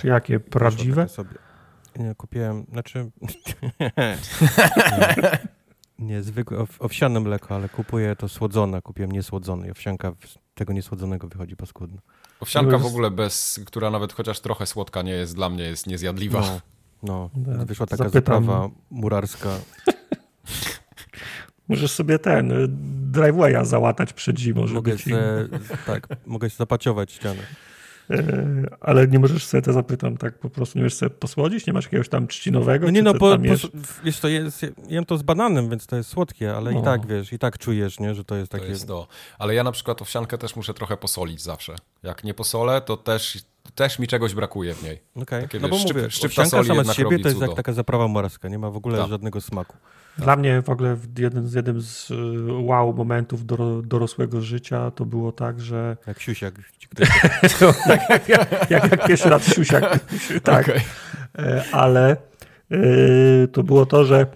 Znaczy jakie? Prawdziwe? Sobie. Nie, kupiłem, znaczy... nie, nie, zwykłe ow- owsiane mleko, ale kupuję to słodzone. Kupiłem niesłodzone i owsianka tego niesłodzonego wychodzi paskudno. owsianka w ogóle bez, która nawet chociaż trochę słodka nie jest, dla mnie jest niezjadliwa. No, no. Da, wyszła taka zapytam. zaprawa murarska. Możesz sobie ten y, drivewaya załatać przed zimą, żeby Mogę ci... se, tak, mogę się zapaciować ścianę. E, ale nie możesz sobie, to zapytam, tak po prostu nie możesz sobie posłodzić? Nie masz jakiegoś tam trzcinowego? No nie no, po, po, jesz? wiesz to jest, jem to z bananem, więc to jest słodkie, ale No. i tak, wiesz, i tak czujesz, nie, że to jest To takie... jest to. Ale ja na przykład owsiankę też muszę trochę posolić zawsze. Jak nie posolę, to też, też mi czegoś brakuje w niej. Okej, Takie, no bo wiesz, szczyp- mówię, szczypta soli sama z siebie to jest cudo. jak taka zaprawa morska, nie ma w ogóle Tak. żadnego smaku. Dla mnie w ogóle jeden, z jednym z y, wow momentów doro, dorosłego życia to było tak, że Jak siusiak. jak, jak, jak, jak, jak pierwszy raz siusiak, tak, Okej. E, ale y, to było to, że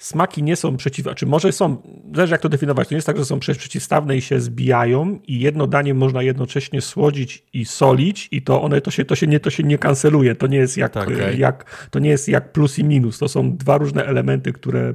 smaki nie są przeciw, czy może są, zależy jak to definiować, to nie jest tak, że są prze- przeciwstawne i się zbijają i jedno danie można jednocześnie słodzić i solić i to one, to się, to się, nie, to się nie kanceluje, to nie jest jak, Tak, okej. jak, to nie jest jak plus i minus, to są dwa różne elementy, które, e,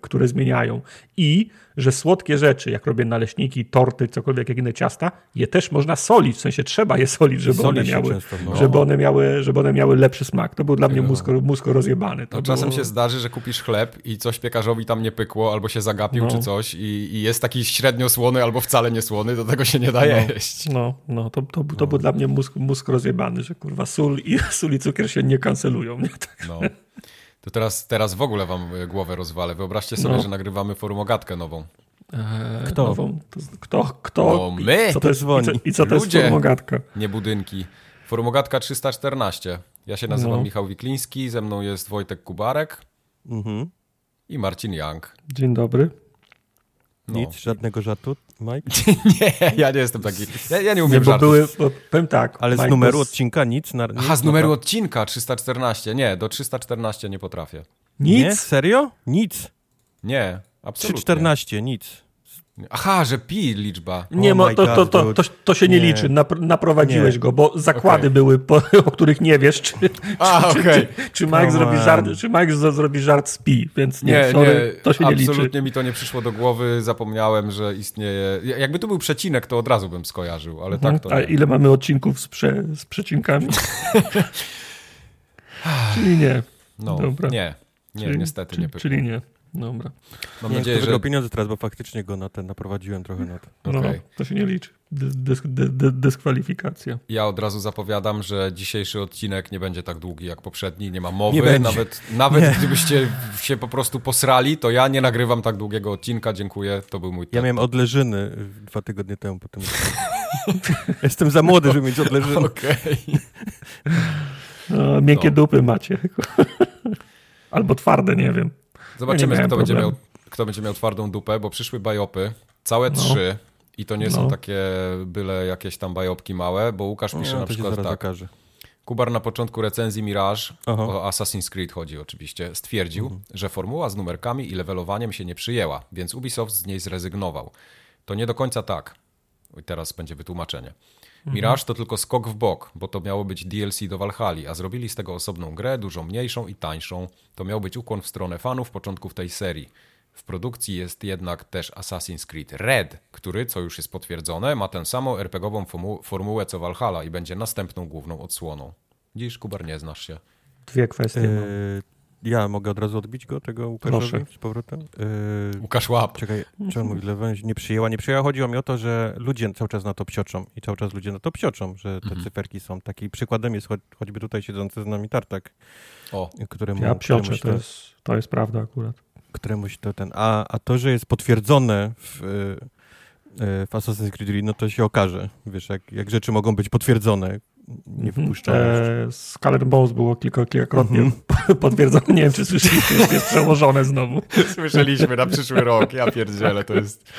które zmieniają. I że słodkie rzeczy, jak robię naleśniki, torty, cokolwiek, jak inne ciasta, je też można solić, w sensie trzeba je solić, żeby Soli one miały, często, no. żeby one miały, żeby one miały lepszy smak. To był dla mnie mózg, mózg rozjebany. To No, czasem było... się zdarzy, że kupisz chleb i coś piekarzowi tam nie pykło, albo się zagapił, No. czy coś i, i jest taki średnio słony, albo wcale nie słony, do tego się nie da jeść. No, no to, to, to był dla mnie mózg, mózg rozjebany, że kurwa sól i, sól i cukier się nie kancelują. Nie? Tak. No. To teraz, teraz w ogóle wam y, głowę rozwalę. Wyobraźcie sobie, No. że nagrywamy forumogatkę nową. Kto? Nową, to, kto? Kto? No my. I co to jest, i co, dzwoni? i co to jest Ludzie. formogatka? Nie budynki. Forumogatka 314. Ja się nazywam No. Michał Wikliński, ze mną jest Wojtek Kubarek Mhm. i Marcin Young. Dzień dobry. No. Nic, żadnego żartu, Mike? Nie, ja nie jestem taki. Ja, ja nie Nie, umiem bo żartów. były, bo, powiem tak. Ale z Mike, numeru bo odcinka nic? Na, nic Aha, z numeru na- odcinka 314. Nie, do 314 nie potrafię. Nie? Nic? Serio? Nic. Nie, absolutnie. 3,14, nic. Aha, że pi liczba. Nie, Oh to, to, God, to, dude. to, to się nie, Nie. liczy. Nap, naprowadziłeś Nie. go, bo zakłady Okej. były, po, o których nie wiesz, czy, A, czy, okej. czy, czy Mike Come zrobi żart, czy Mike z- zrobi żart z pi, więc nie, Nie, sorry, nie, to się nie liczy. absolutnie mi to nie przyszło do głowy, zapomniałem, że istnieje... Jakby tu był przecinek, to od razu bym skojarzył, ale tak to A nie. ile mamy odcinków z, prze, z przecinkami? czyli nie. No, Dobra. nie, nie, czyli, niestety czyli, nie pykło. Czyli nie. Dobra. Mam Nie nadzieję, że... pieniądze teraz, bo faktycznie go na ten naprowadziłem trochę na to. No, Okej. to się nie liczy. Dys, dys, dy, dy, dyskwalifikacja. Ja od razu zapowiadam, że dzisiejszy odcinek nie będzie tak długi jak poprzedni, nie ma mowy. Nie. Nawet, nawet gdybyście się po prostu posrali, to ja nie nagrywam tak długiego odcinka. Dziękuję, to był mój Ja miałem odleżyny y, dwa tygodnie temu. Potem... Jestem za młody, żeby mieć odleżyny. Okej. No, miękkie No. dupy macie. Albo twarde, nie wiem. Zobaczymy, kto będzie, miał, kto będzie miał twardą dupę, bo przyszły bajopy, całe No. trzy. I to nie są No. takie byle jakieś tam bajopki małe, bo Łukasz pisze No, na przykład tak. okaże. Kubar na początku recenzji Mirage, Aha. o Assassin's Creed chodzi oczywiście, stwierdził, Mhm. że formuła z numerkami i levelowaniem się nie przyjęła, więc Ubisoft z niej zrezygnował. To nie do końca tak. I teraz będzie wytłumaczenie. Mhm. Mirage to tylko skok w bok, bo to miało być DLC do Valhalla, a zrobili z tego osobną grę, dużo mniejszą i tańszą. To miał być ukłon w stronę fanów początków tej serii. W produkcji jest jednak też Assassin's Creed Red, który, co już jest potwierdzone, ma tę samą RPGową formu- formułę co Valhalla i będzie następną główną odsłoną. Dziś, Kubar, nie znasz się. Dwie kwestie. no. Ja mogę od razu odbić go, tego Łukaszowi Proszę. z powrotem? Y, Łukasz Łap. Czekaj, czy on mówi lewe? Nie przyjęła, nie przyjęła. Chodziło mi o to, że ludzie cały czas na to psioczą i cały czas ludzie na to psioczą, że te Mhm. cyferki są. Taki przykładem jest cho choćby tutaj siedzący z nami Tartak, O, któremu, Ja psioczę, któremuś, to to, jest, to jest prawda akurat. któremuś to ten... A, a to, że jest potwierdzone w, y, y, w Assassin's Creed, no to się okaże. Wiesz, jak, jak rzeczy mogą być potwierdzone, nie Mhm. wypuszczone. E, Skull and Bones było kilka, kilkakrotnie Mhm. potwierdzone. Nie wiem, czy słyszeliście, jest, jest przełożone znowu. słyszeliśmy na przyszły rok. Ja pierdzielę, to jest...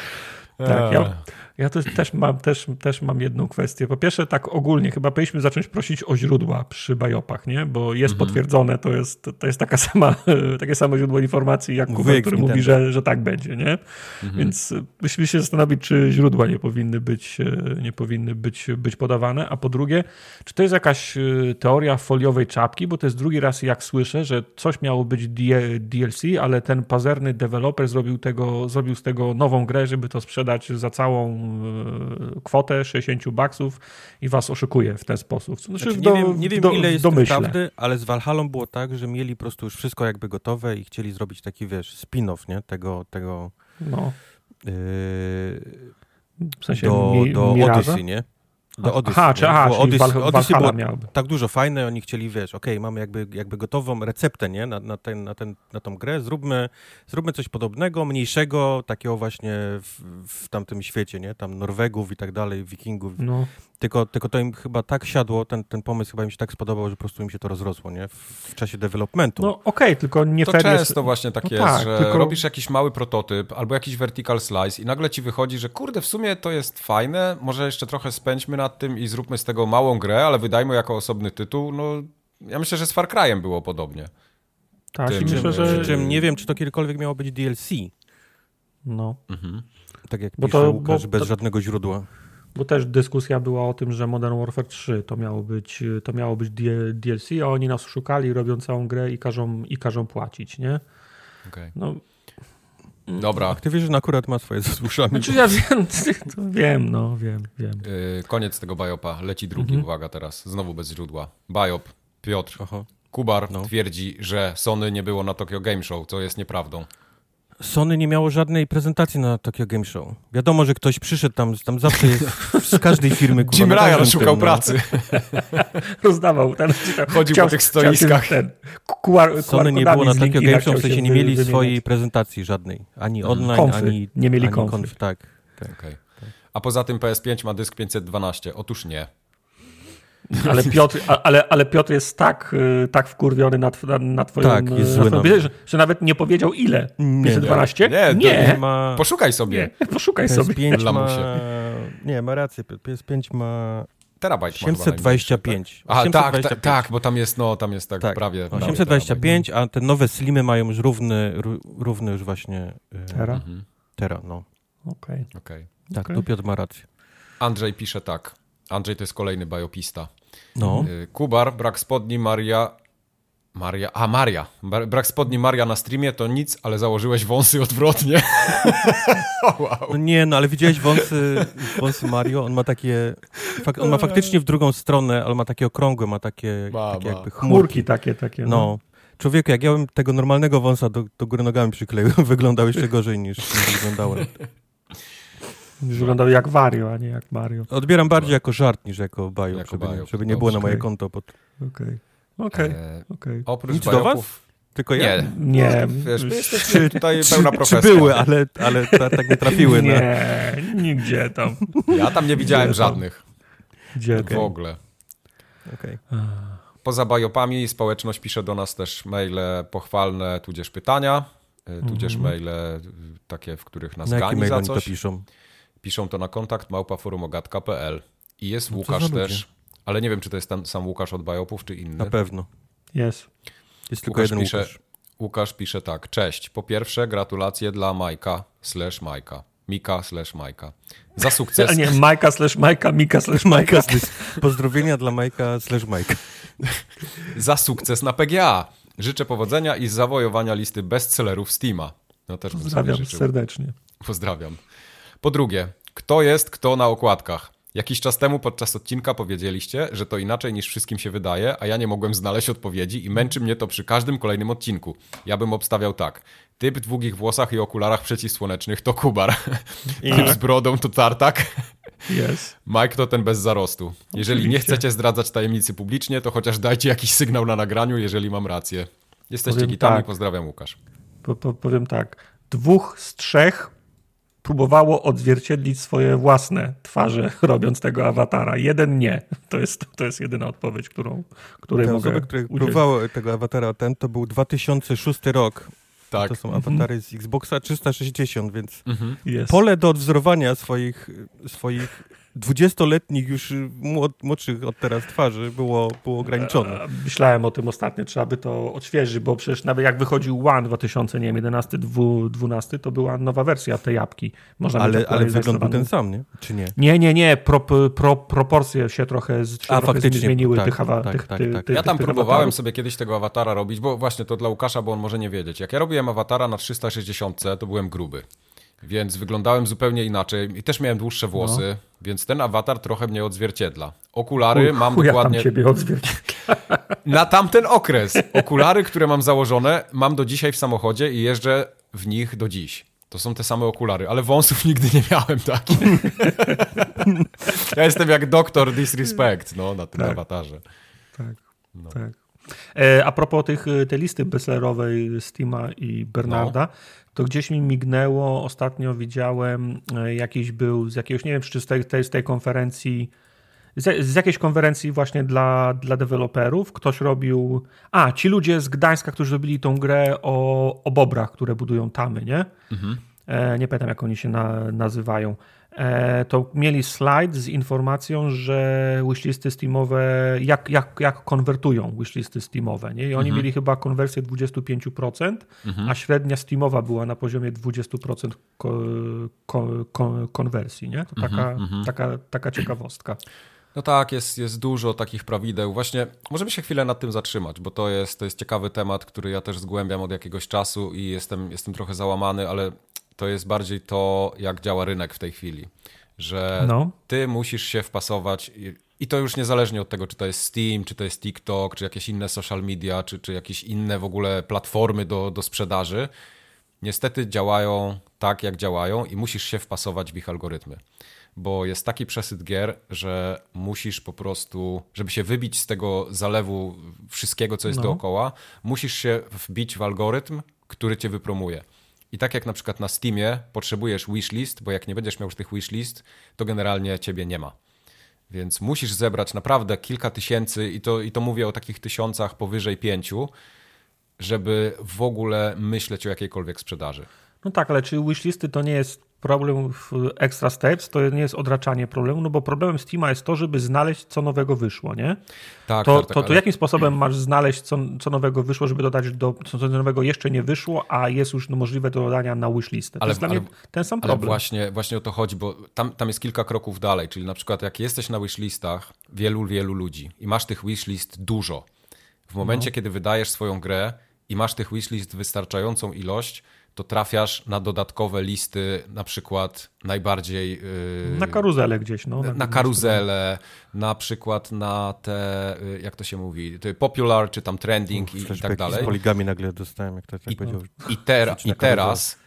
Tak, ja, Ja też, też, mam, też, też mam jedną kwestię. Po pierwsze, tak ogólnie, chyba powinniśmy zacząć prosić o źródła przy bajopach, nie? Bo jest mhm. potwierdzone, to jest, to jest taka sama, takie samo źródło informacji jak Kuba, który mówi, że, że tak będzie, nie? Mhm. Więc musimy się zastanowić, czy źródła nie powinny być, e, nie powinny być, być podawane. A po drugie, czy to jest jakaś e, teoria foliowej czapki, bo to jest drugi raz, jak słyszę, że coś miało być DLC, ale ten pazerny deweloper zrobił, tego, zrobił z tego nową grę, żeby to sprzedać za całą kwotę 60 baksów i was oszukuje w ten sposób. Znaczy, znaczy, nie, do, wiem, nie wiem, do, ile jest prawdy, ale z Valhalla było tak, że mieli po prostu już wszystko jakby gotowe i chcieli zrobić taki, wiesz, spin-off, nie? Tego, tego no. Yy, w sensie do, mi, do Odyssey, nie? Do Odyssey. Aha, czy, aha, Odyssey, Odyssey było miałby. tak dużo fajne, oni chcieli, wiesz, okej, okay, mamy jakby, jakby gotową receptę, nie, na, na, ten, na, ten, na tą grę, zróbmy, zróbmy coś podobnego, mniejszego, takiego właśnie w, w tamtym świecie, nie, tam Norwegów i tak dalej, Wikingów. No. Tylko, tylko to im chyba tak siadło, ten, ten pomysł chyba im się tak spodobał, że po prostu im się to rozrosło, nie? W, w czasie developmentu. No okej, okay, tylko nie To często jest... właśnie tak no jest, tak, że tylko... robisz jakiś mały prototyp albo jakiś vertical slice i nagle ci wychodzi, że kurde, w sumie to jest fajne, może jeszcze trochę spędźmy nad tym i zróbmy z tego małą grę, ale wydajmy jako osobny tytuł. No, ja myślę, że z Far Cry'em było podobnie. Tak, tym, myślę, że... Przy czym nie wiem, czy to kiedykolwiek miało być DLC. No. Mhm. Tak jak bo pisze to, Łukasz, bez to... żadnego źródła bo też dyskusja była o tym, że Modern Warfare 3 to miało być, to miało być DLC, a oni nas szukali, robią całą grę i każą, i każą płacić, nie? Okay. No, Dobra. Activision akurat ma swoje zasłuszami. Znaczy ja wiem, wiem, no, wiem, wiem. Yy, koniec tego Biopa. Leci drugi, mhm. uwaga teraz. Znowu bez źródła. Biop, Piotr, Aha. Kubar no. twierdzi, że Sony nie było na Tokyo Game Show, co jest nieprawdą. Sony nie miało żadnej prezentacji na Tokyo Game Show. Wiadomo, że ktoś przyszedł tam, tam zawsze jest z każdej firmy. Jim Ryan szukał tym, no. pracy. Rozdawał. Ten, Chodził chciał, po tych stoiskach. Ten, kuar, Sony nie było na Tokyo Game Show, w sensie nie mieli wymieniać. swojej prezentacji żadnej. Ani mm. online, konfy. ani... Nie mieli konfy. Tak. tak. Okay. A poza tym PS5 ma dysk 512. Otóż nie. Ale Piotr, ale, ale Piotr jest tak, y, tak wkurwiony na, na, na twoją... Tak, jest zły że, że nawet nie powiedział ile. 512? Nie, nie. nie. Ma... Poszukaj sobie. Nie, poszukaj PS5 sobie. Ma... Nie, ma rację. PS5 ma... Terabajt 825. Aha, 825. Tak, tak, bo tam jest, no, tam jest tak, tak. prawie... 825, a te nowe slimy mają już równy, równy już właśnie... Y, Tera? Mhm. Tera, no. Okej. Okay. okay. Tak, okay. tu Piotr ma rację. Andrzej pisze tak. Andrzej to jest kolejny biopista. No. Y, Kubar, brak spodni, Maria. Maria, a Maria. Brak spodni Maria na streamie to nic, ale założyłeś wąsy odwrotnie. oh, wow. No nie, no ale widziałeś wąsy, wąsy Mario? On ma takie, on ma faktycznie w drugą stronę, ale ma takie okrągłe, ma takie, ma, takie ma. jakby chmurki. chmurki. takie, takie. No. no. Człowieku, jak ja bym tego normalnego wąsa do, do góry nogami przykleił, wyglądał jeszcze gorzej niż, niż wyglądałem. Wyglądał jak Wario, a nie jak Mario. Odbieram bardziej jako żart niż jako bajo, jako żeby, nie, żeby nie było na moje konto. Pod... Okej, okej. Okay. Oprócz Nic do was? Tylko ja? Nie. nie. No, wiesz, czy, tutaj pełna profesja. Czy były, ale, ale tak nie trafiły. nie, no. nigdzie tam. Ja tam nie widziałem Gdzie żadnych. Gdzie W ogóle. Okay. Poza bajopami społeczność pisze do nas też maile pochwalne, tudzież pytania, e, tudzież mm -hmm. maile takie, w których nas na gani za coś. to piszą? Piszą to na kontakt małpaforumogatka.pl i jest no Łukasz też, ale nie wiem, czy to jest ten sam Łukasz od Bajopów, czy inny. Na pewno. Jest. Jest tylko Łukasz jeden pisze, Łukasz. Łukasz pisze tak. Cześć. Po pierwsze gratulacje dla Majka slash Majka. Mika slash Majka. Za sukces. A nie, Majka slash Majka, Mika slash Majka. Pozdrowienia dla Majka slash Majka. Za sukces na PGA. Życzę powodzenia i zawojowania listy bestsellerów Steama. No też Pozdrawiam serdecznie. Pozdrawiam. Po drugie, kto jest kto na okładkach? Jakiś czas temu podczas odcinka powiedzieliście, że to inaczej niż wszystkim się wydaje, a ja nie mogłem znaleźć odpowiedzi i męczy mnie to przy każdym kolejnym odcinku. Ja bym obstawiał tak. Typ w długich włosach i okularach przeciwsłonecznych to Kubar. Typ z brodą to Tartak. Yes. Mike to ten bez zarostu. Jeżeli Oczywiście. nie chcecie zdradzać tajemnicy publicznie, to chociaż dajcie jakiś sygnał na nagraniu, jeżeli mam rację. Jesteście powiem gitami, tak. pozdrawiam Łukasz. Po, po, powiem tak. Dwóch z trzech próbowało odzwierciedlić swoje własne twarze, robiąc tego awatara. Jeden nie. To jest, to jest jedyna odpowiedź, którą, której Te mogę osoby, które próbowały tego awatara, ten to był 2006 rok. Tak. To są awatary mhm. z Xboxa 360, więc mhm. pole do odwzorowania swoich, swoich dwudziestoletnich już młodszych od teraz twarzy było, było ograniczone. Myślałem o tym ostatnio, trzeba by to odświeżyć, bo przecież nawet jak wychodził One 2011, 2012, to była nowa wersja tej apki. Można ale ale wygląd był ten sam, nie? Czy nie? Nie, nie, nie. Pro, pro, proporcje się trochę, się A, trochę zmieniły tak, tych, awa, tak, tych, tak, tych, tak. Ja tam próbowałem awatarów. sobie kiedyś tego awatara robić, bo właśnie to dla Łukasza, bo on może nie wiedzieć. Jak ja robiłem awatara na 360, to byłem gruby więc wyglądałem zupełnie inaczej i też miałem dłuższe włosy, no. więc ten awatar trochę mnie odzwierciedla. Okulary mam dokładnie. Tam ciebie odzwierciedla. Na tamten okres. Okulary, które mam założone, mam do dzisiaj w samochodzie i jeżdżę w nich do dziś. To są te same okulary, ale wąsów nigdy nie miałem takich. ja jestem jak doktor Disrespect no, na tym tak. awatarze. Tak, no. tak. E, a propos tych, e, tej listy bestsellerowej Steama i Bernarda, no. To gdzieś mi mignęło, ostatnio widziałem, e, jakiś był z jakiegoś, nie wiem czy z tej, z tej konferencji, z, z, jakiejś konferencji właśnie dla, dla deweloperów. Ktoś robił. A, ci ludzie z Gdańska, którzy zrobili tą grę o, o bobrach, które budują tamy, nie? Mhm. E, nie pamiętam, jak oni się na, nazywają. E, to mieli slajd z informacją, że wishlisty Steamowe, jak, jak, jak konwertują wishlisty Steamowe. Nie? I oni mhm. mieli chyba konwersję 25%, mhm. a średnia Steamowa była na poziomie 20% ko, ko, ko, konwersji. Nie? To taka, mhm, mhm. taka, taka ciekawostka. No tak, jest, jest dużo takich prawideł. Właśnie możemy się chwilę nad tym zatrzymać, bo to jest, to jest ciekawy temat, który ja też zgłębiam od jakiegoś czasu i jestem, jestem trochę załamany, ale to jest bardziej to, jak działa rynek w tej chwili. Że no. ty musisz się wpasować i to już niezależnie od tego, czy to jest Steam, czy to jest TikTok, czy jakieś inne social media, czy, czy jakieś inne w ogóle platformy do, do sprzedaży, niestety działają tak, jak działają i musisz się wpasować w ich algorytmy. Bo jest taki przesyt gier, że musisz po prostu, żeby się wybić z tego zalewu wszystkiego, co jest no. dookoła, musisz się wbić w algorytm, który cię wypromuje. I tak jak na przykład na Steamie potrzebujesz wishlist, bo jak nie będziesz miał już tych wishlist, to generalnie ciebie nie ma. Więc musisz zebrać naprawdę kilka tysięcy, i to, i to mówię o takich tysiącach powyżej pięciu, żeby w ogóle myśleć o jakiejkolwiek sprzedaży. No tak, ale czy wishlisty to nie jest problem w Extra Steps, to nie jest odraczanie problemu, no bo problemem Steama jest to, żeby znaleźć, co nowego wyszło, nie? Tak, to, tak, to, to ale... jakim sposobem masz znaleźć, co, co nowego wyszło, żeby dodać, do, co, co nowego jeszcze nie wyszło, a jest już możliwe do dodania na wishlistę? To ale, jest dla ale, mnie ten sam problem. Ale właśnie, właśnie o to chodzi, bo tam, tam jest kilka kroków dalej, czyli na przykład jak jesteś na wishlistach wielu, wielu ludzi i masz tych wishlist dużo, w momencie, no. kiedy wydajesz swoją grę i masz tych wishlist wystarczającą ilość, to trafiasz na dodatkowe listy, na przykład najbardziej. Yy, na karuzelę gdzieś, no. Na, na karuzelę, na przykład na te, yy, jak to się mówi, popular, czy tam trending Uf, i, i, tak dalej. Z poligami nagle dostałem, jak to tak I, powiedział. I, ter, i teraz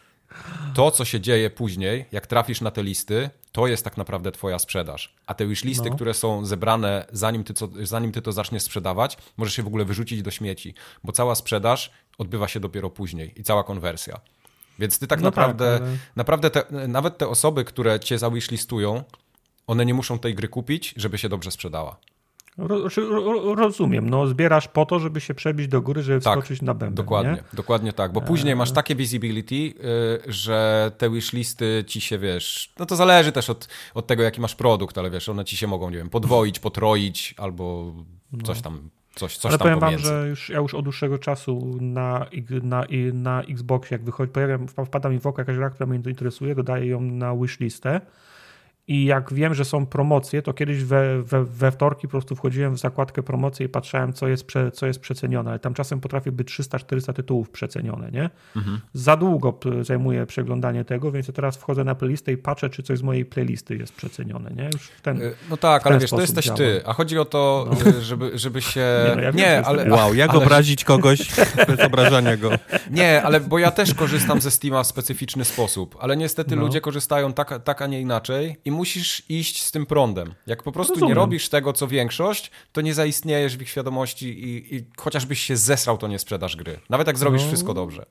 to, co się dzieje później, jak trafisz na te listy, to jest tak naprawdę twoja sprzedaż. A te już listy, no. które są zebrane zanim ty, co, zanim ty to zaczniesz sprzedawać, możesz się w ogóle wyrzucić do śmieci, bo cała sprzedaż odbywa się dopiero później i cała konwersja. Więc ty tak no naprawdę, tak, ale... naprawdę te, nawet te osoby, które cię listują, one nie muszą tej gry kupić, żeby się dobrze sprzedała. Ro, ro, rozumiem, no zbierasz po to, żeby się przebić do góry, żeby tak, wskoczyć na bęben, Dokładnie, nie? dokładnie tak, bo później masz takie visibility, yy, że te wishlisty ci się, wiesz, no to zależy też od, od tego, jaki masz produkt, ale wiesz, one ci się mogą, nie wiem, podwoić, potroić albo coś no. tam Coś, coś Ale powiem pomiędzy. wam, że już, ja już od dłuższego czasu na, na, na Xbox, jak wychodzi, pojawiam, wpada mi w oko jakaś gra, która mnie interesuje, dodaję ją na wishlistę i jak wiem, że są promocje, to kiedyś we, we, we wtorki po prostu wchodziłem w zakładkę promocji i patrzałem, co jest, prze, co jest przecenione. Ale tam czasem potrafi być 300-400 tytułów przecenione, nie? Mhm. Za długo zajmuje przeglądanie tego, więc ja teraz wchodzę na playlistę i patrzę, czy coś z mojej playlisty jest przecenione, nie? Już ten, y, no tak, ale wiesz, to jesteś działa. ty, a chodzi o to, no. Y, żeby, żeby się... Nie, no ja nie ale... Wow, jak ale... obrazić kogoś bez obrażania go? Nie, ale bo ja też korzystam ze Steama w specyficzny sposób, ale niestety no. ludzie korzystają tak, tak, a nie inaczej i musisz iść z tym prądem. Jak po prostu Rozumiem. nie robisz tego, co większość, to nie zaistniejesz w ich świadomości i, i chociażbyś się zesrał, to nie sprzedasz gry. Nawet jak zrobisz no. wszystko dobrze.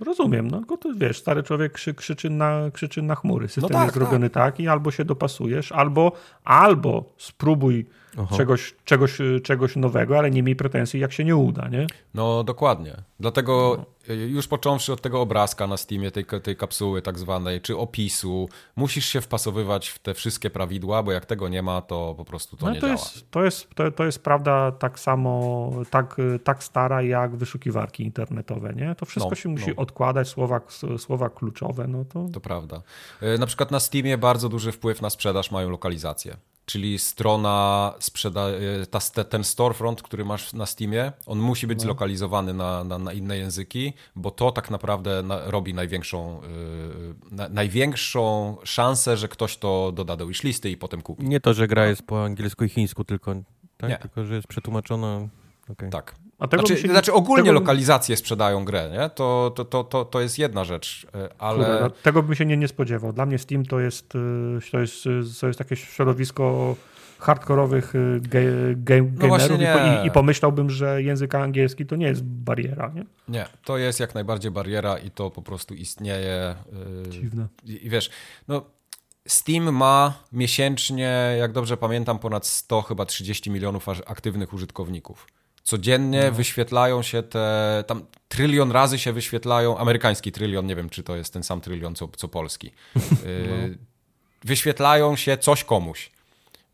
Rozumiem, no tylko to wiesz, stary człowiek krzy, krzyczy, na, krzyczy na chmury. System no tak, jest zrobiony tak. tak i albo się dopasujesz, albo, albo spróbuj czegoś, czegoś, czegoś nowego, ale nie miej pretensji, jak się nie uda, nie? No dokładnie. Dlatego no. już począwszy od tego obrazka na Steamie, tej, tej kapsuły tak zwanej, czy opisu, musisz się wpasowywać w te wszystkie prawidła, bo jak tego nie ma, to po prostu to no, nie to działa. Jest, to, jest, to, to jest prawda tak samo, tak, tak stara jak wyszukiwarki internetowe, nie? To wszystko no, się musi no. odkładać, słowa, słowa kluczowe, no to... To prawda. E, na przykład na Steamie bardzo duży wpływ na sprzedaż mają lokalizacje czyli strona sprzeda e, ta, ten storefront, który masz na Steamie, on musi być no. zlokalizowany na, na, na, inne języki, bo to tak naprawdę na, robi największą, yy, na, największą szansę, że ktoś to doda do wishlisty i potem kupi. Nie to, że gra jest po angielsku i chińsku, tylko, tak? Nie. tylko że jest przetłumaczona. Okay. Tak. A tego znaczy, się, znaczy ogólnie tego... lokalizacje sprzedają grę, nie? To, to, to, to, to jest jedna rzecz, e, ale... Kurde, no, tego bym się nie, nie spodziewał. Dla mnie Steam to jest, e, to jest, to jest takie środowisko hardkorowych e, game, no gamerów i, i, pomyślałbym, że język angielski to nie jest bariera, nie? Nie, to jest jak najbardziej bariera i to po prostu istnieje. Dziwne. I, i wiesz, no Steam ma miesięcznie, jak dobrze pamiętam, ponad 100, chyba 30 milionów aktywnych użytkowników. Codziennie no. wyświetlają się te, tam trylion razy się wyświetlają, amerykański trylion, nie wiem czy to jest ten sam trylion co, co polski. Y, no. Wyświetlają się coś komuś.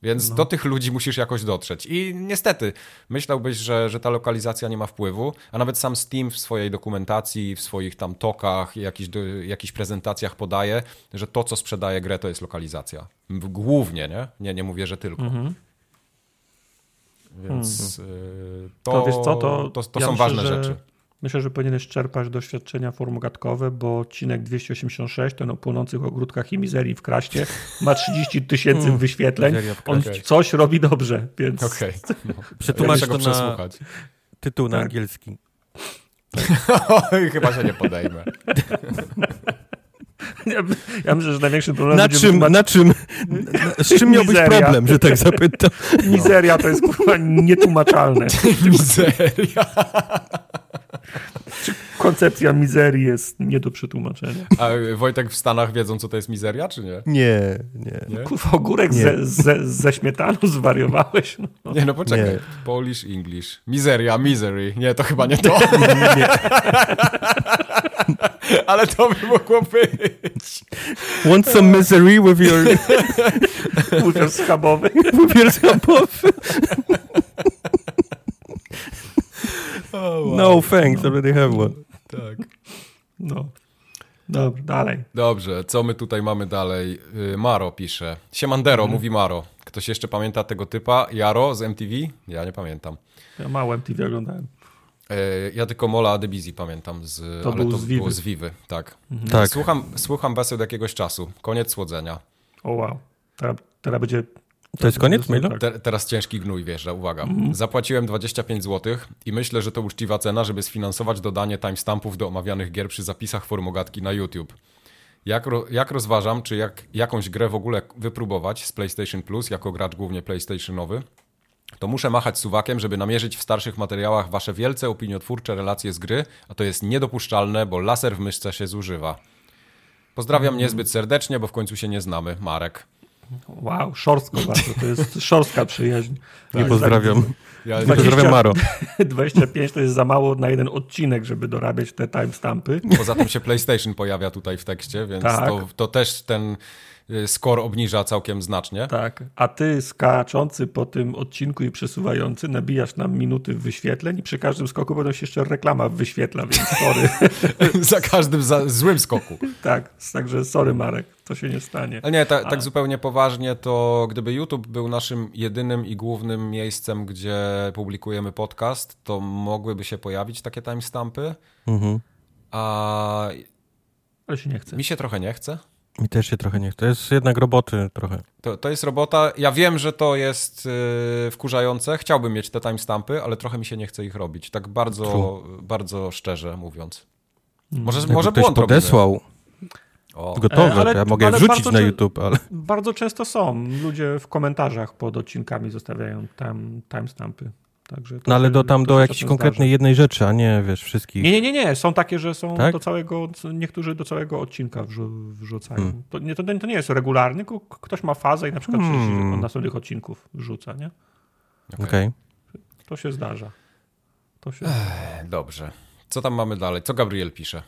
Więc no. do tych ludzi musisz jakoś dotrzeć. I niestety, myślałbyś, że, że ta lokalizacja nie ma wpływu, a nawet sam Steam w swojej dokumentacji, w swoich tam tokach, jakichś, jakichś prezentacjach podaje, że to, co sprzedaje grę, to jest lokalizacja. Głównie, nie? Nie, nie mówię, że tylko. Mhm. Więc hmm. to, to, wiesz co, to, to, to ja są myślę, ważne rzeczy. Myślę, że powinieneś czerpać doświadczenia formogatkowe, bo odcinek 286, ten o płonących ogródkach i mizerii w Kraście, ma 30 tysięcy hmm. wyświetleń. On coś robi dobrze, więc... Okej. Okay. No. Przetłumacz ja to na tytuł na tak. angielski. Chyba się nie podejmę. Ja, ja myślę, że największym problemem na czym, na czym, na, z czym miałbyś problem, że tak zapytam? Mizeria to jest kurwa nietłumaczalne. Mizeria. Koncepcja mizerii jest nie do przetłumaczenia. A Wojtek w Stanach wiedzą, co to jest mizeria, czy nie? Nie, nie. nie? Kurwa, ogórek nie. Ze, ze, ze śmietaną zwariowałeś? No. Nie, no poczekaj. Nie. Polish, English. Mizeria, misery. Nie, to chyba nie to. nie. Ale to by mogło być. Want some misery with your... with your schabowy. with your schabowy. Oh, wow. No thanks, already have one. Tak. No. Dobrze, dalej. Dobrze, co my tutaj mamy dalej? Y, Maro pisze. Siemandero, mhm. mówi Maro. Ktoś jeszcze pamięta tego typa? Jaro z MTV? Ja nie pamiętam. Ja mało MTV oglądałem. E, ja tylko Mola Adebizji pamiętam, z, to ale to z Vivy. było z Vivy, tak. Mhm. tak. Słucham, słucham was od jakiegoś czasu. Koniec słodzenia. O wow. Teraz, teraz będzie... To jest koniec mailu? Te, teraz ciężki gnój wjeżdża, uwaga. Mhm. Zapłaciłem 25 zł i myślę, że to uczciwa cena, żeby sfinansować dodanie timestampów do omawianych gier przy zapisach formogatki na YouTube. Jak, ro, jak rozważam, czy jak, jakąś grę w ogóle wypróbować z PlayStation Plus, jako gracz głównie PlayStationowy, to muszę machać suwakiem, żeby namierzyć w starszych materiałach wasze wielce opiniotwórcze relacje z gry, a to jest niedopuszczalne, bo laser w myszce się zużywa. Pozdrawiam mm. niezbyt serdecznie, bo w końcu się nie znamy. Marek. Wow, szorstko bardzo. To jest szorstka przyjaźń. Nie tak, pozdrawiam. Ja, 20, pozdrawiam Maro. 25 to jest za mało na jeden odcinek, żeby dorabiać te timestampy. Poza tym się PlayStation pojawia tutaj w tekście, więc tak. to, to też ten score obniża całkiem znacznie. Tak, a ty skaczący po tym odcinku i przesuwający nabijasz nam minuty wyświetleń i przy każdym skoku będą się jeszcze reklama wyświetla, więc sorry. za każdym za złym skoku. tak, także sorry Marek, to się nie stanie. Ale nie, ta, tak zupełnie poważnie, to gdyby YouTube był naszym jedynym i głównym miejscem, gdzie publikujemy podcast, to mogłyby się pojawić takie timestampy, mhm. a... Ale się nie chce. Mi się trochę nie chce. Mi też się trochę nie chce. To jest jednak roboty trochę. To, to jest robota. Ja wiem, że to jest yy, wkurzające. Chciałbym mieć te timestampy, ale trochę mi się nie chce ich robić. Tak bardzo, bardzo szczerze mówiąc. Może, Jakby może ktoś błąd podesłał o. gotowe, ale, ja mogę je wrzucić na YouTube, ale... Bardzo często są. Ludzie w komentarzach pod odcinkami zostawiają tam timestampy. Także no ale do, tam do jakiejś konkretnej jednej rzeczy, a nie wiesz, wszystkich. Nie, nie, nie, nie. Są takie, że są tak? do całego, niektórzy do całego odcinka wrzu, wrzucają. Hmm. To, nie, to, to, nie jest regularny, ktoś ma fazę i na przykład hmm. następnych odcinków wrzuca, nie? Okej. Okay. To się zdarza. To się... Ech, dobrze. Co tam mamy dalej? Co Gabriel pisze?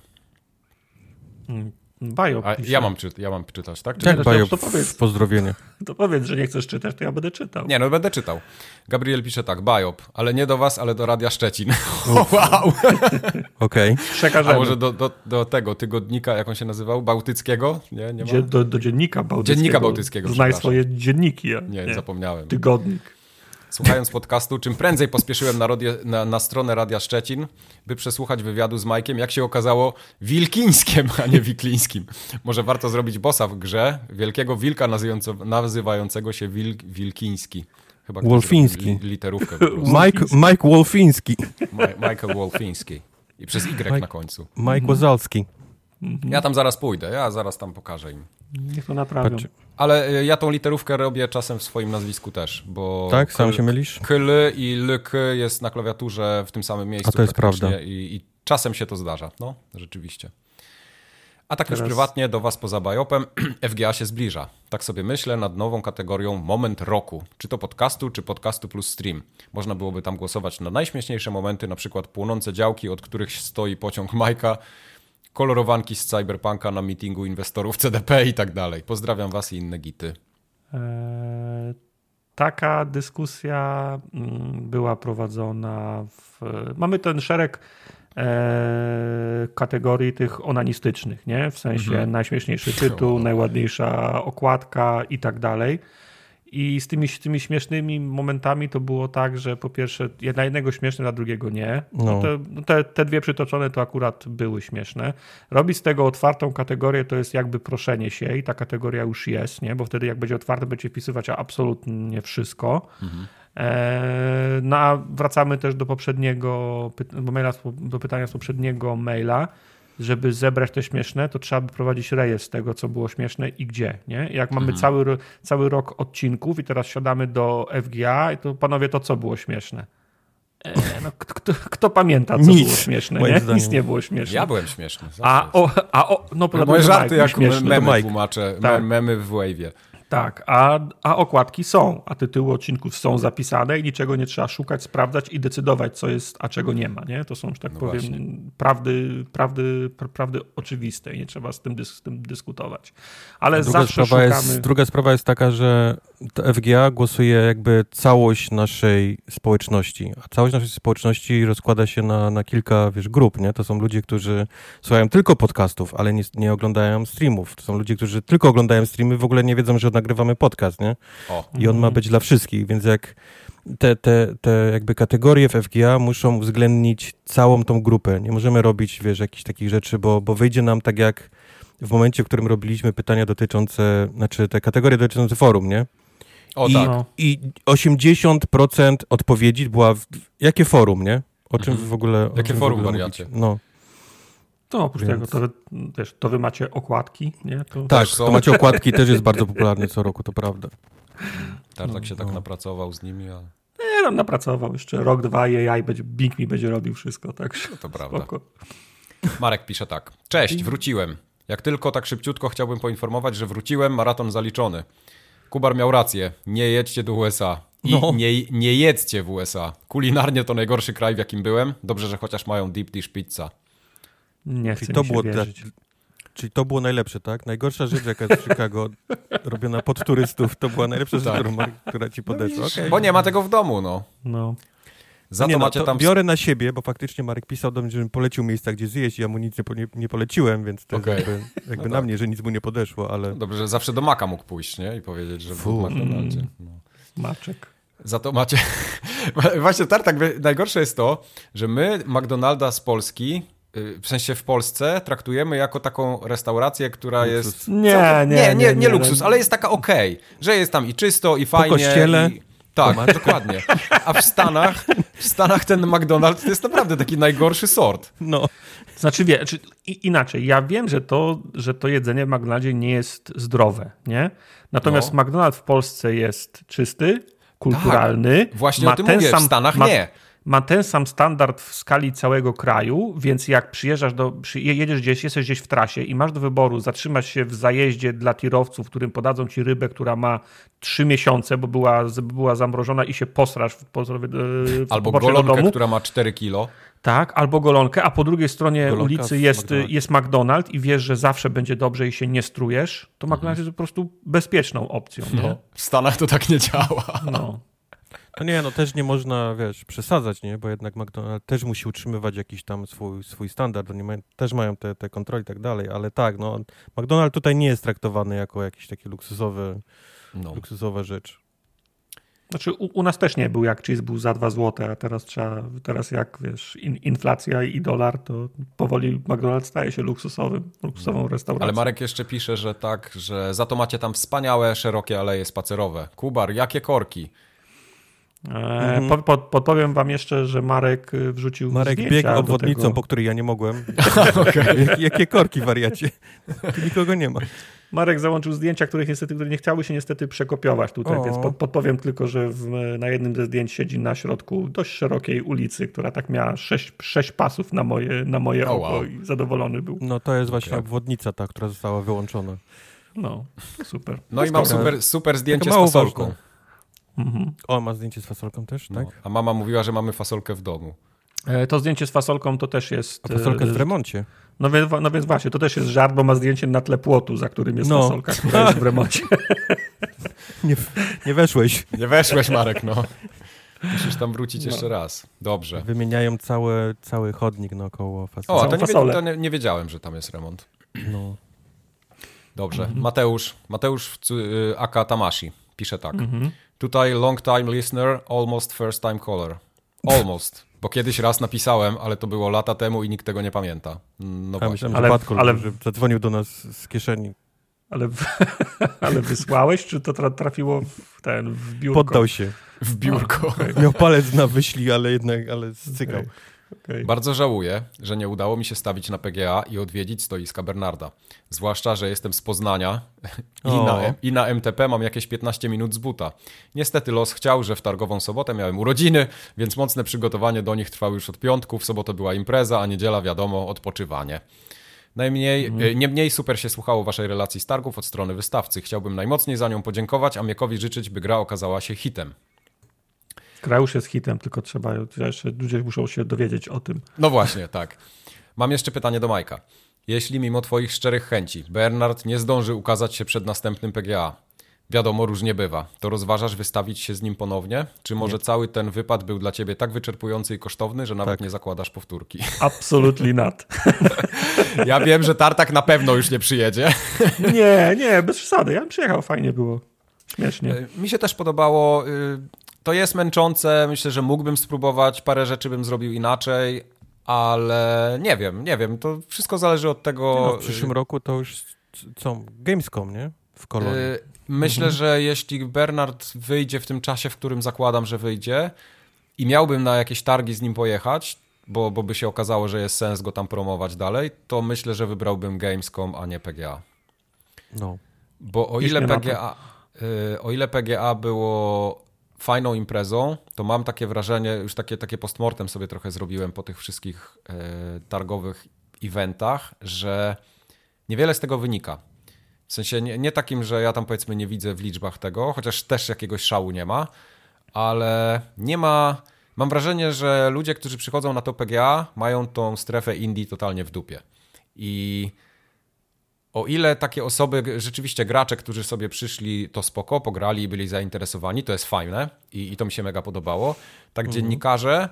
Bajo A ja mam, czy, ja mam czytać, tak? Czy Jak Bajo, to powiedz, pozdrowienie. To powiedz, że nie chcesz czytać, to ja będę czytał. Nie, no będę czytał. Gabriel pisze tak, Bajop, ale nie do was, ale do Radia Szczecin. wow! Okej. Okay. A może do, do, do tego tygodnika, jak on się nazywał? Bałtyckiego? Nie, nie ma? Do, do dziennika bałtyckiego. Dziennika bałtyckiego, Znaj swoje dzienniki. Ja. Nie, nie, zapomniałem. Tygodnik. Słuchając podcastu, czym prędzej pospieszyłem na, rodie, na, na, stronę Radia Szczecin, by przesłuchać wywiadu z Majkiem, jak się okazało, wilkińskiem, a nie wiklińskim. Może warto zrobić bossa w grze, wielkiego wilka nazywającego się wil, wilkiński. Chyba Wolfiński. Li, literówkę. Mike, Mike Wolfiński. Michael Wolfiński. I przez Y Mike, na końcu. Mike Wazalski. Ja tam zaraz pójdę, ja zaraz tam pokażę im. Niech to naprawią. Ale e, ja tą literówkę robię czasem w swoim nazwisku też, bo... Tak? Sam się mylisz? Kyl i lyk jest na klawiaturze w tym samym miejscu. A to jest prawda. I, I, czasem się to zdarza, no, rzeczywiście. A tak Teraz... już prywatnie do Was poza Bajopem, FGA się zbliża. Tak sobie myślę nad nową kategorią Moment Roku. Czy to podcastu, czy podcastu plus stream. Można byłoby tam głosować na najśmieszniejsze momenty, na przykład płonące działki, od których stoi pociąg Majka, kolorowanki z Cyberpunka na meetingu inwestorów CDP i tak dalej. Pozdrawiam Was i inne gity. Eee, taka dyskusja mm, była prowadzona w... Mamy ten szereg e, kategorii tych onanistycznych, nie? W sensie mhm. najśmieszniejszy tytuł, najładniejsza okładka i tak dalej. I z tymi, tymi śmiesznymi momentami to było tak, że po pierwsze dla jednego śmieszne, dla drugiego nie. No. no te, no te, te, dwie przytoczone to akurat były śmieszne. Robić z tego otwartą kategorię to jest jakby proszenie się i ta kategoria już jest, nie? bo wtedy jak będzie otwarte, będzie wpisywać absolutnie wszystko. Mhm. E, no a wracamy też do poprzedniego, do, maila, do pytania z poprzedniego maila żeby zebrać te śmieszne, to trzeba by prowadzić rejestr tego, co było śmieszne i gdzie. Nie? Jak mamy mhm. cały, cały rok odcinków i teraz siadamy do FGA, to panowie, to co było śmieszne? E, no, kto, kto, pamięta, co Nic, było śmieszne? Nie? Nic nie było śmieszne. Ja byłem śmieszny. A o, a o, no, Moje żarty jak memy tłumaczę, tak. memy w Wave'ie. Tak, a, a okładki są, a tytuły odcinków są zapisane i niczego nie trzeba szukać, sprawdzać i decydować, co jest, a czego nie ma. Nie? To są, że tak no powiem, prawdy, prawdy, prawdy oczywiste i nie trzeba z tym, dys, z tym dyskutować. Ale druga zawsze sprawa szukamy... Jest, druga sprawa jest taka, że FGA głosuje jakby całość naszej społeczności, a całość naszej społeczności rozkłada się na, na kilka, wiesz, grup, nie? To są ludzie, którzy słuchają tylko podcastów, ale nie, nie oglądają streamów. To są ludzie, którzy tylko oglądają streamy, w ogóle nie wiedzą, że nagrywamy podcast, nie? O. I on ma być dla wszystkich, więc jak te, te, te jakby kategorie w FGA muszą uwzględnić całą tą grupę. Nie możemy robić, wiesz, jakichś takich rzeczy, bo, bo wyjdzie nam tak jak w momencie, w którym robiliśmy pytania dotyczące, znaczy te kategorie dotyczące forum, nie? O I, tak. I 80% odpowiedzi była w, jakie forum, nie? O czym mhm. w ogóle... Jakie forum wariacie? No. To oprócz Więc... tego, to, wiesz, to wy macie okładki, nie? To... Tak, to macie okładki, też jest bardzo popularny co roku, to prawda. Tartak no, się tak no. tak napracował z nimi, ale... Nie, tam napracował jeszcze rok, dwa i AI będzie, Bing mi będzie robił wszystko, tak? No to prawda. Spoko. Marek pisze tak. Cześć, wróciłem. Jak tylko tak szybciutko chciałbym poinformować, że wróciłem, maraton zaliczony. Kubar miał rację. Nie jedźcie do USA. I no. nie, nie jedzcie w USA. Kulinarnie to najgorszy kraj, w jakim byłem. Dobrze, że chociaż mają deep dish pizza. Nie chcę to było wierzyć. Czyli to było najlepsze, tak? Najgorsza rzecz, jaka jest w Chicago robiona pod turystów, to była najlepsza rzecz, tak. która ci podeszła. No okay. Bo nie ma tego w domu, no. no. Za nie, to no, macie to tam... Biorę na siebie, bo faktycznie Marek pisał do mnie, żebym polecił miejsca, gdzie zjeść i amunicję nie, nie poleciłem, więc to okay. jakby, jakby no na tak. mnie, że nic mu nie podeszło, ale... No dobrze, że zawsze do Maka mógł pójść, nie? I powiedzieć, że Fu. w McDonaldzie. Mm. No. Maczek. Za to macie... Właśnie Tartak, najgorsze jest to, że my McDonalda z Polski w sensie w Polsce traktujemy jako taką restaurację, która luksus. jest... Nie, nie, nie, nie, nie, nie, luksus, ale jest taka okej, okay, że jest tam i czysto, i fajnie. Po kościele. I... Tak, dokładnie. A w Stanach, w Stanach ten McDonald's to jest naprawdę taki najgorszy sort. No. Znaczy, wie, czy, inaczej, ja wiem, że to, że to jedzenie w McDonaldzie nie jest zdrowe, nie? Natomiast no. McDonald's w Polsce jest czysty, kulturalny. Tak, właśnie ma o tym mówię, sam, w Stanach ma, nie. Ma ten sam standard w skali całego kraju, więc jak przyjeżdżasz do, jedziesz gdzieś, jesteś gdzieś w trasie i masz do wyboru zatrzymać się w zajeździe dla tirowców, w którym podadzą ci rybę, która ma trzy miesiące, bo była, była zamrożona i się posrasz w, w, w Albo golonkę, domu. która ma 4 kilo. Tak, albo golonkę, a po drugiej stronie Golonka ulicy jest McDonald's. jest McDonald's i wiesz, że zawsze będzie dobrze i się nie strujesz, to mhm. McDonald's jest po prostu bezpieczną opcją. No. W Stanach to tak nie działa. No. No nie, no też nie można, wiesz, przesadzać, nie? Bo jednak McDonald's też musi utrzymywać jakiś tam swój, swój standard. Oni mają, też mają te, te kontrole i tak dalej, ale tak, no McDonald's tutaj nie jest traktowany jako jakiś taki luksusowy, no. luksusowa rzecz. Znaczy u, u, nas też nie był, jak cheese był za 2 zł, a teraz trzeba, teraz jak wiesz, in, inflacja i dolar, to powoli McDonald's staje się luksusowym, luksusową restauracją. Ale Marek jeszcze pisze, że tak, że za to macie tam wspaniałe, szerokie aleje spacerowe. Kubar, jakie korki? E, mhm. pod, podpowiem wam jeszcze, że Marek y, wrzucił Marek biegł obwodnicą, po której ja nie mogłem. Jakie korki, wariacie? Tu nikogo nie ma. Marek załączył zdjęcia, których niestety, które nie chciały się niestety przekopiować tutaj, o. więc pod, podpowiem tylko, że w, na jednym ze zdjęć siedzi na środku dość szerokiej ulicy, która tak miała sześć, sześć pasów na moje, na moje oko wow. i zadowolony był. No to jest właśnie okay. obwodnica ta, która została wyłączona. No, super. No i mam super, super zdjęcie z fasolką. Ważne. Mhm. O, ma zdjęcie z fasolką też, no. tak? A mama mówiła, że mamy fasolkę w domu. E, to zdjęcie z fasolką to też jest... A fasolka jest w e, remoncie. No więc, no więc właśnie, to też jest żart, bo ma zdjęcie na tle płotu, za którym jest no. fasolka, która jest w remoncie. nie, nie weszłeś. Nie weszłeś, Marek, no. Musisz tam wrócić no. jeszcze raz. Dobrze. Wymieniają cały, cały chodnik naokoło fasoli. O, to, nie, to nie, nie, wiedziałem, że tam jest remont. No. Dobrze. Mhm. Mateusz, Mateusz y, Aka Tamashi pisze tak. Mhm. Tutaj long time listener, almost first time caller. Almost. Bo kiedyś raz napisałem, ale to było lata temu i nikt tego nie pamięta. No ja myślałem, ale, że ale, że zadzwonił do nas z kieszeni. Ale, ale wysłałeś, czy to trafiło w ten, w biurko? Poddał się. W biurko. Miał palec na wyślij, ale jednak, ale zcykał. Okay. Okay. Bardzo żałuję, że nie udało mi się stawić na PGA i odwiedzić stoiska Bernarda. Zwłaszcza, że jestem z Poznania i na, i na, MTP mam jakieś 15 minut z buta. Niestety los chciał, że w targową sobotę miałem urodziny, więc mocne przygotowanie do nich trwało już od piątku. W sobotę była impreza, a niedziela wiadomo, odpoczywanie. Najmniej, mm. nie mniej super się słuchało waszej relacji z targów od strony wystawcy. Chciałbym najmocniej za nią podziękować, a Miekowi życzyć, by gra okazała się hitem. Gra już jest hitem, tylko trzeba, jeszcze ludzie muszą się dowiedzieć o tym. No właśnie, tak. Mam jeszcze pytanie do Majka. Jeśli mimo twoich szczerych chęci Bernard nie zdąży ukazać się przed następnym PGA, wiadomo, różnie bywa, to rozważasz wystawić się z nim ponownie? Czy może nie. cały ten wypad był dla ciebie tak wyczerpujący i kosztowny, że nawet tak. nie zakładasz powtórki? Absolutely not. ja wiem, że Tartak na pewno już nie przyjedzie. nie, nie, bez przesady. Ja bym przyjechał, fajnie było. Śmiesznie. E, mi się też podobało. Y, to jest męczące. Myślę, że mógłbym spróbować. Parę rzeczy bym zrobił inaczej, ale nie wiem, nie wiem. To wszystko zależy od tego. No, w przyszłym roku to już co? Gamescom, nie? W Kolonii. Y, myślę, mhm. że jeśli Bernard wyjdzie w tym czasie, w którym zakładam, że wyjdzie i miałbym na jakieś targi z nim pojechać, bo, bo by się okazało, że jest sens go tam promować dalej, to myślę, że wybrałbym Gamescom, a nie PGA. No. Bo o ile PGA, y, o ile PGA było fajną imprezą, to mam takie wrażenie, już takie, takie postmortem sobie trochę zrobiłem po tych wszystkich e, targowych eventach, że niewiele z tego wynika. W sensie nie, nie, takim, że ja tam powiedzmy nie widzę w liczbach tego, chociaż też jakiegoś szału nie ma, ale nie ma. Mam wrażenie, że ludzie, którzy przychodzą na to PGA, mają tą strefę indie totalnie w dupie. I o ile takie osoby, rzeczywiście gracze, którzy sobie przyszli, to spoko, pograli i byli zainteresowani, to jest fajne i, i to mi się mega podobało. Tak mhm. dziennikarze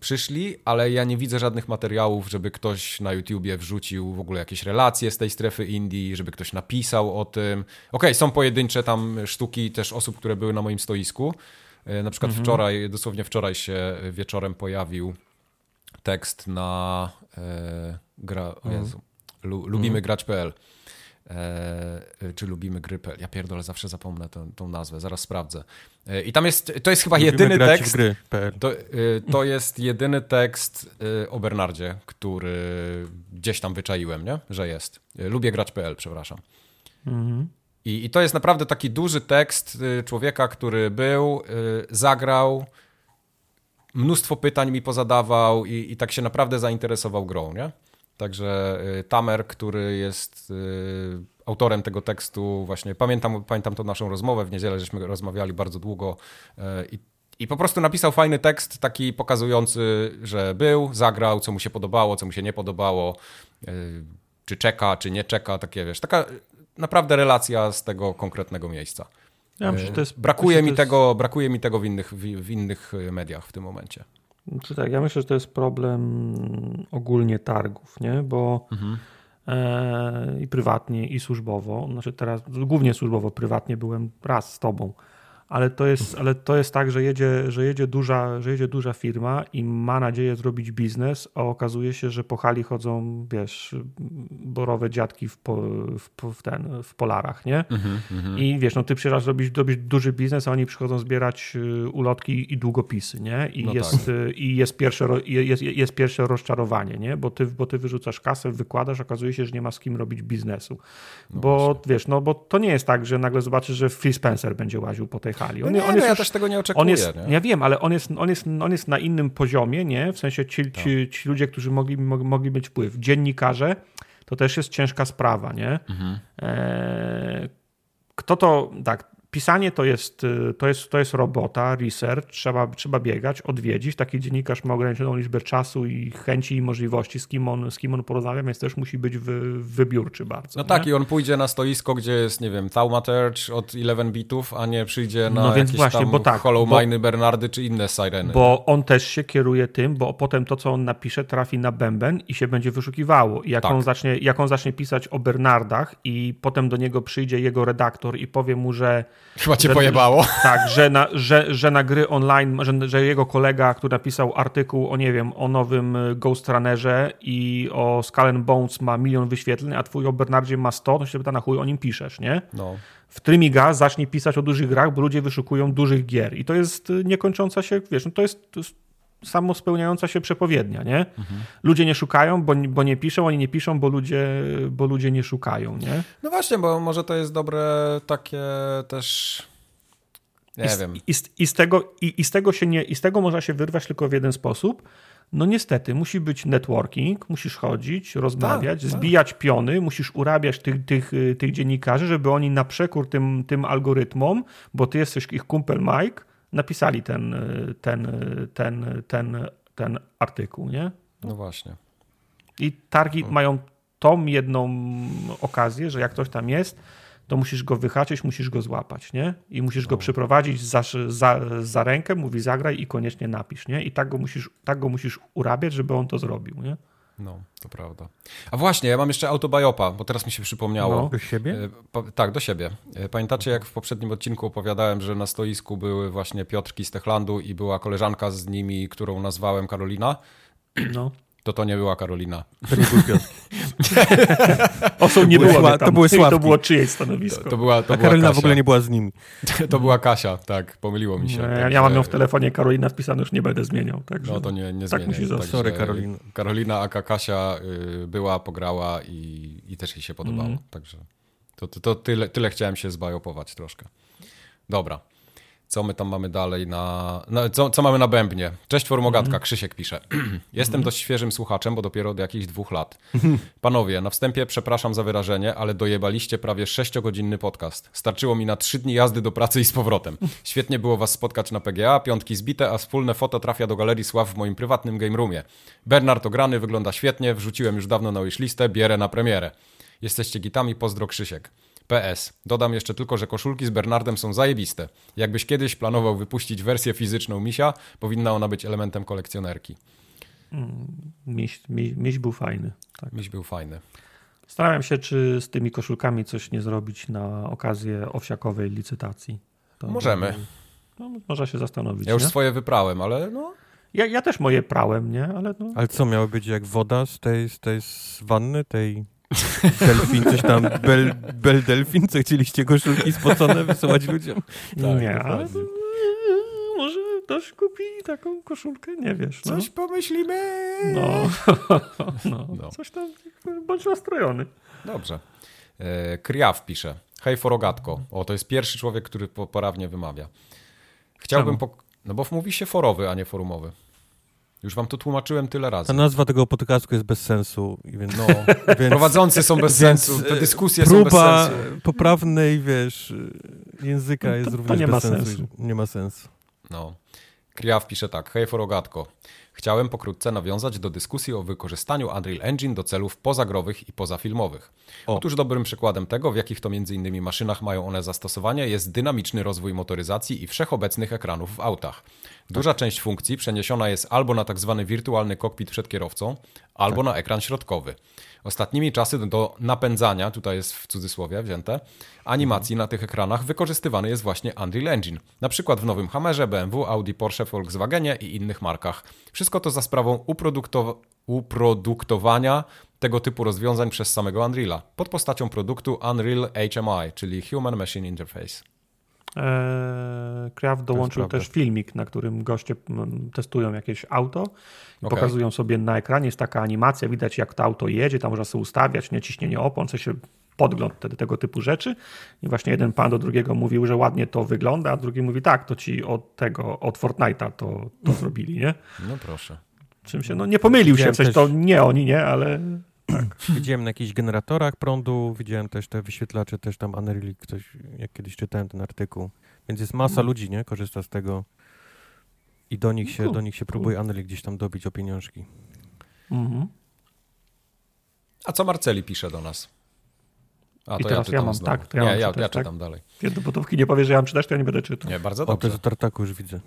przyszli, ale ja nie widzę żadnych materiałów, żeby ktoś na YouTubie wrzucił w ogóle jakieś relacje z tej strefy Indii, żeby ktoś napisał o tym. Okej, okay, są pojedyncze tam sztuki też osób, które były na moim stoisku. E, na przykład mhm. wczoraj, dosłownie wczoraj się wieczorem pojawił tekst na e, gra, mhm. Jezu, lu, lubimy mhm. grać.pl czy lubimy gry.pl. Ja pierdolę, zawsze zapomnę tą, tą nazwę, zaraz sprawdzę. E, I tam jest, to jest chyba lubimy jedyny tekst. To, e, to jest jedyny tekst o Bernardzie, który gdzieś tam wyczaiłem, nie? że jest. Lubię grać.pl, przepraszam. Mhm. I, I to jest naprawdę taki duży tekst człowieka, który był, zagrał, mnóstwo pytań mi pozadawał i, i tak się naprawdę zainteresował grą, nie? Także y, Tamer, który jest y, autorem tego tekstu, właśnie pamiętam, pamiętam tą naszą rozmowę w niedzielę, żeśmy rozmawiali bardzo długo y, i i po prostu napisał fajny tekst, taki pokazujący, że był, zagrał, co mu się podobało, co mu się nie podobało, czy czeka, czy nie czeka, takie wiesz, taka naprawdę relacja z tego konkretnego miejsca. Ja myślę, jest, brakuje, mi tego, jest... brakuje mi tego w innych, w innych mediach w tym momencie. Czy tak, ja myślę, że to jest problem ogólnie targów, nie? Bo mhm. e, i prywatnie, i służbowo, znaczy teraz głównie służbowo, prywatnie byłem raz z tobą ale to jest, ale to jest tak, że jedzie, że, jedzie duża, że jedzie duża firma i ma nadzieję zrobić biznes, a okazuje się, że po hali chodzą, wiesz, borowe dziadki w, po, w, w ten, w polarach, nie? Mm -hmm. I wiesz, no ty przyjeżdżasz robić, robić duży biznes, a oni przychodzą zbierać y, ulotki i długopisy, nie? I, no jest, tak. Y, i jest, pierwsze, jest, jest pierwsze rozczarowanie, nie? Bo ty, bo ty wyrzucasz kasę, wykładasz, okazuje się, że nie ma z kim robić biznesu. No bo właśnie. wiesz, no bo to nie jest tak, że nagle zobaczysz, że Phil Spencer będzie łaził po tej hali. On, no nie, on jest no ja już, też tego nie oczekuję. On jest, nie? Ja wiem, ale on jest, on, jest, on jest na innym poziomie, nie? W sensie ci, ci, tak. ci ludzie, którzy mogli, mogli mieć wpływ. Dziennikarze to też jest ciężka sprawa, nie? Mhm. E, kto to, tak, pisanie to jest, y, to jest, to jest robota, research, trzeba, trzeba biegać, odwiedzić. Taki dziennikarz ma ograniczoną liczbę czasu i chęci i możliwości, z kim on, z kim on porozmawia, więc też musi być wy, wybiórczy bardzo. No nie? tak, i on pójdzie na stoisko, gdzie jest, nie wiem, Thaumaturge od 11 bitów, a nie przyjdzie na no więc właśnie, tam bo tak, Hollow bo, Mine, Bernardy czy inne Sireny. Bo on też się kieruje tym, bo potem to, co on napisze, trafi na bęben i się będzie wyszukiwało. I jak, tak. on, zacznie, jak on zacznie pisać o Bernardach i potem do niego przyjdzie jego redaktor i powie mu, że Chyba cię że, pojebało. Tak, że na, że, że na gry online, że, że jego kolega, który napisał artykuł o, nie wiem, o nowym y, Ghost Runnerze i o Skull Bones ma milion wyświetleń, a twój o Bernardzie ma 100, to się pyta, na chuj o nim piszesz, nie? No. W Trimiga zacznie pisać o dużych grach, bo ludzie wyszukują dużych gier i to jest y, niekończąca się, wiesz, no to jest, to jest samo spełniająca się przepowiednia, nie? Mhm. Ludzie nie szukają, bo, bo nie piszą, oni nie piszą, bo ludzie, bo ludzie nie szukają, nie? No właśnie, bo może to jest dobre takie też... Nie I, wiem. I, i, z tego, i, i, z tego się nie, I z tego można się wyrwać tylko w jeden sposób. No niestety, musi być networking, musisz chodzić, rozmawiać, tak, tak. zbijać tak. piony, musisz urabiać tych, tych, tych dziennikarzy, żeby oni na przekór tym, tym algorytmom, bo ty jesteś ich kumpel Mike, napisali ten, ten, ten, ten, ten artykuł, nie? No właśnie. I targi hmm. mają tą jedną okazję, że jak ktoś tam jest, to musisz go wyhaczyć, musisz go złapać, nie? I musisz no. go przyprowadzić za, za, za rękę, mówi zagraj i koniecznie napisz, nie? I tak go musisz, tak go musisz urabiać, żeby on to zrobił, nie? No, to prawda. A właśnie, ja mam jeszcze autobiopa, bo teraz mi się przypomniało. No, do siebie? E, tak, do siebie. E, pamiętacie, jak w poprzednim odcinku opowiadałem, że na stoisku były właśnie Piotrki z Techlandu i była koleżanka z nimi, którą nazwałem Karolina? No to to nie była Karolina. To nie był Piotr. Oso nie było tam. To, były sławki. to było czyjeś stanowisko. To, to była, to A Karolina w ogóle nie była z nimi. to była Kasia, tak, pomyliło mi się. Nie, tak, ja mam ją w telefonie Karolina wpisane, już nie będę zmieniał. Także no to nie, nie tak zmienię. Musi Sorry Karolina. Karolina, aka Kasia y, była, pograła i, i też jej się podobało. Mm. Także to, to, to tyle, tyle chciałem się zbajopować troszkę. Dobra. Co my tam mamy dalej na... co, co, mamy na bębnie? Cześć formogatka, mm. Krzysiek pisze. Jestem mm. dość świeżym słuchaczem, bo dopiero od jakichś dwóch lat. Panowie, na wstępie przepraszam za wyrażenie, ale dojebaliście prawie sześciogodzinny podcast. Starczyło mi na trzy dni jazdy do pracy i z powrotem. Świetnie było was spotkać na PGA, piątki zbite, a wspólne foto trafia do galerii sław w moim prywatnym game roomie. Bernard ograny, wygląda świetnie, wrzuciłem już dawno na listę, bierę na premierę. Jesteście gitami, pozdro Krzysiek. PS. Dodam jeszcze tylko, że koszulki z Bernardem są zajebiste. Jakbyś kiedyś planował wypuścić wersję fizyczną misia, powinna ona być elementem kolekcjonerki. Mm, miś, miś, miś był fajny. Tak. Miś był fajny. Zastanawiam się, czy z tymi koszulkami coś nie zrobić na okazję owsiakowej licytacji. To Możemy. No, można się zastanowić. Ja już nie? swoje wyprałem, ale no... Ja, ja też moje prałem, nie? Ale, no... ale co, miało być jak woda z tej, z tej z wanny, tej Delfin, coś tam, bel, bel delfin, co chcieliście koszulki spocone wysyłać ludziom? Tak, nie, ale może ktoś kupi taką koszulkę, nie wiesz. No. Coś pomyślimy. No. no. no. Coś tam, bądź nastrojony. Dobrze. E, Kriaw pisze. Hej forogatko. O, to jest pierwszy człowiek, który poprawnie wymawia. Chciałbym... Po... No bo mówi się forowy, a nie forumowy. Już wam to tłumaczyłem tyle razy. Ta nazwa tego podcastu jest bez sensu. Więc, No, więc, prowadzący są bez więc, sensu, te e, dyskusje są bez sensu. poprawnej, wiesz, języka No to- jest to również nie bez ma sensu. sensu. Nie ma sensu. No. Kriaw pisze tak, hej forogatko. Chciałem pokrótce nawiązać do dyskusji o wykorzystaniu Unreal Engine do celów pozagrowych i pozafilmowych. O. Otóż dobrym przykładem tego, w jakich to m.in. maszynach mają one zastosowanie, jest dynamiczny rozwój motoryzacji i wszechobecnych ekranów w autach. Duża część funkcji przeniesiona jest albo na tak zwany wirtualny kokpit przed kierowcą, albo na ekran środkowy. Ostatnimi czasy do napędzania, tutaj jest w cudzysłowie wzięte, animacji na tych ekranach wykorzystywany jest właśnie Unreal Engine. Na przykład w nowym Hammerze, BMW, Audi, Porsche, Volkswagenie i innych markach. Wszystko to za sprawą uproduktow- uproduktowania tego typu rozwiązań przez samego Unreala pod postacią produktu Unreal HMI, czyli Human Machine Interface. Eee, Kraft dołączył też filmik, na którym goście mm, testują jakieś auto. Okej. Pokazują sobie na ekranie, jest taka animacja, widać jak to auto jedzie, tam można sobie ustawiać, nie ciśnienie opon, w sensie podgląd te, tego typu rzeczy. I właśnie jeden pan do drugiego mówił, że ładnie to wygląda, a drugi mówi tak, to ci od tego, od Fortnite'a to, to zrobili, nie? No proszę. Czym się, no nie pomylił się, Widziałem w sensie też- to nie oni, nie, ale Widziałem na jakichś generatorach prądu, widziałem też te wyświetlacze, też tam Unreal, ktoś, jak kiedyś czytałem ten artykuł. Więc jest masa ludzi, nie? Korzysta z tego i do nich się, Cool, do nich się próbuje Unreal gdzieś tam dobić o pieniążki. mhm. A co Marceli pisze do nas? A, I to teraz czytam ja mam, znowu. tak? To ja nie, mam ja, czytać, ja tak? czytam dalej. Kiedy dopóki nie powiesz, że ja mam czytać, to ja nie będę czytał. Nie, bardzo O, to dobrze. jest o tartaku już widzę.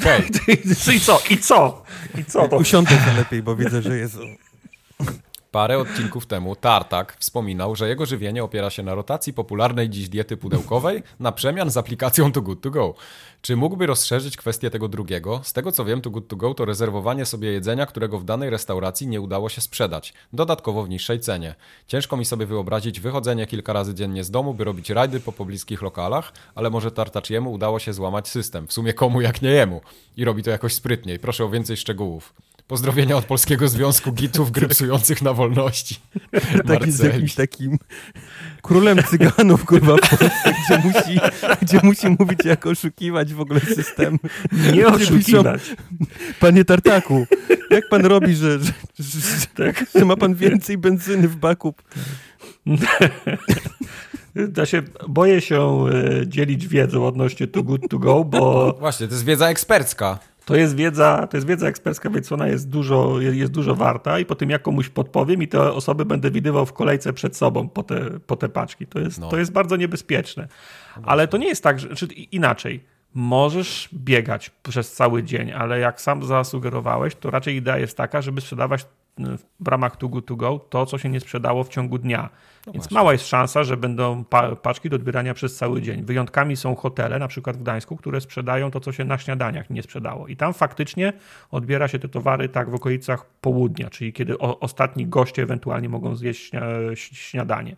Okej. I co? I co? I co? To Usiądę to lepiej, bo widzę, że jest... Parę odcinków temu Tartak wspominał, że jego żywienie opiera się na rotacji popularnej dziś diety pudełkowej na przemian z aplikacją Too Good To Go. Czy mógłby rozszerzyć kwestię tego drugiego? Z tego co wiem, Too Good To Go to rezerwowanie sobie jedzenia, którego w danej restauracji nie udało się sprzedać, dodatkowo w niższej cenie. Ciężko mi sobie wyobrazić wychodzenie kilka razy dziennie z domu, by robić rajdy po pobliskich lokalach, ale może Tartaciemu udało się złamać system. W sumie komu jak nie jemu. I robi to jakoś sprytniej. Proszę o więcej szczegółów. Pozdrowienia od Polskiego Związku Gitów Grypsujących na wolności. Taki z jakimś takim królem cyganów, kurwa, w Polsce, gdzie musi, gdzie musi mówić, jak oszukiwać w ogóle system. nie oszukiwać. Panie Tartaku, jak pan robi, że, że, że, że ma pan więcej benzyny w baku? Ja się, boję się e, dzielić wiedzą odnośnie Too Good To Go, bo Właśnie, to jest wiedza ekspercka. To jest wiedza, to jest wiedza ekspercka, więc ona jest dużo, jest dużo warta i po tym jak komuś podpowiem i te osoby będę widywał w kolejce przed sobą po te, po te paczki. To jest, No. to jest bardzo niebezpieczne. Ale to nie jest tak, że czy inaczej. Możesz biegać przez cały dzień, ale jak sam zasugerowałeś, to raczej idea jest taka, żeby sprzedawać w ramach Good To Go to, co się nie sprzedało w ciągu dnia. Więc mała jest szansa, że będą pa paczki do odbierania przez cały dzień. Wyjątkami są hotele, na przykład w Gdańsku, które sprzedają to, co się na śniadaniach nie sprzedało. I tam faktycznie odbiera się te towary tak w okolicach południa, czyli kiedy ostatni goście ewentualnie mogą zjeść śnia śniadanie.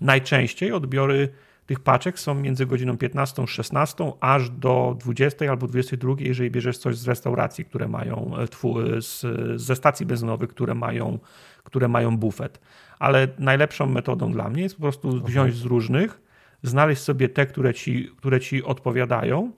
Najczęściej odbiory tych paczek są między godziną 15 a 16 aż do 20 albo 22, jeżeli bierzesz coś z restauracji, które mają, e, e, z, ze stacji benzynowych, które mają, które mają bufet. Ale najlepszą metodą dla mnie jest po prostu wziąć z różnych, znaleźć sobie te, które ci, które ci odpowiadają.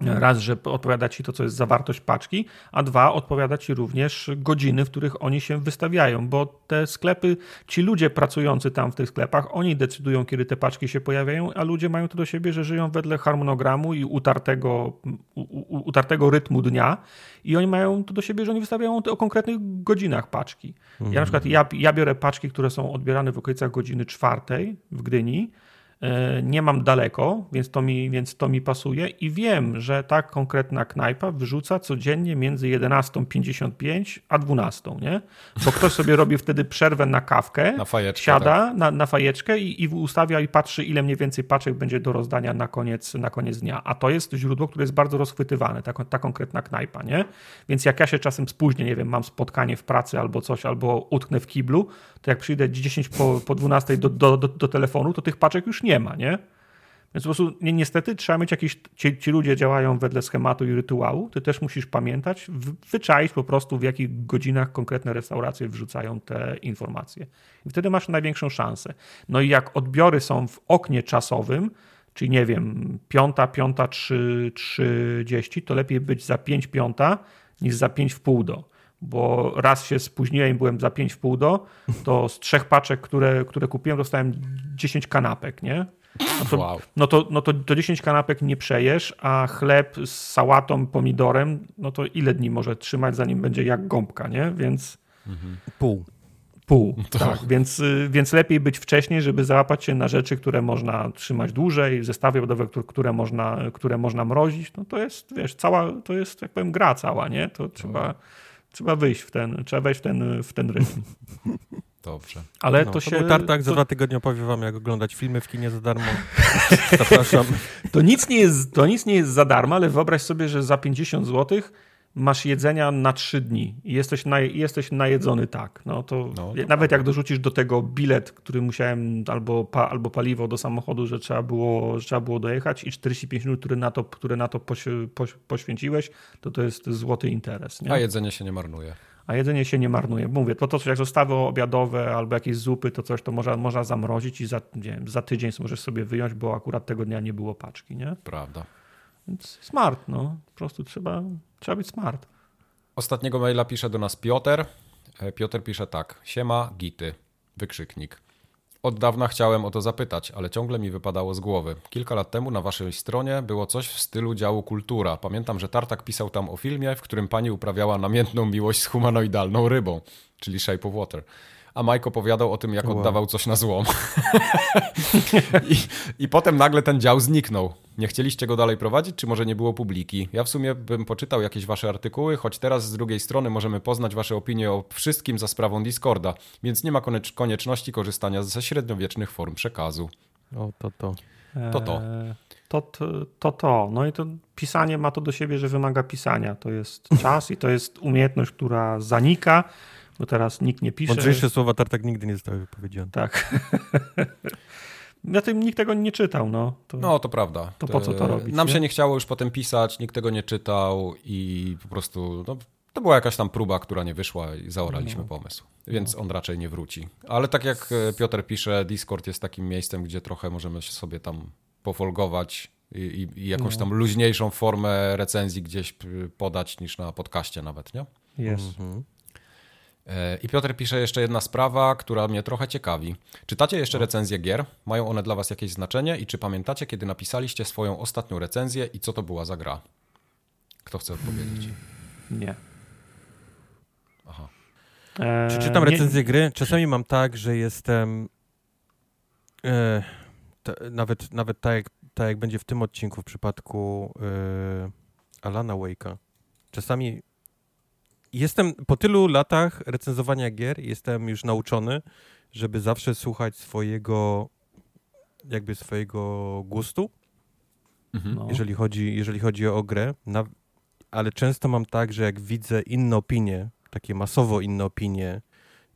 Raz, że odpowiada ci to, co jest zawartość paczki, a dwa, odpowiada ci również godziny, w których oni się wystawiają, bo te sklepy, ci ludzie pracujący tam w tych sklepach, oni decydują, kiedy te paczki się pojawiają, a ludzie mają to do siebie, że żyją wedle harmonogramu i utartego, u, u, utartego rytmu dnia i oni mają to do siebie, że oni wystawiają te o konkretnych godzinach paczki. Ja na przykład, ja, ja biorę paczki, które są odbierane w okolicach godziny czwartej w Gdyni, nie mam daleko, więc to, mi, więc to mi pasuje i wiem, że ta konkretna knajpa wyrzuca codziennie między 11.55 a 12, nie? Bo ktoś sobie robi wtedy przerwę na kawkę, Na fajeczkę, siada na, na fajeczkę i, i ustawia i patrzy, ile mniej więcej paczek będzie do rozdania na koniec, na koniec dnia. A to jest źródło, które jest bardzo rozchwytywane, ta, ta konkretna knajpa, nie? Więc jak ja się czasem spóźnię, nie wiem, mam spotkanie w pracy albo coś, albo utknę w kiblu, to jak przyjdę 10 po, po 12 do, do, do, do telefonu, to tych paczek już nie ma, nie? Więc po prostu ni- niestety trzeba mieć jakieś. Ci, ci ludzie działają wedle schematu i rytuału. Ty też musisz pamiętać, w- wyczaić po prostu, w jakich godzinach konkretne restauracje wrzucają te informacje. I wtedy masz największą szansę. No i jak odbiory są w oknie czasowym, czyli nie wiem, piąta, piąta, trzy, trzydzieści, to lepiej być za pięć piąta niż za 5,5 do. Bo raz się spóźniłem, byłem za 5,5 do, to z trzech paczek, które, które kupiłem, dostałem 10 kanapek, nie? No to, Wow. no, to, no to, to 10 kanapek nie przejesz, a chleb z sałatą, pomidorem, no to ile dni może trzymać, zanim będzie jak gąbka, nie? Więc Pół. pół. Tak, więc, więc lepiej być wcześniej, żeby załapać się na rzeczy, które można trzymać dłużej, zestawy jodłowe, które, które, można, które można mrozić. No to jest, wiesz, cała, to jest, jak powiem, gra cała, nie? To trzeba, trzeba wyjść w ten, trzeba wejść w ten, w ten rytm. Dobrze. Ale No, to się... był tartak, za to, dwa tygodnie opowiem wam, jak oglądać filmy w kinie za darmo. Zapraszam. to, nic nie jest, to nic nie jest za darmo, ale wyobraź sobie, że za 50 zł masz jedzenia na 3 dni i jesteś, na, jesteś najedzony tak. No to, No, to nawet jak dorzucisz do tego bilet, który musiałem, albo, pa, albo paliwo do samochodu, że trzeba było, że trzeba było dojechać i 45 minut, które na to, które na to poś, poś, poświęciłeś, to to jest złoty interes. Nie? A jedzenie się nie marnuje. A jedzenie się nie marnuje. Mówię, to, to coś jak zostawy obiadowe albo jakieś zupy, to coś to można, można zamrozić i za, nie wiem, za tydzień możesz sobie wyjąć, bo akurat tego dnia nie było paczki, nie? Prawda. Więc smart, no. Po prostu trzeba, trzeba być smart. Ostatniego maila pisze do nas Piotr. E, Piotr pisze tak. Siema, gity. Wykrzyknik. Od dawna chciałem o to zapytać, ale ciągle mi wypadało z głowy. Kilka lat temu na waszej stronie było coś w stylu działu kultura. Pamiętam, że Tartak pisał tam o filmie, w którym pani uprawiała namiętną miłość z humanoidalną rybą, czyli Shape of Water. A Mike opowiadał o tym, jak Wow. oddawał coś na złom. I, I potem nagle ten dział zniknął. Nie chcieliście go dalej prowadzić, czy może nie było publiki? Ja w sumie bym poczytał jakieś wasze artykuły, choć teraz z drugiej strony możemy poznać wasze opinie o wszystkim za sprawą Discorda, więc nie ma konieczności korzystania ze średniowiecznych form przekazu. O, to to. To to. Eee, To, to, to, to. No i to pisanie ma to do siebie, że wymaga pisania. To jest czas i to jest umiejętność, która zanika, bo teraz nikt nie pisze. Mądrzejsze słowa tartak nigdy nie zostały wypowiedziane. Tak. Ja tym nikt tego nie czytał, no. To, No, to prawda. To po co to E, robić, Nam nie? się nie chciało już potem pisać, nikt tego nie czytał i po prostu no, to była jakaś tam próba, która nie wyszła i zaoraliśmy No. pomysł. Więc on raczej nie wróci. Ale tak jak e, Piotr pisze, Discord jest takim miejscem, gdzie trochę możemy się sobie tam pofolgować i, i, i jakąś No. tam luźniejszą formę recenzji gdzieś podać niż na podcaście nawet, nie? jest. Mhm. E, I Piotr pisze jeszcze jedna sprawa, która mnie trochę ciekawi. Czytacie jeszcze recenzje gier? Mają one dla was jakieś znaczenie? I czy pamiętacie, kiedy napisaliście swoją ostatnią recenzję i co to była za gra? Kto chce odpowiedzieć? Nie. Aha. Eee, Czy czytam nie- recenzję gry? Czasami mam tak, że jestem. E, t, nawet nawet tak, jak, tak jak będzie w tym odcinku w przypadku e, Alana Wake'a. Czasami jestem po tylu latach recenzowania gier, jestem już nauczony, żeby zawsze słuchać swojego jakby swojego gustu, Mhm. No. jeżeli chodzi, jeżeli chodzi o grę. Na, ale często mam tak, że jak widzę inne opinie, takie masowo inne opinie,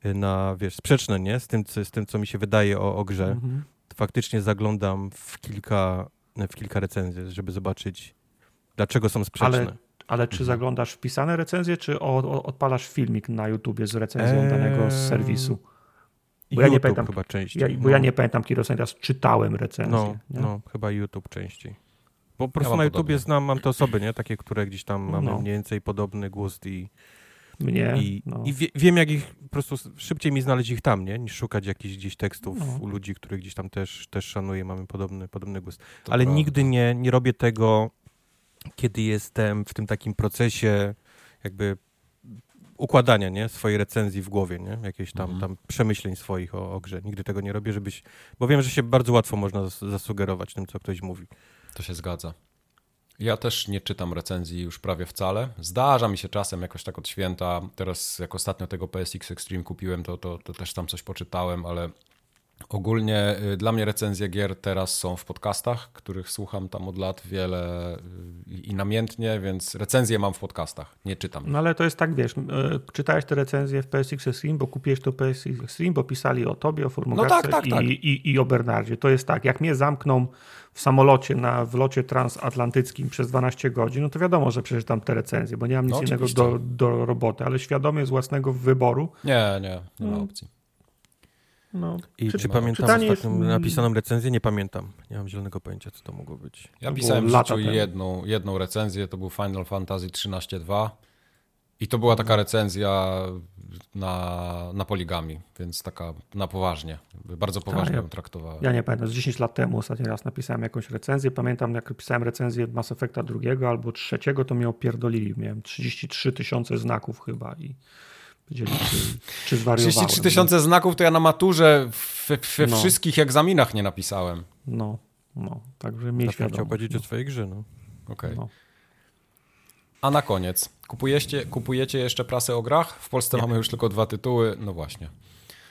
y, na, wiesz, sprzeczne, nie? Z tym, co, z tym, co mi się wydaje o, o grze, Mhm. to faktycznie zaglądam w kilka, w kilka recenzji, żeby zobaczyć, dlaczego są sprzeczne. Ale, ale czy zaglądasz w pisane recenzje, czy odpalasz filmik na YouTubie z recenzją Eee, danego serwisu? Bo ja nie YouTube pamiętam- chyba częściej. Ja, bo no. ja nie pamiętam, kiedy ostatni raz czytałem recenzję. No, no, chyba YouTube częściej. Bo po prostu mam na podobnie. YouTubie znam, mam te osoby, nie? Takie, które gdzieś tam mamy No. mniej więcej podobny gust i, Mnie, I, no. i wie, wiem, jak ich po prostu szybciej mi znaleźć ich tam, nie? Niż szukać jakichś gdzieś tekstów No. u ludzi, których gdzieś tam też, też szanuję, mamy podobny, podobny gust. To Ale prawda. nigdy nie, nie robię tego, kiedy jestem w tym takim procesie jakby układania, nie? Swojej recenzji w głowie, nie? Jakiejś tam, Mhm. tam przemyśleń swoich o, o grze. Nigdy tego nie robię, żebyś... Bo wiem, że się bardzo łatwo można zas- zasugerować tym, co ktoś mówi. To się zgadza. Ja też nie czytam recenzji już prawie wcale. Zdarza mi się czasem jakoś tak od święta. Teraz jak ostatnio tego PSX Extreme kupiłem, to, to, to też tam coś poczytałem, ale ogólnie y, dla mnie recenzje gier teraz są w podcastach, których słucham tam od lat wiele y, i, namiętnie, więc recenzje mam w podcastach, nie czytam. No ale to jest tak, wiesz, e, czytałeś te recenzje w PSX Extreme, bo kupiłeś to PSX Extreme, bo pisali o tobie, o Formogarce No tak, tak, i, tak. I, i o Bernardzie. To jest tak, jak mnie zamkną w samolocie na wlocie transatlantyckim przez 12 godzin, no to wiadomo, że przeczytam te recenzje, bo nie mam nic No, innego do, do roboty, ale świadomie z własnego wyboru. Nie, nie, nie ma No. opcji. No, I Czy- czy pamiętam czytanie jest- ostatnią napisaną recenzję? Nie pamiętam. Nie mam zielonego pojęcia, co to mogło być. Ja To pisałem w życiu jedną, jedną recenzję, to był Final Fantasy 13.2. I to była taka recenzja na, na poligami, więc taka na poważnie. Bardzo poważnie Tak, ja- ją traktowałem. Ja nie pamiętam, z 10 lat temu ostatni raz napisałem jakąś recenzję. Pamiętam, jak pisałem recenzję Mass Effecta drugiego albo trzeciego, to mnie opierdolili. Miałem 33 tysiące znaków chyba i powiedzieli, czy, czy zwariowałem. 33 tysiące znaków to ja na maturze we, No. wszystkich egzaminach nie napisałem. No, no, także miej świadomość. chciał powiedzieć o swojej grze, no. Okej. No. A na koniec, kupujecie, kupujecie jeszcze prasę o grach? W Polsce mamy już tylko dwa tytuły, no właśnie.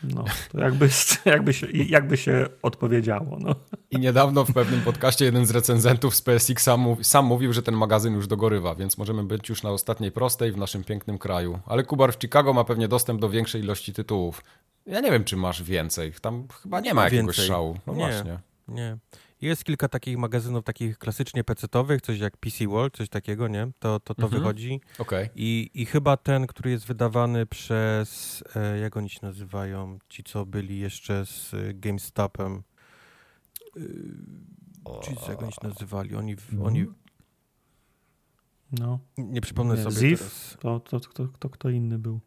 No, to jakby, jakby, się, jakby się odpowiedziało. No. I niedawno w pewnym podcaście jeden z recenzentów z PSX sam, sam mówił, że ten magazyn już dogorywa, więc możemy być już na ostatniej prostej w naszym pięknym kraju. Ale Kubar w Chicago ma pewnie dostęp do większej ilości tytułów. Ja nie wiem, czy masz więcej. Tam chyba nie ma jakiegoś więcej. szału. No Nie. właśnie. Nie. Jest kilka takich magazynów, takich klasycznie pecetowych, coś jak PC World, coś takiego, nie? To, to, to Mhm. wychodzi. Okej. I, I chyba ten, który jest wydawany przez, e, jak oni się nazywają, ci co byli jeszcze z e, GameStopem. Yy, ci, jak oni się nazywali? Oni, w- oni No. nie przypomnę Nie, sobie Ziv? teraz. To, to, to, to kto inny był?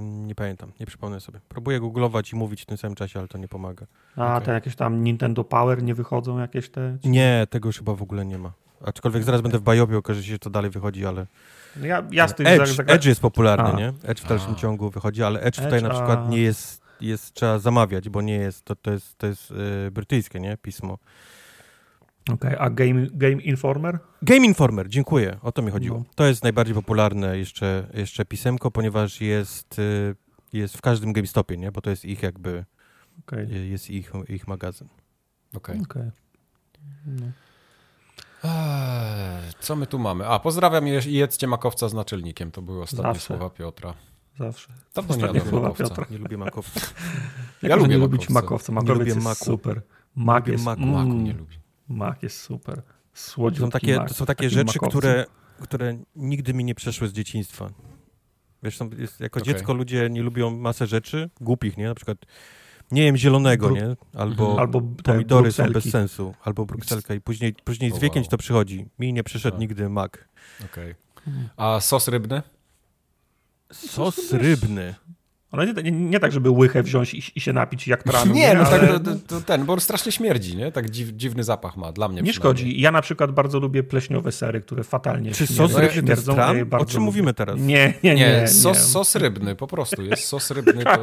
Nie pamiętam, nie przypomnę sobie. Próbuję googlować i mówić w tym samym czasie, ale to nie pomaga. A, Okej. te jakieś tam Nintendo Power nie wychodzą jakieś te? Nie, tego już chyba w ogóle nie ma. Aczkolwiek zaraz będę w Bajobie, okaże się, że to dalej wychodzi, ale... No Ja, ja z tym Edge, za- za- Edge jest popularny, A. nie? Edge w dalszym A. ciągu wychodzi, ale Edge, tutaj Edge, na przykład a- nie jest, jest, trzeba zamawiać, bo nie jest, to, to jest, to jest yy, brytyjskie, nie? Pismo. Okej, a Game, Game Informer? Game Informer, dziękuję, o to mi chodziło. No. To jest najbardziej popularne jeszcze, jeszcze pisemko, ponieważ jest, y, jest w każdym GameStopie, nie? Bo to jest ich jakby, Okej, y, jest ich, ich magazyn. Okej. okej. No. Eee, Co my tu mamy? A, pozdrawiam i jedzcie makowca z naczelnikiem. To były ostatnie Zawsze. słowa Piotra. Zawsze. Dawno nie Ostatnie jadłem słowa makowca. Piotra. Nie lubię makowca. Jak Ja lubię nie lubić makowca. Makowiec lubię maku. super. Mak lubię jest, maku. mm, Maku nie lubi. Mak jest super. Słodziutki są takie, mak. to są takie rzeczy, które, które nigdy mi nie przeszły z dzieciństwa. Wiesz, są, jest, jako Okej. dziecko ludzie nie lubią masę rzeczy, głupich, nie? Na przykład nie jem zielonego, Bru- nie? Albo, Mhm. Albo pomidory są bez sensu, albo brukselka i później, później z wiekiem wow. to przychodzi. Mi nie przyszedł Tak. nigdy mak. Okej. A sos rybny? Sos rybny. Ale nie, nie, nie tak, żeby łychę wziąć i, i się napić jak traną. nie, no ale tak, to, to ten, bo strasznie śmierdzi, nie? Tak dziw, dziwny zapach ma, dla mnie nie szkodzi. Ja na przykład bardzo lubię pleśniowe sery, które fatalnie Czy sos rybny jest tran? je O czym lubię. mówimy teraz? Nie, nie, nie. Nie, nie. sos, sos rybny, po prostu. Jest sos rybny, to...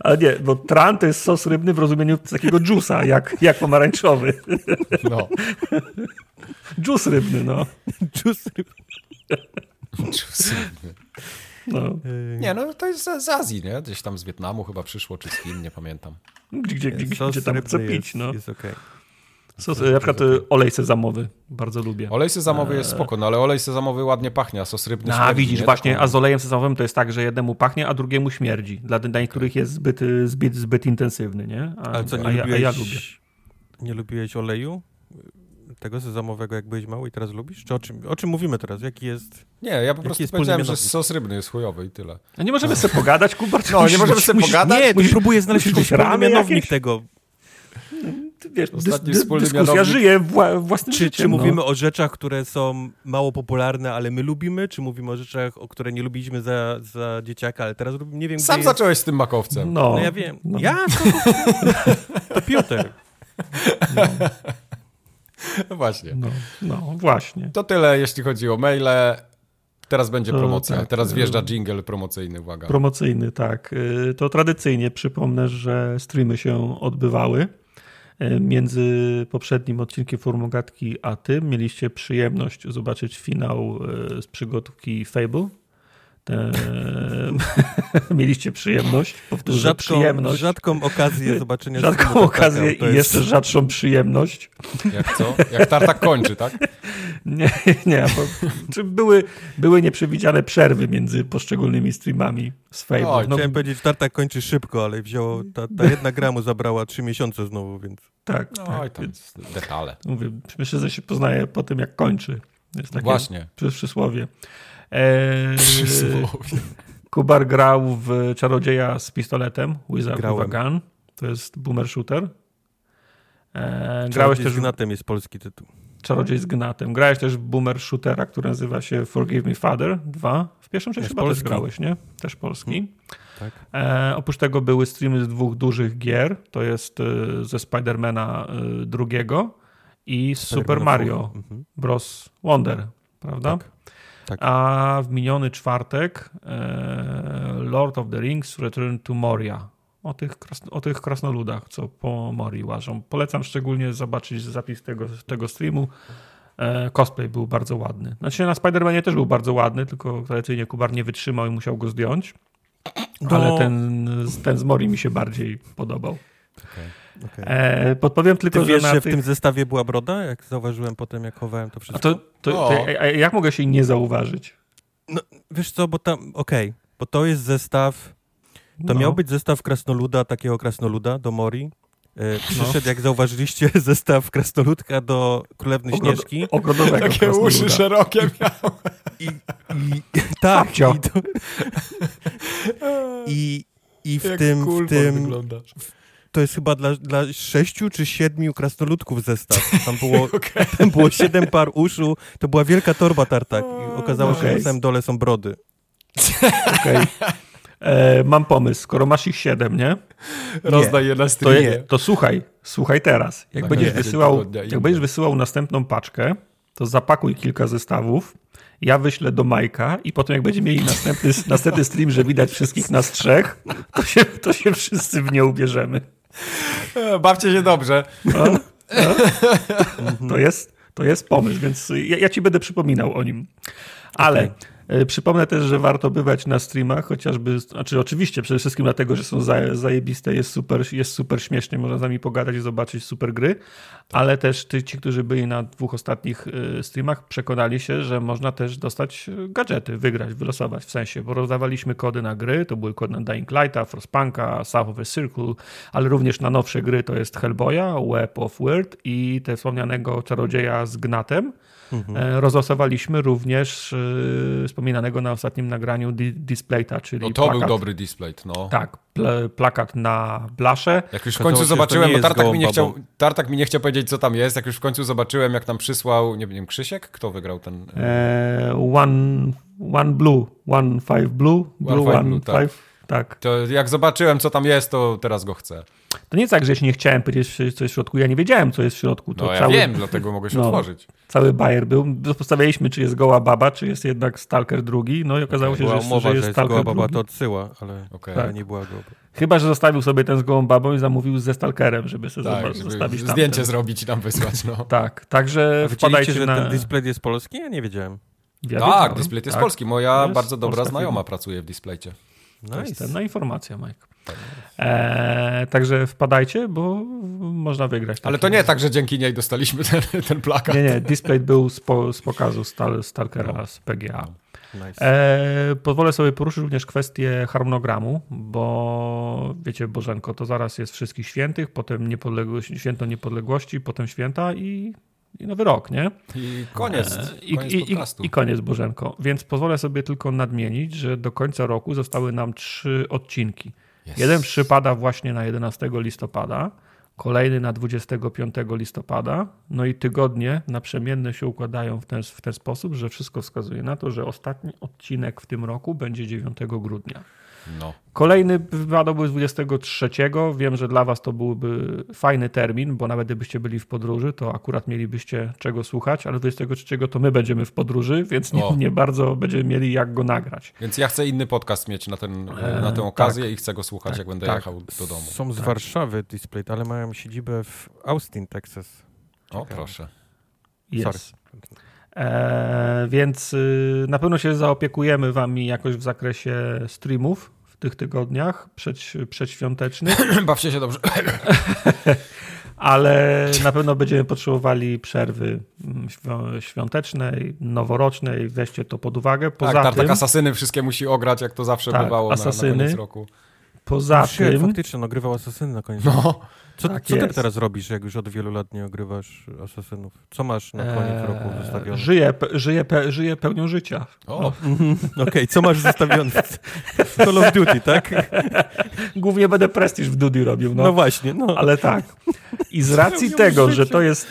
Ale nie, bo tran to jest sos rybny w rozumieniu takiego dżusa, jak, jak pomarańczowy. No. Dżus rybny, no. Dżus rybny. Sos rybny. No. Nie, no to jest z, z Azji, nie? Gdzieś tam z Wietnamu chyba przyszło, czy z Chin, nie pamiętam. Gdzie, gdzie, gdzie, gdzie tam co pić, jest, no. Jest okej. Sos, na przykład y, olej sezamowy, bardzo lubię. Olej sezamowy jest spoko, no ale olej sezamowy ładnie pachnie, a sos rybny A śmierdzi, widzisz, nie? właśnie, a z olejem sezamowym to jest tak, że jednemu pachnie, a drugiemu śmierdzi. Dla, dla niektórych jest zbyt, y, zbyt, zbyt intensywny, nie? A, Ale co, nie a, ja, a lubiłeś, ja lubię. nie lubiłeś oleju? Tego sezamowego, jak byłeś mały i teraz lubisz? Czy o czym, o czym mówimy teraz? Jaki jest... Nie, ja po prostu jest powiedziałem, że sos rybny jest chujowy i tyle. A nie możemy sobie pogadać, Kubar? czy No, nie musisz- możemy sobie musisz- pogadać? Nie, musisz- próbuję znaleźć jakiś mianownik jakieś? tego. Wiesz, Ostatni dys, wspólny dyskusja mianownik- żyje wła, własnym Czy, życiem. czy no. mówimy o rzeczach, które są mało popularne, ale my lubimy? Czy mówimy o rzeczach, o które nie lubiliśmy za, za dzieciaka, ale teraz lubimy? Nie wiem, Sam gdzie jest... zacząłeś z tym makowcem. No, No ja wiem. No. Ja? To, to Piotr. No właśnie. No, no, właśnie. To tyle, jeśli chodzi o maile. Teraz będzie promocja. tak, Teraz y- wjeżdża jingle promocyjny, uwaga. Promocyjny, tak. Y, To tradycyjnie przypomnę, że streamy się odbywały. Y, Między poprzednim odcinkiem Formogatki a tym mieliście przyjemność zobaczyć finał z przygotówki Fable. Te... mieliście przyjemność, powtórzę, Rzadką, przyjemność. rzadką okazję zobaczenia Rzadką filmu okazję i jest- jeszcze rzadszą przyjemność. Jak co? Jak tartak kończy, tak? Nie, nie, bo czy były, były nieprzewidziane przerwy między poszczególnymi streamami z Fable. No, Chciałem powiedzieć, Tartak kończy szybko, ale wzięło, ta, ta jedna gra mu zabrała trzy miesiące znowu, więc... tak, No tak. i tam więc detale. Mówię, myślę, że się poznaje po tym, jak kończy. Jest takie Właśnie. przy- przysłowie. Eee, Przysłowie. Kubar grał w Czarodzieja z pistoletem, Wizard Grałem. with a Gun. To jest boomer shooter. Eee, grałeś też z Gnatem jest polski tytuł. Czarodziej z gnatem. Grałeś też w boomer shootera, który nazywa się Forgive Me Father 2. W pierwszym części chyba polski. też grałeś, nie? Też polski. Tak. E, oprócz tego były streamy z dwóch dużych gier. To jest e, ze Spidermana e, drugiego i z Super Mario Mhm. Bros. Wonder, prawda? Tak. Tak. A w miniony czwartek e, Lord of the Rings Return to Moria. O tych, krasno, o tych krasnoludach, co po Morii łażą. Polecam szczególnie zobaczyć zapis tego, tego streamu. E, cosplay był bardzo ładny. Znaczy na Spider-Manie też był bardzo ładny, tylko tradycyjnie Kubar nie wytrzymał i musiał go zdjąć. Ale ten, ten z Mori mi się bardziej podobał. Okej. E, podpowiem tylko, Ty wiesz, że na że w tych... tym zestawie była broda? Jak zauważyłem potem, jak chowałem to A wszystko. to, to, to, O. a jak mogę się nie zauważyć? Wiesz co, bo tam, okej, bo to jest zestaw, to No. miał być zestaw krasnoluda, takiego krasnoluda do Mori. No. E, przyszedł, jak zauważyliście, zestaw krasnoludka do Królewny Ogro- Śnieżki. Ogrodowego Takie uszy szerokie miał. I, i, tak, Babcio. i, to, i, i w tym, w tym wyglądasz. To jest chyba dla, dla sześciu czy siedmiu krasnoludków zestaw. Tam było, tam było siedem par uszu, to była wielka torba tartak i okazało się, że na samym dole są brody. Okej. E, mam pomysł. Skoro masz ich siedem, nie? Rozdaj je na To, streamie. je, to słuchaj, słuchaj teraz. Jak, Na będziesz wysyłał, jak będziesz wysyłał następną paczkę, to zapakuj kilka zestawów. Ja wyślę do Majka i potem jak będziemy mieli następny, następny stream, że widać wszystkich nas trzech, to się, to się wszyscy w nie ubierzemy. Bawcie się dobrze. No, no. To, jest, to jest pomysł, więc ja, ja ci będę przypominał o nim. Ale e, przypomnę też, że warto bywać na streamach, chociażby, znaczy oczywiście przede wszystkim dlatego, że są za, zajebiste, jest super, jest super śmiesznie, można z nami pogadać i zobaczyć super gry, ale też ty, ci, którzy byli na dwóch ostatnich e, streamach, przekonali się, że można też dostać e, gadżety, wygrać, wylosować, w sensie, bo rozdawaliśmy kody na gry, to były kody na Dying Lighta, Frostpunka, South of a Circle, ale również na nowsze gry to jest Hellboya, Web of Word i te wspomnianego czarodzieja z Gnatem. E, Rozlosowaliśmy również e, wspominanego na ostatnim nagraniu di Displayta, czyli No to plakat. był dobry display, no. Tak, pl plakat na blasze. Jak już w końcu zobaczyłem, bo Tartak mi, nie chciał. Tartak mi nie chciał powiedzieć, co tam jest. Jak już w końcu zobaczyłem, jak tam przysłał, nie wiem, Krzysiek? Kto wygrał ten? E, one, one Blue, One Five Blue, Blue Five One Blue, tak. Five. Tak. To jak zobaczyłem, co tam jest, to teraz go chcę. To nie jest tak, że się nie chciałem powiedzieć, co jest w środku. Ja nie wiedziałem, co jest w środku. To No ja cały, wiem, dlatego mogę się no. otworzyć. Cały bajer był. Postawialiśmy, czy jest goła baba, czy jest jednak Stalker drugi. No i okazało Okej, się, Była że, umowa, że jest że Stalker goła baba drugi. to odsyła, ale, Okej. ale Tak. nie była goła. Chyba, że zostawił sobie ten z gołą babą i zamówił ze Stalkerem, żeby sobie Tak, żeby zostawić zdjęcie zrobić i nam wysłać, no. Tak, także wpadajcie że na... ten display jest polski? Ja nie wiedziałem. Ja tak, display jest tak. polski. Moja jest bardzo dobra znajoma firma. pracuje w displaycie. To jest Nice. cenna informacja, Mike. Eee, także wpadajcie, bo można wygrać. Ale to nie tak, że dzięki niej dostaliśmy ten, ten plakat. Nie, nie, display był z, po, z pokazu Stal, Stalkera z PGA. Nice. E, pozwolę sobie poruszyć również kwestię harmonogramu, bo wiecie, Bożenko, to zaraz jest Wszystkich Świętych, potem niepodległość, Święto Niepodległości, potem Święta i, i Nowy Rok, nie? I koniec, E, I, koniec i, i. I koniec, Bożenko. Więc pozwolę sobie tylko nadmienić, że do końca roku zostały nam trzy odcinki. Yes. Jeden przypada właśnie na 11 listopada, kolejny na 25 listopada, no i tygodnie naprzemienne się układają w ten, w ten sposób, że wszystko wskazuje na to, że ostatni odcinek w tym roku będzie 9 grudnia. No. Kolejny wypadałby z 23. Wiem, że dla Was to byłby fajny termin, bo nawet gdybyście byli w podróży, to akurat mielibyście czego słuchać, ale 23 to my będziemy w podróży, więc nie, O. nie bardzo będziemy mieli jak go nagrać. Więc ja chcę inny podcast mieć na, ten, E, na tę okazję i chcę go słuchać, Tak, jak będę tak. jechał do domu. Są z tak. Warszawy display, ale mają siedzibę w Austin, Texas. O, Ciekawe. proszę. Jest. E, więc y, na pewno się zaopiekujemy Wami jakoś w zakresie streamów w tych tygodniach przed, przedświątecznych. Bawcie się dobrze. ale na pewno będziemy potrzebowali przerwy mm, świ- świątecznej, noworocznej. Weźcie to pod uwagę. Poza tak, Tartak tym, Asasyny wszystkie musi ograć, jak to zawsze Tak, bywało na, na koniec roku. poza Shit, tym, faktycznie, no grywał Asasyny na koniec. No, Co, tak co ty teraz robisz, jak już od wielu lat nie ogrywasz Asasynów? Co masz na koniec e, roku zostawione? żyje, pe- żyje, pe- żyje pełnią życia. o, Okej, co masz zostawione? w Call of Duty, tak? Głównie będę prestiż w Dudy robił, No, no, właśnie, no. ale tak. I z racji tego, że to jest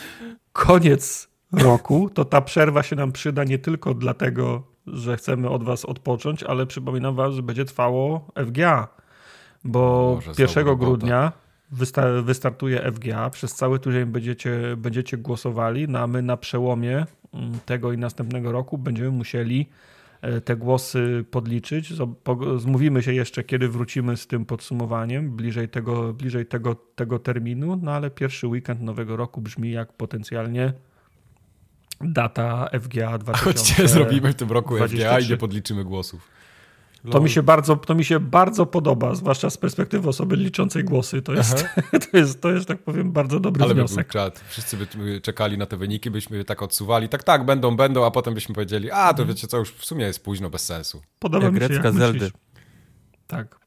koniec roku, to ta przerwa się nam przyda nie tylko dlatego, że chcemy od was odpocząć, ale przypominam wam, że będzie trwało FGA, bo Boże, 1 znowu grudnia wysta- wystartuje FGA, przez cały tydzień będziecie, będziecie głosowali, no a my na przełomie mm, tego i następnego roku będziemy musieli e, te głosy podliczyć. Zmówimy się jeszcze, kiedy wrócimy z tym podsumowaniem, bliżej tego, bliżej tego, tego terminu, no ale pierwszy weekend nowego roku brzmi jak potencjalnie data FGA 2000. Chodźcie, zrobimy w tym roku FGA i 23. nie podliczymy głosów. To mi, się bardzo, to mi się bardzo podoba, zwłaszcza z perspektywy osoby liczącej głosy. To jest, to jest, to jest tak powiem, bardzo dobry Ale by był wniosek. czat. Wszyscy by czekali na te wyniki, byśmy tak odsuwali. Tak, tak, będą, będą, a potem byśmy powiedzieli, a to wiecie co, już w sumie jest późno, bez sensu. Podoba Jak mi się, grecka jak Zeldy. myślisz. Tak.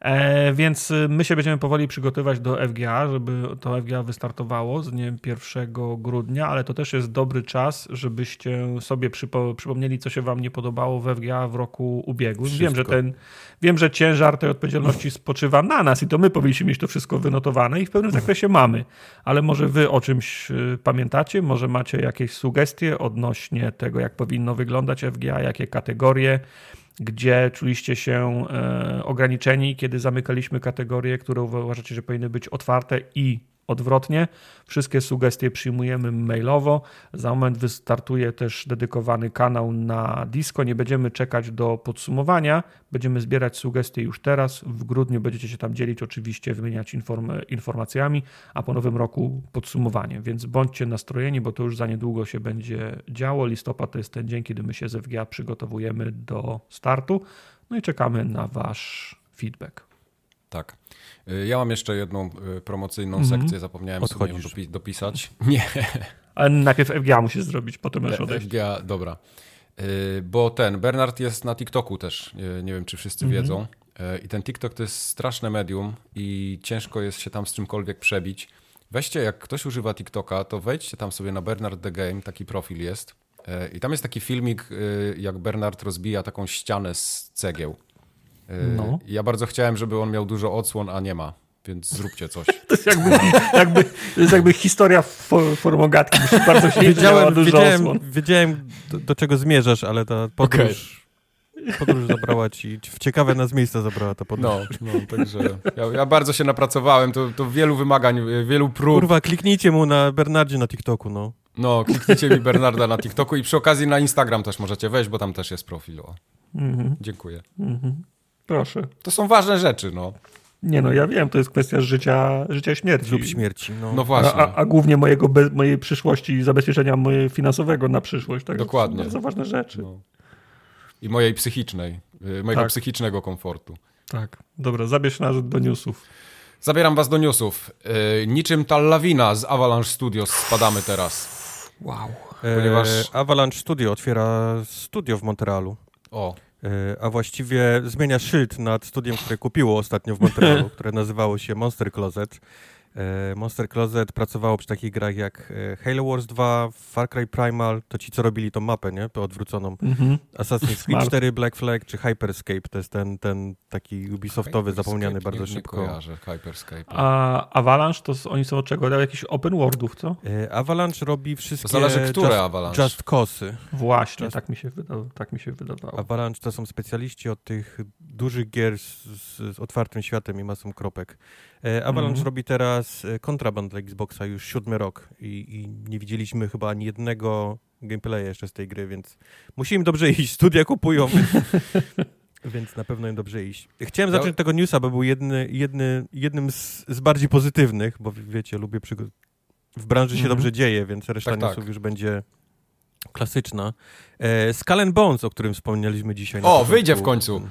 E, więc y, my się będziemy powoli przygotowywać do FGA, żeby to FGA wystartowało z dniem 1 grudnia, ale to też jest dobry czas, żebyście sobie przypo, przypomnieli, co się wam nie podobało w FGA w roku ubiegłym. Wiem, że ten, wiem, że ciężar tej odpowiedzialności spoczywa na nas i to my powinniśmy mieć to wszystko wynotowane i w pewnym zakresie mamy, ale może wy o czymś y, pamiętacie, może macie jakieś sugestie odnośnie tego, jak powinno wyglądać FGA, jakie kategorie, gdzie czuliście się e, ograniczeni, kiedy zamykaliśmy kategorie, które uważacie, że powinny być otwarte i odwrotnie. Wszystkie sugestie przyjmujemy mailowo. Za moment wystartuje też dedykowany kanał na Disco. Nie będziemy czekać do podsumowania. Będziemy zbierać sugestie już teraz. W grudniu będziecie się tam dzielić, oczywiście wymieniać inform- informacjami, a po nowym roku podsumowanie. Więc bądźcie nastrojeni, bo to już za niedługo się będzie działo. Listopad to jest ten dzień, kiedy my się z FGA przygotowujemy do startu. No i czekamy na Wasz feedback. Tak. Y, Ja mam jeszcze jedną y, promocyjną Mhm. sekcję, zapomniałem sobie ją Odchodzisz. dopi- dopisać. Nie, Ale najpierw FGA musisz zrobić, potem możesz odejść. FGA, dobra. Y, Bo ten, Bernard jest na TikToku też, nie wiem czy wszyscy Mhm. wiedzą. I ten TikTok to jest straszne medium i ciężko jest się tam z czymkolwiek przebić. Weźcie, jak ktoś używa TikToka, to wejdźcie tam sobie na Bernard the Game, taki profil jest. I tam jest taki filmik, jak Bernard rozbija taką ścianę z cegieł. No. Ja bardzo chciałem, żeby on miał dużo odsłon, a nie ma, więc zróbcie coś. To jest jakby, jakby, to jest jakby historia for, formogatki. Bardzo się Wiedziałem, dużo wiedziałem, osłon. wiedziałem do, do czego zmierzasz, ale ta podróż, podróż zabrała ci, w ciekawe nas miejsca zabrała ta podróż. No, no także ja, ja bardzo się napracowałem, to, to wielu wymagań, wielu prób. Kurwa, kliknijcie mu na Bernardzie na TikToku, no. No, kliknijcie mi Bernarda na TikToku i przy okazji na Instagram też możecie wejść, bo tam też jest profil. O. Mhm, Dziękuję. mhm. Proszę. To są ważne rzeczy, no. Nie no, ja wiem, to jest kwestia życia, życia śmierci. Lub śmierci, no. No A, właśnie. a, a głównie mojego be, mojej przyszłości i zabezpieczenia mojej finansowego na przyszłość. Tak Dokładnie. To są bardzo ważne rzeczy. No. I mojej psychicznej, y, mojego Tak. psychicznego komfortu. Tak. Dobra, zabierz nas do newsów. Zabieram was do newsów. Y, niczym ta lawina z Avalanche Studios spadamy teraz. Wow. ponieważ- E, Avalanche Studio otwiera studio w Montrealu. O, E, A właściwie zmienia szyld nad studiem, które kupiło ostatnio w Montrealu, które nazywało się Monster Closet. E, Monster Closet pracowało przy takich grach jak e, Halo Wars 2, Far Cry Primal, to ci co robili tą mapę, nie? Odwróconą. Mhm. Assassin's Creed Smart. 4, Black Flag czy Hyperscape, to jest ten, ten taki Ubisoftowy, zapomniany Hyperscape, bardzo nie, szybko. Nie kojarzę, Hyperscape. A Avalanche to oni są od czego? Dają jakichś open worldów, co? E, Avalanche robi wszystkie To zależy, które just, Avalanche. just Cosy. Właśnie, Just- tak mi się, wyda, tak mi się wydawało. Avalanche to są specjaliści od tych dużych gier z, z otwartym światem i masą kropek. E, Avalanche Mhm. robi teraz e, kontraband dla Xboxa już siódmy rok i, i nie widzieliśmy chyba ani jednego gameplaya jeszcze z tej gry, więc musi im dobrze iść. Studia kupują, więc, na pewno im dobrze iść. Chciałem Ja- zacząć od tego newsa, bo był jedny, jedny, jednym z, z bardziej pozytywnych, bo wiecie, lubię przygo- w branży się Mhm. dobrze dzieje, więc reszta Tak, tak. newsów już będzie klasyczna. E, Skull Bones, o którym wspomnieliśmy dzisiaj. O, wyjdzie w końcu.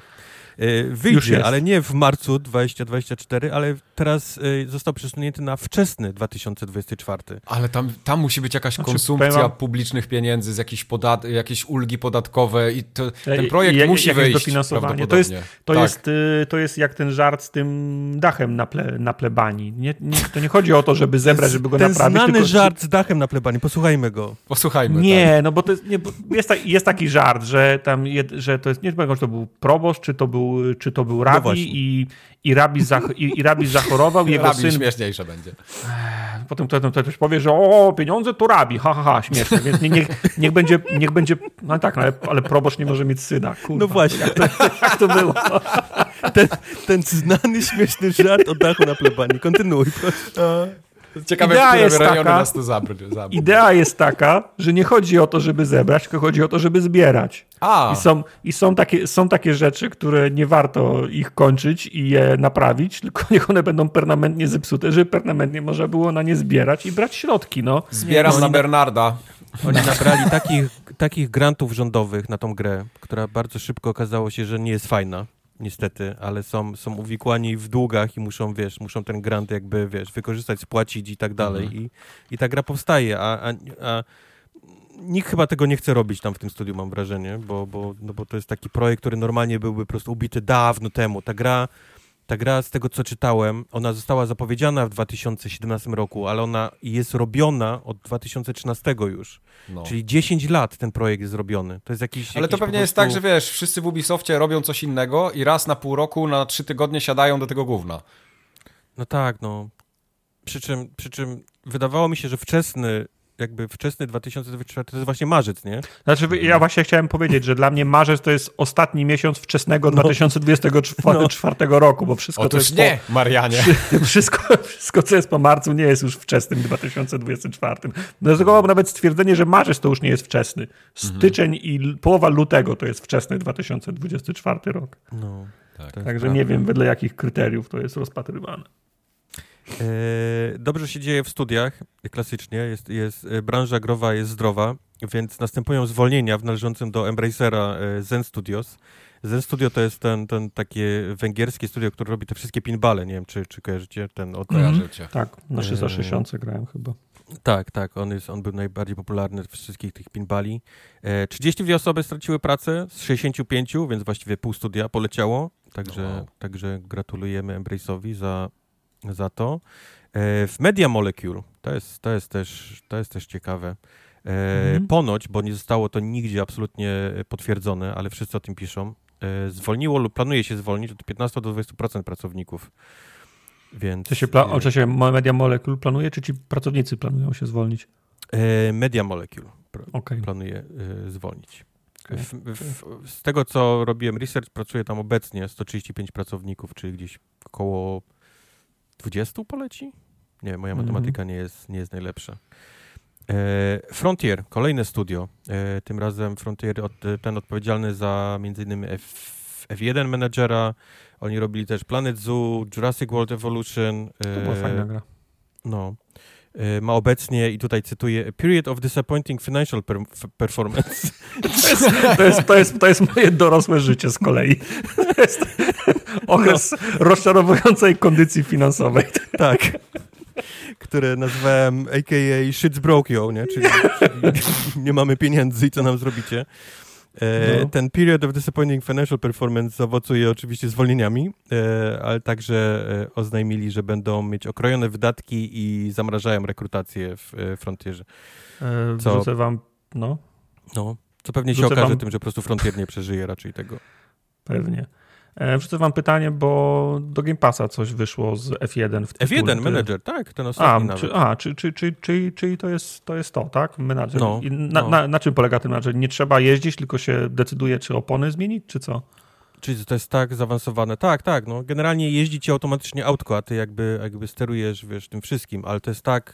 E, Już Wyjdzie, jest. ale nie w marcu 2024, ale teraz e, został przesunięty na wczesny 2024. Ale tam, tam musi być jakaś Znaczy, konsumpcja publicznych pieniędzy, z jakichś podat jakieś ulgi podatkowe i to, ten projekt i musi wyjść dofinansowanie. To jest-. To, tak. jest, y, to jest jak ten żart z tym dachem na, ple, na plebanii. Nie, nie, to nie chodzi o to, żeby zebrać, żeby go Ten naprawić. znany tylko, żart z dachem na plebanii, posłuchajmy go. Posłuchajmy. tak. Nie, no bo to jest, nie, bo jest, ta, jest taki żart, że tam jed, że to jest, nie wiem, czy to był proboszcz, czy to był, czy to był rabi właśnie. i, i, rabi zach, i, i rabi zachorował, jego Rabi syn śmieszniejsze będzie. potem ktoś powie, że o, pieniądze to rabi, ha, ha, ha, śmieszne, więc nie, niech, niech, będzie, niech będzie, no tak, no, ale, ale proboszcz nie może mieć syna, kurwa. No właśnie. Jak to, jak to było? Ten, ten znany, śmieszny żart o dachu na plebanii. Kontynuuj, proszę. Ciekawe, Idea w które jest rejony taka- nas to zabry. Idea jest taka, że nie chodzi o to, żeby zebrać, tylko chodzi o to, żeby zbierać. A, I, są, i są, takie, są takie rzeczy, które nie warto ich kończyć i je naprawić, tylko niech one będą permanentnie zepsute, żeby permanentnie można było na nie zbierać i brać środki. No. zbieram Nie, na Bernarda. Oni nabrali takich, takich grantów rządowych na tą grę, która bardzo szybko okazało się, że nie jest fajna. Niestety, ale są, są uwikłani w długach i muszą, wiesz, muszą ten grant jakby, wiesz, wykorzystać, spłacić i tak dalej. I, I ta gra powstaje, a, a, a nikt chyba tego nie chce robić tam w tym studiu, mam wrażenie, bo, bo, no bo to jest taki projekt, który normalnie byłby po prostu ubity dawno temu. Ta gra, ta gra, z tego co czytałem, ona została zapowiedziana w 2017 roku, ale ona jest robiona od 2013 już. No. Czyli 10 lat ten projekt jest zrobiony. To jest jakiś. Ale to jakiś po pewnie jest prostu- tak, że wiesz, wszyscy w Ubisoftie robią coś innego i raz na pół roku, na trzy tygodnie siadają do tego gówna. No tak, no. Przy czym, przy czym wydawało mi się, że wczesny, jakby wczesny 2024 to jest właśnie marzec, nie? Znaczy, ja właśnie chciałem powiedzieć, że dla mnie marzec to jest ostatni miesiąc wczesnego No. 2024 roku, bo wszystko to Otóż jest nie, Marianie. Po, wszystko, wszystko, co jest po marcu, nie jest już wczesnym 2024. Dlatego nawet stwierdzenie, że marzec to już nie jest wczesny. Styczeń i l- połowa lutego to jest wczesny 2024 rok. No. Tak. Także prawda. nie wiem, wedle jakich kryteriów to jest rozpatrywane. E, dobrze się dzieje w studiach, klasycznie. Jest, jest, e, branża growa jest zdrowa, więc następują zwolnienia w należącym do Embracera e, Zen Studios. Zen Studio to jest ten, ten takie węgierskie studio, które robi te wszystkie pinbale. Nie wiem, czy, czy kojarzycie ten od Kojarzę cię. Tak, na 360 grałem chyba. Tak, tak, on, jest, on był najbardziej popularny z wszystkich tych pinbali. E, 32 osoby straciły pracę z 65, więc właściwie pół studia poleciało, także, Wow. także gratulujemy Embrace'owi za, za to. E, w Media Molecule, to jest, to jest, też, to jest też ciekawe, e, Mhm. ponoć, bo nie zostało to nigdzie absolutnie potwierdzone, ale wszyscy o tym piszą, e, zwolniło lub planuje się zwolnić od 15 do 20% pracowników. Więc, Czy się, pla- o, czy się Media Molecule planuje, czy ci pracownicy planują się zwolnić? Media Molecule. Okej. planuje zwolnić. W, w, z tego, co robiłem research, pracuje tam obecnie 135 pracowników, czyli gdzieś około 20 poleci? Nie, moja Mhm. matematyka nie, jest, nie jest najlepsza. E, Frontier, kolejne studio. E, tym razem Frontier, ten odpowiedzialny za innymi F, F1 Managera. Oni robili też Planet Zoo, Jurassic World Evolution. To była e, fajna gra. no. E, Ma obecnie, i tutaj cytuję, period of disappointing financial per performance. To jest, to, jest, to, jest, to jest moje dorosłe życie z kolei. To jest okres rozczarowującej kondycji finansowej. tak. Które nazwałem a.k.a. shit's broke yo, nie? Czyli, czyli nie mamy pieniędzy i co nam zrobicie. E, No. Ten period of disappointing financial performance zaowocuje oczywiście zwolnieniami, e, ale także e, oznajmili, że będą mieć okrojone wydatki i zamrażają rekrutację w e, Frontierze. E, Co? Wrzucę wam, no No, co pewnie się okaże wam- tym, że po prostu Frontier nie przeżyje raczej tego. pewnie. E, Wrzucę wam pytanie, bo do Game Passa coś wyszło z F1 w tytule. F1 Ty- Manager, tak, ten A, ostatni nawet. czy, a czy, czy, czy, czy, czyli to jest, to jest to, tak? Menadżer. No, na, no. Na, na czym polega ten menadżer? Nie trzeba jeździć, tylko się decyduje, czy opony zmienić, czy co? Czyli to jest tak zaawansowane. Tak, tak, no generalnie jeździ ci automatycznie autko, a ty jakby, jakby sterujesz, wiesz, tym wszystkim, ale to jest tak,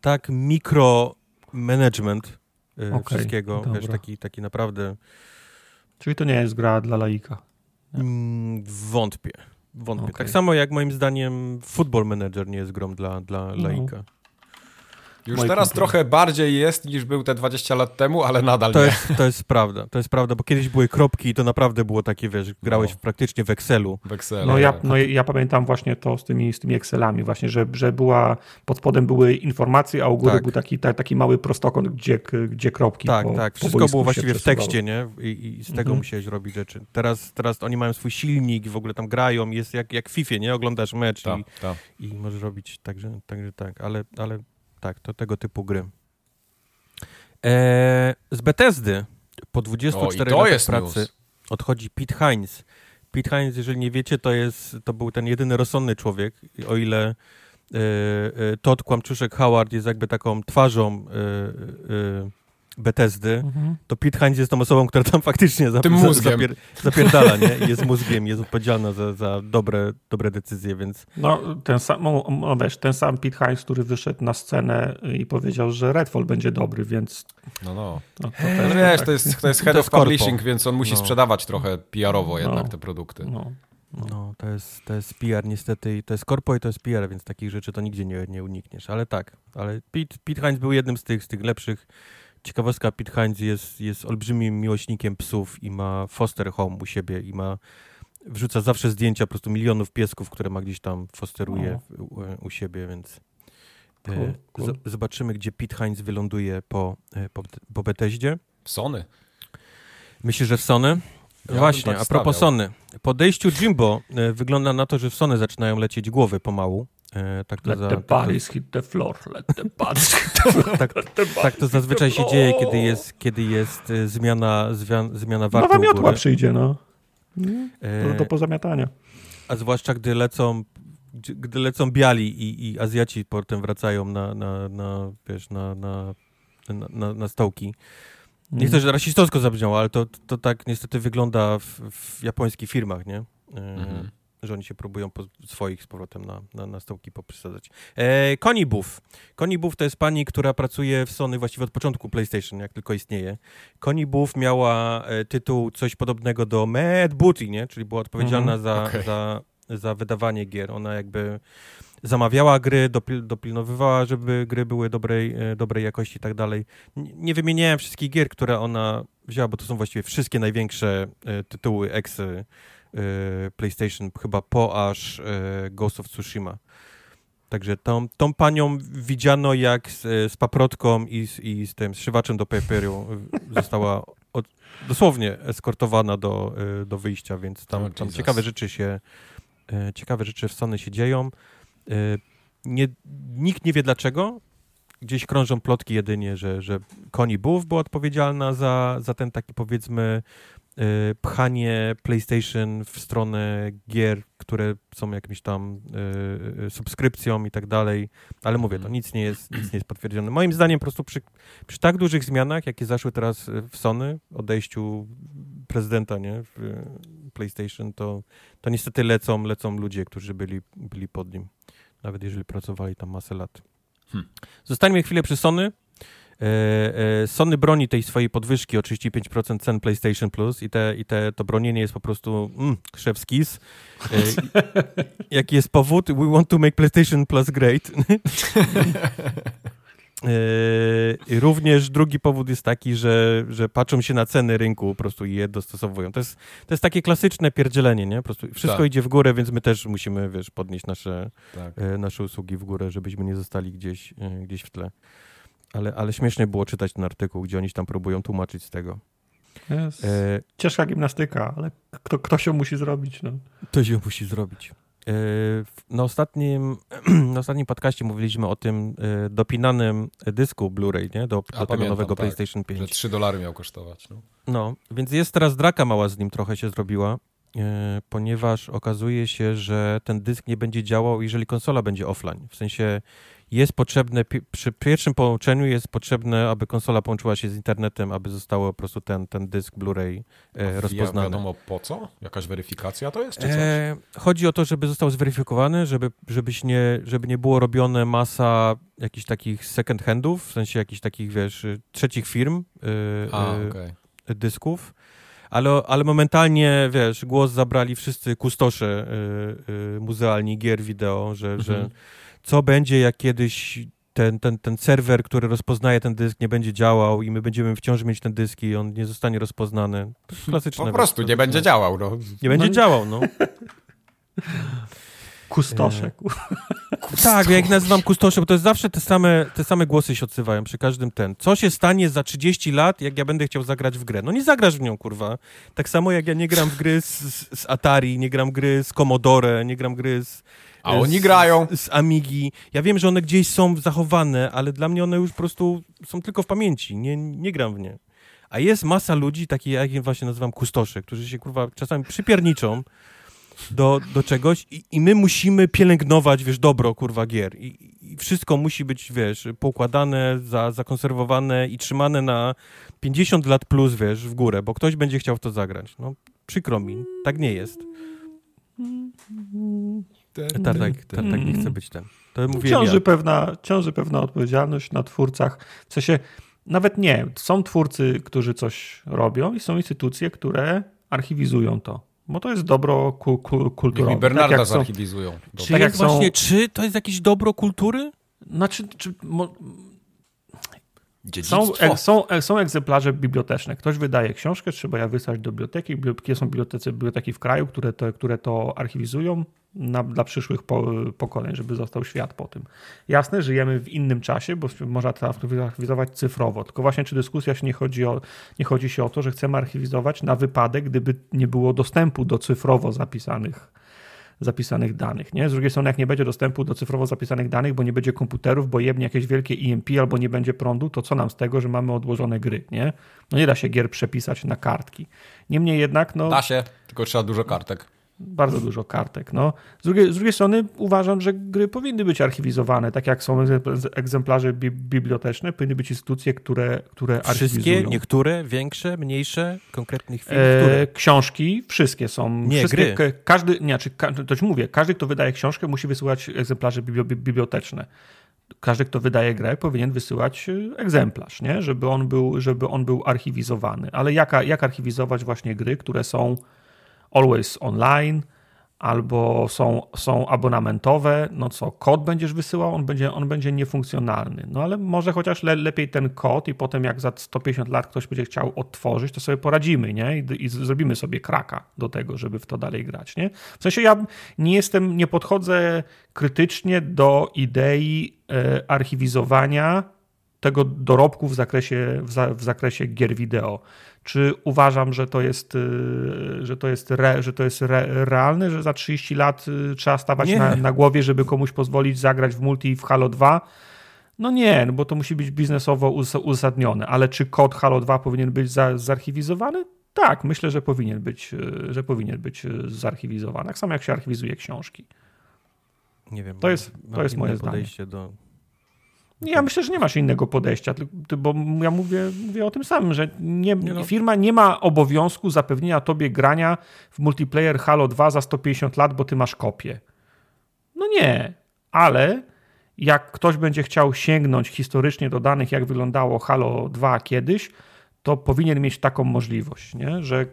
tak mikro management y, Okej, wszystkiego, wiesz, taki, taki naprawdę Czyli to nie jest gra dla laika. Mm, wątpię. Wątpię. Okej. Tak samo jak moim zdaniem Football Manager nie jest grą dla, dla No. Już teraz trochę bardziej jest niż był te 20 lat temu, ale nadal To nie. jest, to jest prawda, to jest prawda, bo kiedyś były kropki i to naprawdę było takie, wiesz, grałeś No. praktycznie w Excelu. W Excelu, No ja, tak. no ja pamiętam właśnie to z tymi, z tymi Excelami, właśnie, że, że była, pod spodem były informacje, a u góry Tak. był taki, ta, taki mały prostokąt, gdzie, gdzie kropki Tak, po, tak. Wszystko było właściwie w tekście, nie? I, i z tego Mhm. musiałeś robić rzeczy. Teraz, teraz oni mają swój silnik i w ogóle tam grają, jest jak, jak w FIFA, nie? Oglądasz mecz Ta, i, ta. i możesz robić także, także tak, ale, ale tak, to tego typu gry. E, z Bethesdy po O, i 24 to latach pracy news. odchodzi Pete Hines. Pete Hines, jeżeli nie wiecie, to jest, to był ten jedyny rozsądny człowiek, o ile e, Todd Kłamczuszek Howard jest jakby taką twarzą e, Bethesdy, mhm. to Pete Hines jest tą osobą, która tam faktycznie Tym mózgiem. Zapier, zapierdala, nie? I jest mózgiem, jest odpowiedzialna za, za dobre, dobre decyzje, więc... No, ten sam, no, wiesz, ten sam Pete Hines, który wyszedł na scenę i powiedział, że Redfall będzie dobry, więc... No, no. no to eee, wiesz, tak. to jest, to jest head to of publishing, więc on musi no. sprzedawać trochę PR-owo jednak no. te produkty. No. No, to jest, to jest PR niestety, to jest korpo i to jest PR, więc takich rzeczy to nigdzie nie, nie unikniesz, ale tak, ale Pete, Pete Hines był jednym z tych, z tych lepszych Ciekawostka, Pete Hines jest, jest olbrzymim miłośnikiem psów i ma foster home u siebie i ma wrzuca zawsze zdjęcia po prostu milionów piesków, które ma gdzieś tam fosteruje u, u, siebie, więc e, cool, cool. Z, zobaczymy, gdzie Pete Hines wyląduje po, e, po, po Beteździe. W Sony. Myślę, że w Sony. Ja Właśnie, tak a propos Sony. Po odejściu Jimbo e, wygląda na to, że w Sony zaczynają lecieć głowy pomału. E, tak to let za, the bodies to, hit the floor, let the bodies hit the floor. tak, tak to zazwyczaj się dzieje, kiedy jest, kiedy jest e, zmiana, zmian, zmiana warty Nowa miotła przyjdzie, no. Do, do pozamiatania. A zwłaszcza, gdy lecą gdy lecą biali i, i Azjaci potem wracają na, na, na wiesz, na, na, na, na stołki. Nie chcę, że rasistowsko zabrzmiało, ale to, to tak niestety wygląda w, w japońskich firmach, nie? Mhm że oni się próbują po swoich z powrotem na, na, na stołki poprzesadzać. E, Connie Buff. Connie Buff to jest pani, która pracuje w Sony właściwie od początku PlayStation, jak tylko istnieje. Connie Buff miała e, tytuł coś podobnego do Mad Booty, nie? Czyli była odpowiedzialna mm, za, okay. za, za wydawanie gier. Ona jakby zamawiała gry, dopil, dopilnowywała, żeby gry były dobrej, e, dobrej jakości i tak dalej. Nie wymieniałem wszystkich gier, które ona wzięła, bo to są właściwie wszystkie największe e, tytuły eksy PlayStation chyba po aż y, Ghost of Tsushima. Także tą, tą panią widziano jak z, z paprotką i z, i z tym szywaczem do papieru została od, dosłownie eskortowana do, do wyjścia, więc tam, oh, tam ciekawe rzeczy się ciekawe rzeczy w Sony się dzieją. Nie, nikt nie wie dlaczego. Gdzieś krążą plotki jedynie, że, że Connie Booth była odpowiedzialna za, za ten taki powiedzmy pchanie PlayStation w stronę gier, które są jakimś tam y, y, subskrypcją i tak dalej, ale mówię, to mhm. nic nie jest, nic nie jest potwierdzone. Moim zdaniem po prostu przy, przy tak dużych zmianach, jakie zaszły teraz w Sony, odejściu prezydenta, nie, w PlayStation, to, to niestety lecą, lecą ludzie, którzy byli, byli pod nim, nawet jeżeli pracowali tam masę lat. Hmm. Zostańmy chwilę przy Sony, Sony broni tej swojej podwyżki o 35% cen PlayStation Plus i, te, i te, to bronienie jest po prostu mm, szewskis. E, jaki jest powód? We want to make PlayStation Plus great. Yy, również drugi powód jest taki, że, że patrzą się na ceny rynku po prostu i je dostosowują. To jest, to jest takie klasyczne pierdzielenie, nie? Po prostu wszystko tak. idzie w górę, więc my też musimy, wiesz, podnieść nasze, tak. nasze usługi w górę, żebyśmy nie zostali gdzieś, gdzieś w tle. Ale, ale śmiesznie było czytać ten artykuł, gdzie oni tam próbują tłumaczyć z tego. Jest. E... Ciężka gimnastyka, ale kto, kto się musi zrobić? No. To się musi zrobić. E... Na ostatnim, na ostatnim podcaście mówiliśmy o tym e, dopinanym dysku Blu-ray, nie? Do, do tego pamiętam, nowego tak, PlayStation 5. Że 3 dolary miał kosztować. No. no, więc jest teraz draka mała z nim trochę się zrobiła, e, ponieważ okazuje się, że ten dysk nie będzie działał, jeżeli konsola będzie offline. W sensie jest potrzebne, przy pierwszym połączeniu jest potrzebne, aby konsola połączyła się z internetem, aby zostało po prostu ten, ten dysk Blu-ray e, rozpoznany. wiadomo po co? Jakaś weryfikacja to jest, czy coś? E, chodzi o to, żeby został zweryfikowany, żeby, żebyś nie, żeby nie było robione masa jakichś takich second handów, w sensie jakichś takich, wiesz, trzecich firm e, A, e, okay. dysków. Ale, ale momentalnie, wiesz, głos zabrali wszyscy kustosze y, y, muzealni gier wideo, że, mhm. że co będzie, jak kiedyś ten, ten, ten serwer, który rozpoznaje ten dysk, nie będzie działał i my będziemy wciąż mieć ten dysk i on nie zostanie rozpoznany. Klasyczne. Po prostu nie będzie działał, no. Nie będzie no. działał, no. Kustosze. E... Tak, jak nazywam kustosze, bo to jest zawsze te same, te same głosy się odzywają przy każdym ten. Co się stanie za 30 lat, jak ja będę chciał zagrać w grę? No nie zagrasz w nią, kurwa. Tak samo jak ja nie gram w gry z, z Atari, nie gram gry z Commodore, nie gram gry z a oni z, grają. Z Amigi. Ja wiem, że one gdzieś są zachowane, ale dla mnie one już po prostu są tylko w pamięci. Nie, nie gram w nie. A jest masa ludzi, takich jak ja właśnie nazywam kustosze, którzy się kurwa czasami przypierniczą do, do czegoś i, i my musimy pielęgnować, wiesz, dobro, kurwa, gier. I, I wszystko musi być, wiesz, poukładane, za, zakonserwowane i trzymane na 50 lat plus, wiesz, w górę, bo ktoś będzie chciał w to zagrać. No, przykro mi, tak nie jest. Tak, tak, tak, tak nie chce być ten. To ciąży, ja. pewna, ciąży pewna odpowiedzialność na twórcach. W sensie, nawet nie, są twórcy, którzy coś robią i są instytucje, które archiwizują to. Bo to jest dobro ku, ku, kulturowe. I Bernarda tak zarchiwizują. Czy, tak jest właśnie, czy to jest jakieś dobro kultury? Znaczy, czy, mo, są, są, są egzemplarze biblioteczne. Ktoś wydaje książkę, trzeba je wysłać do biblioteki. Są biblioteki, biblioteki w kraju, które to, które to archiwizują na, dla przyszłych po, pokoleń, żeby został świat po tym. Jasne, żyjemy w innym czasie, bo można to archiwizować cyfrowo. Tylko właśnie czy dyskusja się nie chodzi, o, nie chodzi się o to, że chcemy archiwizować na wypadek, gdyby nie było dostępu do cyfrowo zapisanych zapisanych danych. Nie? Z drugiej strony, jak nie będzie dostępu do cyfrowo zapisanych danych, bo nie będzie komputerów, bo jebnie jakieś wielkie EMP albo nie będzie prądu, to co nam z tego, że mamy odłożone gry? Nie, no nie da się gier przepisać na kartki. Niemniej jednak. No, da się, tylko trzeba dużo kartek bardzo dużo kartek. No. Z, drugiej, z drugiej strony uważam, że gry powinny być archiwizowane, tak jak są egzemplarze bi biblioteczne, powinny być instytucje, które, które Wszystkie, archiwizują. niektóre, większe, mniejsze, konkretnych film, e, Książki, wszystkie są. Nie, wszystkie, gry. Każdy, nie, czy, to ci mówię, każdy, kto wydaje książkę, musi wysyłać egzemplarze biblioteczne każdy, kto wydaje grę, powinien wysyłać e, egzemplarz, nie? Żeby, on był, żeby on był archiwizowany. Ale jak, jak archiwizować właśnie gry, które są always online, albo są, są abonamentowe, no co, kod będziesz wysyłał, on będzie, on będzie niefunkcjonalny. No ale może chociaż le, lepiej ten kod i potem jak za 150 lat ktoś będzie chciał odtworzyć, to sobie poradzimy, nie? I, I, zrobimy sobie kraka do tego, żeby w to dalej grać, nie? W sensie ja nie jestem, nie podchodzę krytycznie do idei e, archiwizowania tego dorobku w zakresie, w, za, w zakresie gier wideo czy uważam, że to jest, y, że to jest, re, że to jest re, realne, że za 30 lat y, trzeba stawać na, na, głowie, żeby komuś pozwolić zagrać w multi w Halo 2? No nie, no bo to musi być biznesowo uzasadnione, ale czy kod Halo 2 powinien być za, zarchiwizowany? Tak, myślę, że powinien być, y, że powinien być zarchiwizowany. Tak samo jak się archiwizuje książki. Nie wiem. To jest, to jest moje zdanie. do ja myślę, że nie masz innego podejścia, bo ja mówię, mówię o tym samym, że nie, nie no. firma nie ma obowiązku zapewnienia tobie grania w multiplayer Halo 2 za 150 lat, bo ty masz kopię. No nie, ale jak ktoś będzie chciał sięgnąć historycznie do danych, jak wyglądało Halo 2 kiedyś, to powinien mieć taką możliwość, nie? że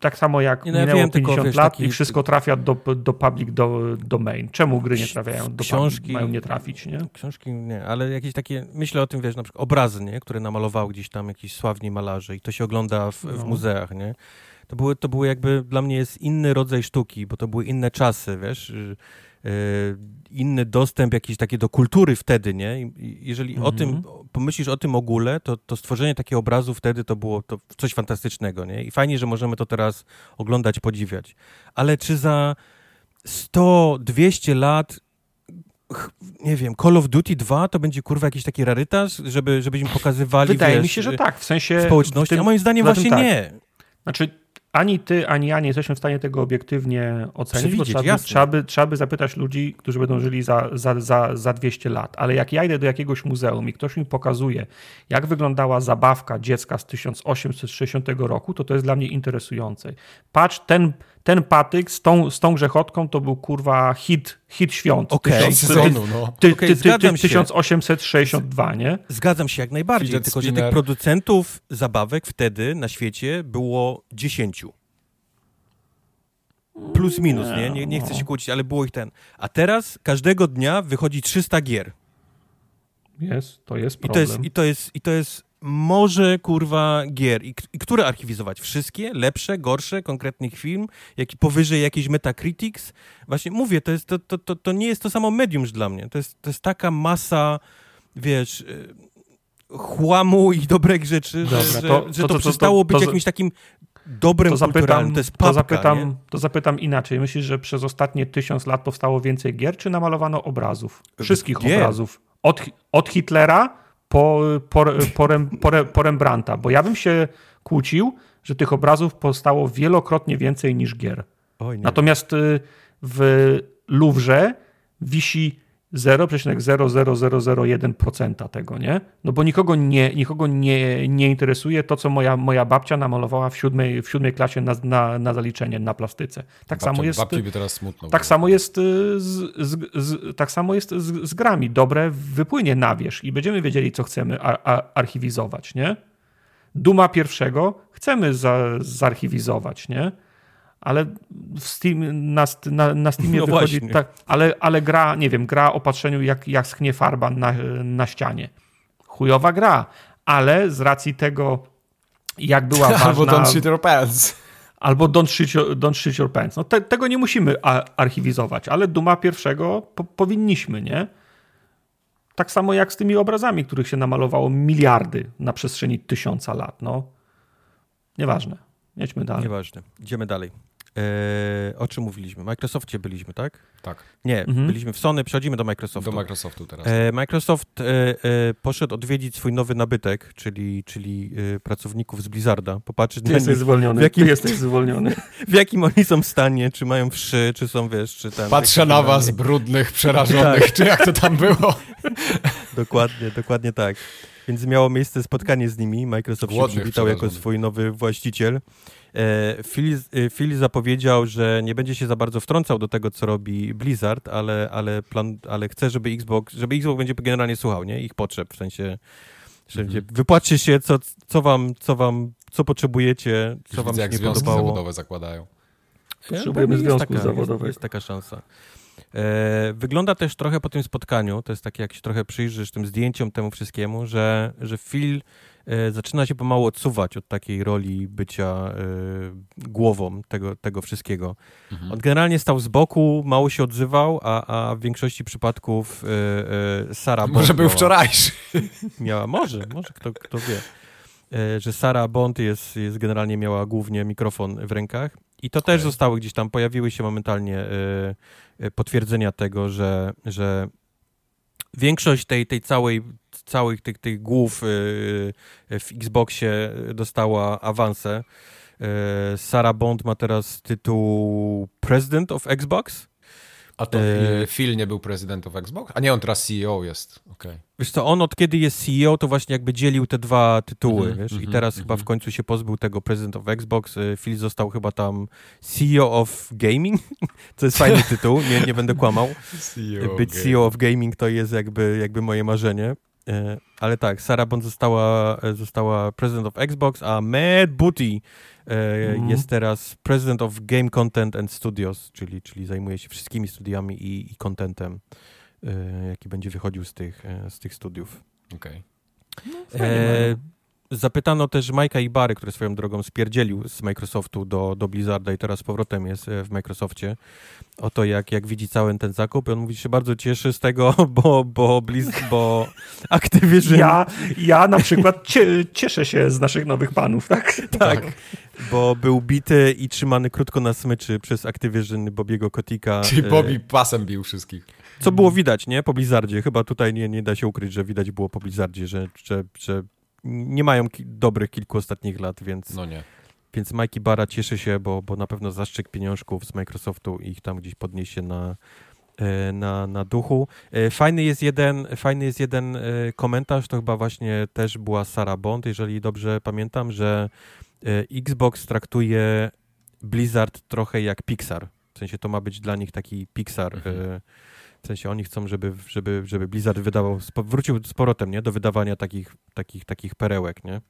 tak samo jak nie, no minęło 50 wiesz, lat taki... i wszystko trafia do, do public do, domain. Czemu gry nie trafiają do książki, public, mają nie trafić, nie? Książki nie, ale jakieś takie, myślę o tym, wiesz, na przykład obrazy, nie? które namalowały gdzieś tam jakiś sławni malarze i to się ogląda w, no. w muzeach, nie? To były, to były jakby, dla mnie jest inny rodzaj sztuki, bo to były inne czasy, wiesz, inny dostęp jakiś taki do kultury wtedy, nie? Jeżeli o tym, mhm. pomyślisz o tym ogóle, to, to stworzenie takiego obrazu wtedy to było to coś fantastycznego, nie? I fajnie, że możemy to teraz oglądać, podziwiać. Ale czy za 100, 200 lat nie wiem, Call of Duty 2 to będzie kurwa jakiś taki rarytas, żeby, żebyśmy pokazywali Wydaje wiesz, mi się, że tak, w sensie społeczności, tym, a moim zdaniem właśnie tak. nie. Znaczy ani ty, ani ja nie jesteśmy w stanie tego obiektywnie ocenić, bo trzeba by, trzeba, by, trzeba by zapytać ludzi, którzy będą żyli za, za, za, za 200 lat. Ale jak ja idę do jakiegoś muzeum i ktoś mi pokazuje, jak wyglądała zabawka dziecka z 1860 roku, to to jest dla mnie interesujące. Patrz, ten, ten patyk z tą, z tą grzechotką to był kurwa hit, hit świąt. Okej, okay, sezonu, no. Ty, okay, ty, ty, ty, 1862, nie? Zgadzam się jak najbardziej, Fidget tylko spinner. że tych producentów zabawek wtedy na świecie było 10. Plus minus, nie? Nie, nie chcę się kłócić, ale było ich ten. A teraz każdego dnia wychodzi 300 gier. Jest, to jest problem. I to jest, i to jest, i to jest może kurwa gier. I, I, które archiwizować? Wszystkie? Lepsze, gorsze, konkretnych film? Jak, powyżej jakiś Metacritics? Właśnie mówię, to, jest, to, to, to, to nie jest to samo medium dla mnie. To jest, to jest taka masa, wiesz, y, chłamu i dobrych rzeczy, Dobra, że, to, że to, to, przestało być jakimś takim dobrym to zapytam, to jest papka, to zapytam, to zapytam inaczej. Myślisz, że przez ostatnie tysiąc lat powstało więcej gier, czy namalowano obrazów? Wszystkich gier. obrazów. Od, od Hitlera po, po, po, po, po Rembrandta, bo ja bym się kłócił, że tych obrazów powstało wielokrotnie więcej niż gier. Natomiast y, w Louvre wisi 0,00001% tego, nie? No bo nikogo nie, nikogo nie, nie interesuje to, co moja, moja babcia namalowała w siódmej, w siódmej klasie na, na, na zaliczenie na plastyce. Tak Babcia, samo jest. Babci by teraz smutno Tak było. samo jest, y, z, z, z, tak samo jest z, z grami. Dobre wypłynie na wierzch i będziemy wiedzieli, co chcemy ar, ar, archiwizować, nie? Duma pierwszego chcemy za, zarchiwizować, nie? Ale Steam, na, na, na Steamie No wychodzi właśnie. tak, ale, ale gra, nie wiem, gra o patrzeniu jak, jak schnie farba na, na ścianie. Chujowa gra, ale z racji tego, jak była ważna... Albo don't shit your pants. Albo Don't Shit Your, don't shit your Pants. No te, tego nie musimy archiwizować, ale Duma pierwszego po, powinniśmy, nie? Tak samo jak z tymi obrazami, których się namalowało miliardy na przestrzeni tysiąca lat. No, nieważne. Jedźmy dalej. Nieważne. Idziemy dalej. Eee, o czym mówiliśmy? W Microsoftie byliśmy, tak? Tak, Nie, Mhm. byliśmy w Sony, przechodzimy do Microsoftu. do Microsoftu teraz. E, Microsoft e, e, poszedł odwiedzić swój nowy nabytek, czyli, czyli e, pracowników z Blizzarda. Popatrzeć Ty na jesteś nich, zwolniony. w jakim- Ty jesteś zwolniony. w jakim oni są stanie, czy mają wszy, czy są, wiesz, czy ten... Patrzę na was, brudnych, przerażonych, Tak. czy jak to tam było. Dokładnie, dokładnie tak. Więc miało miejsce spotkanie z nimi. Microsoft się Głodnych, przywitał jako swój nowy właściciel. E, Phil, e, Phil zapowiedział, że nie będzie się za bardzo wtrącał do tego, co robi Blizzard, ale, ale, plan, ale chce, żeby Xbox, żeby Xbox będzie generalnie słuchał, nie? Ich potrzeb, w sensie, że Mhm. wypłaćcie się, co, co wam, co wam, co potrzebujecie, co Już wam widzę, się jak nie związki podobało. zawodowe zakładają. Potrzebujemy związków zawodowych. Jest, jest taka szansa. E, wygląda też trochę po tym spotkaniu, to jest takie, jak się trochę przyjrzysz tym zdjęciom, temu wszystkiemu, że, że Phil zaczyna się pomału odsuwać od takiej roli bycia e, głową tego, tego wszystkiego. Mhm. On generalnie stał z boku, mało się odzywał, a, a w większości przypadków e, e, Sara Bond Może był wczorajszy. miała, może, może kto, kto wie, e, że Sara Bond jest, jest generalnie miała głównie mikrofon w rękach i to też Okej. zostały gdzieś tam, pojawiły się momentalnie e, e, potwierdzenia tego, że, że większość tej, tej całej, całych tych, tych głów e, w Xboxie dostała awanse. E, Sara Bond ma teraz tytuł President of Xbox. A to E. Phil nie był prezydentem Xbox? A nie, on teraz CEO jest. Okej. Wiesz co, on od kiedy jest CEO, to właśnie jakby dzielił te dwa tytuły, Mhm, wiesz, i mhm, teraz mhm. chyba w końcu się pozbył tego President of Xbox, y, Phil został chyba tam CEO of Gaming, co jest fajny tytuł, nie, nie będę kłamał, CEO być CEO of Gaming to jest jakby, jakby moje marzenie, ale tak, Sarah Bond została, e, została President of Xbox, a Matt Booty e, Mhm. jest teraz President of Game Content and Studios, czyli, czyli zajmuje się wszystkimi studiami i, i contentem, e, jaki będzie wychodził z tych, e, z tych studiów. Okej. E, zapytano też Majka Ibary, który swoją drogą spierdzielił z Microsoftu do, do Blizzarda i teraz z powrotem jest e, w Microsoftie, o to, jak, jak widzi cały ten zakup. I on mówi, że się bardzo cieszy z tego, bo, bo, Blizz, bo Activision... Ja, ja na przykład cie, cieszę się z naszych nowych panów, tak? Tak, bo był bity i trzymany krótko na smyczy przez Activision Bobiego Kotika. Czyli e, Bobby pasem bił wszystkich. Co było widać, nie? Po Blizzardzie. Chyba tutaj nie, nie da się ukryć, że widać było po Blizzardzie, że, że, że nie mają ki- dobrych kilku ostatnich lat, więc, No nie. więc Mikey Barra cieszy się, bo, bo na pewno zastrzyk pieniążków z Microsoftu ich tam gdzieś podniesie na, e, na, na duchu. E, Fajny jest jeden, fajny jest jeden e, komentarz, to chyba właśnie też była Sarah Bond, jeżeli dobrze pamiętam, że Xbox traktuje Blizzard trochę jak Pixar. W sensie to ma być dla nich taki Pixar. Mhm. W sensie oni chcą, żeby, żeby, żeby Blizzard wydawał, wrócił z powrotem, nie? Do wydawania takich, takich, takich perełek, nie?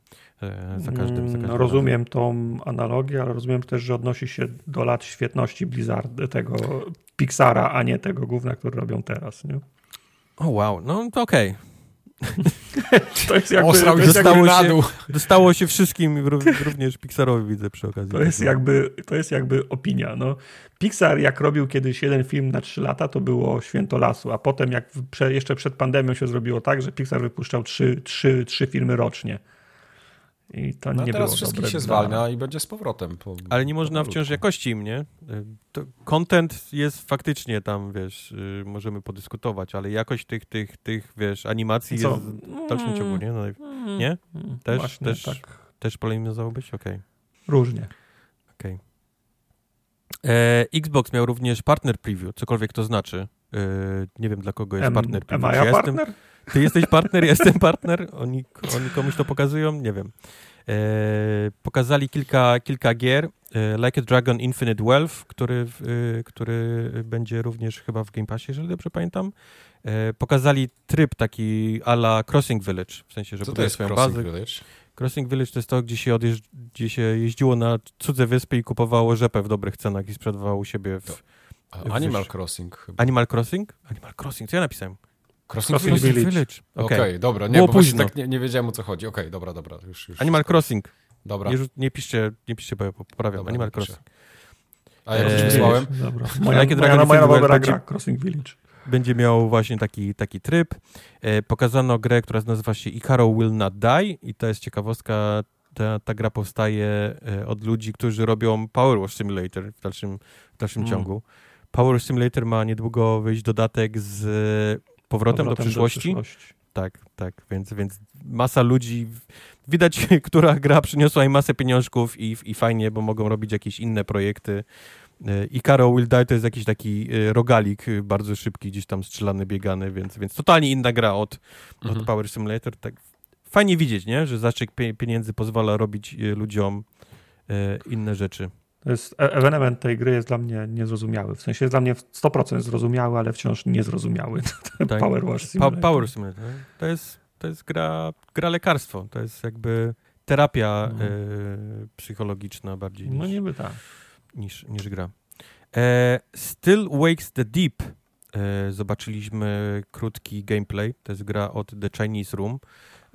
E, Za każdym, za Mm, każdym Rozumiem tą analogię, ale rozumiem też, że odnosi się do lat świetności Blizzard, tego Pixara, a nie tego gówna, który robią teraz. Nie? O wow, no to okej. To jest jakby, Osrał to jest zostało jakby, na się-. Dostało się wszystkim, ró- również Pixarowi widzę przy okazji. to jest jakby, to jest jakby opinia. No. Pixar jak robił kiedyś jeden film na trzy lata, to było Święto Lasu, a potem jak jeszcze przed pandemią się zrobiło tak, że Pixar wypuszczał trzy, trzy, trzy filmy rocznie. I to No nie teraz było wszystkich się dla- zwalnia i będzie z powrotem. Po, Ale nie można wciąż jakości im, nie? To content jest faktycznie tam, wiesz, y, możemy podyskutować, ale jakość tych, tych, tych wiesz, animacji Co? jest w dalszym ciągu, nie? No, Mm, nie? mm, Też- Właśnie, też- tak. też polemizowałbyś? Okej, Różnie. okej. E, Xbox miał również partner preview, cokolwiek to znaczy. E, nie wiem dla kogo jest partner. Am ja jestem, partner? ty jesteś partner, jestem partner. Oni, oni komuś to pokazują? Nie wiem. E, pokazali kilka, kilka gier. E, like a Dragon Infinite Wealth, który, e, który będzie również chyba w Game Passie, jeżeli dobrze pamiętam. E, pokazali tryb taki a la Crossing Village, w sensie, że Co to buduje jest swoją Crossing bazę. Village? Crossing Village to jest to, gdzie się, odjeżdż- gdzie się jeździło na cudze wyspy i kupowało rzepę w dobrych cenach i sprzedawało u siebie w... Animal Crossing chyba. Animal Crossing? Animal Crossing, co ja napisałem? Crossing Crossing Village. Village. Okej, Okej. dobra, nie, Było bo późno. tak nie, nie wiedziałem o co chodzi. Okej, dobra, dobra, już, już. Animal wszystko. Crossing. Dobra, Nie, nie piszcie, nie piszcie, bo ja poprawiam. Dobra, Animal. Crossing. a już Eee, wysłałem? Dobra. Moja, a moja, Dragon moja nowa gra, gra Crossing Village. Będzie miał właśnie taki, taki tryb. E, pokazano grę, która nazywa się Icaro Will Not Die i to jest ciekawostka. Ta, ta gra powstaje e, od ludzi, którzy robią Power Wash Simulator w dalszym, w dalszym Mm. ciągu. Power Simulator ma niedługo wyjść dodatek z e, powrotem, do przyszłości. Tak, tak, więc, więc masa ludzi, widać, która gra przyniosła im masę pieniążków i, i fajnie, bo mogą robić jakieś inne projekty. E, I Caro Will Die to jest jakiś taki e, rogalik, bardzo szybki, gdzieś tam strzelany, biegany, więc, więc totalnie inna gra od, Mhm. od Power Simulator. Tak. Fajnie widzieć, nie? że zastrzyk pie- pieniędzy pozwala robić ludziom inne rzeczy. Jest, e- ewenement tej gry jest dla mnie niezrozumiały. W sensie jest dla mnie w 100% zrozumiały, ale wciąż niezrozumiały. Tak. Power Wash Simulator. Power Simulator. To jest, to jest gra, gra lekarstwo, to jest jakby terapia No. e, psychologiczna bardziej niż... No niby tak. niż, niż gra. E, Still Wakes the Deep. E, zobaczyliśmy krótki gameplay. To jest gra od The Chinese Room.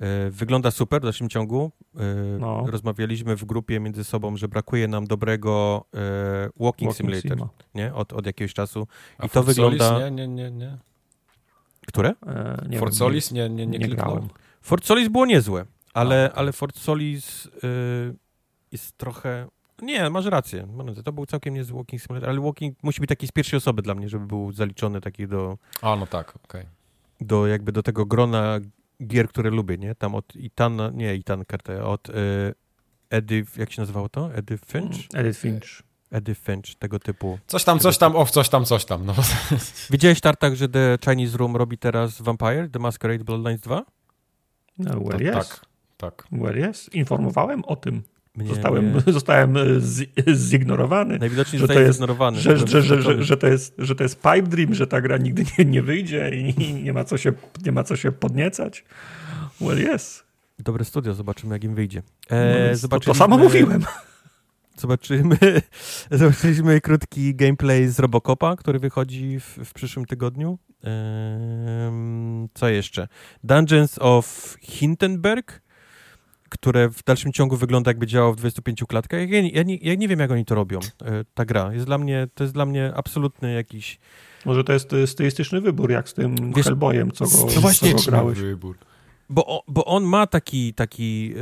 E, wygląda super w dalszym ciągu. E, No. Rozmawialiśmy w grupie między sobą, że brakuje nam dobrego e, walking, Walking simulator Sima. nie? Od, od jakiegoś czasu. A I to Fort Solis? wygląda- Nie, nie, nie, nie. Które? E, nie Fort Solis? Nie, nie, nie, nie kliknąłem. Fort Solis było niezłe, ale, A, ale Fort Solis y, jest trochę... Nie, masz rację. To był całkiem niezły walking simulator, ale walking musi być taki z pierwszej osoby dla mnie, żeby był zaliczony taki do... A, no tak, okej. do jakby do tego grona gier, które lubię, nie? Tam od Itana, nie Itan kartę, od y, Edith, jak się nazywało to? Edith Finch? Edith Finch. Edith Finch, tego typu. Coś tam, coś tam, o, coś tam, coś tam. No. Widziałeś, Tartak, że The Chinese Room robi teraz Vampire, The Masquerade Bloodlines 2? No, well, To, yes. tak, tak. Well, yes. Informowałem o tym. Mnie Zostałem, nie- zostałem e, z, zignorowany. Najwidoczniej że to jest- zignorowany. Że, że, że, że, to jest, że to jest pipe dream, że ta gra nigdy nie, nie wyjdzie i nie ma, co się, nie ma co się podniecać. Well, yes. Dobre studio, zobaczymy jak im wyjdzie. No E, więc to, to samo mówiłem. Zobaczymy, zobaczyliśmy krótki gameplay z Robocopa, który wychodzi w, w przyszłym tygodniu. Ehm, co jeszcze? Dungeons of Hindenburg, które w dalszym ciągu wygląda jakby działało w 25 klatkach. Ja, nie- ja, nie, ja nie wiem, jak oni to robią, e, ta gra. Jest dla mnie, to jest dla mnie absolutny jakiś... Może to jest stylistyczny wybór, jak z tym Wiesz, Hellboyem, co go, no właśnie, co go grałeś. wybór. Bo, bo on ma taki, taki e,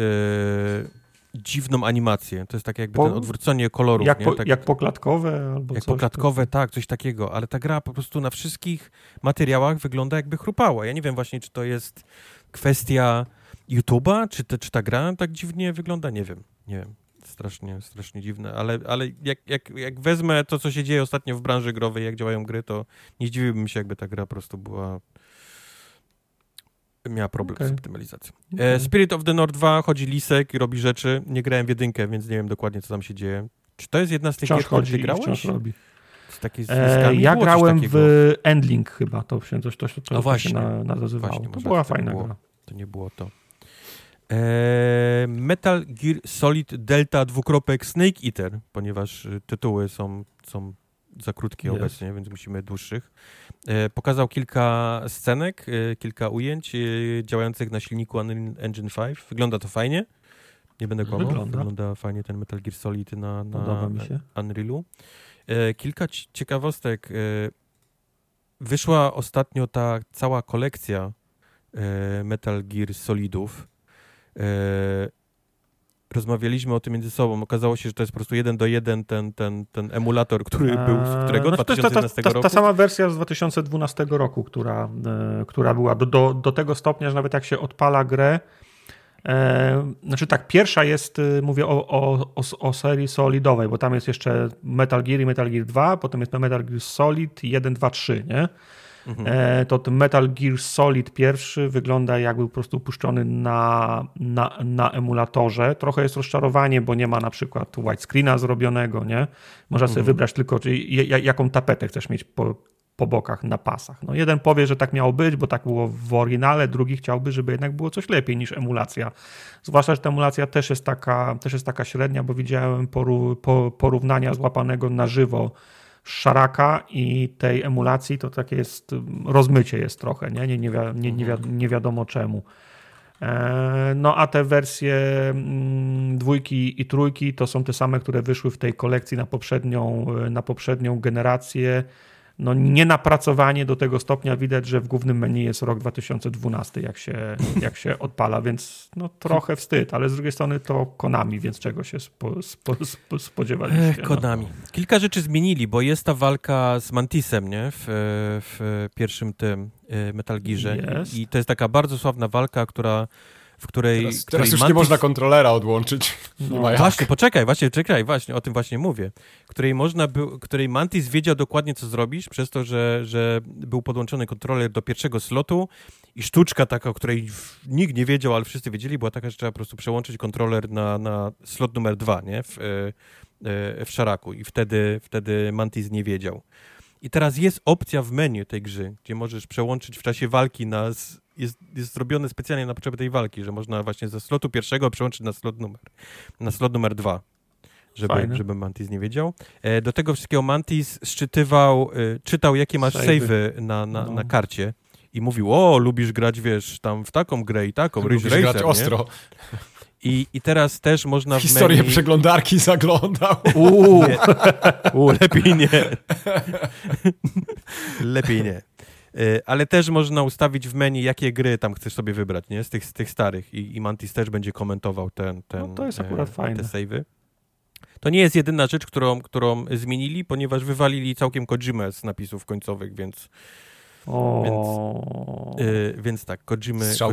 dziwną animację. To jest takie jakby Po- ten odwrócenie kolorów. Jak, nie? po, tak, jak poklatkowe albo Jak coś. poklatkowe, tak, coś takiego, ale ta gra po prostu na wszystkich materiałach wygląda jakby chrupała. Ja nie wiem właśnie, czy to jest kwestia YouTube'a, czy, te, czy ta gra tak dziwnie wygląda, nie wiem, nie wiem. Strasznie, strasznie dziwne, ale, ale jak, jak, jak wezmę to, co się dzieje ostatnio w branży growej, jak działają gry, to nie zdziwiłbym się, jakby ta gra po prostu była miała problem Okej. z optymalizacją. E, Okej. Spirit of the North 2 chodzi Lisek i robi rzeczy. Nie grałem w jedynkę, więc nie wiem dokładnie, co tam się dzieje. Czy to jest jedna z tych Wciąż gier, które chodzi ty grałeś? wciąż robi. Z takiej z E, ja coś grałem w Endling chyba, to się coś, to, A to właśnie. się na, nazywało. Właśnie, to była to tak fajna było. gra. To nie było to. E, Metal Gear Solid Delta dwukropek Snake Eater, ponieważ y, tytuły są, są za krótkie Jest. obecnie, więc musimy dłuższych. E, pokazał kilka scenek, e, kilka ujęć e, działających na silniku Unreal Engine 5. Wygląda to fajnie. Nie będę kłamał. Wygląda. Wygląda fajnie ten Metal Gear Solid na, na. Unrealu. E, kilka ci- ciekawostek. Wyszła ostatnio ta cała kolekcja Metal Gear Solidów. E, rozmawialiśmy o tym między sobą. Okazało się, że to jest po prostu jeden do jeden ten, ten, ten emulator, który był, z którego? Znaczy, to jest ta, 2011 ta, ta, roku? ta sama wersja z 2012 roku, która, e, która była do, do, do tego stopnia, że nawet jak się odpala grę, E, znaczy tak, pierwsza jest, y, mówię o, o, o, o, serii solidowej, bo tam jest jeszcze Metal Gear i Metal Gear 2, potem jest Metal Gear Solid 1, 2, 3, nie? Mhm. E, to ten Metal Gear Solid pierwszy wygląda jakby po prostu puszczony na, na, na emulatorze. Trochę jest rozczarowanie, bo nie ma na przykład widescreena zrobionego, nie? Można sobie mhm. wybrać tylko, czy, jaką tapetę chcesz mieć po, po bokach na pasach. No jeden powie, że tak miało być, bo tak było w oryginale, drugi chciałby, żeby jednak było coś lepiej niż emulacja. Zwłaszcza, że ta emulacja też jest taka, też jest taka średnia, bo widziałem porównania złapanego na żywo szaraka i tej emulacji, to takie jest, rozmycie jest trochę, nie, nie, nie, nie, nie, mhm. nie wiadomo czemu. E, no a te wersje mm, dwójki i trójki to są te same, które wyszły w tej kolekcji na poprzednią, na poprzednią generację no nienapracowanie do tego stopnia widać, że w głównym menu jest rok 2012, jak się, jak się odpala, więc no trochę wstyd, ale z drugiej strony to Konami, więc czego się spo, spo, spo, spodziewaliście? Ech, no. Konami. No. Kilka rzeczy zmienili, bo jest ta walka z Mantisem, nie? W, w pierwszym tym y, Metal Gearze i to jest taka bardzo sławna walka, która w której... Teraz, której teraz już Mantis... nie można kontrolera odłączyć. No. Właśnie, poczekaj, właśnie, czekaj, właśnie, o tym właśnie mówię. Której można był, której Mantis wiedział dokładnie, co zrobisz, przez to, że, że był podłączony kontroler do pierwszego slotu i sztuczka taka, o której nikt nie wiedział, ale wszyscy wiedzieli, była taka, że trzeba po prostu przełączyć kontroler na, na slot numer dwa, nie? W, e, e, w szaraku i wtedy, wtedy Mantis nie wiedział. I teraz jest opcja w menu tej gry, gdzie możesz przełączyć w czasie walki na jest, jest zrobione specjalnie na potrzeby tej walki, że można właśnie ze slotu pierwszego przełączyć na slot numer, na slot numer dwa. Żeby, żeby Mantis nie wiedział. E, do tego wszystkiego Mantis szczytywał, e, czytał jakie masz save'y na, na, no. na karcie i mówił, o, lubisz grać, wiesz, tam w taką grę i taką, Lubisz Racer, grać nie? ostro. I, I teraz też można w Historię menu... przeglądarki zaglądał. Uuu, Uuu lepiej nie. lepiej nie. Y, ale też można ustawić w menu, jakie gry tam chcesz sobie wybrać, nie? Z tych, z tych starych I, i Mantis też będzie komentował ten, ten, no to jest akurat e, fajne. te save'y. To nie jest jedyna rzecz, którą, którą zmienili, ponieważ wywalili całkiem Kojimę z napisów końcowych, więc... O. Więc, y, więc tak, Kojimy, Strzał.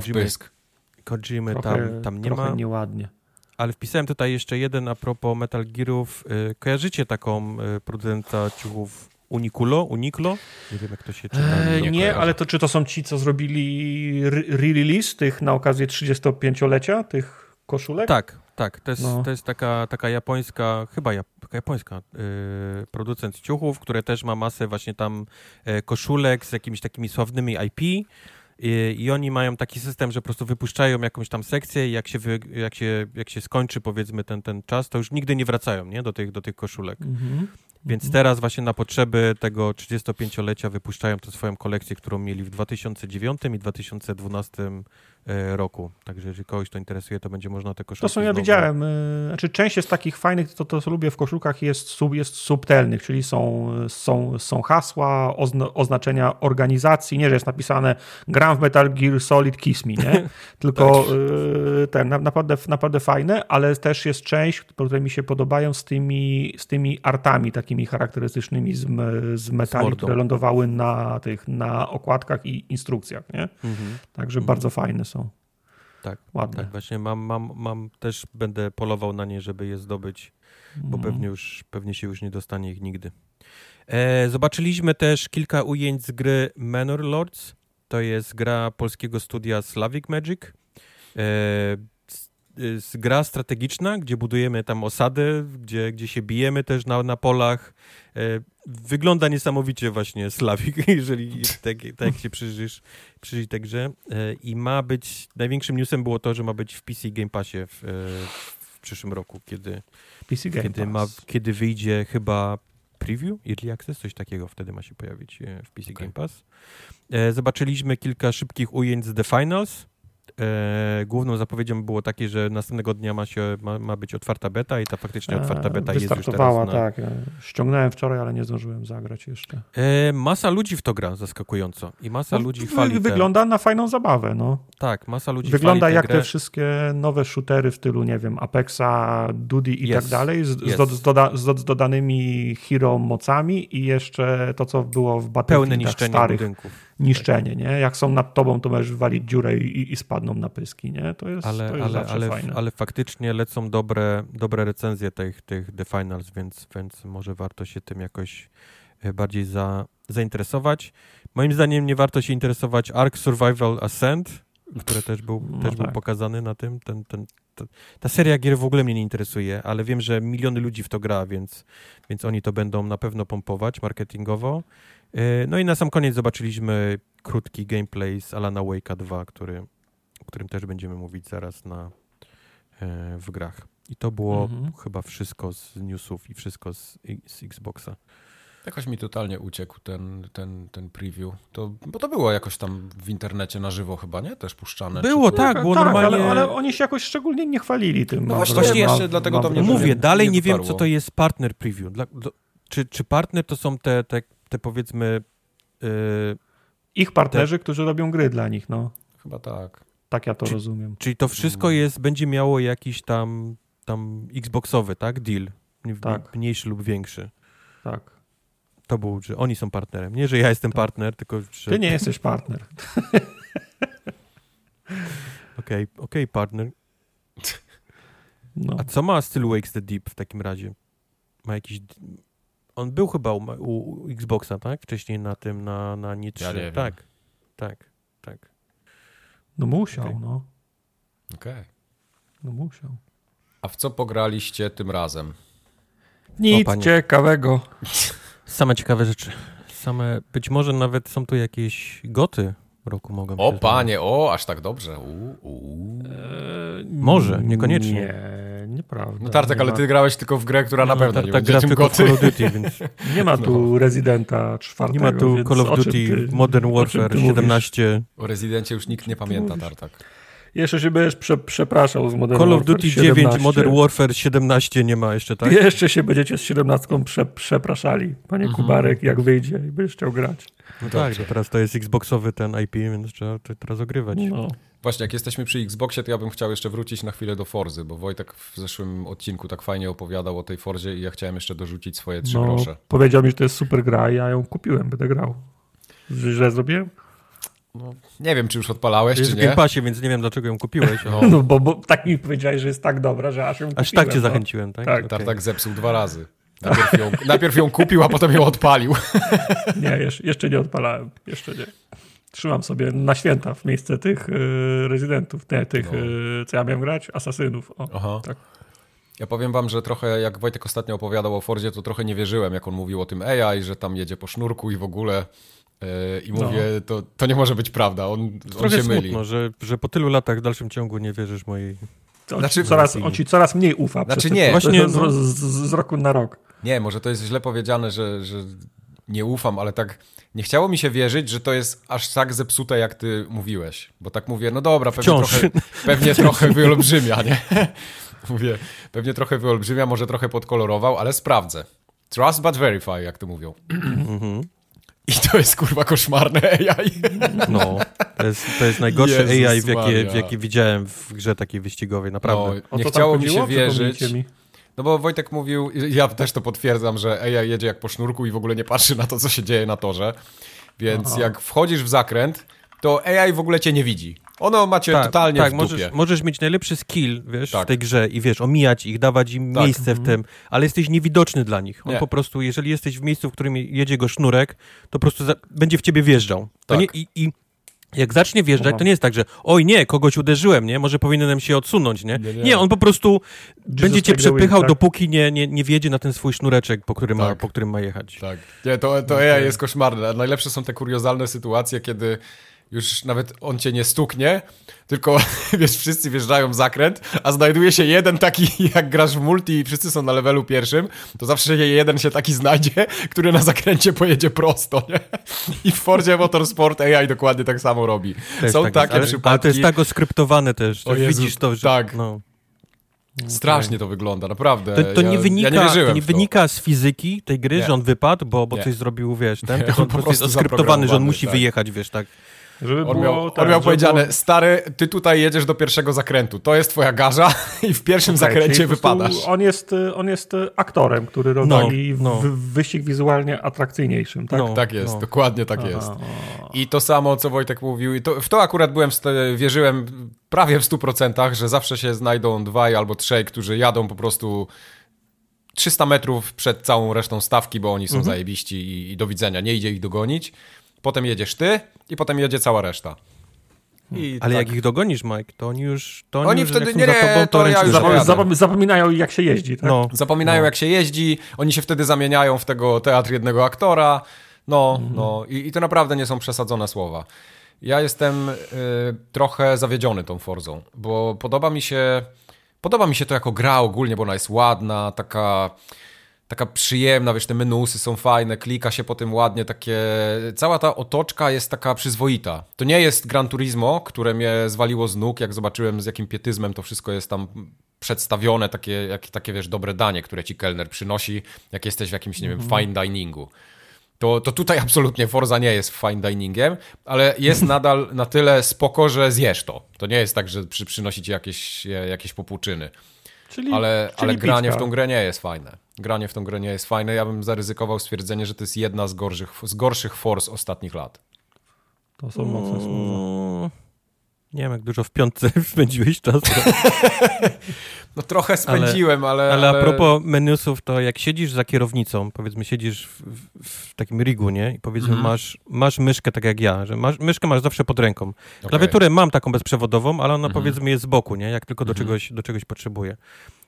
Kojimy tam, tam nie trochę ma. nieładnie. Ale wpisałem tutaj jeszcze jeden a propos Metal Gearów. Y, kojarzycie taką y, producenta ciuchów Uniculo? Uniklo? Nie wiem, jak to się czyta. Eee, nie, nie ale to czy to są ci, co zrobili re-release tych na okazję 35-lecia, tych koszulek? Tak, tak. To jest, no. to jest taka, taka japońska, chyba jap, japońska yy, producent ciuchów, które też ma masę właśnie tam yy, koszulek z jakimiś takimi sławnymi IP. I, I, oni mają taki system, że po prostu wypuszczają jakąś tam sekcję i jak się, wy, jak się, jak się skończy powiedzmy ten, ten czas, to już nigdy nie wracają nie? Do, tych, do tych koszulek. Mhm. Więc mhm. teraz właśnie na potrzeby tego 35-lecia wypuszczają tę swoją kolekcję, którą mieli w 2009 i 2012 E, roku. Także jeżeli kogoś to interesuje, to będzie można te koszulki... To są, ja znowu... widziałem, e, znaczy część jest takich fajnych, to, to co lubię w koszulkach, jest, sub, jest subtelnych, czyli są, są, są hasła, ozna, oznaczenia organizacji, nie, że jest napisane gram w Metal Gear Solid Kiss Me, nie? Tylko tak. E, ten, naprawdę, naprawdę fajne, ale też jest część, które mi się podobają z tymi, z tymi artami takimi charakterystycznymi z, z metali, z które lądowały na tych, na okładkach i instrukcjach, nie? Mhm. Także mhm. bardzo fajne są są. Tak, ładne. Tak, właśnie mam, mam, mam, też będę polował na nie, żeby je zdobyć, bo mm. pewnie, już, pewnie się już nie dostanie ich nigdy. E, zobaczyliśmy też kilka ujęć z gry Manor Lords. To jest gra polskiego studia Slavic Magic. E, gra strategiczna, gdzie budujemy tam osady, gdzie, gdzie się bijemy też na, na polach. E, wygląda niesamowicie właśnie Slavik, jeżeli tak, tak się przyjrzysz, przyjrzysz tej grze. E, I ma być, największym newsem było to, że ma być w PC Game Passie w, e, w przyszłym roku, kiedy, PC Game kiedy, ma, kiedy wyjdzie chyba preview, early access, coś takiego wtedy ma się pojawić w PC okay. Game Pass. Zobaczyliśmy kilka szybkich ujęć z The Finals, E, główną zapowiedzią było takie, że następnego dnia ma, się, ma, ma być otwarta beta i ta faktycznie otwarta beta jest już teraz. Na... tak. Ściągnąłem wczoraj, ale nie zdążyłem zagrać jeszcze. E, masa ludzi w to gra, zaskakująco. I masa no, ludzi chwali Wygląda na fajną zabawę, no. Tak, masa ludzi Wygląda jak grę. te wszystkie nowe shootery w stylu, nie wiem, Apexa, Dudy i yes. tak dalej, z, do, z, doda, z, dodanymi hero mocami i jeszcze to, co było w Battlefield Pełne niszczenie starych. budynków niszczenie, nie? Jak są nad tobą, to możesz walić dziurę i, i spadną na pyski, nie? To jest, Ale, to jest ale, ale, fajne. ale faktycznie lecą dobre, dobre recenzje tych, tych The Finals, więc, więc może warto się tym jakoś e, bardziej za, zainteresować. Moim zdaniem nie warto się interesować Ark Survival Ascent, który też był, No też był tak. pokazany na tym. Ten, ten, to, ta seria gier w ogóle mnie nie interesuje, ale wiem, że miliony ludzi w to gra, więc, więc oni to będą na pewno pompować marketingowo. E, No i na sam koniec zobaczyliśmy krótki gameplay z Alana Wake'a 2, który, o którym też będziemy mówić zaraz na, e, w grach. I to było Mhm. chyba wszystko z newsów i wszystko z, z Xboxa. Jakoś mi totalnie uciekł ten, ten, ten preview. To, bo to było jakoś tam w internecie na żywo chyba, nie? Też puszczane. Było, Czy- tak, było tak, normalnie... ale, ale oni się jakoś szczególnie nie chwalili tym. No właśnie, wrażenie. jeszcze dlatego mam to mnie. Mówię, nie- dalej nie nie wiem, co to jest partner preview. Dla, do, czy, czy partner to są te, te, te powiedzmy... e, Ich partnerzy, którzy robią gry dla nich, no. Chyba tak. Tak ja to Czy- rozumiem. czyli to wszystko jest, będzie miało jakiś tam, tam Xboxowy, tak? Deal. Tak. Mniejszy lub większy. Tak. To był, że oni są partnerem. Nie, że ja jestem partner, tylko że... Ty nie jesteś partner. Okej, okej, partner. No. A co ma Still Wakes the Deep w takim razie? Ma jakiś... On był chyba u, u, Xboxa, tak? Wcześniej na tym, na, na Nie 3. Ja tak, tak, tak. no musiał, Okej. no. Okej. No musiał. A w co pograliście tym razem? Nic ciekawego. Same ciekawe rzeczy. Same, być może nawet są tu jakieś goty roku mogą O panie, o, aż tak dobrze. U, u. Eee, Może, niekoniecznie. Nie, nieprawda. No Tartek, nie ale ma, ty grałeś tylko w grę, która na No, pewno tak, nie tak będzie tylko w goty. Call of Duty, więc Nie ma tu Residenta czwartego. nie ma tu Call of Duty ty- Modern Warfare ty mówisz? 17. O Rezydencie już nikt nie pamięta? Tartak. Jeszcze się będziesz prze, przepraszał z Modern Call of Warfare Duty 17. 9, Modern Warfare 17 nie ma jeszcze, tak? Jeszcze się będziecie z 17 prze, przepraszali, panie Mhm. Kubarek, jak wyjdzie i będziesz chciał grać. No tak, to teraz to jest Xboxowy ten IP, więc trzeba to teraz ogrywać. No. Właśnie, jak jesteśmy przy Xboxie, to ja bym chciał jeszcze wrócić na chwilę do Forzy, bo Wojtek w zeszłym odcinku tak fajnie opowiadał o tej Forzie i ja chciałem jeszcze dorzucić swoje trzy No, grosze. powiedział mi, że to jest super gra i ja ją kupiłem, będę grał. Że źle zrobiłem? Nie wiem, czy już odpalałeś, Jest czy w nie. Game Passie, więc nie wiem dlaczego ją kupiłeś. No. No bo, bo tak mi powiedziałeś, że jest tak dobra, że aż ją kupiłem. Aż tak cię no. zachęciłem, tak? Tak, Okej. Tartak zepsuł dwa razy. Najpierw ją, najpierw ją kupił, a potem ją odpalił. Nie, jeszcze nie odpalałem. Jeszcze nie. Trzymam sobie na święta w miejsce tych y, rezydentów, nie, tych, No. y, co ja miałem grać, asasynów. O, Aha. tak. Ja powiem wam, że trochę jak Wojtek ostatnio opowiadał o Fordzie, to trochę nie wierzyłem, jak on mówił o tym AI, że tam jedzie po sznurku i w ogóle. Yy, I No. mówię, to, to nie może być prawda, on, on Trochę się smutno, myli. że, że po tylu latach w dalszym ciągu nie wierzysz mojej... On, Znaczy- ci coraz, on ci coraz mniej ufa. Znaczy nie. Właśnie, z, no. z, z, z roku na rok. Nie, może to jest źle powiedziane, że, że nie ufam, ale tak nie chciało mi się wierzyć, że to jest aż tak zepsute, jak ty mówiłeś. Bo tak mówię, no dobra, pewnie Wciąż. trochę, pewnie trochę wyolbrzymia, nie? mówię, pewnie trochę wyolbrzymia, może trochę podkolorował, ale sprawdzę. Trust but verify, jak to mówią. Mhm. I to jest kurwa koszmarne AI. No, to jest, to jest najgorsze Jezus AI, w jakie, w jakie widziałem w grze takiej wyścigowej, No, naprawdę. O nie chciało mi się wierzyć. Mi. No bo Wojtek mówił, ja też to potwierdzam, że AI jedzie jak po sznurku i w ogóle nie patrzy na to, co się dzieje na torze. Więc Aha. jak wchodzisz w zakręt, to AI w ogóle cię nie widzi. Ono ma cię totalnie tak, w dupie. możesz, możesz mieć najlepszy skill, wiesz, Tak. w tej grze i wiesz, omijać ich, dawać im Tak. miejsce w tym, ale jesteś niewidoczny dla nich. On Nie. po prostu, jeżeli jesteś w miejscu, w którym jedzie go sznurek, to po prostu za, będzie w ciebie wjeżdżał. To Tak. nie, i, I jak zacznie wjeżdżać, Aha. to nie jest tak, że oj nie, kogoś uderzyłem, nie, może powinienem się odsunąć, nie? Nie, Nie, nie. on po prostu będzie cię przepychał, tak? dopóki nie, nie, nie wjedzie na ten swój sznureczek, po którym, ma, Tak. po którym ma jechać. Tak. Nie, to, to AI jest koszmarne. Najlepsze są te kuriozalne sytuacje, kiedy już nawet on cię nie stuknie, tylko wiesz, wszyscy wjeżdżają w zakręt, a znajduje się jeden taki, jak grasz w multi i wszyscy są na levelu pierwszym, to zawsze jeden się taki znajdzie, który na zakręcie pojedzie prosto, nie? I w Fordzie Motorsport AI dokładnie tak samo robi. Też są tak takie jest, ale, przypadki, ale to jest tak oskryptowane też, O że Jezu, widzisz to, że... tak. No. strasznie to wygląda, naprawdę. To, to, ja, nie wynika, ja nie to nie wynika z fizyki tej gry, Nie. że on wypadł, bo, bo Nie. coś zrobił, wiesz, ten, Nie, on on po prostu jest oskryptowany, że on musi tak. wyjechać, wiesz, tak. Żeby On miał, tak, on miał żeby powiedziane, było- stary, ty tutaj jedziesz do pierwszego zakrętu, to jest twoja garza i w pierwszym Tak, zakręcie wypadasz. On jest, on jest aktorem, który robi no. w- wyścig wizualnie atrakcyjniejszym, tak? No. Tak jest, no. dokładnie tak Aha, jest. I to samo, co Wojtek mówił, i to, w to akurat byłem, wierzyłem prawie w 100%, że zawsze się znajdą dwaj albo trzej, którzy jadą po prostu 300 metrów przed całą resztą stawki, bo oni są Mhm. zajebiści i, i do widzenia, nie idzie ich dogonić. Potem jedziesz ty i potem jedzie cała reszta. I Ale tak. jak ich dogonisz, Mike, to oni już... To Oni już, wtedy- nie, za nie, tobą, to ja. Zapom- zapom- zapominają jak się jeździ, tak? No, Zapominają, no. jak się jeździ, oni się wtedy zamieniają w tego teatr jednego aktora. No, no i, i to naprawdę nie są przesadzone słowa. Ja jestem y, trochę zawiedziony tą Forzą, bo podoba mi się podoba mi się to jako gra ogólnie, bo ona jest ładna, taka taka przyjemna, wiesz, te menusy są fajne, klika się po tym ładnie, takie... Cała ta otoczka jest taka przyzwoita. To nie jest Gran Turismo, które mnie zwaliło z nóg, jak zobaczyłem z jakim pietyzmem to wszystko jest tam przedstawione, takie, jak, takie wiesz, dobre danie, które ci kelner przynosi, jak jesteś w jakimś, nie wiem, fine diningu. To, to tutaj absolutnie Forza nie jest fine diningiem, ale jest nadal na tyle spoko, że zjesz to. To nie jest tak, że przy, przynosi ci jakieś, jakieś popłuczyny. Czyli, Ale, czyli ale granie pićka. w tą grę nie jest fajne. Granie w tą grę nie jest fajne. Ja bym zaryzykował stwierdzenie, że to jest jedna z gorszych, z gorszych Force ostatnich lat. To są mocne słowa. Nie wiem, jak dużo w piątce spędziłeś czas. No trochę spędziłem, ale... Ale a propos menusów, to jak siedzisz za kierownicą, powiedzmy siedzisz w, w, w takim rigu, nie? I powiedzmy Mhm. masz, masz myszkę tak jak ja, że masz, myszkę masz zawsze pod ręką. Klawiaturę mam taką bezprzewodową, ale ona Mhm. powiedzmy jest z boku, nie? Jak tylko do, Mhm. czegoś, do czegoś potrzebuję.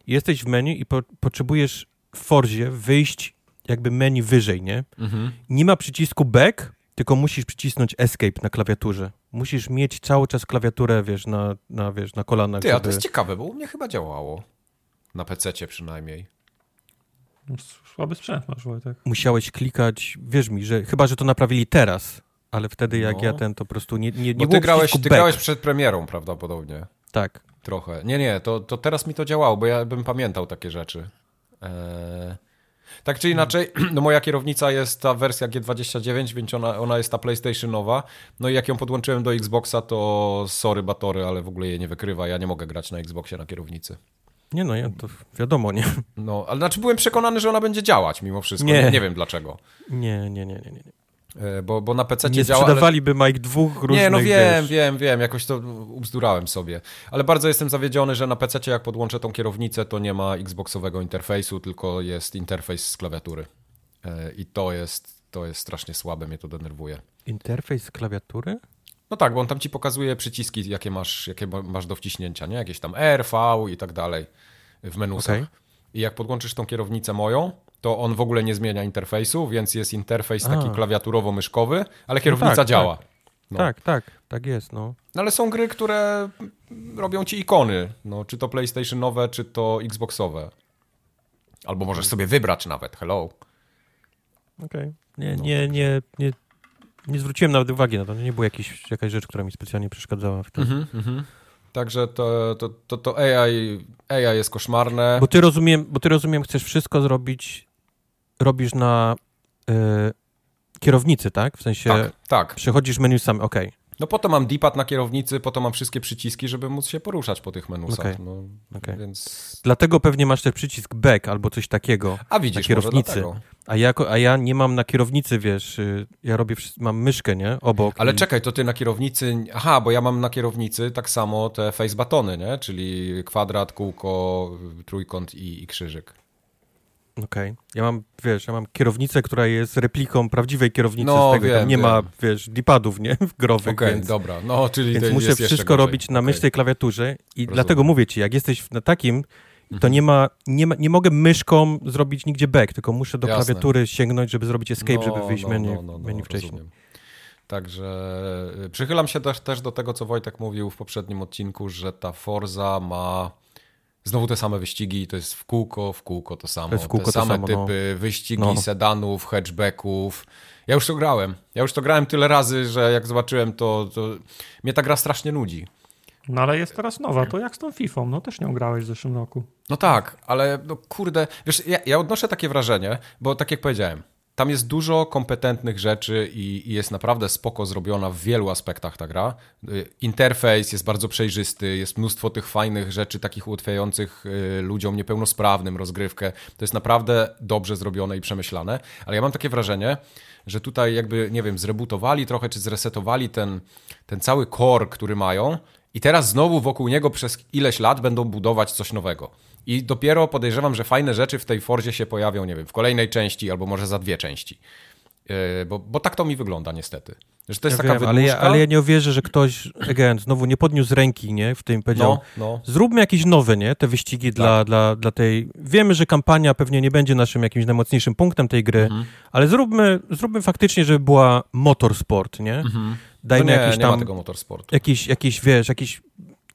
Jesteś w menu i po, potrzebujesz w Forzie wyjść jakby menu wyżej, nie? Nie ma przycisku back, tylko musisz przycisnąć escape na klawiaturze. Musisz mieć cały czas klawiaturę, wiesz, na, na, wiesz, na kolanach. Ty, a to jest ciekawe, bo u mnie chyba działało. Na PC przynajmniej. Słaby sprzęt masz, Wojtek. musiałeś klikać, wierz mi, że chyba, że to naprawili teraz, ale wtedy jak No. ja ten, to po prostu nie, nie, nie Bo było ty grałeś, ty back. grałeś przed premierą prawdopodobnie. Tak. Trochę. Nie, nie, to, to teraz mi to działało, bo ja bym pamiętał takie rzeczy. Eee... Tak czy inaczej, no moja kierownica jest ta wersja G29, więc ona, ona jest ta PlayStationowa. No i jak ją podłączyłem do Xboxa, to sorry batory, ale w ogóle jej nie wykrywa. Ja nie mogę grać na Xboxie na kierownicy. Nie no, ja, to wiadomo, nie. No, ale znaczy byłem przekonany, że ona będzie działać mimo wszystko. Nie. Nie, nie wiem dlaczego. Nie, nie, nie, nie. nie. Nie. E, Bo, bo na PC Nie działa. ale- sprzedawaliby Mike dwóch różnych, Nie, no wiem, wiesz, wiem, wiem, jakoś to ubzdurałem sobie. Ale bardzo jestem zawiedziony, że na PC jak podłączę tą kierownicę, to nie ma Xboxowego interfejsu, tylko jest interfejs z klawiatury. E, I to jest, to jest strasznie słabe, mnie to denerwuje. Interfejs z klawiatury? No tak, bo on tam ci pokazuje przyciski, jakie masz, jakie ma- masz do wciśnięcia, nie? Jakieś tam R, V i tak dalej w menusach. Okej. I jak podłączysz tą kierownicę moją, to on w ogóle nie zmienia interfejsu, więc jest interfejs taki A. klawiaturowo-myszkowy, ale kierownica tak, działa. No. Tak, tak, tak jest, no. No ale są gry, które robią ci ikony, no, czy to PlayStationowe, czy to Xboxowe. Albo możesz sobie wybrać nawet, hello. Okej. Nie, No. nie, nie, nie, nie zwróciłem nawet uwagi na to. Nie była jakiś, jakaś rzecz, która mi specjalnie przeszkadzała w tym. Także to, to, to, to AI, AI jest koszmarne. Bo ty rozumiem, bo ty rozumiem, chcesz wszystko zrobić, robisz na y, kierownicy, tak? W sensie Tak, tak. przechodzisz menu sam, okej. No po to mam D-pad na kierownicy, po to mam wszystkie przyciski, żeby móc się poruszać po tych menusach. Okej, No, okej. Więc... Dlatego pewnie masz też przycisk back albo coś takiego. A widzisz, Na kierownicy. A ja, a ja nie mam na kierownicy, wiesz, y, ja robię, mam myszkę, nie? Obok. Ale i- czekaj, to ty na kierownicy... Aha, bo ja mam na kierownicy tak samo te face batony, nie? Czyli kwadrat, kółko, trójkąt i, i krzyżyk. Okej. Ja mam, wiesz, ja mam kierownicę, która jest repliką prawdziwej kierownicy No, z tego. wiem, tam nie wiem. ma, wiesz, dipadów, nie? Growych, Okej, więc, dobra. No, czyli więc muszę wszystko robić na myszce i klawiaturze i Rozumiem. dlatego mówię ci, jak jesteś na takim, to Mhm. nie ma, nie ma, nie mogę myszką zrobić nigdzie back, tylko muszę do Jasne. klawiatury sięgnąć, żeby zrobić escape, żeby wyjść no, menu, no, no, no, menu wcześniej. rozumiem. Także y, przychylam się też, też do tego, co Wojtek mówił w poprzednim odcinku, że ta Forza ma znowu te same wyścigi to jest w kółko, w kółko to samo. To w kółko te to same samo, no. typy wyścigi, No. sedanów, hatchbacków. Ja już to grałem. Ja już to grałem tyle razy, że jak zobaczyłem to, to mnie ta gra strasznie nudzi. No ale jest teraz nowa, to jak z tą FIFA? No też nią grałeś w zeszłym roku. No tak, ale no kurde, wiesz, ja, ja odnoszę takie wrażenie, bo tak jak powiedziałem, tam jest dużo kompetentnych rzeczy i, jest naprawdę spoko zrobiona w wielu aspektach ta gra. Y, interfejs jest bardzo przejrzysty, jest mnóstwo tych fajnych rzeczy, takich ułatwiających y, ludziom niepełnosprawnym rozgrywkę. To jest naprawdę dobrze zrobione i przemyślane, ale ja mam takie wrażenie, że tutaj jakby, nie wiem, zrebutowali trochę, czy zresetowali ten, ten cały core, który mają i teraz znowu wokół niego przez ileś lat będą budować coś nowego. I dopiero podejrzewam, że fajne rzeczy w tej Forzie się pojawią, nie wiem, w kolejnej części albo może za dwie części. Yy, bo, bo tak to mi wygląda niestety. Że to jest ja taka wiem, ale, ja, ale ja nie uwierzę, że ktoś, again, znowu nie podniósł ręki, nie, w tym powiedział, no, no. zróbmy jakieś nowe, nie, te wyścigi tak. dla, dla, dla tej, wiemy, że kampania pewnie nie będzie naszym jakimś najmocniejszym punktem tej gry, mhm. ale zróbmy, zróbmy faktycznie, żeby była motorsport, nie, mhm. dajmy no nie, jakiś tam, nie ma tego motorsportu. Jakiś, jakiś, wiesz, jakiś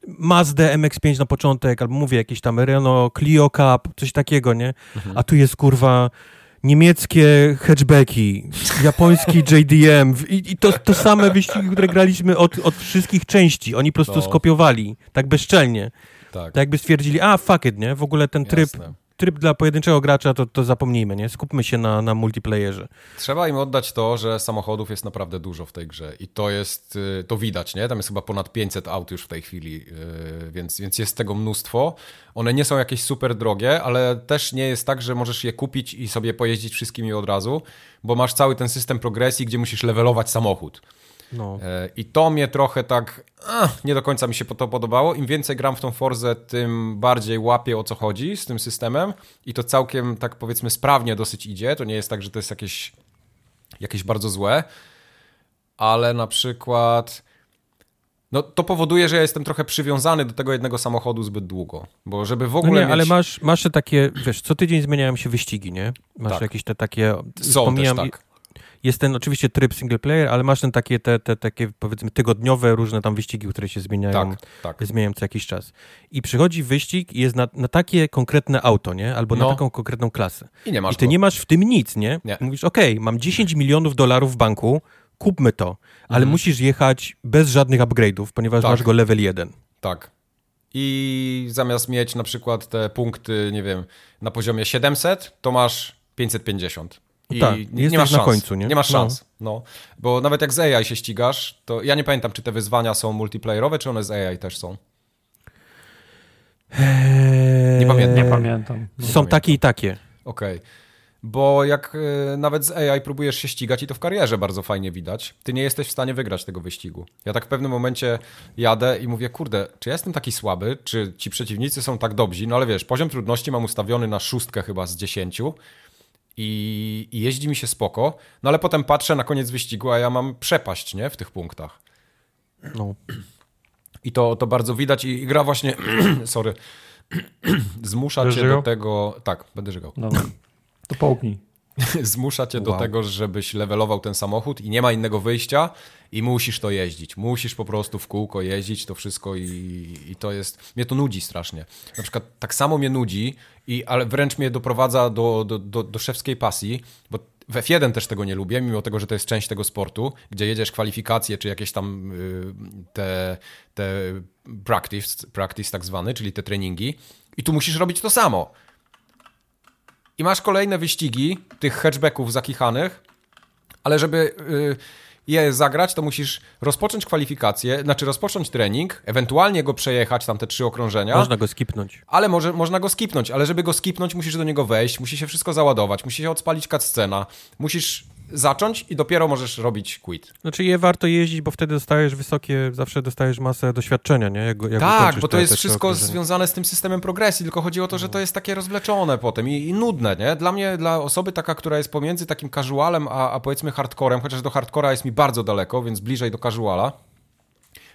Mazda MX-5 na początek, albo mówię, jakiś tam Renault Clio Cup, coś takiego, nie? Mhm. A tu jest, kurwa, niemieckie hatchbacki, japoński JDM i, i to, to same wyścigi, które graliśmy od, od wszystkich części. Oni po prostu no. skopiowali, tak bezczelnie. Tak. tak jakby stwierdzili, a fuck it, nie? W ogóle ten tryb Jasne tryb dla pojedynczego gracza, to, to zapomnijmy, nie? Skupmy się na, na multiplayerze. Trzeba im oddać to, że samochodów jest naprawdę dużo w tej grze i to jest, y, to widać, nie? Tam jest chyba ponad 500 aut już w tej chwili, y, więc, więc jest tego mnóstwo. One nie są jakieś super drogie, ale też nie jest tak, że możesz je kupić i sobie pojeździć wszystkimi od razu, bo masz cały ten system progresji, gdzie musisz levelować samochód. No. E, I to mnie trochę tak nie do końca mi się to podobało. Im więcej gram w tą Forzę, tym bardziej łapię o co chodzi z tym systemem i to całkiem tak powiedzmy sprawnie dosyć idzie. To nie jest tak, że to jest jakieś, jakieś bardzo złe, ale na przykład no to powoduje, że ja jestem trochę przywiązany do tego jednego samochodu zbyt długo, bo żeby w ogóle no nie, mieć... ale masz, masz takie, wiesz, co tydzień zmieniają się wyścigi, nie? Masz tak. jakieś te takie... Są też tak jest ten oczywiście tryb single player, ale masz ten takie, te, te takie powiedzmy tygodniowe różne tam wyścigi, które się zmieniają, tak, tak. zmieniają co jakiś czas. I przychodzi wyścig i jest na, na takie konkretne auto, nie? Albo no. na taką konkretną klasę. I nie masz I ty go. nie masz w tym nic, nie? nie. Mówisz, okej, okay, mam 10 milionów dolarów w banku, kupmy to, ale mhm. musisz jechać bez żadnych upgrade'ów, ponieważ tak. masz go level 1. Tak. I zamiast mieć na przykład te punkty, nie wiem, na poziomie 700, to masz 550. I tak, nie, nie masz szans. na końcu, nie? Nie masz no. szans. No. no. Bo nawet jak z AI się ścigasz, to ja nie pamiętam, czy te wyzwania są multiplayerowe, czy one z AI też są. Eee... Nie pamiętam. Nie pamiętam. Nie są pamiętam. takie i takie. Okej. Okay. Bo jak y, nawet z AI próbujesz się ścigać i to w karierze bardzo fajnie widać, ty nie jesteś w stanie wygrać tego wyścigu. Ja tak w pewnym momencie jadę i mówię, kurde, czy ja jestem taki słaby, czy ci przeciwnicy są tak dobrzy? No ale wiesz, poziom trudności mam ustawiony na szóstkę chyba z dziesięciu i, i jeździ mi się spoko, no ale potem patrzę na koniec wyścigu, a ja mam przepaść, nie, w tych punktach. No. I to, to bardzo widać i, i gra właśnie, sorry, zmusza Będziesz cię żygał? do tego, tak, będę żygał. Dobra. To połknij. zmusza cię wow. do tego, żebyś levelował ten samochód i nie ma innego wyjścia i musisz to jeździć. Musisz po prostu w kółko jeździć to wszystko i, i to jest... Mnie to nudzi strasznie. Na przykład tak samo mnie nudzi, i, ale wręcz mnie doprowadza do, do, do, do szewskiej pasji, bo w F1 też tego nie lubię, mimo tego, że to jest część tego sportu, gdzie jedziesz kwalifikacje, czy jakieś tam y, te, te practice, practice tak zwany, czyli te treningi i tu musisz robić to samo. I masz kolejne wyścigi tych hatchbacków zakichanych, ale żeby y, je zagrać, to musisz rozpocząć kwalifikację, znaczy rozpocząć trening, ewentualnie go przejechać, tam te trzy okrążenia. Można go skipnąć. Ale może, można go skipnąć, ale żeby go skipnąć, musisz do niego wejść, musi się wszystko załadować, musi się odpalić cutscena, musisz zacząć i dopiero możesz robić quit. Znaczy je warto jeździć, bo wtedy dostajesz wysokie, zawsze dostajesz masę doświadczenia, nie? Jak, jak tak, bo to jest wszystko związane z tym systemem progresji, tylko chodzi o to, że to jest takie rozwleczone potem i, i, nudne, nie? Dla mnie, dla osoby taka, która jest pomiędzy takim casualem, a, a powiedzmy hardcorem, chociaż do hardcora jest mi bardzo daleko, więc bliżej do casuala,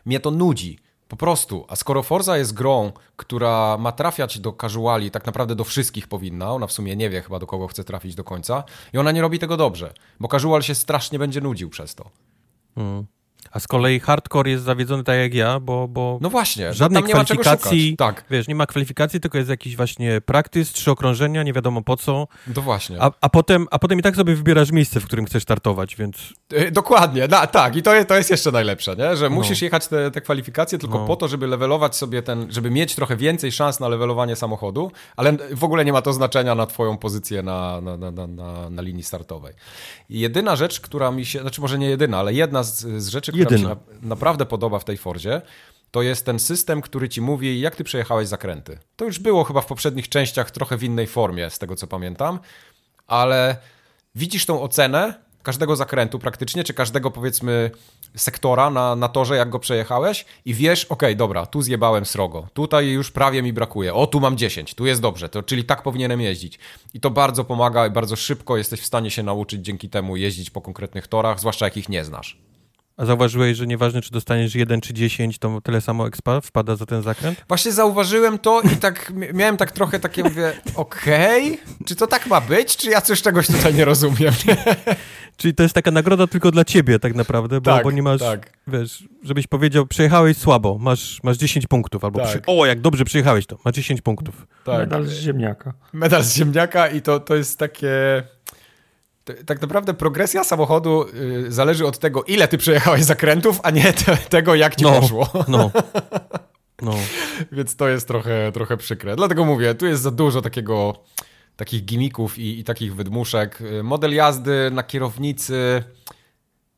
mnie to nudzi. Po prostu. A skoro Forza jest grą, która ma trafiać do casuali, tak naprawdę do wszystkich powinna, ona w sumie nie wie chyba do kogo chce trafić do końca i ona nie robi tego dobrze, bo casual się strasznie będzie nudził przez to. Hmm. A z kolei hardcore jest zawiedzony tak jak ja, bo, bo No właśnie, żadnej tam nie ma czego kwalifikacji, szukać. Tak, wiesz, nie ma kwalifikacji, tylko jest jakiś właśnie praktys, trzy okrążenia, nie wiadomo po co, to właśnie. a, a, potem, a potem i tak sobie wybierasz miejsce, w którym chcesz startować, więc Y, Dokładnie, na, tak, i to jest, to jest jeszcze najlepsze, nie? że No. musisz jechać te, te kwalifikacje tylko No. po to, żeby levelować sobie ten, żeby mieć trochę więcej szans na levelowanie samochodu, ale w ogóle nie ma to znaczenia na twoją pozycję na, na, na, na, na, na linii startowej. I jedyna rzecz, która mi się, znaczy może nie jedyna, ale jedna z, z rzeczy, która mi Jedyna. się na, naprawdę podoba w tej Fordzie, to jest ten system, który ci mówi, jak ty przejechałeś zakręty. To już było chyba w poprzednich częściach trochę w innej formie, z tego co pamiętam, ale widzisz tą ocenę każdego zakrętu praktycznie, czy każdego powiedzmy sektora na, na torze, jak go przejechałeś i wiesz, okej, dobra, tu zjebałem srogo, tutaj już prawie mi brakuje, o, tu mam 10, tu jest dobrze, to, czyli tak powinienem jeździć. I to bardzo pomaga i bardzo szybko jesteś w stanie się nauczyć dzięki temu jeździć po konkretnych torach, zwłaszcza jak ich nie znasz. A zauważyłeś, że nieważne czy dostaniesz 1 czy 10, to tyle samo expa wpada za ten zakręt? Właśnie zauważyłem to i tak mi- miałem tak trochę takie, mówię, okej, czy to tak ma być, czy ja coś czegoś tutaj nie rozumiem? Czyli to jest taka nagroda tylko dla ciebie tak naprawdę, bo, Tak, bo nie masz, tak. wiesz, żebyś powiedział, przejechałeś słabo, masz, masz 10 punktów, albo Tak. przy... o, jak dobrze przejechałeś to, masz 10 punktów. Medal z ziemniaka. medal z ziemniaka i to, to jest takie... Tak naprawdę progresja samochodu y, zależy od tego, ile ty przejechałeś zakrętów, a nie te, tego, jak ci No. poszło. No, no. Więc to jest trochę, trochę przykre. Dlatego mówię, tu jest za dużo takiego, takich gimików i, i takich wydmuszek. Y, Model jazdy na kierownicy...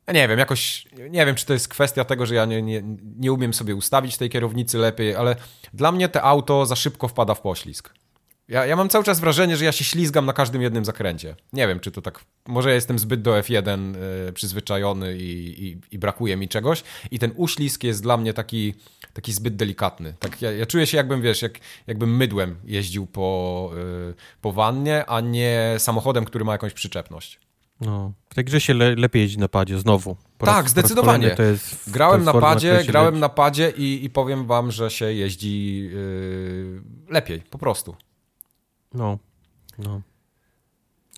Ja nie wiem, jakoś, nie wiem, czy to jest kwestia tego, że ja nie, nie, nie umiem sobie ustawić tej kierownicy lepiej, ale dla mnie te auto za szybko wpada w poślizg. Ja, ja mam cały czas wrażenie, że ja się ślizgam na każdym jednym zakręcie. Nie wiem, czy to tak. Może ja jestem zbyt do F1 y, przyzwyczajony i, i, i brakuje mi czegoś. I ten uślizg jest dla mnie taki, taki zbyt delikatny. Tak, ja, ja czuję się, jakbym wiesz, jak, jakbym mydłem jeździł po, y, po wannie, a nie samochodem, który ma jakąś przyczepność. no. W tej grze się le, lepiej jeździ na padzie, znowu. Po Tak, raz zdecydowanie. To jest, Grałem to jest na padzie, grałem leci. na padzie i, i powiem wam, że się jeździ yy, lepiej, po prostu. No, no.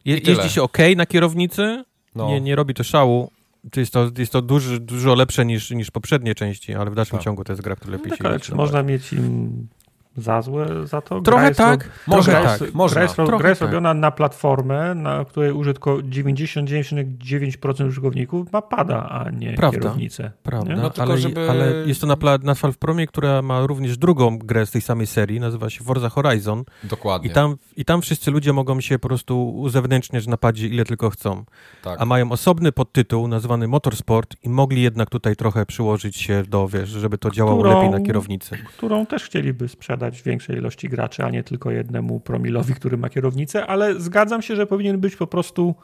Je, jeździ się ok na kierownicy, No. nie, nie robi to szału. To jest to, jest to duży, dużo lepsze niż, niż poprzednie części, ale w dalszym Tak. ciągu to jest gra, która lepiej Tak, się ale jeździ czy na można mieć im za złe za to? Trochę jest tak, gra tak, jest, można. Gra jest, ro- Trochę gra jest tak. robiona na platformę, na której użytko 99,9% użytkowników ma pada, a nie Prawda. kierownicę. Prawda, Nie? No tylko ale, żeby- ale jest to na, pla- na Promie, która ma również drugą grę z tej samej serii, nazywa się Forza Horizon Dokładnie. i tam, i tam wszyscy ludzie mogą się po prostu uzewnętrzniać na padzie ile tylko chcą. tak. A mają osobny podtytuł nazwany Motorsport i mogli jednak tutaj trochę przyłożyć się do, wiesz, żeby to działało Którą- lepiej na kierownicy. Którą też chcieliby sprzedać większej ilości graczy, a nie tylko jednemu promilowi, który ma kierownicę, ale zgadzam się, że powinien być po prostu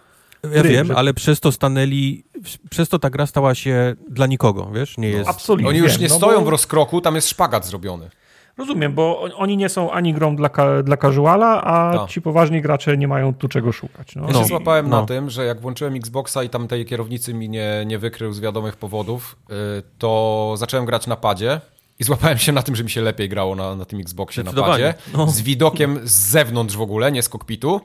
Ja wiem, że- ale przez to stanęli, przez to ta gra stała się dla nikogo, wiesz, nie jest... absolutnie. Oni już wiem, nie no stoją bo- w rozkroku, tam jest szpagat zrobiony. Rozumiem, bo on- oni nie są ani grą dla, ka- dla casuala, a Tak. ci poważni gracze nie mają tu czego szukać. No. Ja No. się złapałem No. na tym, że jak włączyłem Xboxa i tam tej kierownicy mi nie, nie wykrył z wiadomych powodów, y, to zacząłem grać na padzie i złapałem się na tym, że mi się lepiej grało na, na tym Xboxie na padzie. No. Z widokiem z zewnątrz w ogóle, nie z kokpitu.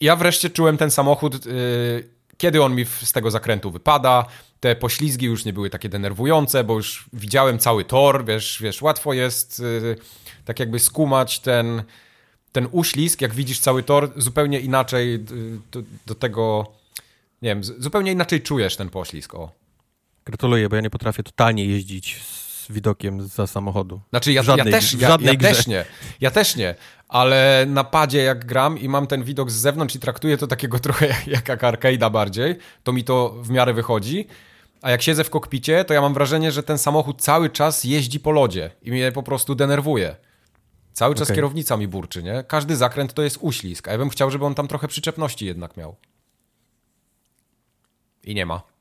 I ja wreszcie czułem ten samochód, y, kiedy on mi w- z tego zakrętu wypada. Te poślizgi już nie były takie denerwujące, bo już widziałem cały tor, wiesz, wiesz łatwo jest y, tak jakby skumać ten, ten uślizg, jak widzisz cały tor, zupełnie inaczej y, do, do tego, nie wiem, z- zupełnie inaczej czujesz ten poślizg, o. Gratuluję, bo ja nie potrafię totalnie jeździć z widokiem za samochodu. Znaczy ja, żadnej- ja też, ja, ja też nie, ja też nie, ale na padzie jak gram i mam ten widok z zewnątrz i traktuję to takiego trochę jak, jak arcade'a bardziej, to mi to w miarę wychodzi, a jak siedzę w kokpicie, to ja mam wrażenie, że ten samochód cały czas jeździ po lodzie i mnie po prostu denerwuje. Cały czas Okej. kierownica mi burczy, nie? Każdy zakręt to jest uślizg, a ja bym chciał, żeby on tam trochę przyczepności jednak miał. I nie ma.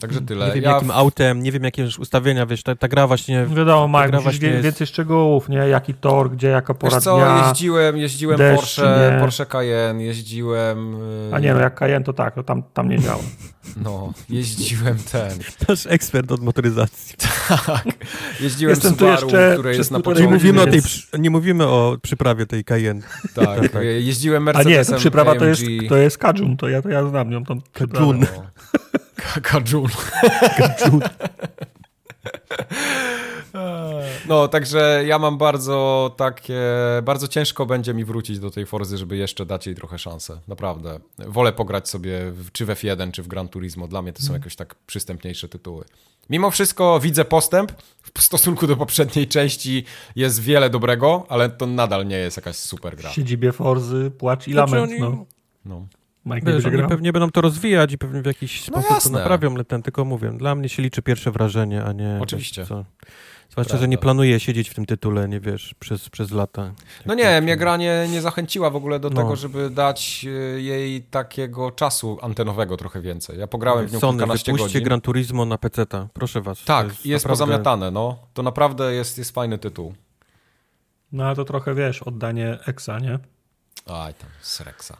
Także tyle. Nie wiem ja jakim w- autem, nie wiem jakie ustawienia, wiesz, ta, ta gra właśnie... Wiadomo, ma gra właśnie wie, jest- więcej szczegółów, nie? Jaki tor, gdzie, jaka pora Wiesz co, dnia. jeździłem, jeździłem deszcz, Porsche, nie. Porsche Cayenne, jeździłem... A nie, no jak Cayenne to tak, to tam, tam nie działa. No, jeździłem ten. Nasz ekspert od motoryzacji. Jeździłem Jestem Subaru, jeszcze które jest na półtorej Nie początku. mówimy, o tej, nie mówimy o przyprawie tej Cayenne. Tak, jeździłem A nie, Mercedesem to przyprawa to jest, AMG. to jest Kajun, to ja, to ja znam ją. Tą Kajun. No. Kajun. No, także ja mam bardzo takie, bardzo ciężko będzie mi wrócić do tej Forzy, żeby jeszcze dać jej trochę szansę. Naprawdę. Wolę pograć sobie w, czy w F1, czy w Gran Turismo. Dla mnie to są Mhm. jakoś tak przystępniejsze tytuły. Mimo wszystko widzę postęp. W stosunku do poprzedniej części jest wiele dobrego, ale to nadal nie jest jakaś super gra. W siedzibie Forzy, płacz i Znaczy lament. oni- No. No. Mike Wiesz, oni pewnie będą to rozwijać i pewnie w jakiś No sposób to naprawią, ale ten tylko mówię. Dla mnie się liczy pierwsze wrażenie, a nie... Oczywiście. Co. Zwłaszcza, Prawda. że nie planuję siedzieć w tym tytule, nie wiesz, przez, przez lata. No nie, mnie gra nie, nie zachęciła w ogóle do No. tego, żeby dać y, jej takiego czasu antenowego trochę więcej. Ja pograłem w nią Sony, kilkanaście wypuśćcie godzin. Gran Turismo na PC-ta. Proszę was. to Tak, jest, jest naprawdę- pozamiatane, no. To naprawdę jest, jest fajny tytuł. No ale to trochę, wiesz, oddanie Exa, nie? Aj tam, z Rexa.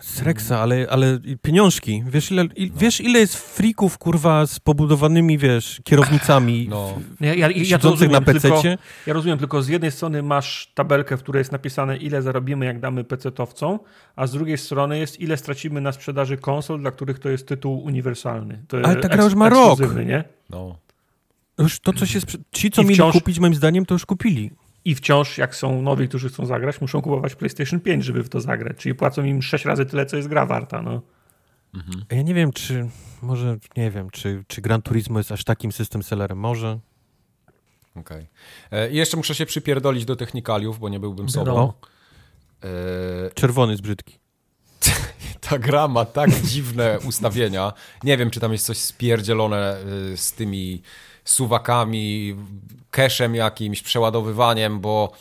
Z Rexa, ale, ale pieniążki. Wiesz ile, i, wiesz, ile jest frików, kurwa, z pobudowanymi, wiesz, kierownicami No, Ja, ja, ja, siedzących na rozumiem, tylko, PC-cie? ja rozumiem, tylko z jednej strony masz tabelkę, w której jest napisane, ile zarobimy, jak damy PC-towcom, a z drugiej strony jest, ile stracimy na sprzedaży konsol, dla których to jest tytuł uniwersalny. To Ale ta gra już ma rok. Nie? no. Już to, co się... Sprze- ci, co I mieli wciąż- kupić, moim zdaniem, to już kupili. I wciąż, jak są nowi, którzy chcą zagrać, muszą kupować PlayStation 5, żeby w to zagrać. Czyli płacą im 6 razy tyle, co jest gra warta. No. Ja nie wiem, czy... Może, nie wiem, czy, czy Gran Turismo jest aż takim system sellerem. Może. Okej. E, I jeszcze muszę się przypierdolić do technikaliów, bo nie byłbym sobą. Wiadomo. E, Czerwony jest brzydki. ta gra ma tak dziwne ustawienia. Nie wiem, czy tam jest coś spierdzielone y, z tymi suwakami, cachem jakimś, przeładowywaniem, bo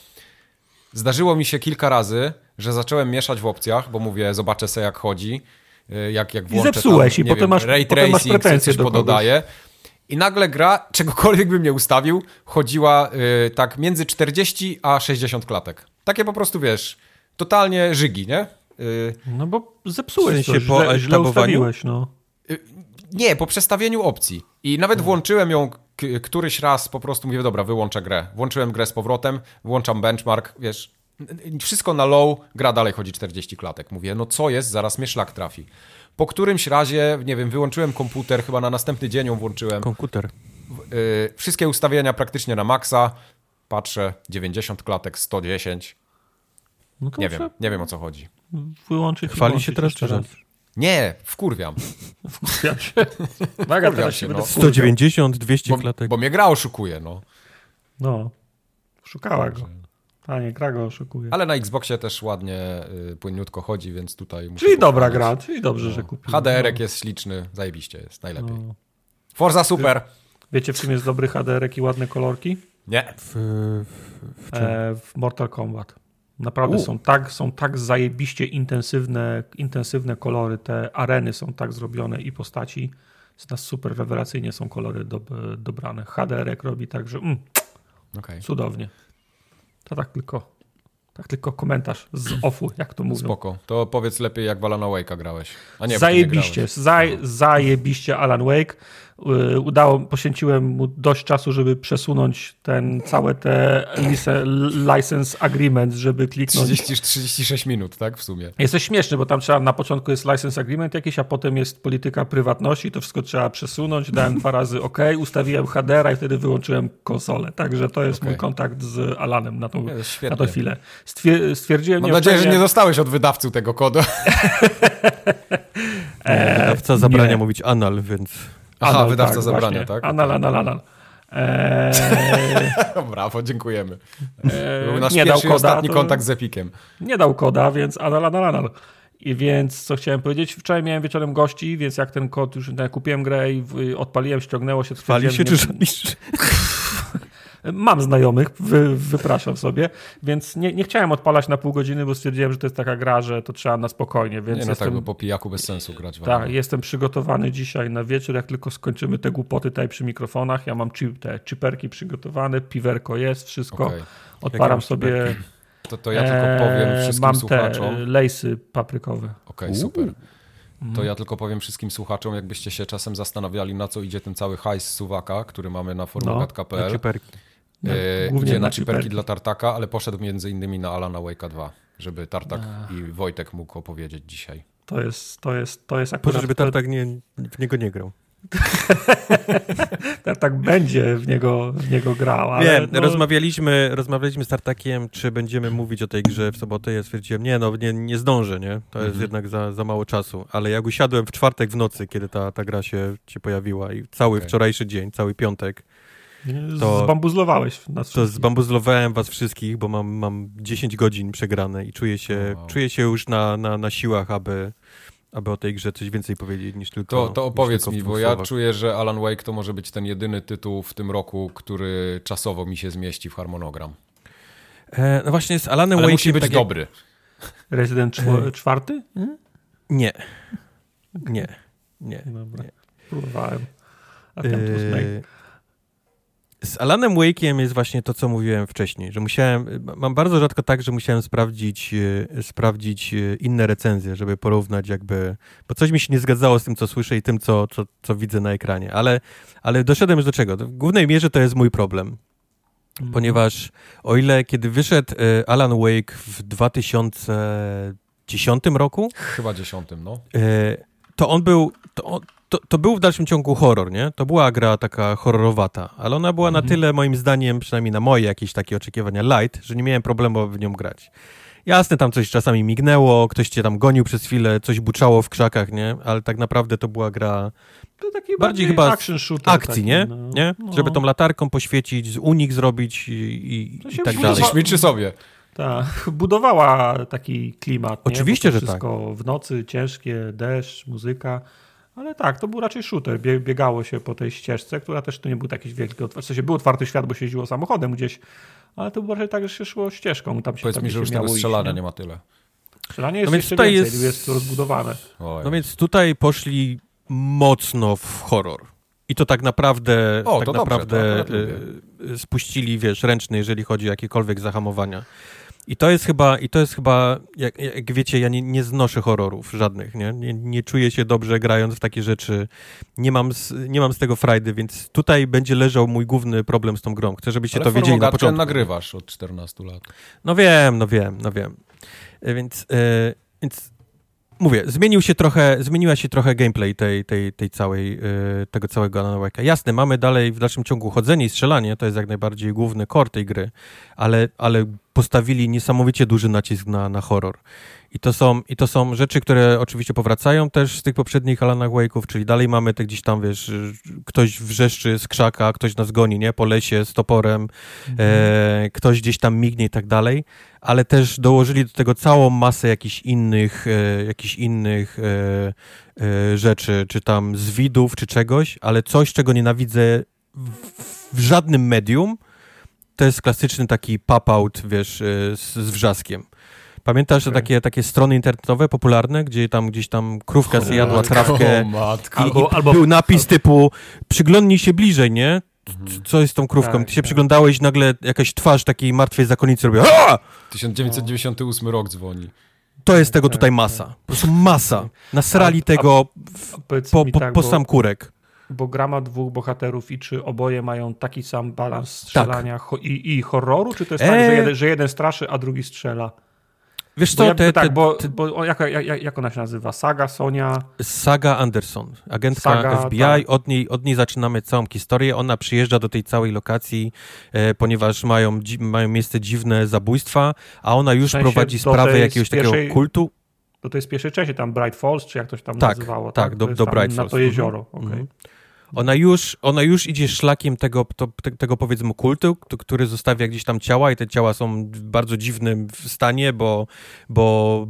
zdarzyło mi się kilka razy, że zacząłem mieszać w opcjach, bo mówię, zobaczę sobie jak chodzi, y, jak, jak włączę zepsułeś tam, i potem wiem, masz- ray potem masz tracing, pretensje coś pododaję. I nagle gra, czegokolwiek bym nie ustawił, chodziła y, tak między 40 a 60 klatek. Takie po prostu, wiesz, totalnie żygi, nie? Y, no bo zepsułeś coś, po źle, źle ustawiłeś. No. Nie, po przestawieniu opcji. I nawet włączyłem ją któryś raz, po prostu mówię, dobra, wyłączę grę. Włączyłem grę z powrotem, włączam benchmark, wiesz, wszystko na low, gra dalej chodzi 40 klatek. Mówię, no co jest, zaraz mnie szlak trafi. Po którymś razie, nie wiem, wyłączyłem komputer, chyba na następny dzień ją włączyłem. Komputer. Yy, wszystkie ustawienia praktycznie na maksa. Patrzę, 90 klatek, 110. No to Nie wiem, nie wiem o co chodzi. Wyłączyć Chwali się teraz, czy raz. Nie, wkurwiam. Wkurwiam się. Uwaga, teraz się, się no. będę wkurwiał. 190, 200 Bo, klatek. bo mnie gra oszukuje, no. No. Szukała go. Panie, gra go oszukuje. Ale na Xboxie też ładnie, y, płynniutko chodzi, więc tutaj muszę Czyli dobra gra, czyli dobrze, że kupiłem. HDR-ek jest śliczny, zajebiście jest, najlepiej. No. Forza super! Wiecie, w czym jest dobry HDR i ładne kolorki? Nie. W, w, w czym? E, w Mortal Kombat. Naprawdę U. są tak, są tak zajebiście intensywne, intensywne kolory, te areny są tak zrobione i postaci. Z nas super rewelacyjnie są kolory dob, dobrane. HDR robi tak, że mm, Okej, cudownie. To tak tylko, tak tylko komentarz z offu, jak to mówią. spoko. To powiedz lepiej, jak w Alana Wake'a grałeś. A nie, ty nie zajebiście, grałeś. zaj, zajebiście Alan Wake. Y, Udało, poświęciłem mu dość czasu, żeby przesunąć ten, całe te lice, license agreement, żeby kliknąć. 30, 36 minut, tak, w sumie. Jest to śmieszne, bo tam trzeba na początku jest license agreement jakiś, a potem jest polityka prywatności, to wszystko trzeba przesunąć. Dałem dwa razy OK, ustawiłem HDR i wtedy wyłączyłem konsolę. Także to jest Okej. mój kontakt z Alanem na tą, świetnie. na tą chwilę. Stwier- stwierdziłem Mam nadzieję, że nie dostałeś od wydawcy tego kodu. Wydawca zabrania nie. mówić anal, więc... Aha, Anal, wydawca tak, zabrania, właśnie. tak? Anal, anal, anal. Eee, Brawo, dziękujemy. eee, Był nasz nie dał pierwszy i koda, ostatni to kontakt z Epikiem. nie dał koda, więc anal, anal, anal. I więc co chciałem powiedzieć, wczoraj miałem wieczorem gości, więc jak ten kod już kupiłem grę i odpaliłem, ściągnęło się. Chwali się, czy nie- żalisz? Mam znajomych, wy, wypraszam sobie, więc nie, nie chciałem odpalać na pół godziny, bo stwierdziłem, że to jest taka gra, że to trzeba na spokojnie, więc Nie no jestem, tak, bo po pijaku bez sensu grać w tak, jestem przygotowany dzisiaj na wieczór, jak tylko skończymy te głupoty tutaj przy mikrofonach, ja mam chi, te chiperki przygotowane, piwerko jest, wszystko, Okej. odpalam masz sobie, chiperki? To, to ja tylko powiem Eee, wszystkim mam te słuchaczom. e, lejsy paprykowe. Okej, super. To ja tylko powiem wszystkim słuchaczom, jakbyście się czasem zastanawiali, na co idzie ten cały hajs z Suwaka, który mamy na No, forum.pl. Ciuperki. No, e, głównie idzie na ciperki dla Tartaka, ale poszedł między innymi na Alana Wake'a 2, żeby Tartak i Wojtek mógł opowiedzieć dzisiaj. To jest, to jest, to jest Proszę, akurat... żeby Tartak nie, w niego nie grał. tak, tak będzie w niego, w niego grał. Ale Wiem, no, rozmawialiśmy, rozmawialiśmy z Tartakiem, czy będziemy mówić o tej grze w sobotę. Ja stwierdziłem, nie, no nie, nie zdążę, nie? To jest Mhm. jednak za, za mało czasu. Ale jak usiadłem w czwartek w nocy, kiedy ta, ta gra się, się pojawiła i cały Okej. wczorajszy dzień, cały piątek, to- Zbambuzlowałeś nas to wszystkich. zbambuzlowałem was wszystkich, bo mam, mam 10 godzin przegrane i czuję się, Wow. czuję się już na, na, na siłach, aby, aby o tej grze coś więcej powiedzieć niż tylko To, to opowiedz mi, bo ja czuję, że Alan Wake to może być ten jedyny tytuł w tym roku, który czasowo mi się zmieści w harmonogram. E, no właśnie z Alanem Ale Wake'iem musi być tak jak- dobry. Resident czwo- czwarty? Nie. Nie. Nie. Dobra, Nie. próbowałem. Yy, Z Alanem Wake'iem jest właśnie to, co mówiłem wcześniej, że musiałem, mam bardzo rzadko tak, że musiałem sprawdzić, yy, sprawdzić yy, inne recenzje, żeby porównać jakby, bo coś mi się nie zgadzało z tym, co słyszę i tym, co, co, co widzę na ekranie, ale, ale doszedłem już do czego? W głównej mierze to jest mój problem, Mhm. ponieważ o ile kiedy wyszedł yy, Alan Wake w 2010 roku, Chyba dziesiątym, no. E, to on był, to, on- to, to był w dalszym ciągu horror, nie? To była gra taka horrorowata, ale ona była na Mhm. tyle, moim zdaniem, przynajmniej na moje jakieś takie oczekiwania, light, że nie miałem problemu w nią grać. Jasne, tam coś czasami mignęło, ktoś cię tam gonił przez chwilę, coś buczało w krzakach, nie? Ale tak naprawdę to była gra To taki bardziej chyba action shooter. akcji, taki, nie? no. nie? No. Żeby tą latarką poświecić, z unik zrobić i, i, i tak dalej. Jesteś mi czy sobie? Tak, budowała taki klimat. Oczywiście, że tak. wszystko w nocy, ciężkie, deszcz, muzyka. Ale tak, to był raczej shooter. Bie, biegało się po tej ścieżce, która też to nie był jakiś wielki otwarty. W sensie był otwarty świat, bo się jeździło samochodem gdzieś, ale to było raczej tak, że się szło ścieżką. Tam się, Powiedz tam mi, że już tego strzelania nie? nie ma tyle. Strzelanie jest No więc jeszcze tutaj więcej, jest- jest rozbudowane. Oj. No więc tutaj poszli mocno w horror. I to tak naprawdę, O, tak to dobrze, naprawdę y, spuścili, wiesz, ręczny, jeżeli chodzi o jakiekolwiek zahamowania. I to jest chyba, i to jest chyba, jak, jak wiecie, ja nie, nie znoszę horrorów żadnych, nie? nie? Nie czuję się dobrze grając w takie rzeczy. Nie mam, z, nie mam z tego frajdy, więc tutaj będzie leżał mój główny problem z tą grą. Chcę, żebyście Ale to wiedzieli na początku. nagrywasz od 14 lat. No wiem, no wiem, no wiem. E, Więc, e, więc mówię, zmienił się trochę, zmieniła się trochę gameplay tej, tej, tej całej, e, tego całego Alan. Jasne, mamy dalej w dalszym ciągu chodzenie i strzelanie, to jest jak najbardziej główny core tej gry, ale, ale postawili niesamowicie duży nacisk na, na horror. I to, są, I to są rzeczy, które oczywiście powracają też z tych poprzednich Alanach Wake'ów, czyli dalej mamy te gdzieś tam, wiesz, ktoś wrzeszczy z krzaka, ktoś nas goni, nie? Po lesie z toporem, e, ktoś gdzieś tam mignie i tak dalej, ale też dołożyli do tego całą masę jakichś innych, e, jakichś innych e, e, rzeczy, czy tam z widów, czy czegoś, ale coś, czego nienawidzę w, w żadnym medium, to jest klasyczny taki pop-out, wiesz, e, z, z wrzaskiem. Pamiętasz Okej. takie, takie strony internetowe popularne, gdzie tam gdzieś tam krówka zjadła trawkę O matko. i, Albo- i albo- był napis typu przyglądnij się bliżej, nie? Mhm. Co jest z tą krówką? Tak, Ty się tak. przyglądałeś nagle jakaś twarz takiej martwej zakonnicy robiła "A!" 1998 rok dzwoni. To jest tego Tak, tutaj tak. masa. Po prostu masa. Nasrali A- tego w, po, po, tak, po bo- sam kurek. Bo gra ma dwóch bohaterów i czy oboje mają taki sam balans strzelania Tak. ho- i, i horroru? Czy to jest tak, Eee. że jeden, że jeden straszy, a drugi strzela? Wiesz Bo co, ja, te, tak, te, bo, te, bo jak, jak, jak ona się nazywa? Saga, Sonia? Saga Anderson, agentka Saga, FBI, tak. od, niej, od niej zaczynamy całą historię. Ona przyjeżdża do tej całej lokacji, e, ponieważ mają, dzi- mają miejsce dziwne zabójstwa, a ona już W sensie prowadzi do sprawę tej jakiegoś takiego pierwszej- kultu. To to jest pierwszej części, tam Bright Falls, czy jak to się tam Tak, nazywało? tak, do- To jest do tam Bright Na Falls. to jezioro, Mhm, okej. mhm. Ona już, ona już idzie szlakiem tego, to, te, tego powiedzmy kultu, który zostawia gdzieś tam ciała i te ciała są w bardzo dziwnym stanie, bo, bo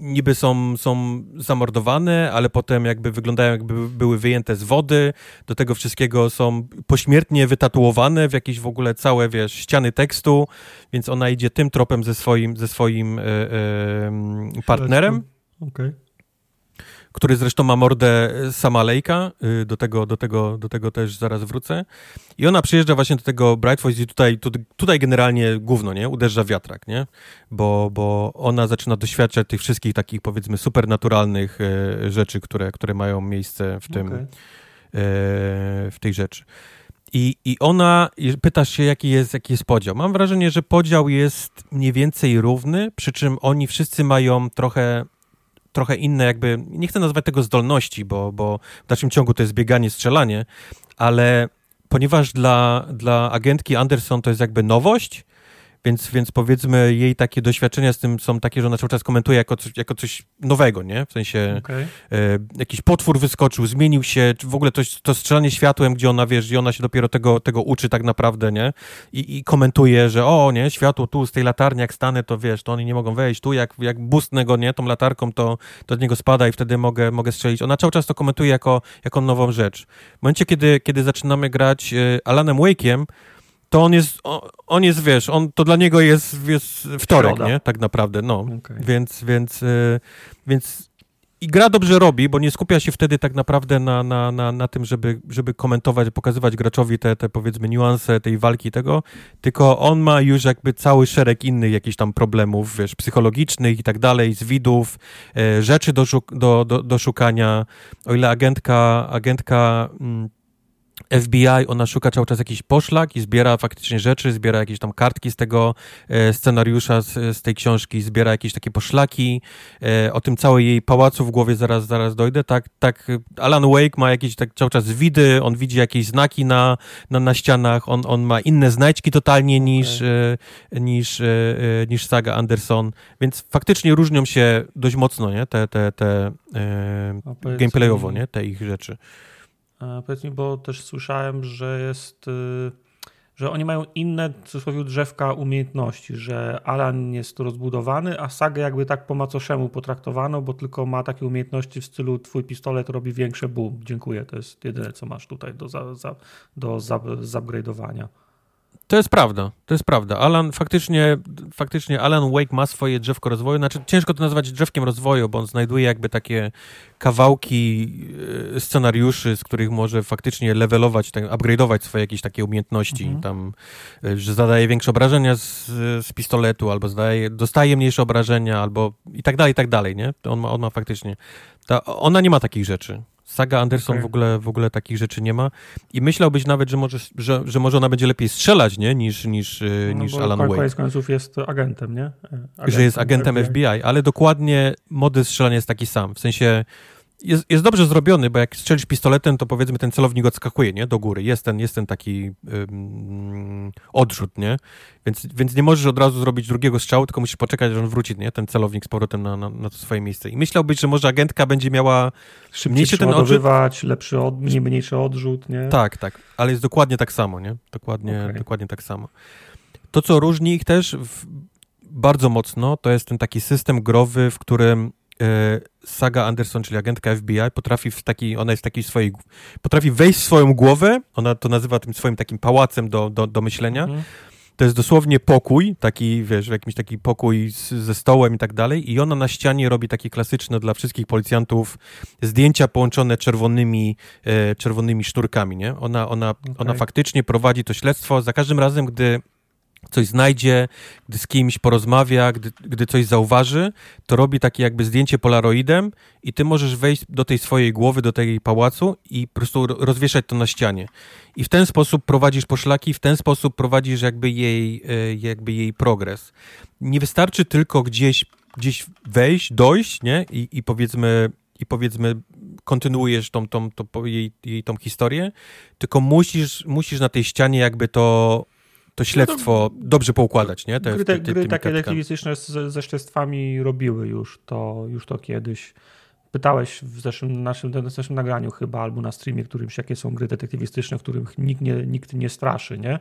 niby są, są zamordowane, ale potem jakby wyglądają jakby były wyjęte z wody, do tego wszystkiego są pośmiertnie wytatuowane w jakieś w ogóle całe, wiesz, ściany tekstu, więc ona idzie tym tropem ze swoim, ze swoim e, e, partnerem. Okej. Który zresztą ma mordę sama Lejka, y, do tego, do, tego, do tego też zaraz wrócę. I ona przyjeżdża właśnie do tego Bright Falls i tutaj, tu, tutaj generalnie gówno, nie? Uderza wiatrak, nie? Bo, bo ona zaczyna doświadczać tych wszystkich takich, powiedzmy, supernaturalnych e, rzeczy, które, które mają miejsce w tym, Okej. e, w tej rzeczy. I, I ona, pytasz się, jaki jest, jaki jest podział. Mam wrażenie, że podział jest mniej więcej równy, przy czym oni wszyscy mają trochę trochę inne jakby, nie chcę nazwać tego zdolności, bo, bo w dalszym ciągu to jest bieganie, strzelanie, ale ponieważ dla, dla agentki Anderson to jest jakby nowość, więc, więc powiedzmy jej takie doświadczenia z tym są takie, że ona cały czas komentuje jako coś, jako coś nowego, nie? W sensie okay. e, jakiś potwór wyskoczył, zmienił się, w ogóle to, to strzelanie światłem, gdzie ona, wiesz, gdzie ona się dopiero tego, tego uczy tak naprawdę, nie? I, I komentuje, że o, nie, światło tu z tej latarni, jak stanę, to wiesz, to oni nie mogą wejść, tu jak, jak bustnę go, nie, tą latarką, to, to z niego spada i wtedy mogę, mogę strzelić. Ona cały czas to komentuje jako, jako nową rzecz. W momencie, kiedy, kiedy zaczynamy grać e, Alanem Wake'iem, to on jest, on jest, wiesz, on, to dla niego jest, jest wtorek, Środa. nie? Tak naprawdę, no. Okay. Więc, więc, y, więc i gra dobrze robi, bo nie skupia się wtedy tak naprawdę na, na, na, na tym, żeby, żeby komentować, pokazywać graczowi te, te powiedzmy niuanse tej walki tego, tylko on ma już jakby cały szereg innych jakichś tam problemów, wiesz, psychologicznych i tak dalej, z widów, e, rzeczy do, do, do, do szukania. O ile agentka, agentka mm, FBI, ona szuka cały czas jakiś poszlak i zbiera faktycznie rzeczy, zbiera jakieś tam kartki z tego e, scenariusza, z, z, tej książki, zbiera jakieś takie poszlaki. E, o tym całej jej pałacu w głowie zaraz, zaraz dojdę. Tak, tak Alan Wake ma jakieś tak cały czas widy, on widzi jakieś znaki na, na, na ścianach, on, on ma inne znajdźki totalnie niż, okay. e, niż, e, e, niż saga Anderson, więc faktycznie różnią się dość mocno, nie, te, te, te e, gameplayowo, nie, te ich rzeczy. Powiedz mi, bo też słyszałem, że jest, y, że oni mają inne, w cudzysłowie, drzewka umiejętności, że Alan jest rozbudowany, a Sagę jakby tak po macoszemu potraktowano, bo tylko ma takie umiejętności w stylu twój pistolet robi większe boom. Dziękuję, to jest jedyne, co masz tutaj do, za, za, do zupgrade'owania. To jest prawda, to jest prawda. Alan faktycznie, faktycznie Alan Wake ma swoje drzewko rozwoju. Znaczy, ciężko to nazwać drzewkiem rozwoju, bo on znajduje jakby takie kawałki e, scenariuszy, z których może faktycznie levelować, tak, upgrade'ować swoje jakieś takie umiejętności. Mhm. Tam, e, że zadaje większe obrażenia z, z pistoletu, albo zadaje, dostaje mniejsze obrażenia, albo i tak dalej, i tak dalej, nie? On ma, on ma faktycznie. Ta, ona nie ma takich rzeczy. Saga Anderson okay. w, ogóle, w ogóle takich rzeczy nie ma. I myślałbyś nawet, że może, że, że może ona będzie lepiej strzelać, nie? Niż, niż, e, no, niż Alan Wake. Koniec końców jest agentem, nie? Agentem że jest agentem FBI. FBI, ale dokładnie model strzelania jest taki sam. W sensie jest, jest dobrze zrobiony, bo jak strzelisz pistoletem, to powiedzmy ten celownik odskakuje, nie? Do góry. Jest ten, jest ten taki um, odrzut, nie? Więc, więc nie możesz od razu zrobić drugiego strzału, tylko musisz poczekać, aż on wróci, nie? Ten celownik z powrotem na, na, na to swoje miejsce. I myślałbyś, że może agentka będzie miała mniejszy ten odrzut. lepszy, od, mniej, mniejszy odrzut, nie? Tak, tak. Ale jest dokładnie tak samo, nie? Dokładnie, okay. dokładnie tak samo. To, co różni ich też w, bardzo mocno, to jest ten taki system growy, w którym Saga Anderson, czyli agentka FBI, potrafi w taki, ona jest w takiej swojej, potrafi wejść w swoją głowę, ona to nazywa tym swoim takim pałacem do, do, do myślenia. Mhm. To jest dosłownie pokój, taki, wiesz, jakiś taki pokój z, ze stołem i tak dalej i ona na ścianie robi takie klasyczne dla wszystkich policjantów zdjęcia połączone czerwonymi, e, czerwonymi sznurkami, nie? Ona, ona, okay. ona faktycznie prowadzi to śledztwo. Za każdym razem, gdy coś znajdzie, gdy z kimś porozmawia, gdy, gdy coś zauważy, to robi takie jakby zdjęcie polaroidem i ty możesz wejść do tej swojej głowy, do tej pałacu i po prostu rozwieszać to na ścianie. I w ten sposób prowadzisz poszlaki, w ten sposób prowadzisz jakby jej, e, jakby jej progres. Nie wystarczy tylko gdzieś, gdzieś wejść, dojść, nie? I, i powiedzmy i powiedzmy kontynuujesz tą, tą, tą, jej, jej tą historię, tylko musisz, musisz na tej ścianie jakby to to śledztwo no to, dobrze poukładać, nie? Te, gry, te, gry takie detektywistyczne ze śledztwami robiły już to, już to kiedyś. Pytałeś w zeszłym, naszym, w zeszłym nagraniu chyba, albo na streamie którymś, jakie są gry detektywistyczne, w których nikt nie, nikt nie straszy, nie?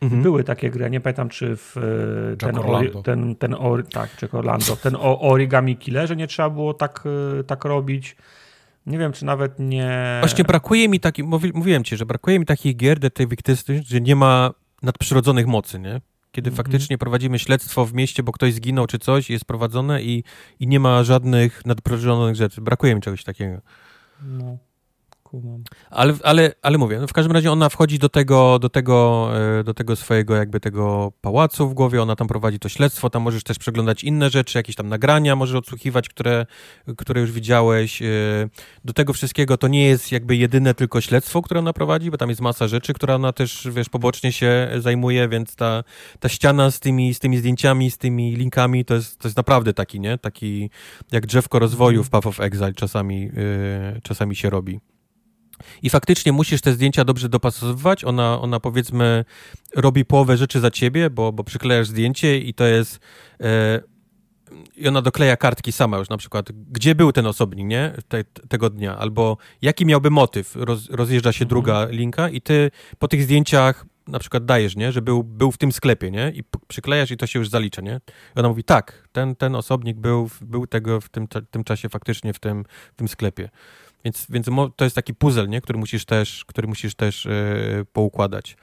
Mhm. Były takie gry, nie pamiętam czy w e, ten, ten, ten or, tak, Jack Orlando, ten o, Origami Killerze nie trzeba było tak, e, tak robić. Nie wiem, czy nawet nie... Właśnie brakuje mi takich, mówiłem ci, że brakuje mi takich gier detektywistycznych, że nie ma nadprzyrodzonych mocy, nie? Kiedy mm -hmm. faktycznie prowadzimy śledztwo w mieście, bo ktoś zginął czy coś, jest prowadzone i, i nie ma żadnych nadprzyrodzonych rzeczy. Brakuje mi czegoś takiego. No, kumam. Ale, ale, ale mówię, no w każdym razie ona wchodzi do tego, do, tego, e, do tego swojego jakby tego pałacu w głowie, ona tam prowadzi to śledztwo, tam możesz też przeglądać inne rzeczy, jakieś tam nagrania możesz odsłuchiwać, które, które już widziałeś. E, do tego wszystkiego to nie jest jakby jedyne tylko śledztwo, które ona prowadzi, bo tam jest masa rzeczy, która ona też, wiesz, pobocznie się zajmuje, więc ta, ta ściana z tymi, z tymi zdjęciami, z tymi linkami, to jest, to jest naprawdę taki, nie? Taki jak drzewko rozwoju w Path of Exile czasami, yy, czasami się robi. I faktycznie musisz te zdjęcia dobrze dopasowywać. Ona, ona powiedzmy robi połowę rzeczy za ciebie, bo, bo przyklejasz zdjęcie i to jest... Yy, i ona dokleja kartki sama już, na przykład, gdzie był ten osobnik, nie, Te, tego dnia, albo jaki miałby motyw, Roz, rozjeżdża się mhm. druga linka i ty po tych zdjęciach na przykład dajesz, nie, że był, był w tym sklepie, nie, i przyklejasz i to się już zalicza, nie. I ona mówi, tak, ten, ten osobnik był, był tego w tym, tym czasie faktycznie w tym, w tym sklepie. Więc, więc to jest taki puzzle, nie, który musisz też, który musisz też yy, poukładać.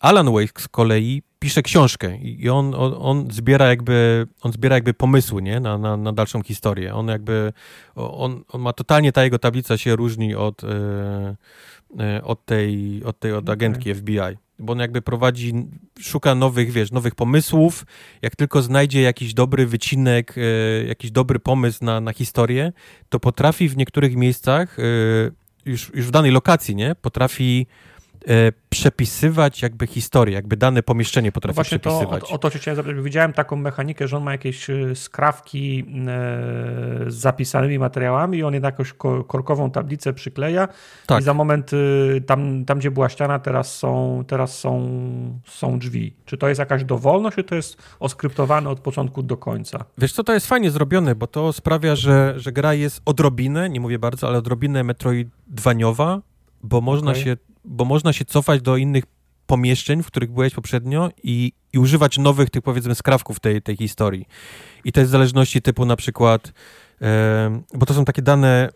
Alan Wake z kolei pisze książkę i on, on, on, zbiera jakby, on zbiera jakby pomysły, nie, na, na, na dalszą historię. On jakby, on, on ma totalnie, ta jego tablica się różni od, yy, od tej, od tej, od agentki okay. FBI bo on jakby prowadzi, szuka nowych, wiesz, nowych pomysłów. Jak tylko znajdzie jakiś dobry wycinek, e, jakiś dobry pomysł na, na historię, to potrafi w niektórych miejscach, e, już, już w danej lokacji, nie? Potrafi przepisywać jakby historię, jakby dane pomieszczenie potrafi no właśnie przepisywać. To, o, o to się chciałem zapytać. Widziałem taką mechanikę, że on ma jakieś e, skrawki e, z zapisanymi materiałami i on jednak jakąś korkową tablicę przykleja tak. i za moment tam, tam, gdzie była ściana, teraz są, teraz są, są drzwi. Czy to jest jakaś dowolność, czy to jest oskryptowane od początku do końca? Wiesz co, to jest fajnie zrobione, bo to sprawia, że, że gra jest odrobinę, nie mówię bardzo, ale odrobinę metroidwaniowa, bo można okay. się bo można się cofać do innych pomieszczeń, w których byłeś poprzednio i, i używać nowych tych powiedzmy skrawków tej, tej historii. I to jest w zależności typu na przykład, e, bo to są takie dane,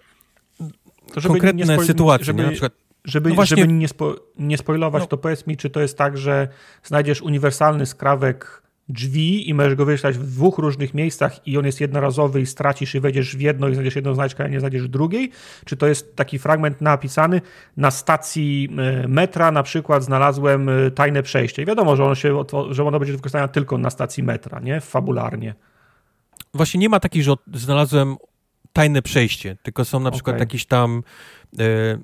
to konkretne nie sytuacje, żeby, nie? na przykład żeby, no właśnie, żeby nie, spo, nie spoilować, no. to powiedz mi, czy to jest tak, że znajdziesz uniwersalny skrawek drzwi i możesz go wyślać w dwóch różnych miejscach i on jest jednorazowy i stracisz i wejdziesz w jedno i znajdziesz jedną znaczkę, a nie znajdziesz drugiej? Czy to jest taki fragment napisany na stacji e, metra na przykład znalazłem e, tajne przejście i wiadomo, że ono, się, że ono będzie wykorzystane tylko na stacji metra, nie? Fabularnie. Właśnie nie ma takich, że znalazłem tajne przejście, tylko są na przykład okay. jakieś tam e,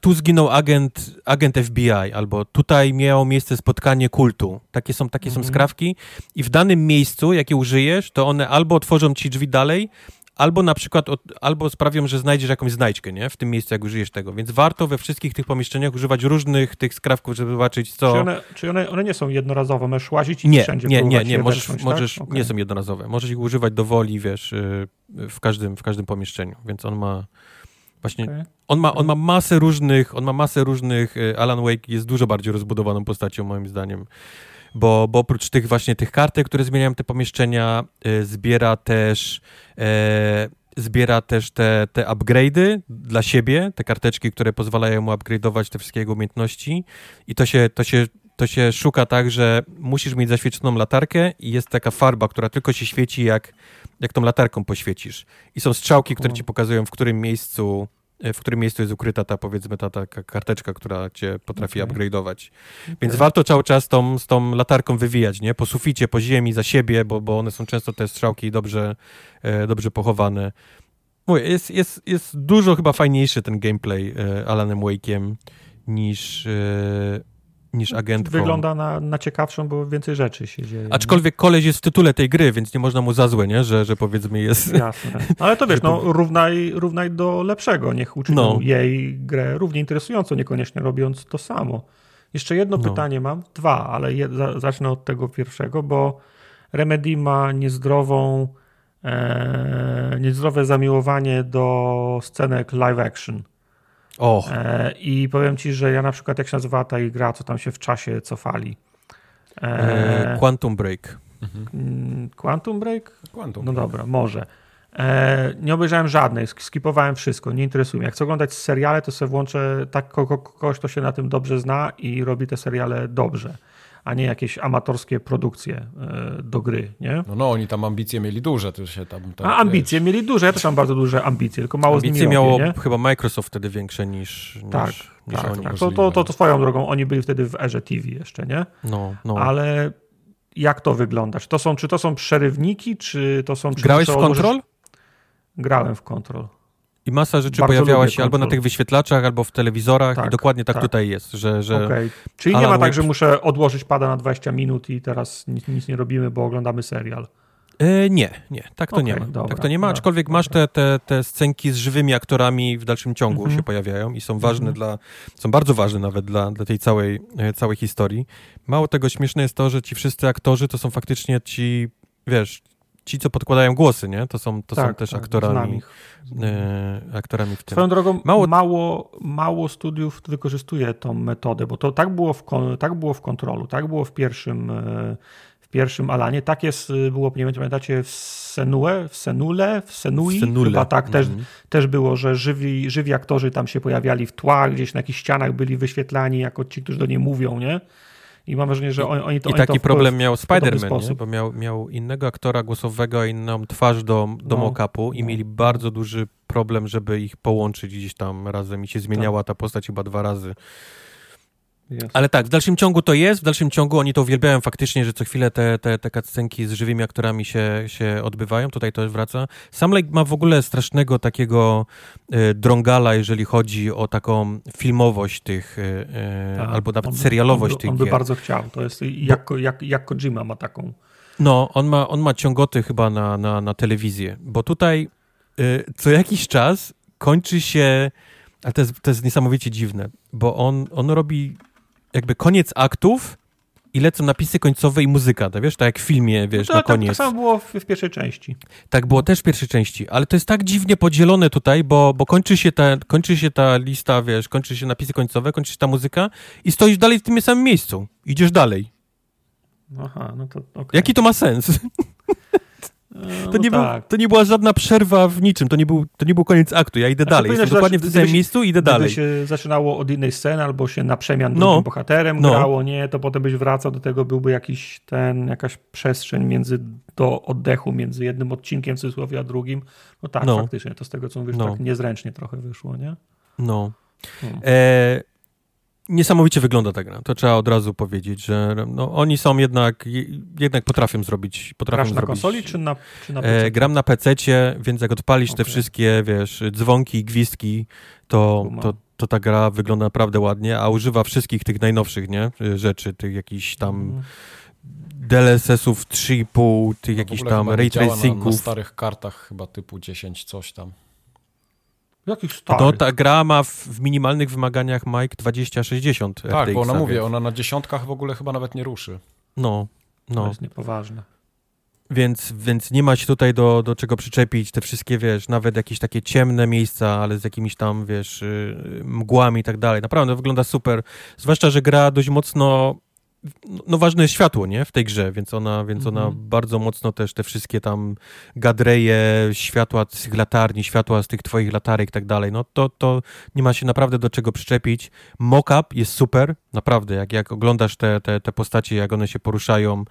tu zginął agent, agent FBI, albo tutaj miało miejsce spotkanie kultu. Takie są, takie mhm. są skrawki i w danym miejscu, jakie użyjesz, to one albo otworzą ci drzwi dalej, albo na przykład od, albo sprawią, że znajdziesz jakąś znajdźkę, nie? W tym miejscu, jak użyjesz tego. Więc warto we wszystkich tych pomieszczeniach używać różnych tych skrawków, żeby zobaczyć, co... Czy one, czy one, one nie są jednorazowe? Możesz łazić i nie, wszędzie Nie, nie, nie. Możesz, tak? możesz okay. nie są jednorazowe. Możesz ich używać dowoli, wiesz, y, w każdym, w każdym pomieszczeniu. Więc on ma Właśnie okay. on, ma, on ma masę różnych, on ma masę różnych, y, Alan Wake jest dużo bardziej rozbudowaną postacią moim zdaniem, bo, bo oprócz tych właśnie tych kartek, które zmieniają te pomieszczenia, y, zbiera też e, zbiera też te, te upgrade'y dla siebie, te karteczki, które pozwalają mu upgrade'ować te wszystkie jego umiejętności. I to się, to się to się szuka tak, że musisz mieć zaświeconą latarkę i jest taka farba, która tylko się świeci, jak, jak tą latarką poświecisz. I są strzałki, które ci pokazują, w którym miejscu e, w którym miejscu jest ukryta ta, powiedzmy, ta taka karteczka, która cię potrafi okay. upgrade'ować. Okay. Więc warto cały czas tą, z tą latarką wywijać, nie? Po suficie, po ziemi, za siebie, bo, bo one są często te strzałki dobrze, e, dobrze pochowane. Mówię, jest, jest, jest dużo chyba fajniejszy ten gameplay e, Alanem Wake'iem niż niż agentką. Wygląda na, na ciekawszą, bo więcej rzeczy się dzieje. Aczkolwiek nie? koleś jest w tytule tej gry, więc nie można mu za złe, nie? Że, że powiedzmy jest... Jasne. Ale to wiesz, no, równaj, równaj do lepszego. Niech uczynią no. jej grę równie interesującą, niekoniecznie robiąc to samo. Jeszcze jedno no. pytanie mam, dwa, ale je, zacznę od tego pierwszego, bo Remedy ma niezdrową, e, niezdrowe zamiłowanie do scenek live action. Oh. I powiem ci, że ja na przykład, jak się nazywa ta gra, co tam się w czasie cofali. E, Quantum Break. Mhm. Quantum Break? Quantum no Break. dobra, może. E, nie obejrzałem żadnej, skipowałem wszystko, nie interesuje mnie. Jak chcę oglądać seriale, to sobie włączę tak, kogoś, kto się na tym dobrze zna i robi te seriale dobrze a nie jakieś amatorskie produkcje e, do gry, nie? No, no, oni tam ambicje mieli duże, to się tam... tam a ambicje wiesz... mieli duże, ja też mam bardzo duże ambicje, tylko mało ambicje z nimi miało robię, chyba Microsoft wtedy większe niż, tak, niż, niż tak, oni. Tak. To, to, to, to swoją drogą, oni byli wtedy w erze TV jeszcze, nie? No, no. Ale jak to wygląda? Czy to są, czy to są przerywniki, czy to są... Czy Grałeś w Control? Grałem w Control. I masa rzeczy Bardzo pojawiała się albo na tych wyświetlaczach, albo w telewizorach tak, i dokładnie tak, tak, tutaj jest, że... że okay. Czyli Alan nie ma tak, że muszę odłożyć pada na 20 minut i teraz nic, nic nie robimy, bo oglądamy serial. E, nie, nie, tak to okay, nie ma. Dobra, tak to nie ma, aczkolwiek dobra. masz te, te, te scenki z żywymi aktorami w dalszym ciągu mm -hmm. się pojawiają i są ważne mm -hmm. dla, są bardzo ważne nawet dla, dla tej całej, e, całej historii. Mało tego śmieszne jest to, że ci wszyscy aktorzy to są faktycznie ci, wiesz, ci, co podkładają głosy, nie? To są, to tak, są też tak, aktorami, e, aktorami w tym. Swoją drogą mało... mało, mało studiów wykorzystuje tą metodę, bo to tak było w, tak było w kontrolu, tak było w pierwszym, e, w pierwszym Alanie, tak jest, e, było, nie wiem, pamiętacie, w Senue, w Senule, w Senui, w Senule. chyba tak też, mm -hmm. też było, że żywi, żywi aktorzy tam się pojawiali w tłach, gdzieś na jakichś ścianach byli wyświetlani jako ci, którzy do niej mówią, nie? I mam wrażenie, że oni, oni to I taki problem miał Spider-Man, bo miał, miał innego aktora głosowego, inną twarz do, do no, mock-upu i no. mieli bardzo duży problem, żeby ich połączyć gdzieś tam razem i się zmieniała tak. ta postać chyba dwa razy. Yes. Ale tak, w dalszym ciągu to jest, w dalszym ciągu oni to uwielbiają faktycznie, że co chwilę te, te, te cutscenki z żywymi aktorami się, się odbywają, tutaj to wraca. Sam Lake ma w ogóle strasznego takiego y, drągala, jeżeli chodzi o taką filmowość tych, y, y, albo nawet on, serialowość on, tych On by gier. bardzo chciał, to jest jak, jak, jak Kojima ma taką. No, on ma, on ma ciągoty chyba na, na, na telewizję, bo tutaj co jakiś czas kończy się, ale to jest, to jest niesamowicie dziwne, bo on, on robi jakby koniec aktów i lecą napisy końcowe i muzyka, to wiesz, tak jak w filmie, wiesz, no to, na koniec. Tak, to samo było w, w, pierwszej części. Tak, było też w pierwszej części, ale to jest tak dziwnie podzielone tutaj, bo, bo kończy, się ta, kończy się ta lista, wiesz, kończy się napisy końcowe, kończy się ta muzyka i stoisz dalej w tym samym miejscu. Idziesz dalej. Aha, no to okay. Jaki to ma sens? No to, nie tak. był, to nie była żadna przerwa w niczym, to nie był, to nie był koniec aktu, ja idę znaczy, dalej, jestem dokładnie w tym samym miejscu idę dalej. się zaczynało od innej sceny, albo się na przemian no. drugim bohaterem no. grało, nie, to potem byś wracał do tego, byłby jakiś ten, jakaś przestrzeń między, do oddechu między jednym odcinkiem w cudzysłowie, a drugim. No tak, no. faktycznie, to z tego, co mówisz, no. tak niezręcznie trochę wyszło, nie? No. Hmm. E Niesamowicie wygląda ta gra. To trzeba od razu powiedzieć, że no, oni są jednak, jednak potrafią zrobić. Potrafią Grasz na zrobić, konsoli czy na, czy na PC? E, gram na PC, więc jak odpalisz okay. te wszystkie, wiesz, dzwonki, gwizdki, to, to, to ta gra wygląda naprawdę ładnie, a używa wszystkich tych najnowszych, nie? Rzeczy, tych jakichś tam. Mm. DLSS-ów 3,5, tych no jakichś tam ray tracingów. Na, na starych kartach chyba typu 10 coś tam. Jakich starych? No ta gra ma w, w minimalnych wymaganiach Mike 2060 Tak, RTX, bo ona mówię, ona na dziesiątkach w ogóle chyba nawet nie ruszy. No, no. To jest niepoważne. Więc, więc nie ma się tutaj do, do czego przyczepić. Te wszystkie, wiesz, nawet jakieś takie ciemne miejsca, ale z jakimiś tam, wiesz, y, mgłami i tak dalej. Naprawdę wygląda super. Zwłaszcza, że gra dość mocno no ważne jest światło, nie, w tej grze, więc ona, więc ona mhm. bardzo mocno też te wszystkie tam gadreje, światła z tych latarni, światła z tych twoich latarek i tak dalej, no to, to nie ma się naprawdę do czego przyczepić. Mockup jest super, naprawdę, jak, jak oglądasz te, te, te postacie, jak one się poruszają,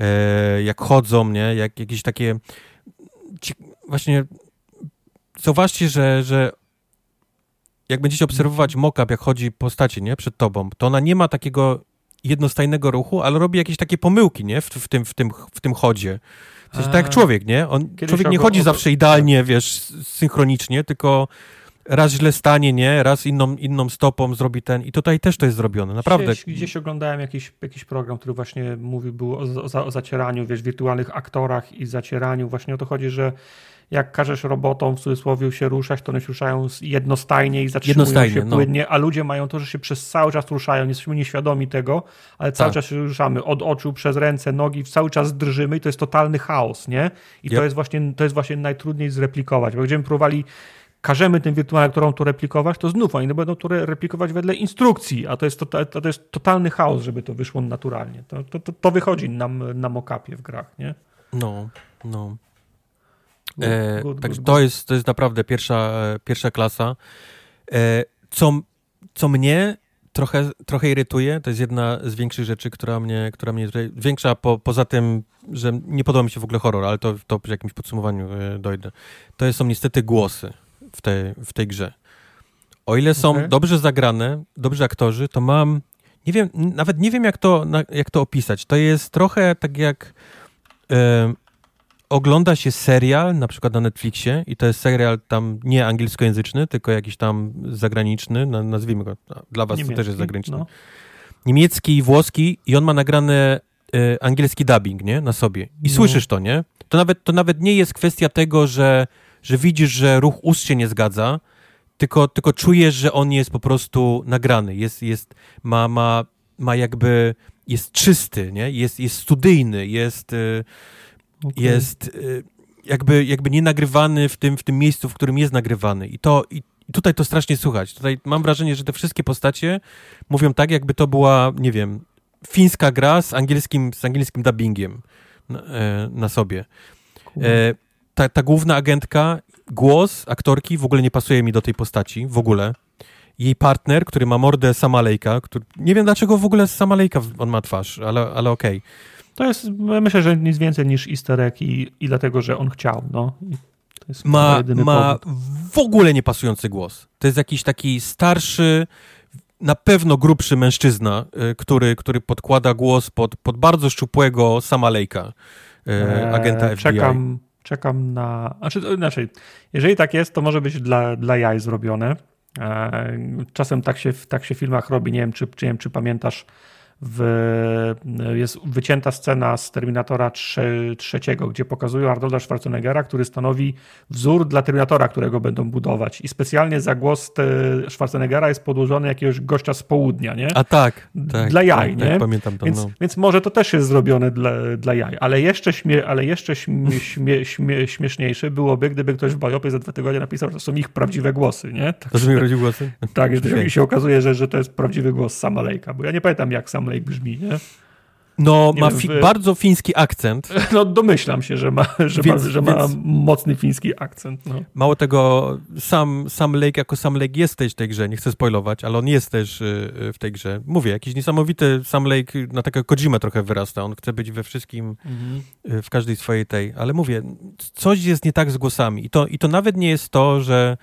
e, jak chodzą, nie, jak jakieś takie ci, właśnie zauważcie, że, że jak będziecie obserwować mockup, jak chodzi postacie, nie, przed tobą, to ona nie ma takiego jednostajnego ruchu, ale robi jakieś takie pomyłki, nie? W, w tym, w, tym, w tym chodzie. W sensie, tak jak człowiek, nie? On, człowiek nie chodzi zawsze idealnie, wiesz, synchronicznie, tylko raz źle stanie, nie? Raz inną, inną stopą zrobi ten i tutaj też to jest zrobione, naprawdę. Gdzieś, gdzieś oglądałem jakiś, jakiś program, który właśnie mówił był o, o, o zacieraniu, wiesz, wirtualnych aktorach i zacieraniu. Właśnie o to chodzi, że jak każesz robotom w cudzysłowie się ruszać, to one się ruszają jednostajnie i zatrzymują jednostajnie, się no. płynnie, a ludzie mają to, że się przez cały czas ruszają, jesteśmy nieświadomi tego, ale cały tak. czas się ruszamy od oczu, przez ręce, nogi, cały czas drżymy i to jest totalny chaos, nie? I yep. to, jest właśnie, to jest właśnie najtrudniej zreplikować, bo będziemy próbowali każemy tym wirtualnym aktorom to replikować, to znów oni będą to replikować wedle instrukcji, a to jest, to, to jest totalny chaos, żeby to wyszło naturalnie. To, to, to wychodzi nam na mockupie w grach, nie? No, no. E, good, także to, Jest, to jest naprawdę pierwsza, e, pierwsza klasa. E, co, co mnie trochę, trochę irytuje, to jest jedna z większych rzeczy, która mnie, która mnie tutaj, większa po, poza tym, że nie podoba mi się w ogóle horror, ale to, to przy jakimś podsumowaniu dojdę. To są niestety głosy w tej, w tej grze. O ile są okay. dobrze zagrane, dobrzy aktorzy, to mam, nie wiem, nawet nie wiem jak to, jak to opisać. To jest trochę tak jak e, ogląda się serial, na przykład na Netflixie i to jest serial tam nie angielskojęzyczny, tylko jakiś tam zagraniczny, nazwijmy go, dla was Niemiecki, to też jest zagraniczny. No. Niemiecki, włoski i on ma nagrane e, angielski dubbing, nie, na sobie. I no. słyszysz to, nie? To nawet, to nawet nie jest kwestia tego, że, że widzisz, że ruch ust się nie zgadza, tylko, tylko czujesz, że on jest po prostu nagrany, jest, jest, ma, ma, ma jakby, jest czysty, nie? Jest, jest studyjny, jest... E, okay. jest y, jakby, jakby nie nagrywany w tym, w tym miejscu, w którym jest nagrywany. I to i, tutaj to strasznie słuchać. Tutaj mam wrażenie, że te wszystkie postacie mówią tak, jakby to była, nie wiem, fińska gra z angielskim, z angielskim dubbingiem na, e, na sobie. E, ta, ta główna agentka, głos aktorki w ogóle nie pasuje mi do tej postaci, w ogóle. Jej partner, który ma mordę Samalejka, który, nie wiem dlaczego w ogóle Samalejka on ma twarz, ale, ale okej. Okay to jest, myślę, że nic więcej niż easter egg i, i dlatego, że on chciał, no. ma ma w ogóle niepasujący głos. To jest jakiś taki starszy, na pewno grubszy mężczyzna, y, który, który podkłada głos pod, pod bardzo szczupłego Samalejka, y, eee, agenta FBI. Czekam, czekam na... Znaczy, inaczej, jeżeli tak jest, to może być dla, dla jaj zrobione. Eee, czasem tak się, tak się w filmach robi, nie wiem, czy, czy, nie wiem, czy pamiętasz w, jest wycięta scena z Terminatora 3, trzeciego, gdzie pokazują Arnolda Schwarzeneggera, który stanowi wzór dla Terminatora, którego będą budować. I specjalnie za głos Schwarzeneggera jest podłożony jakiegoś gościa z południa, nie? A tak. tak dla jaj, tak, nie? Tak, pamiętam to. Więc, no. więc może to też jest zrobione dla, dla jaj. Ale jeszcze, śmie, ale jeszcze śmie, śmie, śmie, śmieszniejsze byłoby, gdyby ktoś w Bajopie za dwa tygodnie napisał, że to są ich prawdziwe głosy, nie? Tak, to są ich prawdziwe głosy? Tak, że się okazuje, że, że to jest prawdziwy głos Sama Lejka, bo ja nie pamiętam jak Sam Lake brzmi, nie? No, nie ma fi bardzo fiński akcent. No, domyślam się, że ma, że więc, ma, że ma mocny fiński akcent. No. Mało tego, sam, sam Lake jako sam Lake jest też w tej grze, nie chcę spoilować, ale on jest też y, y, w tej grze. Mówię, jakiś niesamowity sam Lake na takiego Kojima trochę wyrasta. On chce być we wszystkim, mhm. Y, w każdej swojej tej. Ale mówię, coś jest nie tak z głosami. I to, i to nawet nie jest to, że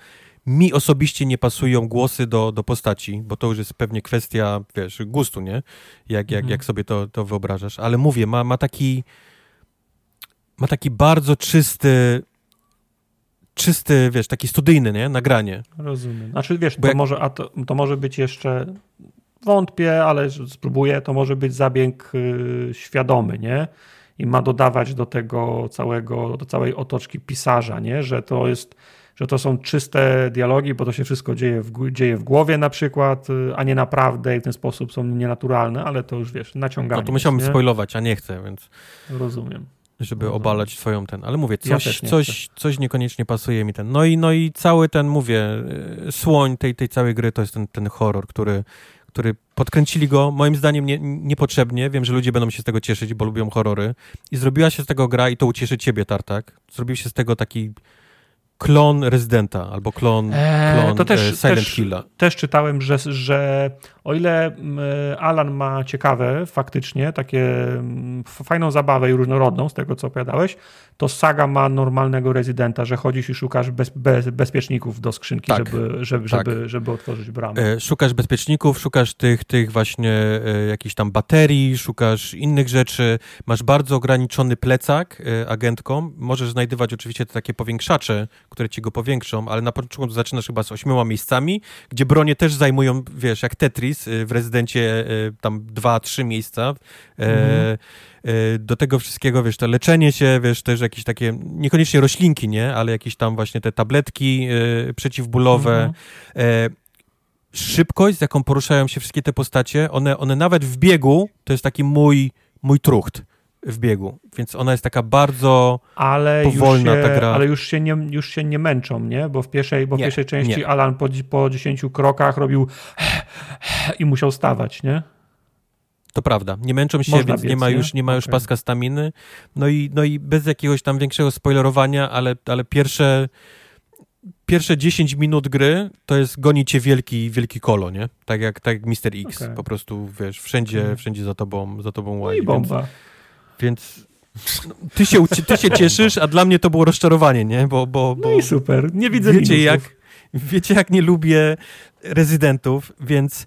mi osobiście nie pasują głosy do, do postaci, bo to już jest pewnie kwestia, wiesz, gustu, nie? Jak, jak, mhm. jak sobie to, to wyobrażasz. Ale mówię, ma, ma taki ma taki bardzo czysty czysty, wiesz, taki studyjny, nie? Nagranie. Rozumiem. Znaczy, wiesz, to, jak... może, a to, to może być jeszcze wątpię, ale spróbuję, to może być zabieg yy, świadomy, nie? I ma dodawać do tego całego, do całej otoczki pisarza, nie? Że to jest że to są czyste dialogi, bo to się wszystko dzieje w, dzieje w głowie na przykład, y, a nie naprawdę i w ten sposób są nienaturalne, ale to już wiesz, naciąganie. No to musiałbym nie? spoilować, a nie chcę, więc... Rozumiem. Żeby Rozumiem. obalać twoją ten, ale mówię, coś, ja coś, coś niekoniecznie pasuje mi ten. No i, no i cały ten, mówię, y, słoń tej, tej całej gry to jest ten, ten horror, który, który podkręcili go, moim zdaniem nie, niepotrzebnie. Wiem, że ludzie będą się z tego cieszyć, bo lubią horrory. I zrobiła się z tego gra i to ucieszy ciebie, Tartak. Zrobił się z tego taki klon Residenta albo klon, eee, klon to też, e, Silent też, Hilla. Też czytałem, że, że o ile Alan ma ciekawe faktycznie, takie fajną zabawę i różnorodną z tego, co opowiadałeś, to Saga ma normalnego rezydenta, że chodzisz i szukasz bez, bez, bezpieczników do skrzynki, tak, żeby, żeby, tak. żeby, żeby otworzyć bramę. E, szukasz bezpieczników, szukasz tych, tych właśnie e, jakichś tam baterii, szukasz innych rzeczy, masz bardzo ograniczony plecak e, agentką, możesz znajdywać oczywiście te takie powiększacze, które ci go powiększą, ale na początku zaczynasz chyba z ośmioma miejscami, gdzie bronie też zajmują, wiesz, jak Tetris w rezydencie tam dwa, trzy miejsca. Mhm. Do tego wszystkiego, wiesz, to leczenie się, wiesz, też jakieś takie, niekoniecznie roślinki, nie, ale jakieś tam właśnie te tabletki przeciwbólowe. Mhm. Szybkość, z jaką poruszają się wszystkie te postacie, one, one nawet w biegu, to jest taki mój, mój trucht w biegu, więc ona jest taka bardzo ale powolna się, ta gra. Ale już się, nie, już się nie męczą, nie? Bo w pierwszej, bo w pierwszej części nie. Alan po, po 10 krokach robił i musiał stawać, nie? To prawda. Nie męczą się, Można więc biec, nie ma nie? już, nie ma już Okej. paska staminy. No i, no i bez jakiegoś tam większego spoilerowania, ale, ale pierwsze, pierwsze 10 minut gry to jest goni cię wielki, wielki kolo, nie? Tak jak, tak jak Mr. X. Okej. Po prostu, wiesz, wszędzie, Okej. wszędzie za tobą, za tobą No łazi. i bomba. Więc, więc no, ty, się, ty się cieszysz, a dla mnie to było rozczarowanie, nie? Bo, bo, bo No i super. Nie widzę wiecie minusów. jak, wiecie jak nie lubię rezydentów, więc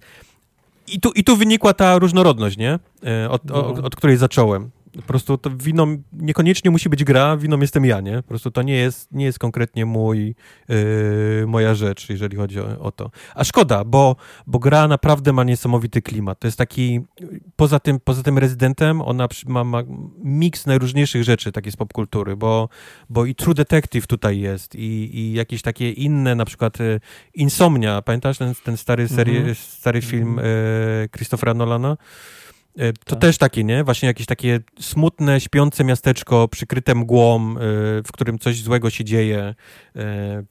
i tu, i tu wynikła ta różnorodność, nie? E, Od, o, No. od której zacząłem. Po prostu to wino niekoniecznie musi być gra, winą jestem ja, nie? Po prostu to nie jest, nie jest konkretnie mój, yy, moja rzecz, jeżeli chodzi o, o to. A szkoda, bo, bo gra naprawdę ma niesamowity klimat. To jest taki, poza tym, poza tym rezydentem, ona ma, ma miks najróżniejszych rzeczy, takie z popkultury, bo, bo i True Detective tutaj jest i, i jakieś takie inne, na przykład y, Insomnia, pamiętasz ten, ten stary, serie, Mhm. stary film y, Christophera Nolana? E, To Tak. też takie, nie? Właśnie jakieś takie smutne, śpiące miasteczko przykryte mgłą, e, w którym coś złego się dzieje. E,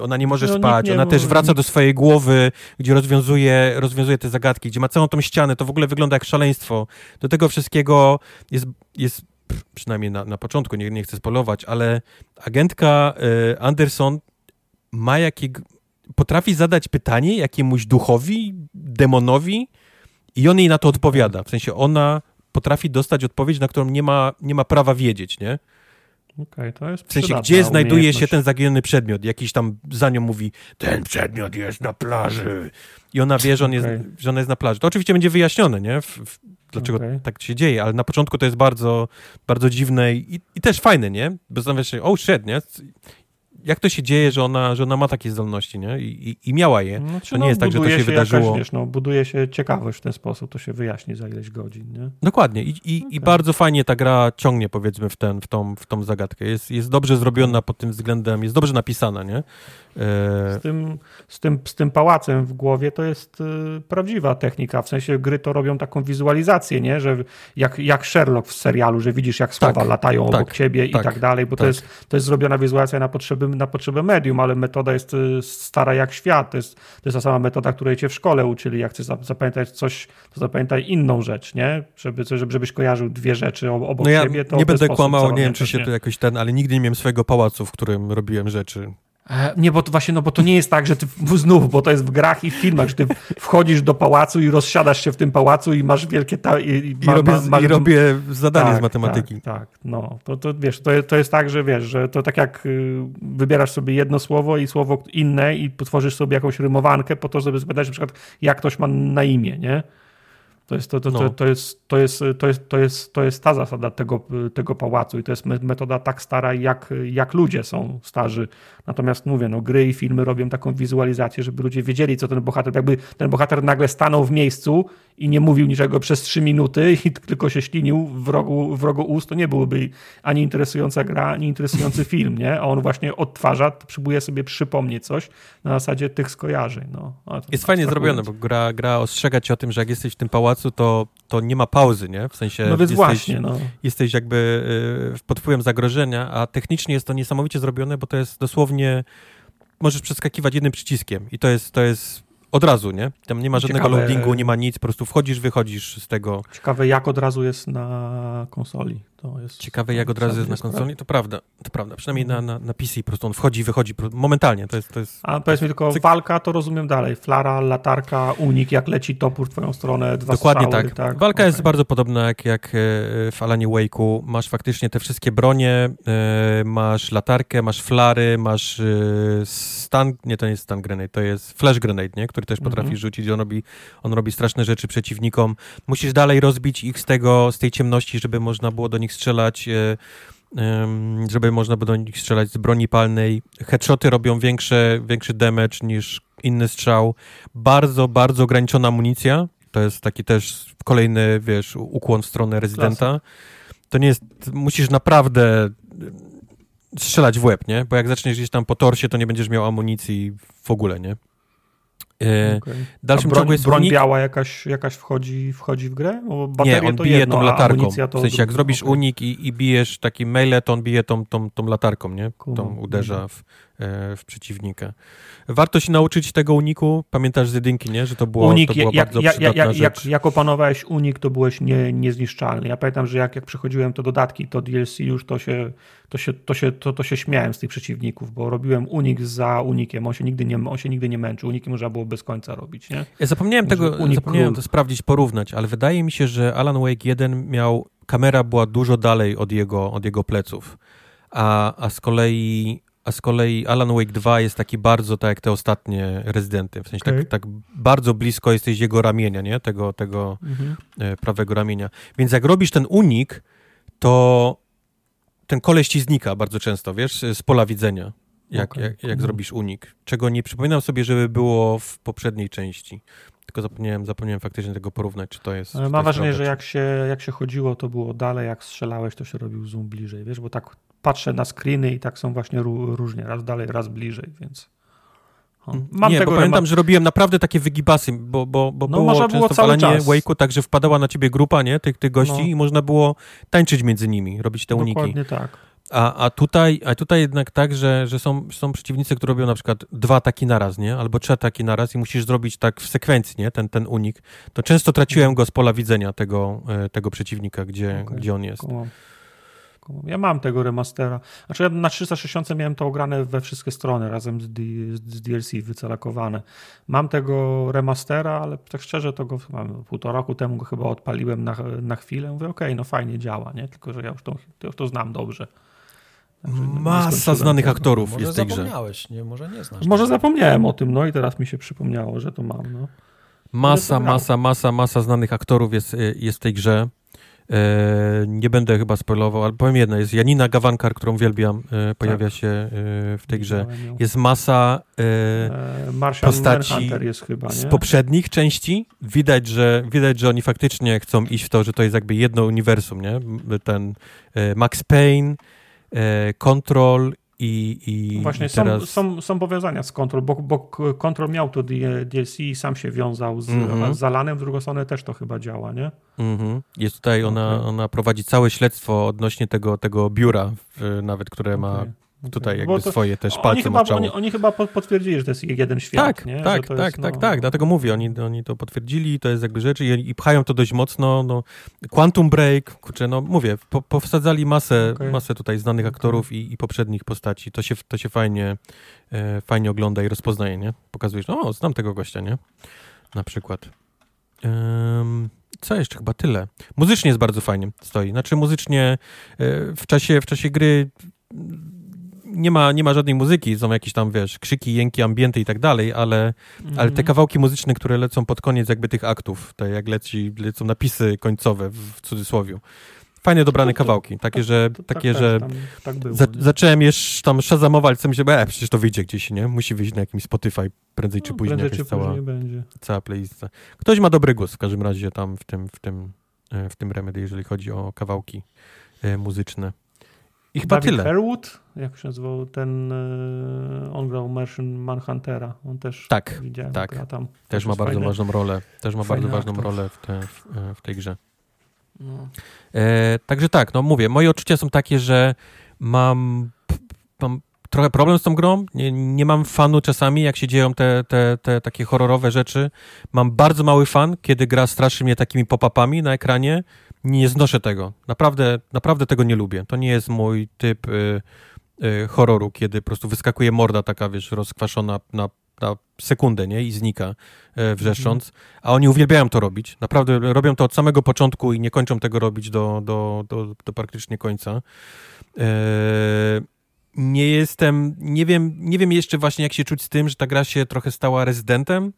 Ona nie może No, spać, nie ona też wraca do swojej głowy, gdzie rozwiązuje, rozwiązuje te zagadki, gdzie ma całą tą ścianę, to w ogóle wygląda jak szaleństwo. Do tego wszystkiego jest, jest przynajmniej na, na początku, nie, nie chcę spolować, ale agentka Anderson ma jakie... Potrafi zadać pytanie jakiemuś duchowi, demonowi, i on jej na to odpowiada. W sensie ona potrafi dostać odpowiedź, na którą nie ma, nie ma prawa wiedzieć, nie? Okej, to jest W sensie, gdzie znajduje się ten zaginiony przedmiot? Jakiś tam za nią mówi, ten przedmiot jest na plaży. I ona wie, że, on jest, Okej. że ona jest na plaży. To oczywiście będzie wyjaśnione, nie? W, w, dlaczego Okej. tak się dzieje, ale na początku to jest bardzo, bardzo dziwne i, i też fajne, nie? Bo zastanawiasz się, oh shit, nie? Jak to się dzieje, że ona, że ona ma takie zdolności, nie? I, i, i miała je. Znaczy, To nie jest tak, że to buduje się wydarzyło. Jakaś, wiesz, no, buduje się ciekawość w ten sposób, to się wyjaśni za ileś godzin, nie? Dokładnie. I, i, i Okej. bardzo fajnie ta gra ciągnie, powiedzmy, w, ten, w, tą, w tą zagadkę. Jest, jest dobrze zrobiona pod tym względem, jest dobrze napisana, nie? E, Z tym, z, tym, z tym pałacem w głowie to jest y, prawdziwa technika. W sensie gry to robią taką wizualizację, nie? Że jak, jak Sherlock w serialu, że widzisz jak słowa Tak, latają tak, obok ciebie tak, i tak dalej, bo tak. to, jest, to jest zrobiona wizualizacja na potrzeby, na potrzeby medium, ale metoda jest y, stara jak świat. To jest, to jest ta sama metoda, której cię w szkole uczyli. Jak chcesz zap- zapamiętać coś, to zapamiętaj inną rzecz, nie? Żeby, żeby, żebyś kojarzył dwie rzeczy ob- obok no ja siebie. To nie będę kłamał, nie wiem, czy się nie? to jakoś ten, ale nigdy nie miałem swojego pałacu, w którym robiłem rzeczy. E, Nie, bo to właśnie, no bo to nie jest tak, że ty znów, bo to jest w grach i w filmach, że ty wchodzisz do pałacu i rozsiadasz się w tym pałacu i masz wielkie... Ta, i, i, I, ma- robię, ma- masz- I robię zadanie tak, z matematyki. Tak, tak, no. To, to wiesz, to, to jest tak, że wiesz, że to tak jak y, wybierasz sobie jedno słowo i słowo inne i tworzysz sobie jakąś rymowankę po to, żeby zapytać na przykład, jak ktoś ma na imię, nie? To jest, to, to, to, No. to, jest, to, jest, to, jest, to, jest, to jest ta zasada tego, tego pałacu i to jest me- metoda tak stara, jak, jak ludzie są starzy. Natomiast mówię, no, gry i filmy robią taką wizualizację, żeby ludzie wiedzieli, co ten bohater, jakby ten bohater nagle stanął w miejscu i nie mówił niczego przez trzy minuty i tylko się ślinił w rogu, w rogu ust, to nie byłoby ani interesująca gra, ani interesujący film, nie? A on właśnie odtwarza, próbuje sobie przypomnieć coś na zasadzie tych skojarzeń. No. To Jest fajnie abstrahując. zrobione, bo gra, gra ostrzega cię o tym, że jak jesteś w tym pałacu, to, to nie ma pauzy, nie? W sensie No więc jesteś, właśnie, no. jesteś jakby y, pod wpływem zagrożenia, a technicznie jest to niesamowicie zrobione, bo to jest dosłownie, możesz przeskakiwać jednym przyciskiem i to jest, to jest od razu, nie? Tam nie ma żadnego Ciekawe. loadingu, nie ma nic, po prostu wchodzisz, wychodzisz z tego. Ciekawe, jak od razu jest na konsoli. To jest Ciekawe, jak od razu jest na konsoli, to prawda, to prawda. Przynajmniej na, na, na PC po prostu on wchodzi, wychodzi pro- momentalnie, to jest, to jest A powiedz mi tylko, Cyk. walka to rozumiem dalej. Flara, latarka, unik, jak leci topór w twoją stronę, dwa Dokładnie strzały, tak. Walka jest Okej. bardzo podobna jak, jak e, w Alanie Wake'u. Masz faktycznie te wszystkie bronie, e, masz latarkę, masz flary, masz e, stun, nie to nie jest stun grenade, to jest flash grenade, nie? który też potrafi Mhm. rzucić, on robi, on robi straszne rzeczy przeciwnikom. Musisz dalej rozbić ich z tego, z tej ciemności, żeby można było do nich strzelać, e, żeby można było do nich strzelać z broni palnej. Headshoty robią większe, większy damage niż inny strzał. Bardzo, bardzo ograniczona amunicja. To jest taki też kolejny, wiesz, ukłon w stronę rezydenta. To nie jest, musisz naprawdę strzelać w łeb, nie? Bo jak zaczniesz gdzieś tam po torsie, to nie będziesz miał amunicji w ogóle, nie? E. W dalszym broń, ciągu jest broń unik. biała jakaś, jakaś wchodzi, wchodzi w grę? Bo Nie, baterie on to bije jedno, tą latarką. To W sensie, jak zrobisz Okej. unik i, i bijesz taki melee, to on bije tą, tą, tą latarką, nie? Tą uderza w, w przeciwnika. Warto się nauczyć tego uniku. Pamiętasz z jedynki, nie? Że to było, unik, to była bardzo jak, przydatna jak, rzecz. jak, jak opanowałeś unik, to byłeś nie, niezniszczalny. Ja pamiętam, że jak, jak przechodziłem to dodatki, to DLC już to się, to się, to się, to, to się śmiałem z tych przeciwników, bo robiłem unik za unikiem. On się nigdy nie, on się nigdy nie męczył. Unikiem można było bez końca robić, nie? Ja zapomniałem tego, unik zapomniałem król. to sprawdzić, porównać, ale wydaje mi się, że Alan Wake 1 miał, kamera była dużo dalej od jego, od jego pleców, a, a z kolei a z kolei Alan Wake 2 jest taki bardzo tak jak te ostatnie rezydenty, w sensie Okej. tak, tak bardzo blisko jesteś jego ramienia, nie? Tego, tego e, prawego ramienia. Więc jak robisz ten unik, to ten koleś ci znika bardzo często, wiesz, z pola widzenia, jak, Okej, jak, jak mhm. zrobisz unik. Czego nie przypominam sobie, żeby było w poprzedniej części. Tylko zapomniałem, zapomniałem faktycznie tego porównać, czy to jest. Ale Mam wrażenie, że jak się, jak się chodziło, to było dalej, jak strzelałeś, to się robił zoom bliżej, wiesz, bo tak patrzę na screeny i tak są właśnie ró- różnie, raz dalej, raz bliżej, więc... O. Mam nie, bo pamiętam, że robiłem naprawdę takie wygibasy, bo, bo, bo No, było często było cały czas. Wake'u tak, że wpadała na ciebie grupa, nie, tych, tych gości No. i można było tańczyć między nimi, robić te uniki. Dokładnie tak. A, a, tutaj, a tutaj jednak tak, że, że są, są przeciwnicy, którzy robią na przykład dwa ataki naraz, nie? Albo trzy ataki naraz i musisz zrobić tak w sekwencji, nie? Ten, ten unik. To często traciłem go z pola widzenia tego, e, tego przeciwnika, gdzie, Okej. gdzie on jest. Ja mam tego remastera. Znaczy ja na 360 miałem to ograne we wszystkie strony razem z, D- z DLC wycelakowane. Mam tego remastera, ale tak szczerze to go mam, półtora roku temu go chyba odpaliłem na, na chwilę. Mówię, okej, no fajnie działa, nie? Tylko, że ja już to, to, już to znam dobrze. Nie Masa znanych tego. aktorów Może jest w tej grze. zapomniałeś, nie? Może nie znasz. Może zapomniałem o tym, no i teraz mi się przypomniało, że to mam. No. Masa, masa, masa, masa znanych aktorów jest, e, jest w tej grze. E, nie będę chyba spoilował, ale powiem jedno. Jest Janina Gawankar, którą uwielbiam, e, pojawia się e, w tej grze. Jest masa Martian postaci jest chyba, z poprzednich części. Widać że, widać, że oni faktycznie chcą iść w to, że to jest jakby jedno uniwersum, nie? Ten Max Payne, Control i, i Właśnie i teraz... są, są, są powiązania z Control, bo, bo Control miał to DLC i sam się wiązał z, Mhm. z Alanem, w drugą stronę też to chyba działa, nie? Mhm. Jest tutaj, ona, Okej. ona prowadzi całe śledztwo odnośnie tego, tego biura, nawet które ma Okej, okej. Tutaj jakby to- swoje też Oni palce chyba, maczało. oni, oni chyba po- potwierdzili, że to jest jeden świat, Tak, nie? tak, tak, jest, tak, no, tak, dlatego mówię, oni, oni to potwierdzili, to jest jakby rzeczy i, i pchają to dość mocno, no, Quantum Break, kurczę, no mówię, po, powsadzali masę, Okej. masę tutaj znanych aktorów i, i poprzednich postaci, to się, to się fajnie, e, fajnie ogląda i rozpoznaje, nie? Pokazujesz, no, o, znam tego gościa, nie? Na przykład. Co jeszcze? Chyba tyle. Muzycznie jest bardzo fajnie stoi. Znaczy muzycznie e, w czasie, w czasie gry nie ma, nie ma żadnej muzyki, są jakieś tam, wiesz, krzyki, jęki, ambienty i tak dalej, ale, ale te Mhm. kawałki muzyczne, które lecą pod koniec jakby tych aktów, te jak leci, lecą napisy końcowe w, w cudzysłowie. Fajnie dobrane No kawałki, takie, że, To takie, tak, że tak, tak było, za, zacząłem jeszcze tam szazamować, co mi się, e, przecież to wyjdzie gdzieś, nie? Musi wyjść na jakimś Spotify prędzej czy No, później, prędzej czy cała, później będzie. cała playlista. Ktoś ma dobry głos w każdym razie tam w tym, w tym, e, w tym Remedy, jeżeli chodzi o kawałki e, muzyczne. I chyba David tyle. Harewood, jak się nazywał ten, e, on grał Martian Manhuntera, on też Tak, widziałem, tak. tam. Też ma bardzo fajny. ważną rolę. Też ma bardzo ważną aktor. rolę w, te, w, e, w tej grze. No. E, także tak, no mówię, moje odczucia są takie, że mam, mam trochę problem z tą grą. Nie, nie mam fanu czasami, jak się dzieją te, te, te takie horrorowe rzeczy. Mam bardzo mały fan, kiedy gra straszy mnie takimi pop-upami na ekranie. Nie znoszę tego. Naprawdę, naprawdę tego nie lubię. To nie jest mój typ y, y, horroru, kiedy po prostu wyskakuje morda taka, wiesz, rozkwaszona na, na sekundę, nie? I znika e, wrzeszcząc. A oni uwielbiają to robić. Naprawdę robią to od samego początku i nie kończą tego robić do, do, do, do praktycznie końca. E, nie jestem, nie wiem, nie wiem jeszcze właśnie jak się czuć z tym, że ta gra się trochę stała rezydentem.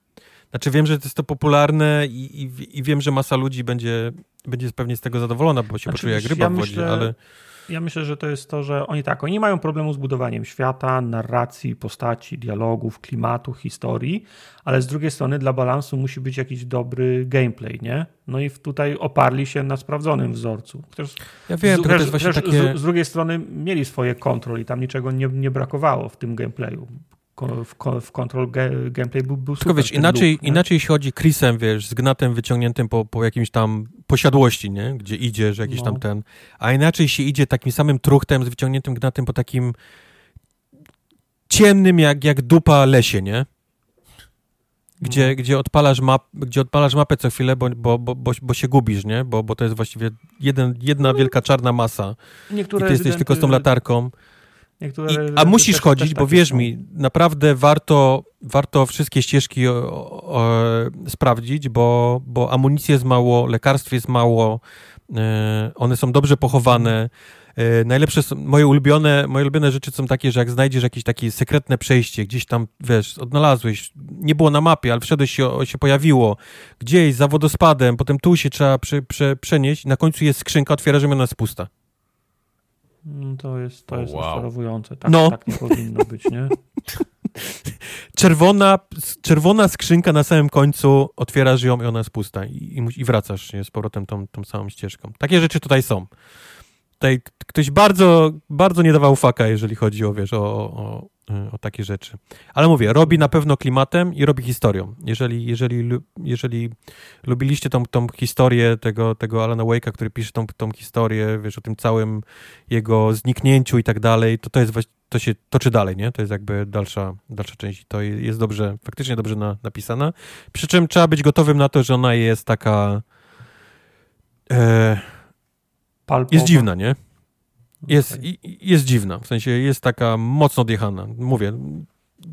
Znaczy wiem, że to jest to popularne i, i, i wiem, że masa ludzi będzie, będzie pewnie z tego zadowolona, bo się Znaczy, poczuje jak ryba ja w wodzie, myślę- ale Ja myślę, że to jest to, że oni tak, oni nie mają problemu z budowaniem świata, narracji, postaci, dialogów, klimatu, historii, ale z drugiej strony dla balansu musi być jakiś dobry gameplay, nie? No i tutaj oparli się na sprawdzonym wzorcu. Chociaż ja wiem, z, to właśnie takie... z, z drugiej strony mieli swoje kontrol i tam niczego nie, nie brakowało w tym gameplayu. W, w control gameplay był, był Tylko super, wiesz, inaczej, loop, nie? inaczej się chodzi Chrisem, wiesz, z gnatem wyciągniętym po, po jakimś tam posiadłości, nie? Gdzie idzie, że jakiś No. tam ten... A inaczej się idzie takim samym truchtem z wyciągniętym gnatem po takim ciemnym jak, jak dupa lesie, nie? Gdzie, No. gdzie, odpalasz map, gdzie odpalasz mapę co chwilę, bo, bo, bo, bo, się gubisz, nie? Bo, bo to jest właściwie jeden, jedna wielka czarna masa i Niektóre ty jesteś tylko z tą latarką. Niektóre I, a musisz też- chodzić, też bo wierz są. mi, naprawdę warto, warto wszystkie ścieżki o, o, sprawdzić, bo, bo amunicji jest mało, lekarstw jest mało, e, one są dobrze pochowane. E, najlepsze są, moje ulubione, moje ulubione rzeczy są takie, że jak znajdziesz jakieś takie sekretne przejście, gdzieś tam, wiesz, odnalazłeś, nie było na mapie, ale wszedłeś się, się pojawiło, gdzieś za wodospadem, potem tu się trzeba prze, prze, przenieść, na końcu jest skrzynka, otwierasz ona jest pusta. Mm, To jest, to jest wow. rozczarowujące. Tak, No. tak nie powinno być, nie? czerwona, czerwona skrzynka na samym końcu, otwierasz ją i ona jest pusta i, i, wracasz się z powrotem tą, tą samą ścieżką. Takie rzeczy tutaj są. Tutaj ktoś bardzo, bardzo nie dawał faka, jeżeli chodzi o, wiesz, o, o, o, o takie rzeczy. Ale mówię, robi na pewno klimatem i robi historią. Jeżeli, jeżeli, jeżeli lubiliście tą, tą historię tego, tego Alana Wake'a, który pisze tą, tą historię, wiesz, o tym całym jego zniknięciu i tak dalej, to to jest to się toczy dalej, nie? To jest jakby dalsza, dalsza część i to je- jest dobrze, faktycznie dobrze na, napisana. Przy czym trzeba być gotowym na to, że ona jest taka e, Jest dziwna, nie? Jest, i- jest dziwna, w sensie jest taka mocno odjechana. Mówię,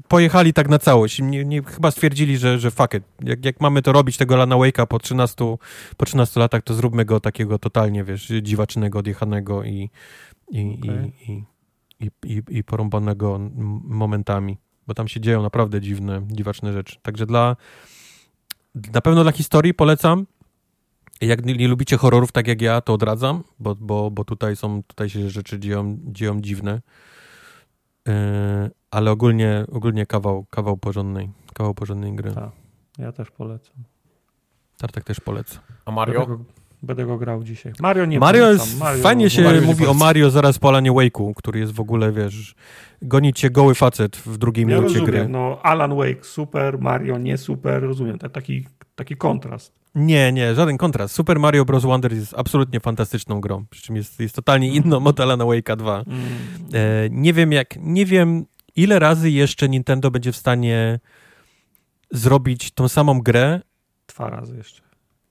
pojechali tak na całość. Nie, nie, chyba stwierdzili, że, że fuck it. Jak, jak mamy to robić, tego Lana Wake'a po 13, po 13 latach, to zróbmy go takiego totalnie, wiesz, dziwacznego, odjechanego i, i, Okej. i, i, i, i, i porąbanego momentami. Bo tam się dzieją naprawdę dziwne, dziwaczne rzeczy. Także dla na pewno dla historii polecam. Jak nie, nie lubicie horrorów tak jak ja, to odradzam, bo, bo, bo tutaj są, tutaj się rzeczy dzieją, dzieją dziwne. Yy, ale ogólnie, ogólnie kawał, kawał porządnej, kawał porządnej gry. Tak. Ja też polecam. Tartak też polecę. A Będę Mario? go, będę go grał dzisiaj. Mario nie Mario polecam. jest, Mario, fajnie się Mario mówi o polecam. Mario zaraz po Alanie Wake'u, który jest w ogóle, wiesz, goni cię goły facet w drugiej Ja minucie rozumiem, gry. no Alan Wake super, Mario nie super, rozumiem, tak, taki, taki kontrast. Nie, nie, żaden kontrast. Super Mario Bros. Wonder jest absolutnie fantastyczną grą, przy czym jest, jest totalnie inną od Alana Wake'a 2. Mm. E, nie wiem jak, nie wiem ile razy jeszcze Nintendo będzie w stanie zrobić tą samą grę, Dwa razy jeszcze.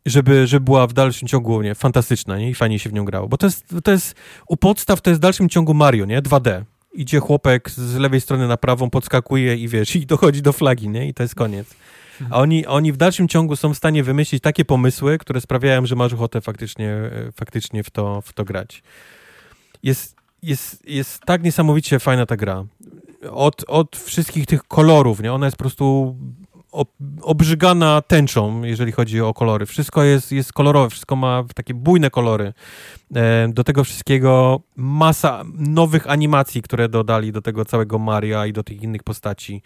żeby, żeby była w dalszym ciągu nie, fantastyczna nie? i fajnie się w nią grało. Bo to jest, to jest, u podstaw to jest w dalszym ciągu Mario, nie? 2D. Idzie chłopek z lewej strony na prawą, podskakuje i wiesz, i dochodzi do flagi, nie? I to jest koniec. A oni, oni w dalszym ciągu są w stanie wymyślić takie pomysły, które sprawiają, że masz ochotę faktycznie, e, faktycznie w, to, w to grać. Jest, jest, jest tak niesamowicie fajna ta gra. Od, od wszystkich tych kolorów, nie? Ona jest po prostu ob, obrzygana tęczą, jeżeli chodzi o kolory. Wszystko jest, jest kolorowe, wszystko ma takie bujne kolory. E, Do tego wszystkiego masa nowych animacji, które dodali do tego całego Maria i do tych innych postaci.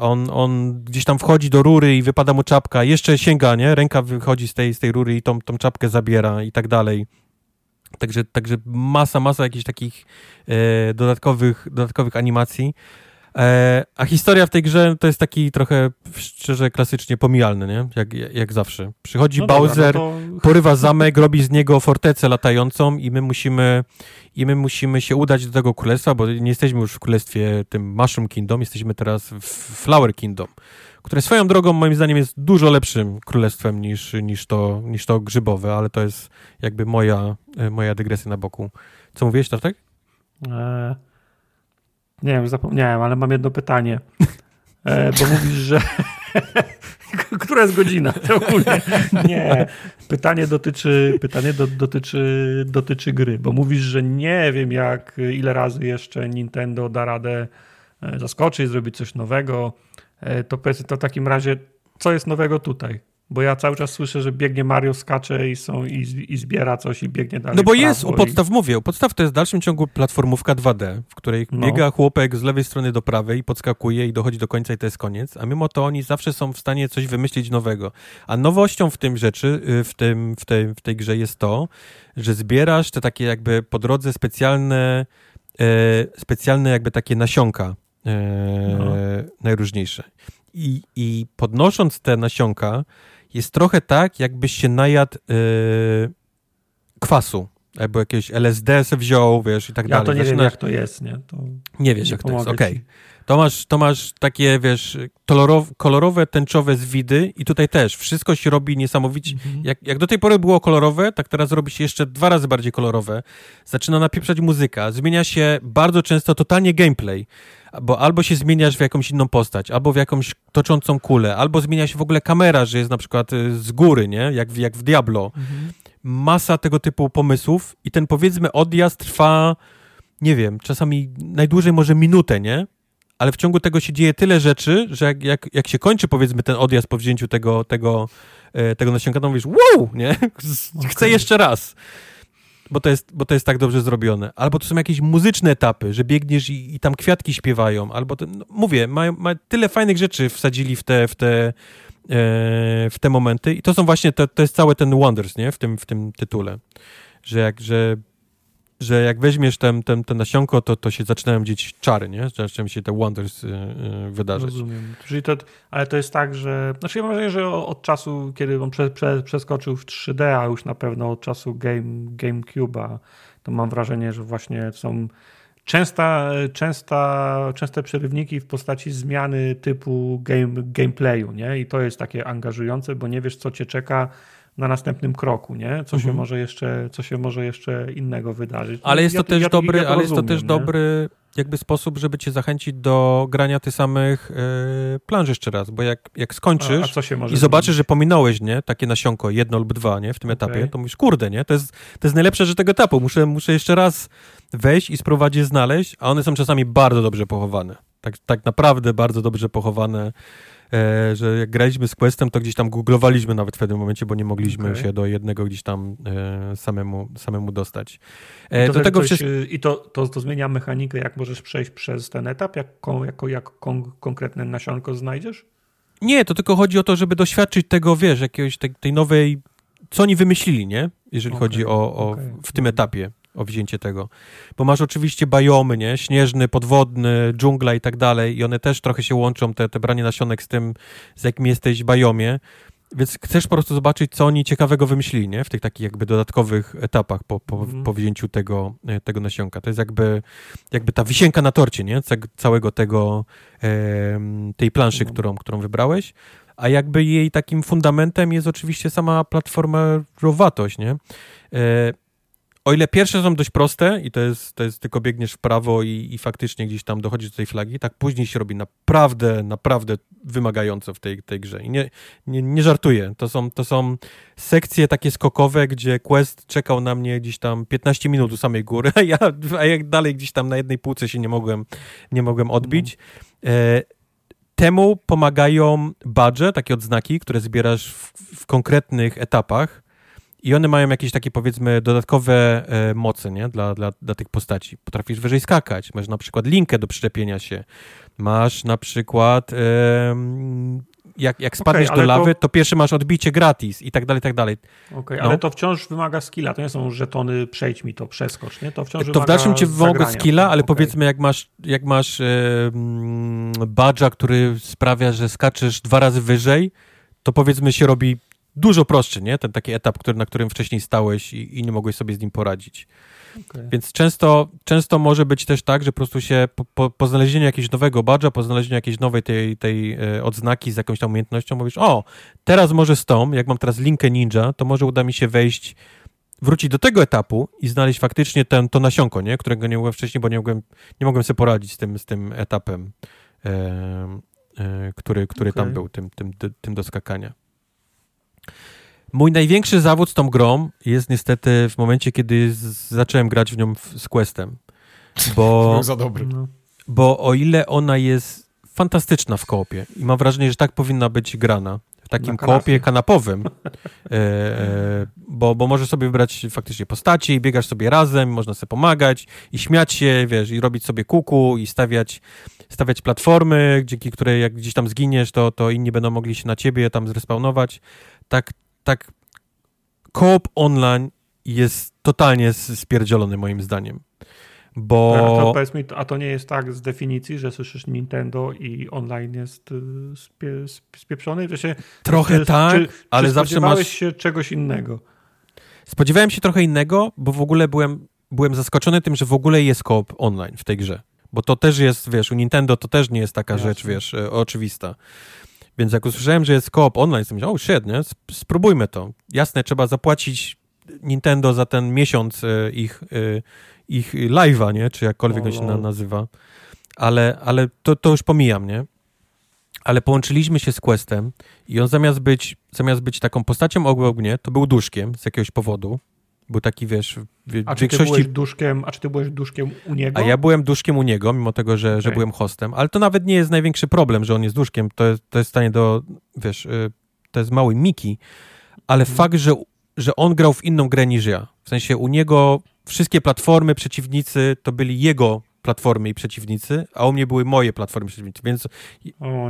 On, on gdzieś tam wchodzi do rury i wypada mu czapka, jeszcze sięga, nie? Ręka wychodzi z tej, z tej rury i tą, tą czapkę zabiera i tak dalej. Także, także masa, masa jakichś takich e, dodatkowych, dodatkowych animacji. E, a historia w tej grze to jest taki trochę szczerze klasycznie pomijalny, nie? Jak, jak zawsze. Przychodzi No dobra, Bowser, no to porywa zamek, robi z niego fortecę latającą i my musimy i my musimy się udać do tego królestwa, bo nie jesteśmy już w królestwie tym Mushroom Kingdom, jesteśmy teraz w Flower Kingdom, które swoją drogą moim zdaniem jest dużo lepszym królestwem niż, niż, to, niż to grzybowe, ale to jest jakby moja, e, moja dygresja na boku. Co mówiłeś, Tartek? E, nie wiem, zapomniałem, ale mam jedno pytanie. E, bo mówisz, że. Która jest godzina? Ogólnie. Nie. Pytanie dotyczy, pytanie do, dotyczy, dotyczy gry, bo mówisz, że nie wiem, jak ile razy jeszcze Nintendo da radę e, zaskoczyć, zrobić coś nowego. E, To powiedz to w takim razie, co jest nowego tutaj? Bo ja cały czas słyszę, że biegnie Mario, skacze i, są, i, i zbiera coś i biegnie dalej. No bo jest, u i- podstaw mówię, u podstaw to jest w dalszym ciągu platformówka 2D, w której No. biega chłopek z lewej strony do prawej i podskakuje i dochodzi do końca i to jest koniec, a mimo to oni zawsze są w stanie coś wymyślić nowego. A nowością w tym rzeczy, y, w, tym, w, tej, w tej grze jest to, że zbierasz te takie jakby po drodze specjalne, e, specjalne jakby takie nasionka e, No. najróżniejsze. I, I podnosząc te nasionka, jest trochę tak, jakbyś się najadł e, kwasu. Albo jakieś LSD se wziął, wiesz, i tak Ja dalej. to nie wiem, Zaczynasz- jak to jest, nie? To nie wiesz, nie jak to jest. Okej. ci. To masz, to masz takie, wiesz, kolorowe, kolorowe, tęczowe zwidy i tutaj też wszystko się robi niesamowicie. Mhm. Jak, jak do tej pory było kolorowe, tak teraz robi się jeszcze dwa razy bardziej kolorowe. Zaczyna napieprzać muzyka, zmienia się bardzo często totalnie gameplay bo albo się zmieniasz w jakąś inną postać, albo w jakąś toczącą kulę, albo zmienia się w ogóle kamera, że jest na przykład y, z góry, nie? Jak w, jak w Diablo. Mhm. Masa tego typu pomysłów i ten powiedzmy odjazd trwa, nie wiem, czasami najdłużej może minutę, nie? Ale w ciągu tego się dzieje tyle rzeczy, że jak, jak, jak się kończy powiedzmy ten odjazd po wzięciu tego, tego, e, tego nasionka, to mówisz, wow, nie? Chcę okay. jeszcze raz bo to, jest, bo to jest tak dobrze zrobione. Albo to są jakieś muzyczne etapy, że biegniesz i, i tam kwiatki śpiewają, albo to, no, mówię, mają, mają tyle fajnych rzeczy wsadzili w te, w te, e, w te momenty i to są właśnie, to, to jest cały ten Wonders, nie? W tym, w tym tytule. Że jak, że że jak weźmiesz ten, ten, ten nasionko, to, to się zaczynają dzieć czary, nie? Zaczynają się te wonders y, y, wydarzyć. Rozumiem. Czyli to, ale to jest tak, że... Znaczy ja mam wrażenie, że od czasu, kiedy on prze, prze, przeskoczył w 3D, a już na pewno od czasu Game, GameCube'a, to mam wrażenie, że właśnie są częsta, częsta, częste przerywniki w postaci zmiany typu game, gameplayu, nie? I to jest takie angażujące, bo nie wiesz, co cię czeka na następnym kroku, nie? Co, mhm. się, może jeszcze, co się może jeszcze innego wydarzyć. Ale jest to ja, też ja, dobry, ja to ale rozumiem, jest to też nie? dobry jakby sposób, żeby cię zachęcić do grania tych samych yy, planż jeszcze raz, bo jak, jak skończysz a, a i zobaczysz, że pominąłeś, nie, takie nasionko, jedno lub dwa, nie, w tym okay. etapie, to mówisz, kurde, nie, to jest, to jest najlepsze rzecz tego etapu, muszę, muszę jeszcze raz wejść i spróbować je znaleźć, a one są czasami bardzo dobrze pochowane. Tak, tak naprawdę bardzo dobrze pochowane e, że jak graliśmy z Questem, to gdzieś tam googlowaliśmy nawet w pewnym momencie, bo nie mogliśmy okay. się do jednego gdzieś tam e, samemu, samemu dostać. E, I to, do tego coś, I to, to, to zmienia mechanikę, jak możesz przejść przez ten etap, jak, jako, jak kon, konkretne nasionko znajdziesz? Nie, to tylko chodzi o to, żeby doświadczyć tego, wiesz, jakiegoś tej, tej nowej, co oni wymyślili, nie? Jeżeli okay. chodzi o, o okay. w tym etapie o wzięcie tego. Bo masz oczywiście bajomy, nie? Śnieżny, podwodny, dżungla i tak dalej i one też trochę się łączą, te, te branie nasionek z tym, z jakim jesteś bajomie. Więc chcesz po prostu zobaczyć, co oni ciekawego wymyślili, nie? W tych takich jakby dodatkowych etapach po, po, mm. po wzięciu tego, e, tego nasionka. To jest jakby, jakby ta wisienka na torcie, nie? Całego tego, e, tej planszy, no. którą, którą wybrałeś. A jakby jej takim fundamentem jest oczywiście sama platformerowatość, nie? O ile pierwsze są dość proste i to jest, to jest tylko biegniesz w prawo i, i faktycznie gdzieś tam dochodzisz do tej flagi, tak później się robi naprawdę, naprawdę wymagająco w tej, tej grze. I nie, nie, nie żartuję. To są, to są sekcje takie skokowe, gdzie quest czekał na mnie gdzieś tam 15 minut u samej góry, a ja, a jak dalej gdzieś tam na jednej półce się nie mogłem, nie mogłem odbić. E, temu pomagają badże, takie odznaki, które zbierasz w, w konkretnych etapach i one mają jakieś takie, powiedzmy, dodatkowe e, moce, nie? Dla, dla, dla tych postaci. Potrafisz wyżej skakać, masz na przykład linkę do przyczepienia się, masz na przykład... E, jak, jak spadniesz okay, do lawy, to... to... pierwszy masz odbicie gratis i tak dalej, i tak dalej. Okej, okay, no. ale to wciąż wymaga skilla, to nie są żetony przejdź mi to, przeskocz, nie? To wciąż To w dalszym cię wymaga skilla, ale okay. powiedzmy jak masz, jak masz e, badża, który sprawia, że skaczesz dwa razy wyżej, to powiedzmy się robi dużo prostszy, nie? Ten taki etap, który, na którym wcześniej stałeś i, i nie mogłeś sobie z nim poradzić. Okay. Więc często, często może być też tak, że po prostu się po, po, po znalezieniu jakiegoś nowego badża, po znalezieniu jakiejś nowej tej, tej e, odznaki z jakąś tam umiejętnością mówisz, o, teraz może z tą, jak mam teraz linkę ninja, to może uda mi się wejść, wrócić do tego etapu i znaleźć faktycznie ten, to nasionko, nie? którego nie mogłem wcześniej, bo nie mogłem, nie mogłem sobie poradzić z tym, z tym etapem, e, e, który, który okay. tam był, tym, tym, tym do skakania. Mój największy zawód z tą grą jest niestety w momencie, kiedy zacząłem grać w nią z Questem. Bo, za dobry. No. Bo o ile ona jest fantastyczna w koopie i mam wrażenie, że tak powinna być grana, w takim koopie kanapowym, e, e, bo, bo możesz sobie wybrać faktycznie postaci, biegasz sobie razem, można sobie pomagać i śmiać się, wiesz, i robić sobie kuku i stawiać, stawiać platformy, dzięki której jak gdzieś tam zginiesz, to, to inni będą mogli się na ciebie tam zrespawnować. Tak tak koop online jest totalnie spierdzielony moim zdaniem. Bo... A to, powiedz mi, a to nie jest tak z definicji, że słyszysz Nintendo i online jest y, spie, spieprzony? Że się, Trochę czy, tak, czy, ale czy zawsze masz... się czegoś innego? Spodziewałem się trochę innego, bo w ogóle byłem, byłem zaskoczony tym, że w ogóle jest koop online w tej grze. bo to też jest, wiesz, u Nintendo to też nie jest taka Jasne. rzecz, wiesz, e, oczywista. Więc jak usłyszałem, że jest koop online, to myślałem, o shit, nie? Sp- Spróbujmy to. Jasne, trzeba zapłacić Nintendo za ten miesiąc e, ich, e, ich live'a, nie? Czy jakkolwiek on się na, lol. nazywa. Ale, ale to, to już pomijam, nie? Ale połączyliśmy się z Questem i on zamiast być, zamiast być taką postacią obok mnie, to był duszkiem z jakiegoś powodu. Był taki, wiesz, w A czy ty większości... byłeś duszkiem, a czy ty byłeś duszkiem u niego? A ja byłem duszkiem u niego, mimo tego, że, że Okej. byłem hostem, ale to nawet nie jest największy problem, że on jest duszkiem. To jest, to jest stanie do, wiesz, y, to jest mały Miki, ale Mhm. fakt, że, że on grał w inną grę niż ja. W sensie u niego wszystkie platformy, przeciwnicy to byli jego platformy i przeciwnicy, a u mnie były moje platformy i przeciwnicy, więc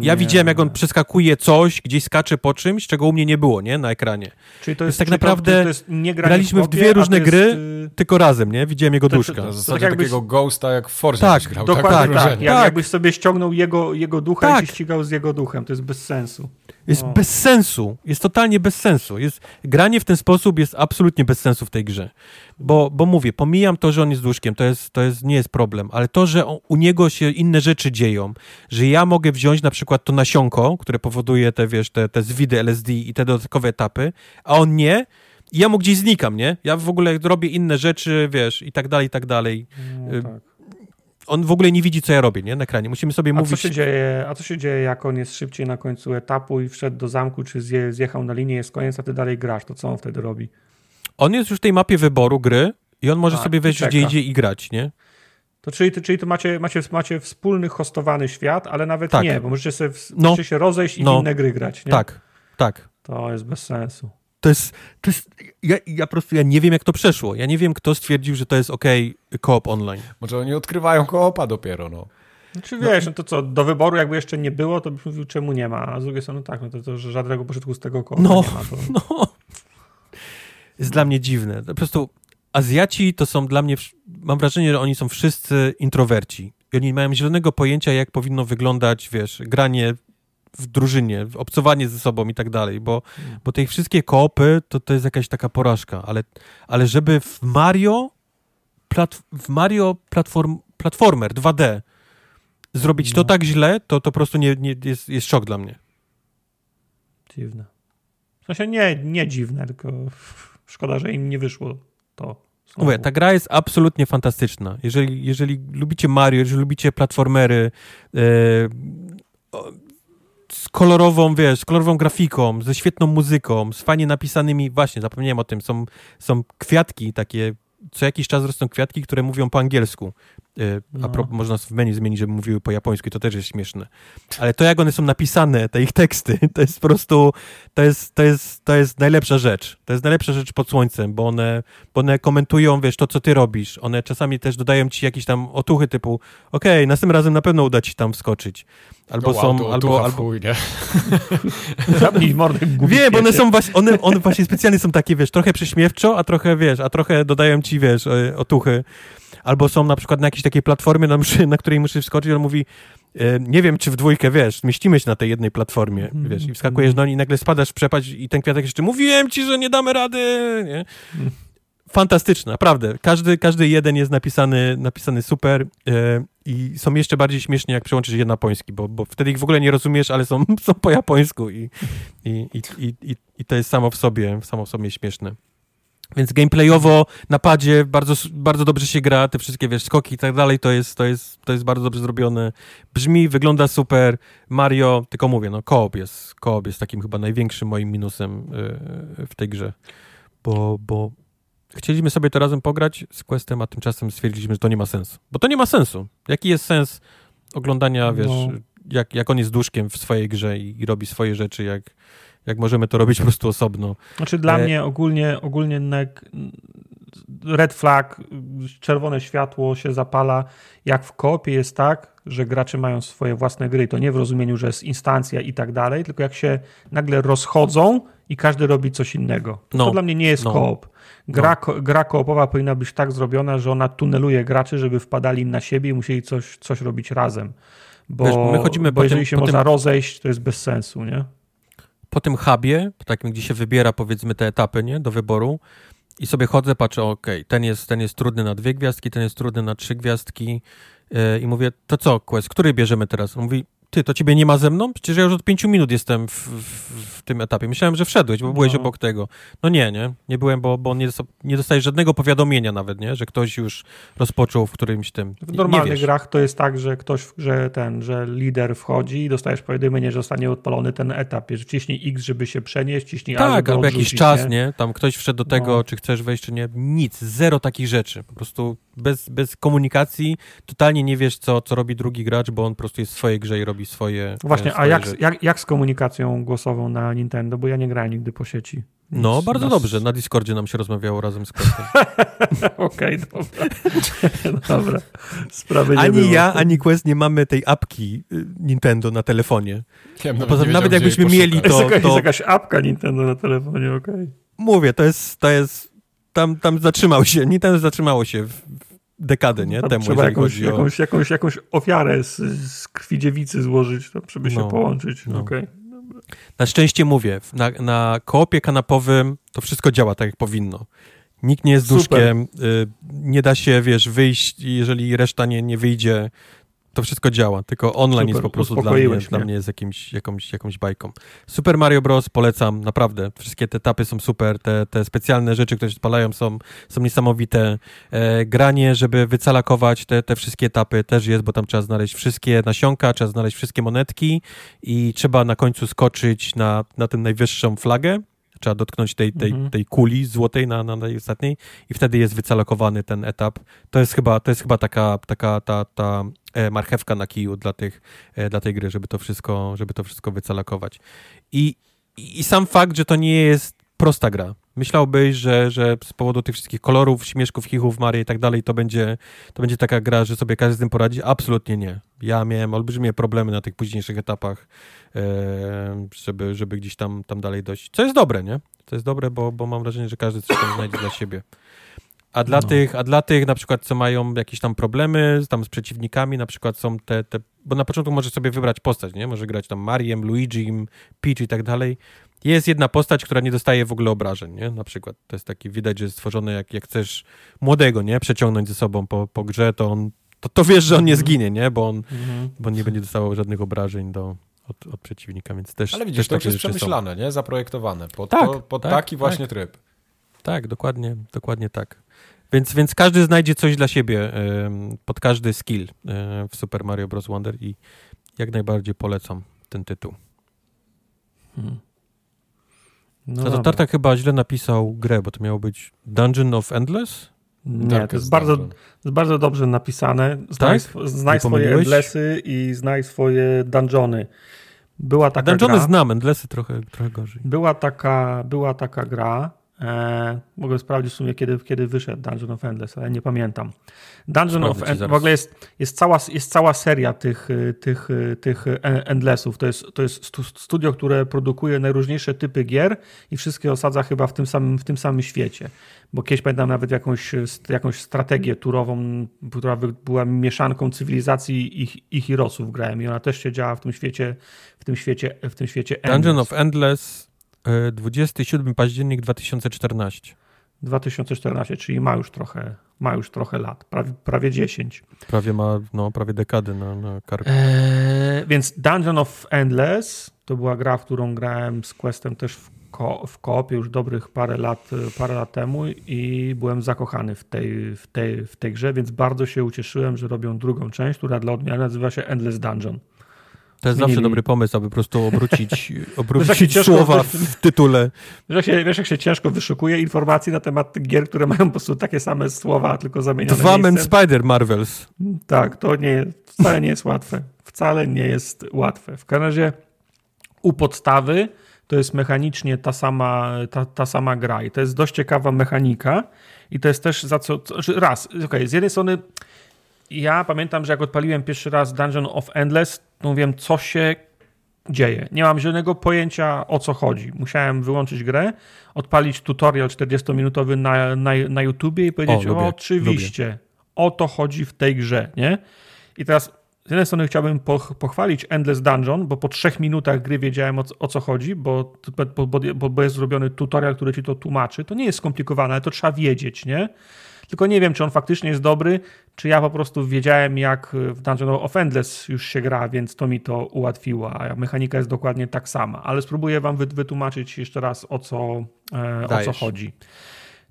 ja widziałem, jak on przeskakuje coś, gdzieś skacze po czymś, czego u mnie nie było, nie, na ekranie. Czyli to Więc jest tak naprawdę to jest nie graliśmy w kopie, dwie różne jest, gry, y, Tylko razem, nie? Widziałem jego To- to- duszka. Tak jakbyś- takiego ghosta jak w Forza Tak, grał. Dokładnie tak, tak. Tak. Jakbyś sobie ściągnął jego, jego ducha Tak. i się ścigał z jego duchem. To jest bez sensu. Jest No. bez sensu. Jest totalnie bez sensu. Jest, granie w ten sposób jest absolutnie bez sensu w tej grze. Bo, bo mówię, pomijam to, że on jest duszkiem, to, jest, to jest, nie jest problem, ale to, że on, u niego się inne rzeczy dzieją, że ja mogę wziąć na przykład to nasionko, które powoduje te, wiesz, te, te zwidy LSD i te dodatkowe etapy, a on nie, i ja mu gdzieś znikam, nie? Ja w ogóle robię inne rzeczy, wiesz, i tak dalej, i tak dalej. No, Y, tak. On w ogóle nie widzi, co ja robię, nie? Na ekranie. Musimy sobie A co, mówić... się dzieje, a co się dzieje, jak on jest szybciej na końcu etapu i wszedł do zamku, czy zje, zjechał na linię, jest koniec, a ty dalej grasz? To co on wtedy robi? On jest już w tej mapie wyboru gry i on może Tak, sobie wejść gdzie idzie i grać, nie? To czyli, czyli to macie, macie, macie wspólny hostowany świat, ale nawet Tak. nie, bo możecie, sobie, No. możecie się rozejść i No. w inne gry grać, nie? Tak, tak. To jest bez sensu. To jest, to jest ja, ja po prostu ja nie wiem, jak to przeszło. Ja nie wiem, kto stwierdził, że to jest ok, koop online. Może oni odkrywają koopa dopiero, no. Znaczy wiesz, no to co, do wyboru jakby jeszcze nie było, to byś mówił, czemu nie ma, a z drugiej strony no tak, no to, to że żadnego pożytku z tego koła No. nie ma. To... No, jest dla mnie dziwne. Po prostu Azjaci to są dla mnie, mam wrażenie, że oni są wszyscy introwerci. I oni mają zielonego pojęcia, jak powinno wyglądać, wiesz, granie w drużynie, obcowanie ze sobą i tak dalej, bo, bo te wszystkie koopy to, to jest jakaś taka porażka, ale, ale żeby w Mario, plat, w Mario platform, platformer 2D zrobić to No. tak źle, to, to po prostu nie, nie, jest, jest szok dla mnie. Dziwne. W sensie nie, nie dziwne, tylko szkoda, że im nie wyszło to. znowu. Mówię, ta gra jest absolutnie fantastyczna. Jeżeli, jeżeli lubicie Mario, jeżeli lubicie platformery o, z kolorową, wiesz, kolorową grafiką, ze świetną muzyką, z fajnie napisanymi, właśnie, zapomniałem o tym, są, są kwiatki takie, co jakiś czas rosną kwiatki, które mówią po angielsku. A No. propos, można w menu zmienić, żeby mówiły po japońsku to też jest śmieszne. Ale to, jak one są napisane, te ich teksty, to jest po prostu, to jest, to jest, to jest najlepsza rzecz. To jest najlepsza rzecz pod słońcem, bo one, bo one komentują, wiesz, to, co ty robisz. One czasami też dodają ci jakieś tam otuchy typu, okej, następnym razem na pewno uda ci tam wskoczyć. Albo O, wow, są, to albo, albo, chuj, nie? Mordę, Wiem, bo one są właśnie, one, one właśnie specjalnie są takie, wiesz, trochę prześmiewczo, a trochę, wiesz, a trochę dodają ci, wiesz, e, otuchy. Albo są na przykład na jakiejś takiej platformie, na, na której musisz wskoczyć, on mówi, e, nie wiem, czy w dwójkę, wiesz, mieścimy się na tej jednej platformie, Mhm. wiesz, i wskakujesz do niej i nagle spadasz w przepaść i ten kwiatek jeszcze, mówiłem ci, że nie damy rady, nie? Fantastyczne, naprawdę. Każdy, każdy jeden jest napisany, napisany super e, i są jeszcze bardziej śmieszni, jak przełączysz je na japoński, bo, bo wtedy ich w ogóle nie rozumiesz, ale są, są po japońsku i, i, i, i, i, i to jest samo w sobie, samo w sobie śmieszne. Więc gameplayowo na padzie bardzo, bardzo dobrze się gra, te wszystkie wiesz, skoki i tak dalej, to jest, to, jest, to jest bardzo dobrze zrobione. Brzmi, wygląda super. Mario, tylko mówię, no koop jest, koop jest takim chyba największym moim minusem yy, w tej grze. Bo, bo chcieliśmy sobie to razem pograć z Questem, a tymczasem stwierdziliśmy, że to nie ma sensu. Bo to nie ma sensu. Jaki jest sens oglądania, wiesz, No. jak, jak on jest duszkiem w swojej grze i, i robi swoje rzeczy, jak, jak możemy to robić po prostu osobno. Znaczy dla E- mnie ogólnie, ogólnie red flag, czerwone światło się zapala, jak w koopie jest tak, że gracze mają swoje własne gry. To nie w rozumieniu, że jest instancja i tak dalej, tylko jak się nagle rozchodzą i każdy robi coś innego. To, No. to dla mnie nie jest No. koop. Gra, ko, gra koopowa powinna być tak zrobiona, że ona tuneluje graczy, żeby wpadali na siebie i musieli coś, coś robić razem. Bo, Wiesz, my chodzimy bo jeżeli tym- się można tym- rozejść, to jest bez sensu, nie? Po tym hubie, takim, gdzie się wybiera powiedzmy te etapy, nie, do wyboru i sobie chodzę, patrzę, okej, ten, jest, ten jest trudny na dwie gwiazdki, ten jest trudny na trzy gwiazdki yy, i mówię, to co, Quest, który bierzemy teraz? On mówi, ty, to ciebie nie ma ze mną? Przecież ja już od pięciu minut jestem w, w, w tym etapie. Myślałem, że wszedłeś, bo byłeś No. obok tego. No nie, nie, nie byłem, bo, bo nie, nie dostajesz żadnego powiadomienia nawet, nie, że ktoś już rozpoczął w którymś tym. W normalnych grach to jest tak, że ktoś, że ten, że lider wchodzi i dostajesz powiadomienie, że zostanie odpalony ten etap. Że wciśnij X, żeby się przenieść, wciśnij A, Tak, albo jakiś czas, nie? Tam ktoś wszedł do tego, No. czy chcesz wejść, czy nie. Nic, zero takich rzeczy. Po prostu bez, bez komunikacji totalnie nie wiesz, co, co robi drugi gracz, bo on po prostu jest w swojej grze i robi swoje. No Właśnie, e, a swoje jak, jak, jak z komunikacją głosową na Nintendo? Bo ja nie grałem nigdy po sieci. No, bardzo Nas- dobrze. Na Discordzie nam się rozmawiało razem z Questem. Okej, dobra. dobra. Sprawy nie Ani było. ja, ani Quest nie mamy tej apki y, Nintendo na telefonie. Ja nawet Poza- nie nawet jakbyśmy mieli poszukać. Jest, to- jakaś, to- jest jakaś apka Nintendo na telefonie, okej. Mówię, to jest, to jest, tam, tam zatrzymał się, Nintendo zatrzymało się w, w dekadę, nie? Tam Temu, Trzeba jakąś, o... jakąś, jakąś, jakąś ofiarę z, z krwi dziewicy złożyć, to żeby się No, połączyć. no. Okej. Na szczęście mówię, na, na koopie kanapowym to wszystko działa tak, jak powinno. Nikt nie jest Super. duszkiem, y, nie da się, wiesz, wyjść, jeżeli reszta nie, nie wyjdzie, to wszystko działa, tylko online Super, jest po prostu dla mnie, uspokoiłeś dla mnie. mnie jest jakimś, jakąś, jakąś bajką. Super Mario Bros. polecam, naprawdę. Wszystkie te etapy są super, te, te specjalne rzeczy, które się spalają są, są niesamowite. E, granie, żeby wycalakować te, te wszystkie etapy też jest, bo tam trzeba znaleźć wszystkie nasionka, trzeba znaleźć wszystkie monetki i trzeba na końcu skoczyć na, na tę najwyższą flagę. Trzeba dotknąć tej, tej, Mhm. tej kuli złotej na, na tej ostatniej i wtedy jest wycalokowany ten etap. To jest chyba, to jest chyba taka, taka ta, ta e, marchewka na kiju dla, tych, e, dla tej gry, żeby to wszystko, żeby to wszystko wycalakować. I, I sam fakt, że to nie jest prosta gra. Myślałbyś, że, że z powodu tych wszystkich kolorów, śmieszków, chichów, Marii i tak dalej, to będzie, to będzie taka gra, że sobie każdy z tym poradzi? Absolutnie nie. Ja miałem olbrzymie problemy na tych późniejszych etapach, e, żeby, żeby gdzieś tam, tam dalej dojść. Co jest dobre, nie? To jest dobre, bo, bo mam wrażenie, że każdy coś tam znajdzie dla siebie. A dla, No. tych, a dla tych na przykład, co mają jakieś tam problemy z- tam z przeciwnikami, na przykład są te, te bo na początku możesz sobie wybrać postać, nie? Może grać tam Mariem, Luigim, Peach i tak dalej. Jest jedna postać, która nie dostaje w ogóle obrażeń, nie? Na przykład to jest taki, widać, że jest stworzone jak, jak chcesz młodego, nie? Przeciągnąć ze sobą po, po grze, to on, to, to wiesz, że on nie zginie, nie? Bo on, Mhm. bo on nie będzie dostawał żadnych obrażeń do, od, od przeciwnika, więc też Ale widzisz, też to już jest rzeczy są. przemyślane, nie? Zaprojektowane. Pod, Tak, to, pod tak, taki tak. właśnie tryb. Tak, dokładnie, dokładnie tak. Więc, więc każdy znajdzie coś dla siebie pod każdy skill w Super Mario Bros. Wonder i jak najbardziej polecam ten tytuł. Mhm. No to chyba źle napisał grę, bo to miało być Dungeon of Endless? Nie, to Darkest jest bardzo, Dungeon. to jest bardzo dobrze napisane. Znaj, Tak? sw- znaj swoje endlessy i znaj swoje dungeony. Była taka Dungeony gra, znam, Endlessy trochę, trochę gorzej. była taka, była taka gra, e, mogę sprawdzić w sumie, kiedy, kiedy wyszedł Dungeon of Endless, ale nie pamiętam. Dungeon Sprawdzę of Endless, w ogóle jest, jest, cała, jest cała seria tych, y, tych, y, tych e- Endlessów. To jest, to jest stu- studio, które produkuje najróżniejsze typy gier i wszystkie osadza chyba w tym samym, w tym samym świecie. Bo kiedyś pamiętam nawet jakąś, jakąś strategię turową, która była mieszanką cywilizacji i, i Hirosów grałem i ona też się działa w tym świecie, w tym świecie, w tym świecie Dungeon Endless. of Endless, 27 październik 2014. 2014, czyli ma już trochę, ma już trochę lat, prawie, prawie 10. Prawie ma, no, prawie dekady na, na karku. Eee, więc Dungeon of Endless to była gra, w którą grałem z Questem też w, ko- w koopie już dobrych parę lat, parę lat temu i byłem zakochany w tej, w, tej, w tej grze, więc bardzo się ucieszyłem, że robią drugą część, która dla odmiany nazywa się Endless Dungeon. To jest zmienili. zawsze dobry pomysł, aby po prostu obrócić, obrócić słowa w tytule. Wiesz jak, się, wiesz, jak się ciężko wyszukuje informacji na temat gier, które mają po prostu takie same słowa, tylko zamienione Dwa Men? Spider Marvels. Tak, to nie, wcale nie jest łatwe. Wcale nie jest łatwe. W każdym razie u podstawy to jest mechanicznie ta sama, ta, ta sama gra i to jest dość ciekawa mechanika i to jest też za co, raz, okej, z jednej strony ja pamiętam, że jak odpaliłem pierwszy raz Dungeon of Endless, to wiem, co się dzieje. Nie mam żadnego pojęcia, o co chodzi. Musiałem wyłączyć grę, odpalić tutorial 40-minutowy na, na, na YouTubie i powiedzieć, O, lubię, oczywiście, o to chodzi w tej grze, nie? I teraz z jednej strony chciałbym pochwalić Endless Dungeon, bo po trzech minutach gry wiedziałem o, o co chodzi, bo, bo, bo, bo jest zrobiony tutorial, który ci to tłumaczy. To nie jest skomplikowane, ale to trzeba wiedzieć, nie? Tylko nie wiem, czy on faktycznie jest dobry, czy ja po prostu wiedziałem, jak w Dungeon of Endless już się gra, więc to mi to ułatwiło, a mechanika jest dokładnie tak sama. Ale spróbuję wam wytłumaczyć jeszcze raz, o co, e, o co chodzi.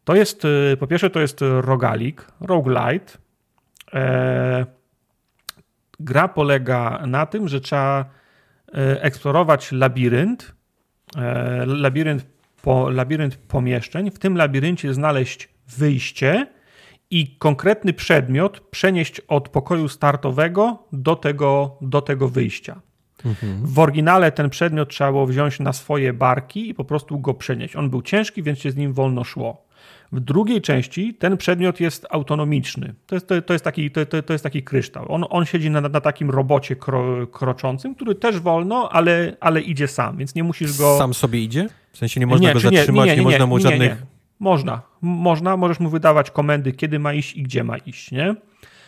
To jest, e, po pierwsze, to jest rogalik, roguelite. E, gra polega na tym, że trzeba e, eksplorować labirynt, e, labirynt, po, labirynt pomieszczeń. W tym labiryncie znaleźć wyjście i konkretny przedmiot przenieść od pokoju startowego do tego, do tego wyjścia. Mhm. W oryginale ten przedmiot trzeba było wziąć na swoje barki i po prostu go przenieść. On był ciężki, więc się z nim wolno szło. W drugiej części ten przedmiot jest autonomiczny. To jest, to, to jest, taki, to, to, jest taki kryształ. On, on siedzi na, na takim robocie kro, kroczącym, który też wolno, ale, ale idzie sam, więc nie musisz go. Sam sobie idzie? W sensie nie można nie, go zatrzymać, nie, nie, nie, można mu żadnych. Można. Można, możesz mu wydawać komendy, kiedy ma iść i gdzie ma iść, nie?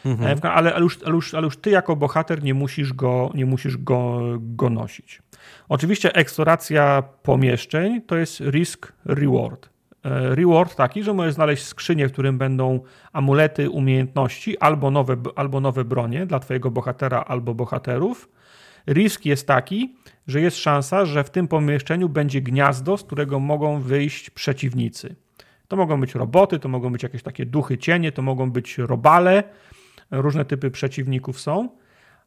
Mhm. E, ale, ale, już, ale, już, ale już ty jako bohater nie musisz go, nie musisz go, go nosić. Oczywiście eksploracja pomieszczeń to jest risk reward. E, reward taki, że możesz znaleźć skrzynię, w którym będą amulety, umiejętności albo nowe, albo nowe bronie dla twojego bohatera albo bohaterów. Risk jest taki, że jest szansa, że w tym pomieszczeniu będzie gniazdo, z którego mogą wyjść przeciwnicy. To mogą być roboty, to mogą być jakieś takie duchy cienie, to mogą być robale, różne typy przeciwników są,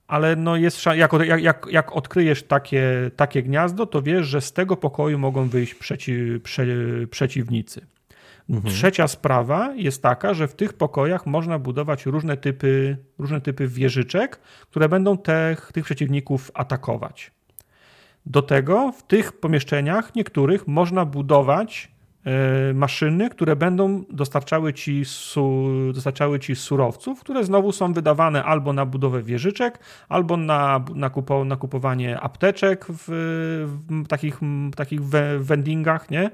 ale no jest, jak, jak, jak odkryjesz takie, takie gniazdo, to wiesz, że z tego pokoju mogą wyjść przeci, prze, przeciwnicy. Mhm. Trzecia sprawa jest taka, że w tych pokojach można budować różne typy, różne typy wieżyczek, które będą te, tych przeciwników atakować. Do tego w tych pomieszczeniach niektórych można budować maszyny, które będą dostarczały ci, su, dostarczały ci surowców, które znowu są wydawane albo na budowę wieżyczek, albo na, na, kupo, na kupowanie apteczek w, w takich, takich vendingach, nie?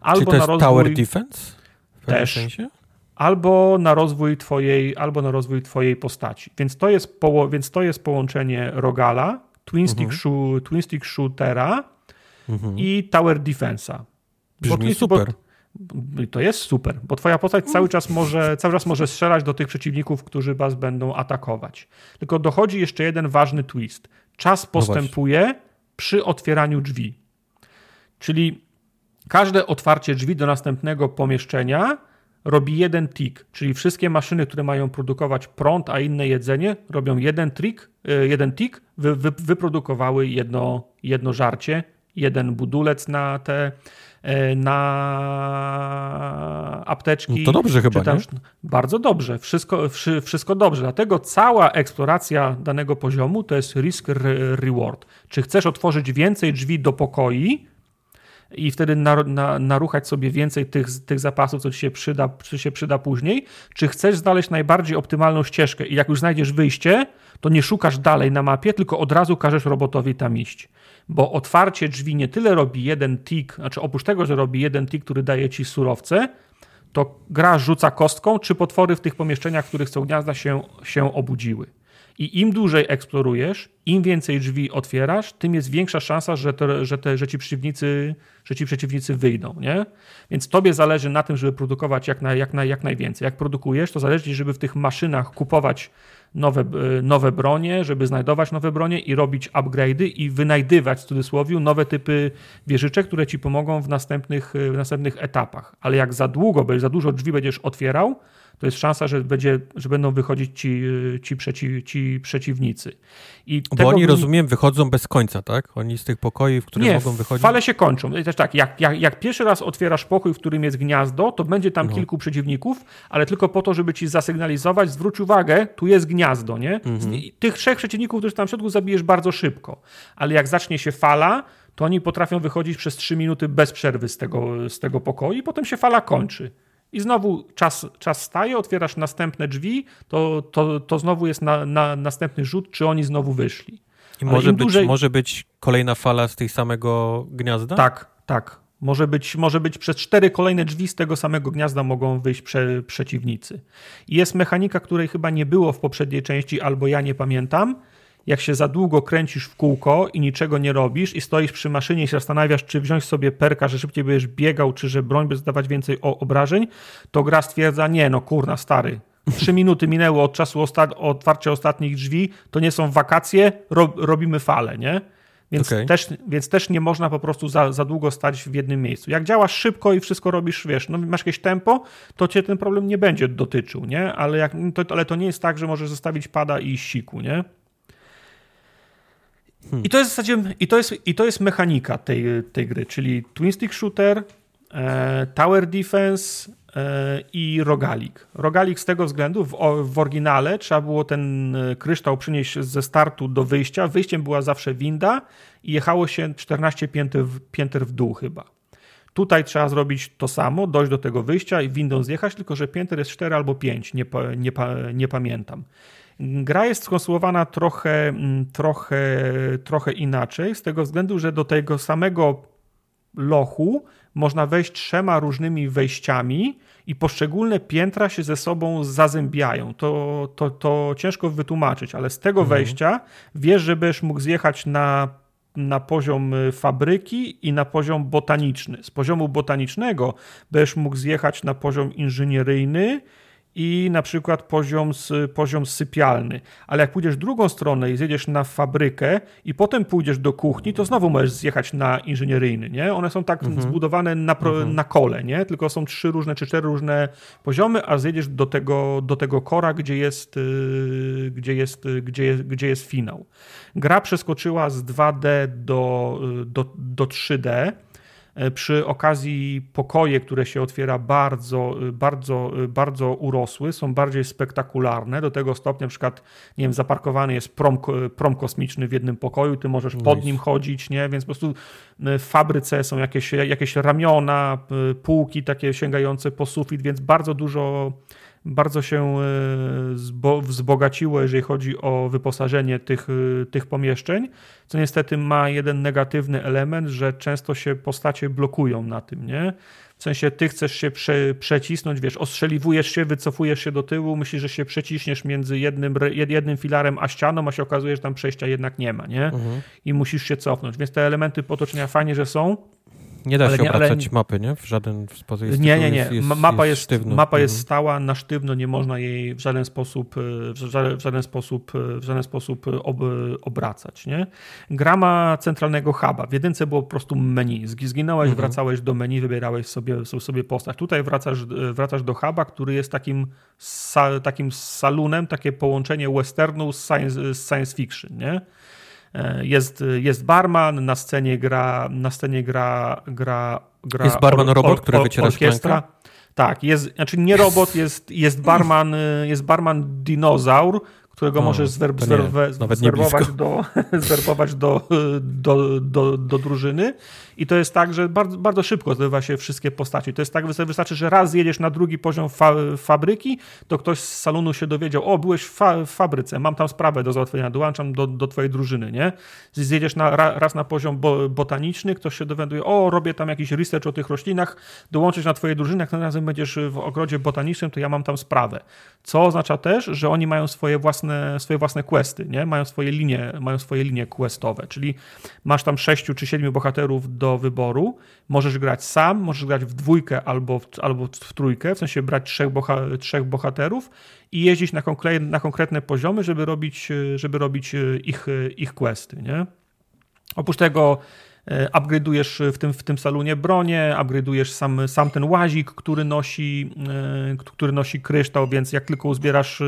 Albo Czy to jest na rozwój, Tower Defense? też. Sensie? Albo na rozwój twojej, albo na rozwój twojej postaci. Więc to jest, poło, więc to jest połączenie Rogala, Twin Stick, mhm. twin stick Shootera mhm. i Tower Defense'a. Brzmi bo, super. Bo, to jest super, bo twoja postać cały czas, może, cały czas może strzelać do tych przeciwników, którzy was będą atakować. Tylko dochodzi jeszcze jeden ważny twist. Czas no postępuje no przy otwieraniu drzwi. Czyli każde otwarcie drzwi do następnego pomieszczenia robi jeden tick, czyli wszystkie maszyny, które mają produkować prąd, a inne jedzenie, robią jeden trik, e, jeden tick, wy, wy, wyprodukowały jedno, jedno żarcie, jeden budulec na te na apteczki. No to dobrze chyba, tam, nie? Bardzo dobrze, wszystko, wszystko dobrze. Dlatego cała eksploracja danego poziomu to jest risk reward. Czy chcesz otworzyć więcej drzwi do pokoi, i wtedy naruchać sobie więcej tych, tych zapasów, co ci się, przyda, co się przyda później, czy chcesz znaleźć najbardziej optymalną ścieżkę i jak już znajdziesz wyjście, to nie szukasz dalej na mapie, tylko od razu każesz robotowi tam iść bo otwarcie drzwi nie tyle robi jeden tick, znaczy oprócz tego, że robi jeden tick, który daje ci surowce, to gra rzuca kostką, czy potwory w tych pomieszczeniach, w których są gniazda, się, się obudziły. I im dłużej eksplorujesz, im więcej drzwi otwierasz, tym jest większa szansa, że, te, że, te, że, ci, przeciwnicy, że ci przeciwnicy wyjdą. Nie? Więc tobie zależy na tym, żeby produkować jak, na, jak, na, jak najwięcej. Jak produkujesz, to zależy, żeby w tych maszynach kupować nowe, e, nowe bronie, żeby znajdować nowe bronie i robić upgrade'y i wynajdywać w cudzysłowie nowe typy wieżyczek, które ci pomogą w następnych, e, w następnych etapach. Ale jak za długo, za dużo drzwi będziesz otwierał, to jest szansa, że, będzie, że będą wychodzić ci, ci, przeciw, ci przeciwnicy. I Bo oni, rozumiem, wychodzą bez końca, tak? Oni z tych pokoi, w których mogą wychodzić? fale się kończą. I też tak, jak, jak, jak, pierwszy raz otwierasz pokój, w którym jest gniazdo, to będzie tam no. kilku przeciwników, ale tylko po to, żeby ci zasygnalizować, zwróć uwagę, tu jest gniazdo, nie? Mhm. Tych trzech przeciwników, którzy tam w środku zabijesz bardzo szybko. Ale jak zacznie się fala, to oni potrafią wychodzić przez 3 minuty bez przerwy z tego, z tego pokoju i potem się fala kończy i znowu czas, czas staje, otwierasz następne drzwi, to, to, to znowu jest na, na następny rzut, czy oni znowu wyszli. I może być, dłużej... może być kolejna fala z tej samego gniazda? Tak, tak. Może być, może być przez cztery kolejne drzwi z tego samego gniazda mogą wyjść prze, przeciwnicy. I jest mechanika, której chyba nie było w poprzedniej części, albo ja nie pamiętam. Jak się za długo kręcisz w kółko i niczego nie robisz i stoisz przy maszynie i się zastanawiasz, czy wziąć sobie perka, że szybciej będziesz biegał, czy że broń by zdawać więcej obrażeń, to gra stwierdza, nie no kurna stary, trzy minuty minęły od czasu osta otwarcia ostatnich drzwi, to nie są wakacje, ro robimy falę, nie? Więc, okay. też, więc też nie można po prostu za, za długo stać w jednym miejscu. Jak działasz szybko i wszystko robisz, wiesz, no masz jakieś tempo, to cię ten problem nie będzie dotyczył, nie? Ale, jak, to, ale to nie jest tak, że możesz zostawić pada i siku, nie? Hmm. I to jest w zasadzie, i to jest, i to jest mechanika tej, tej gry, czyli twin stick shooter, e, tower defense e, i rogalik. Rogalik z tego względu, w, w oryginale trzeba było ten e, kryształ przynieść ze startu do wyjścia. Wyjściem była zawsze winda i jechało się 14 pięter, pięter w dół chyba. Tutaj trzeba zrobić to samo, dojść do tego wyjścia i windą zjechać, tylko że pięter jest 4 albo 5, nie, nie, nie pamiętam. Gra jest skonstruowana trochę, mm, trochę, trochę inaczej, z tego względu, że do tego samego lochu można wejść trzema różnymi wejściami i poszczególne piętra się ze sobą zazębiają. To, to, to ciężko wytłumaczyć, ale z tego mhm. wejścia wiesz, że będziesz mógł zjechać na na poziom y, fabryki i na poziom botaniczny. Z poziomu botanicznego będziesz mógł zjechać na poziom inżynieryjny i na przykład poziom, poziom sypialny. Ale jak pójdziesz drugą stronę i zjedziesz na fabrykę i potem pójdziesz do kuchni, to znowu możesz zjechać na inżynieryjny, nie? One są tak mhm. zbudowane na, mhm. na kole, nie? Tylko są trzy różne czy cztery różne poziomy, a zjedziesz do tego, do tego kora, gdzie jest, yy, gdzie, jest, yy, gdzie, jest, gdzie jest finał. Gra przeskoczyła z 2D do, yy, do, do 3D E, przy okazji pokoje, które się otwiera bardzo, e, bardzo, e, bardzo urosły, są bardziej spektakularne, do tego stopnia na przykład, nie wiem, zaparkowany jest prom, prom kosmiczny w jednym pokoju, ty możesz nice. pod nim chodzić, nie, więc po prostu w fabryce są jakieś, jakieś ramiona, półki takie sięgające po sufit, więc bardzo dużo bardzo się e, wzbogaciło, jeżeli chodzi o wyposażenie tych, e, tych pomieszczeń, co niestety ma jeden negatywny element, że często się postacie blokują na tym, nie? W sensie ty chcesz się prze, przecisnąć, wiesz, ostrzeliwujesz się, wycofujesz się do tyłu, myślisz, że się przeciśniesz między jednym, jednym filarem a ścianą, a się okazuje, że tam przejścia jednak nie ma, nie? Mhm. I musisz się cofnąć. Więc te elementy potoczenia fajnie, że są, nie da się nie, obracać ale... mapy, nie? W żaden sposób. Jest nie, nie, nie. Jest, jest, mapa jest, mapa jest mhm. stała, na sztywno nie można jej w żaden sposób, w żaden, w żaden sposób, w żaden sposób ob, obracać, nie? Gra ma centralnego huba. W jedynce było po prostu menu. Zginąłeś, mhm. wracałeś do menu, wybierałeś sobie, sobie postać. Tutaj wracasz, wracasz do huba, który jest takim, sa, takim salunem, takie połączenie westernu z science, z science fiction, nie? E, jest, jest barman, na scenie gra, na scenie gra, gra, gra Jest barman or, robot, który wyciera orkiestra. Tak, jest, znaczy nie robot, jest, jest barman, jest barman dinozaur, którego no, możesz zwerb, zwerb, zwerbować, do, zwerbować do, do, do, do drużyny. I to jest tak, że bardzo, bardzo szybko zdobywa się wszystkie postaci. To jest tak, wystarczy, że raz jedziesz na drugi poziom fa fabryki, to ktoś z salonu się dowiedział, o, byłeś w, fa w fabryce, mam tam sprawę do załatwienia, dołączam do, do twojej drużyny, nie? Zjedziesz na, raz na poziom bo, botaniczny, ktoś się dowiaduje, o, robię tam jakiś research o tych roślinach, dołączysz na twojej drużyny, jak tym razem będziesz w ogrodzie botanicznym, to ja mam tam sprawę. Co oznacza też, że oni mają swoje własne, swoje własne questy, nie? Mają swoje linie, mają swoje linie questowe, czyli masz tam sześciu czy siedmiu bohaterów do wyboru. Możesz grać sam, możesz grać w dwójkę albo w, albo w trójkę, w sensie brać trzech, boha, trzech bohaterów i jeździć na, konkre, na konkretne poziomy, żeby robić, żeby robić ich, ich questy. Nie? Oprócz tego E, upgrade'ujesz w tym, w tym salonie bronię, upgrade'ujesz sam, sam ten łazik, który nosi, e, który nosi kryształ, więc jak tylko uzbierasz e,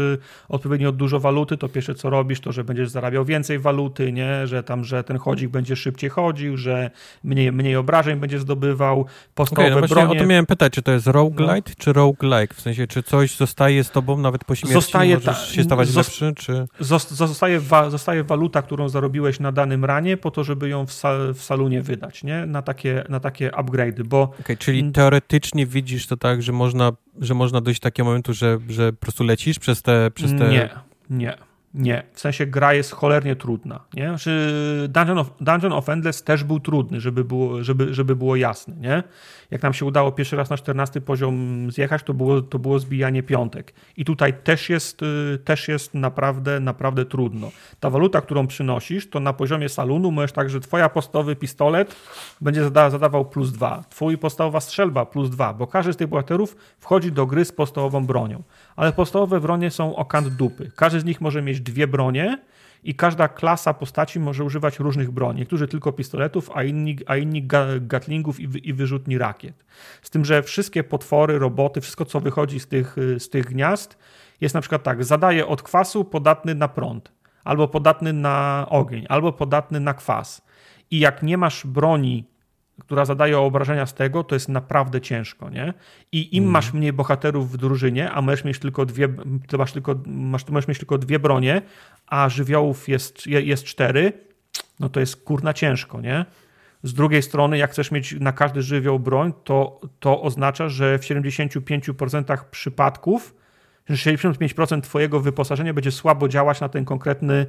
odpowiednio dużo waluty, to pierwsze co robisz, to że będziesz zarabiał więcej waluty, nie? że tam, że ten chodzik będzie szybciej chodził, że mniej, mniej obrażeń będzie zdobywał, podstawowe okay, no bronie. o to miałem pytać, czy to jest roguelite no. czy roguelike? W sensie, czy coś zostaje z tobą nawet po śmierci, zostaje możesz się stawać lepszy, czy... Zostaje, wa zostaje waluta, którą zarobiłeś na danym ranie, po to, żeby ją w, sal w salonie nie wydać, nie? Na takie, na takie upgrade'y, bo... Okay, czyli teoretycznie widzisz to tak, że można, że można dojść do takiego momentu, że, że po prostu lecisz przez te... Przez te... Nie, nie. Nie, w sensie gra jest cholernie trudna. Nie? Znaczy Dungeon, of, Dungeon of Endless też był trudny, żeby było, żeby, żeby było jasne. Nie? Jak nam się udało pierwszy raz na 14 poziom zjechać, to było, to było zbijanie piątek. I tutaj też jest, y, też jest naprawdę, naprawdę trudno. Ta waluta, którą przynosisz, to na poziomie salonu możesz tak, że twoja podstawowy pistolet będzie zada, zadawał plus dwa, twój podstawowa strzelba plus dwa, bo każdy z tych bohaterów wchodzi do gry z podstawową bronią. Ale podstawowe bronie są okant dupy. Każdy z nich może mieć dwie bronie i każda klasa postaci może używać różnych broni. Niektórzy tylko pistoletów, a inni, a inni gatlingów i, i wyrzutni rakiet. Z tym, że wszystkie potwory, roboty, wszystko co wychodzi z tych, z tych gniazd jest na przykład tak, zadaje od kwasu podatny na prąd, albo podatny na ogień, albo podatny na kwas. I jak nie masz broni która zadaje obrażenia z tego, to jest naprawdę ciężko, nie? I im mm. masz mniej bohaterów w drużynie, a możesz mieć tylko dwie, to masz tylko, masz, możesz mieć tylko dwie bronie, a żywiołów jest, jest cztery, no to jest kurna ciężko, nie? Z drugiej strony, jak chcesz mieć na każdy żywioł broń, to, to oznacza, że w 75% przypadków, że 65% twojego wyposażenia będzie słabo działać na ten konkretny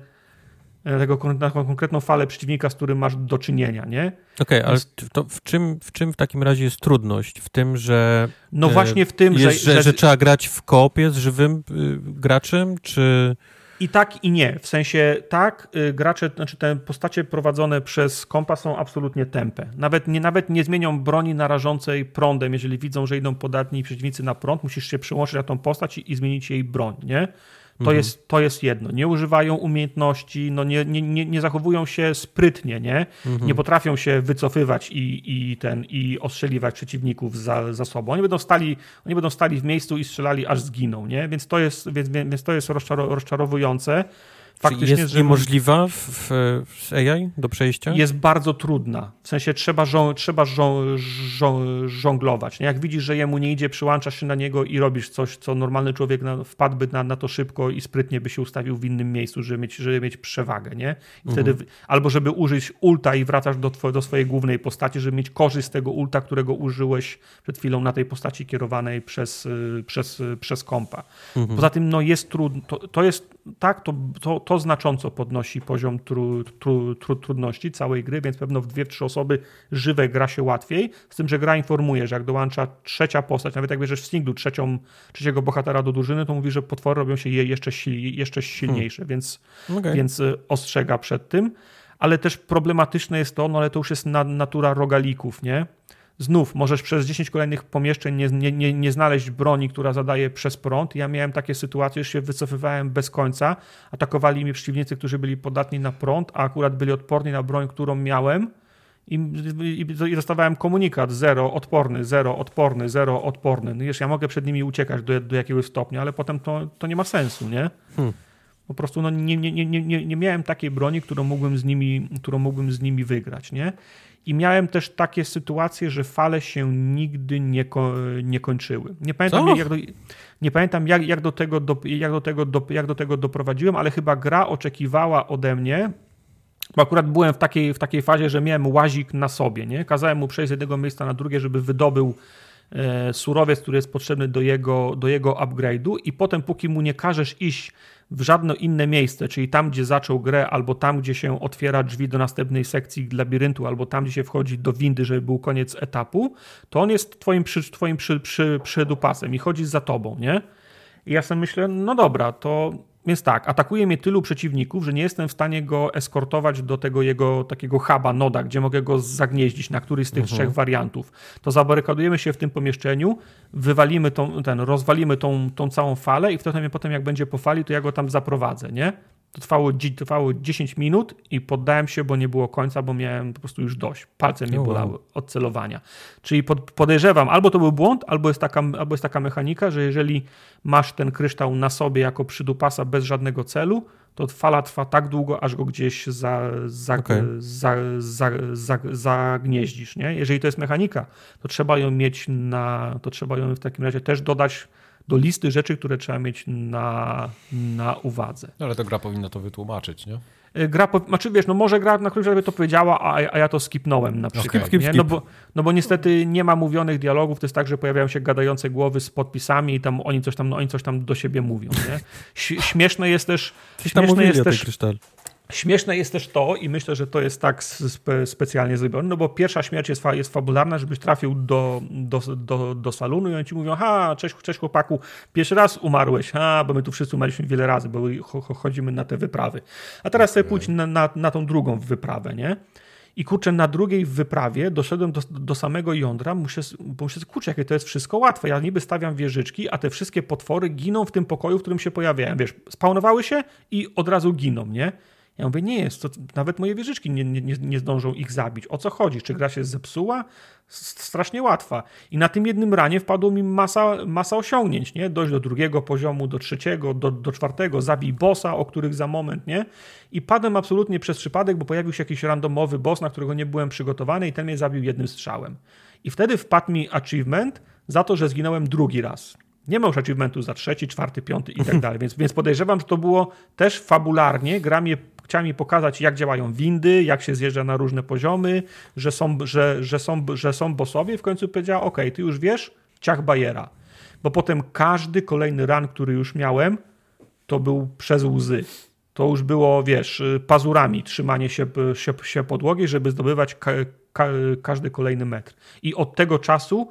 tego, na konkretną falę przeciwnika, z którym masz do czynienia, nie? Okej, okay, ale to w czym, w czym w takim razie jest trudność? W tym, że... No właśnie w tym, jest, że, że, że... trzeba grać w koopie z żywym y, graczem, czy... I tak i nie. W sensie tak, y, gracze, znaczy te postacie prowadzone przez kompa są absolutnie tępe. Nawet nie, nawet nie zmienią broni narażącej prądem, jeżeli widzą, że idą podatni przeciwnicy na prąd, musisz się przyłączyć na tą postać i, i zmienić jej broń, nie? To, mhm. jest, to jest jedno. Nie używają umiejętności, no nie, nie, nie, nie zachowują się sprytnie, nie? Mhm. Nie potrafią się wycofywać i, i, ten, i ostrzeliwać przeciwników za, za sobą. Oni będą, stali, oni będą stali w miejscu i strzelali, aż zginą, nie? Więc to jest, więc, więc to jest rozczarowujące faktycznie... jest że niemożliwa w, w, AI do przejścia? Jest bardzo trudna. W sensie trzeba, żo trzeba żo żo żonglować. Nie? Jak widzisz, że jemu nie idzie, przyłączasz się na niego i robisz coś, co normalny człowiek na, wpadłby na, na to szybko i sprytnie by się ustawił w innym miejscu, żeby mieć, żeby mieć przewagę. Nie? I wtedy, mhm. Albo żeby użyć ulta i wracasz do, do swojej głównej postaci, żeby mieć korzyść z tego ulta, którego użyłeś przed chwilą na tej postaci kierowanej przez, y, przez, y, przez kompa. Mhm. Poza tym no, jest trudno. To, to jest tak, to, to, to znacząco podnosi poziom tru, tru, tru, trudności całej gry, więc pewno w dwie, trzy osoby żywe gra się łatwiej, z tym, że gra informuje, że jak dołącza trzecia postać, nawet jak bierzesz w singlu trzecią, trzeciego bohatera do drużyny, to mówi, że potwory robią się jeszcze, jeszcze silniejsze, hmm. więc, okay. więc y, ostrzega przed tym. Ale też problematyczne jest to, no ale to już jest na, natura rogalików, nie? Znów możesz przez 10 kolejnych pomieszczeń nie, nie, nie, nie, znaleźć broni, która zadaje przez prąd. Ja miałem takie sytuacje, że się wycofywałem bez końca. Atakowali mnie przeciwnicy, którzy byli podatni na prąd, a akurat byli odporni na broń, którą miałem. I, i, dostawałem komunikat: zero odporny, zero odporny, zero odporny. No wiesz, ja mogę przed nimi uciekać do, do jakiegoś stopnia, ale potem to, to nie ma sensu, nie? Hmm. Po prostu no, nie, nie, nie, nie, nie miałem takiej broni, którą mógłbym z nimi, którą mógłbym z nimi wygrać, nie? I miałem też takie sytuacje, że fale się nigdy nie, ko nie kończyły. Nie pamiętam, jak, do, nie pamiętam jak, jak, do tego do, jak, do tego do, jak do tego doprowadziłem, ale chyba gra oczekiwała ode mnie, bo akurat byłem w takiej, w takiej fazie, że miałem łazik na sobie. Nie? Kazałem mu przejść z jednego miejsca na drugie, żeby wydobył e, surowiec, który jest potrzebny do jego, do jego upgrade'u i potem póki mu nie każesz iść w żadne inne miejsce, czyli tam, gdzie zaczął grę, albo tam, gdzie się otwiera drzwi do następnej sekcji labiryntu, albo tam, gdzie się wchodzi do windy, żeby był koniec etapu, to on jest twoim, przy, twoim przy, przy, i chodzi za tobą, nie? I ja sobie myślę, no dobra, to więc tak, atakuje mnie tylu przeciwników, że nie jestem w stanie go eskortować do tego jego takiego huba, noda, gdzie mogę go zagnieździć na któryś z tych mhm. trzech wariantów. To zabarykadujemy się w tym pomieszczeniu, wywalimy tą, ten, rozwalimy tą, tą całą falę i wtedy potem jak będzie po fali, to ja go tam zaprowadzę, nie? To trwało, trwało 10 minut i poddałem się, bo nie było końca, bo miałem po prostu już dość. Palce mnie bolały od celowania. Czyli pod, podejrzewam, albo to był błąd, albo jest, taka, albo jest taka mechanika, że jeżeli masz ten kryształ na sobie jako przydupasa bez żadnego celu, to fala trwa tak długo, aż go gdzieś za, za, okay. za, za, za, zagnieździsz. Nie? Jeżeli to jest mechanika, to trzeba ją mieć na, to trzeba ją w takim razie też dodać do listy rzeczy, które trzeba mieć na, na uwadze. No ale to gra powinna to wytłumaczyć, nie? Y, gra, po, znaczy wiesz, no może gra na kluczowej to powiedziała, a, a ja to skipnąłem na przykład. Skip, skip, nie? skip. No, bo, no bo niestety nie ma mówionych dialogów, to jest tak, że pojawiają się gadające głowy z podpisami i tam oni coś tam, no, oni coś tam do siebie mówią. Nie? Śmieszne jest też, Coś tam śmieszne jest o tej też kryształ. Śmieszne jest też to, i myślę, że to jest tak spe, specjalnie zrobione, no bo pierwsza śmierć jest, fa, jest fabularna, żebyś trafił do, do, do, do salonu i oni ci mówią, ha, cześć, cześć chłopaku, pierwszy raz umarłeś, ha, bo my tu wszyscy umarliśmy wiele razy, bo cho, cho, chodzimy na te wyprawy. A teraz sobie pójdź na, na, na tą drugą wyprawę, nie? I kurczę, na drugiej wyprawie doszedłem do, do samego jądra, muszę, bo muszę, kurczę, jakie to jest wszystko łatwe. Ja niby stawiam wieżyczki, a te wszystkie potwory giną w tym pokoju, w którym się pojawiają. Wiesz, spawnowały się i od razu giną, nie? Ja mówię, nie jest, to nawet moje wieżyczki nie, nie, nie zdążą ich zabić. O co chodzi? Czy gra się zepsuła? Strasznie łatwa. I na tym jednym ranie wpadło mi masa, masa osiągnięć, nie? Dojść do drugiego poziomu, do trzeciego, do, do czwartego, zabij bossa, o których za moment, nie? I padłem absolutnie przez przypadek, bo pojawił się jakiś randomowy boss, na którego nie byłem przygotowany i ten mnie zabił jednym strzałem. I wtedy wpadł mi achievement za to, że zginąłem drugi raz. Nie ma już achievementu za trzeci, czwarty, piąty i tak dalej, więc, więc podejrzewam, że to było też fabularnie. Gra mnie chciała mi pokazać, jak działają windy, jak się zjeżdża na różne poziomy, że są, że, że są, że są bossowie w końcu powiedziała, ok, ty już wiesz, ciach bajera. Bo potem każdy kolejny run, który już miałem, to był przez łzy. To już było, wiesz, pazurami trzymanie się, się, się podłogi, żeby zdobywać ka, ka, każdy kolejny metr. I od tego czasu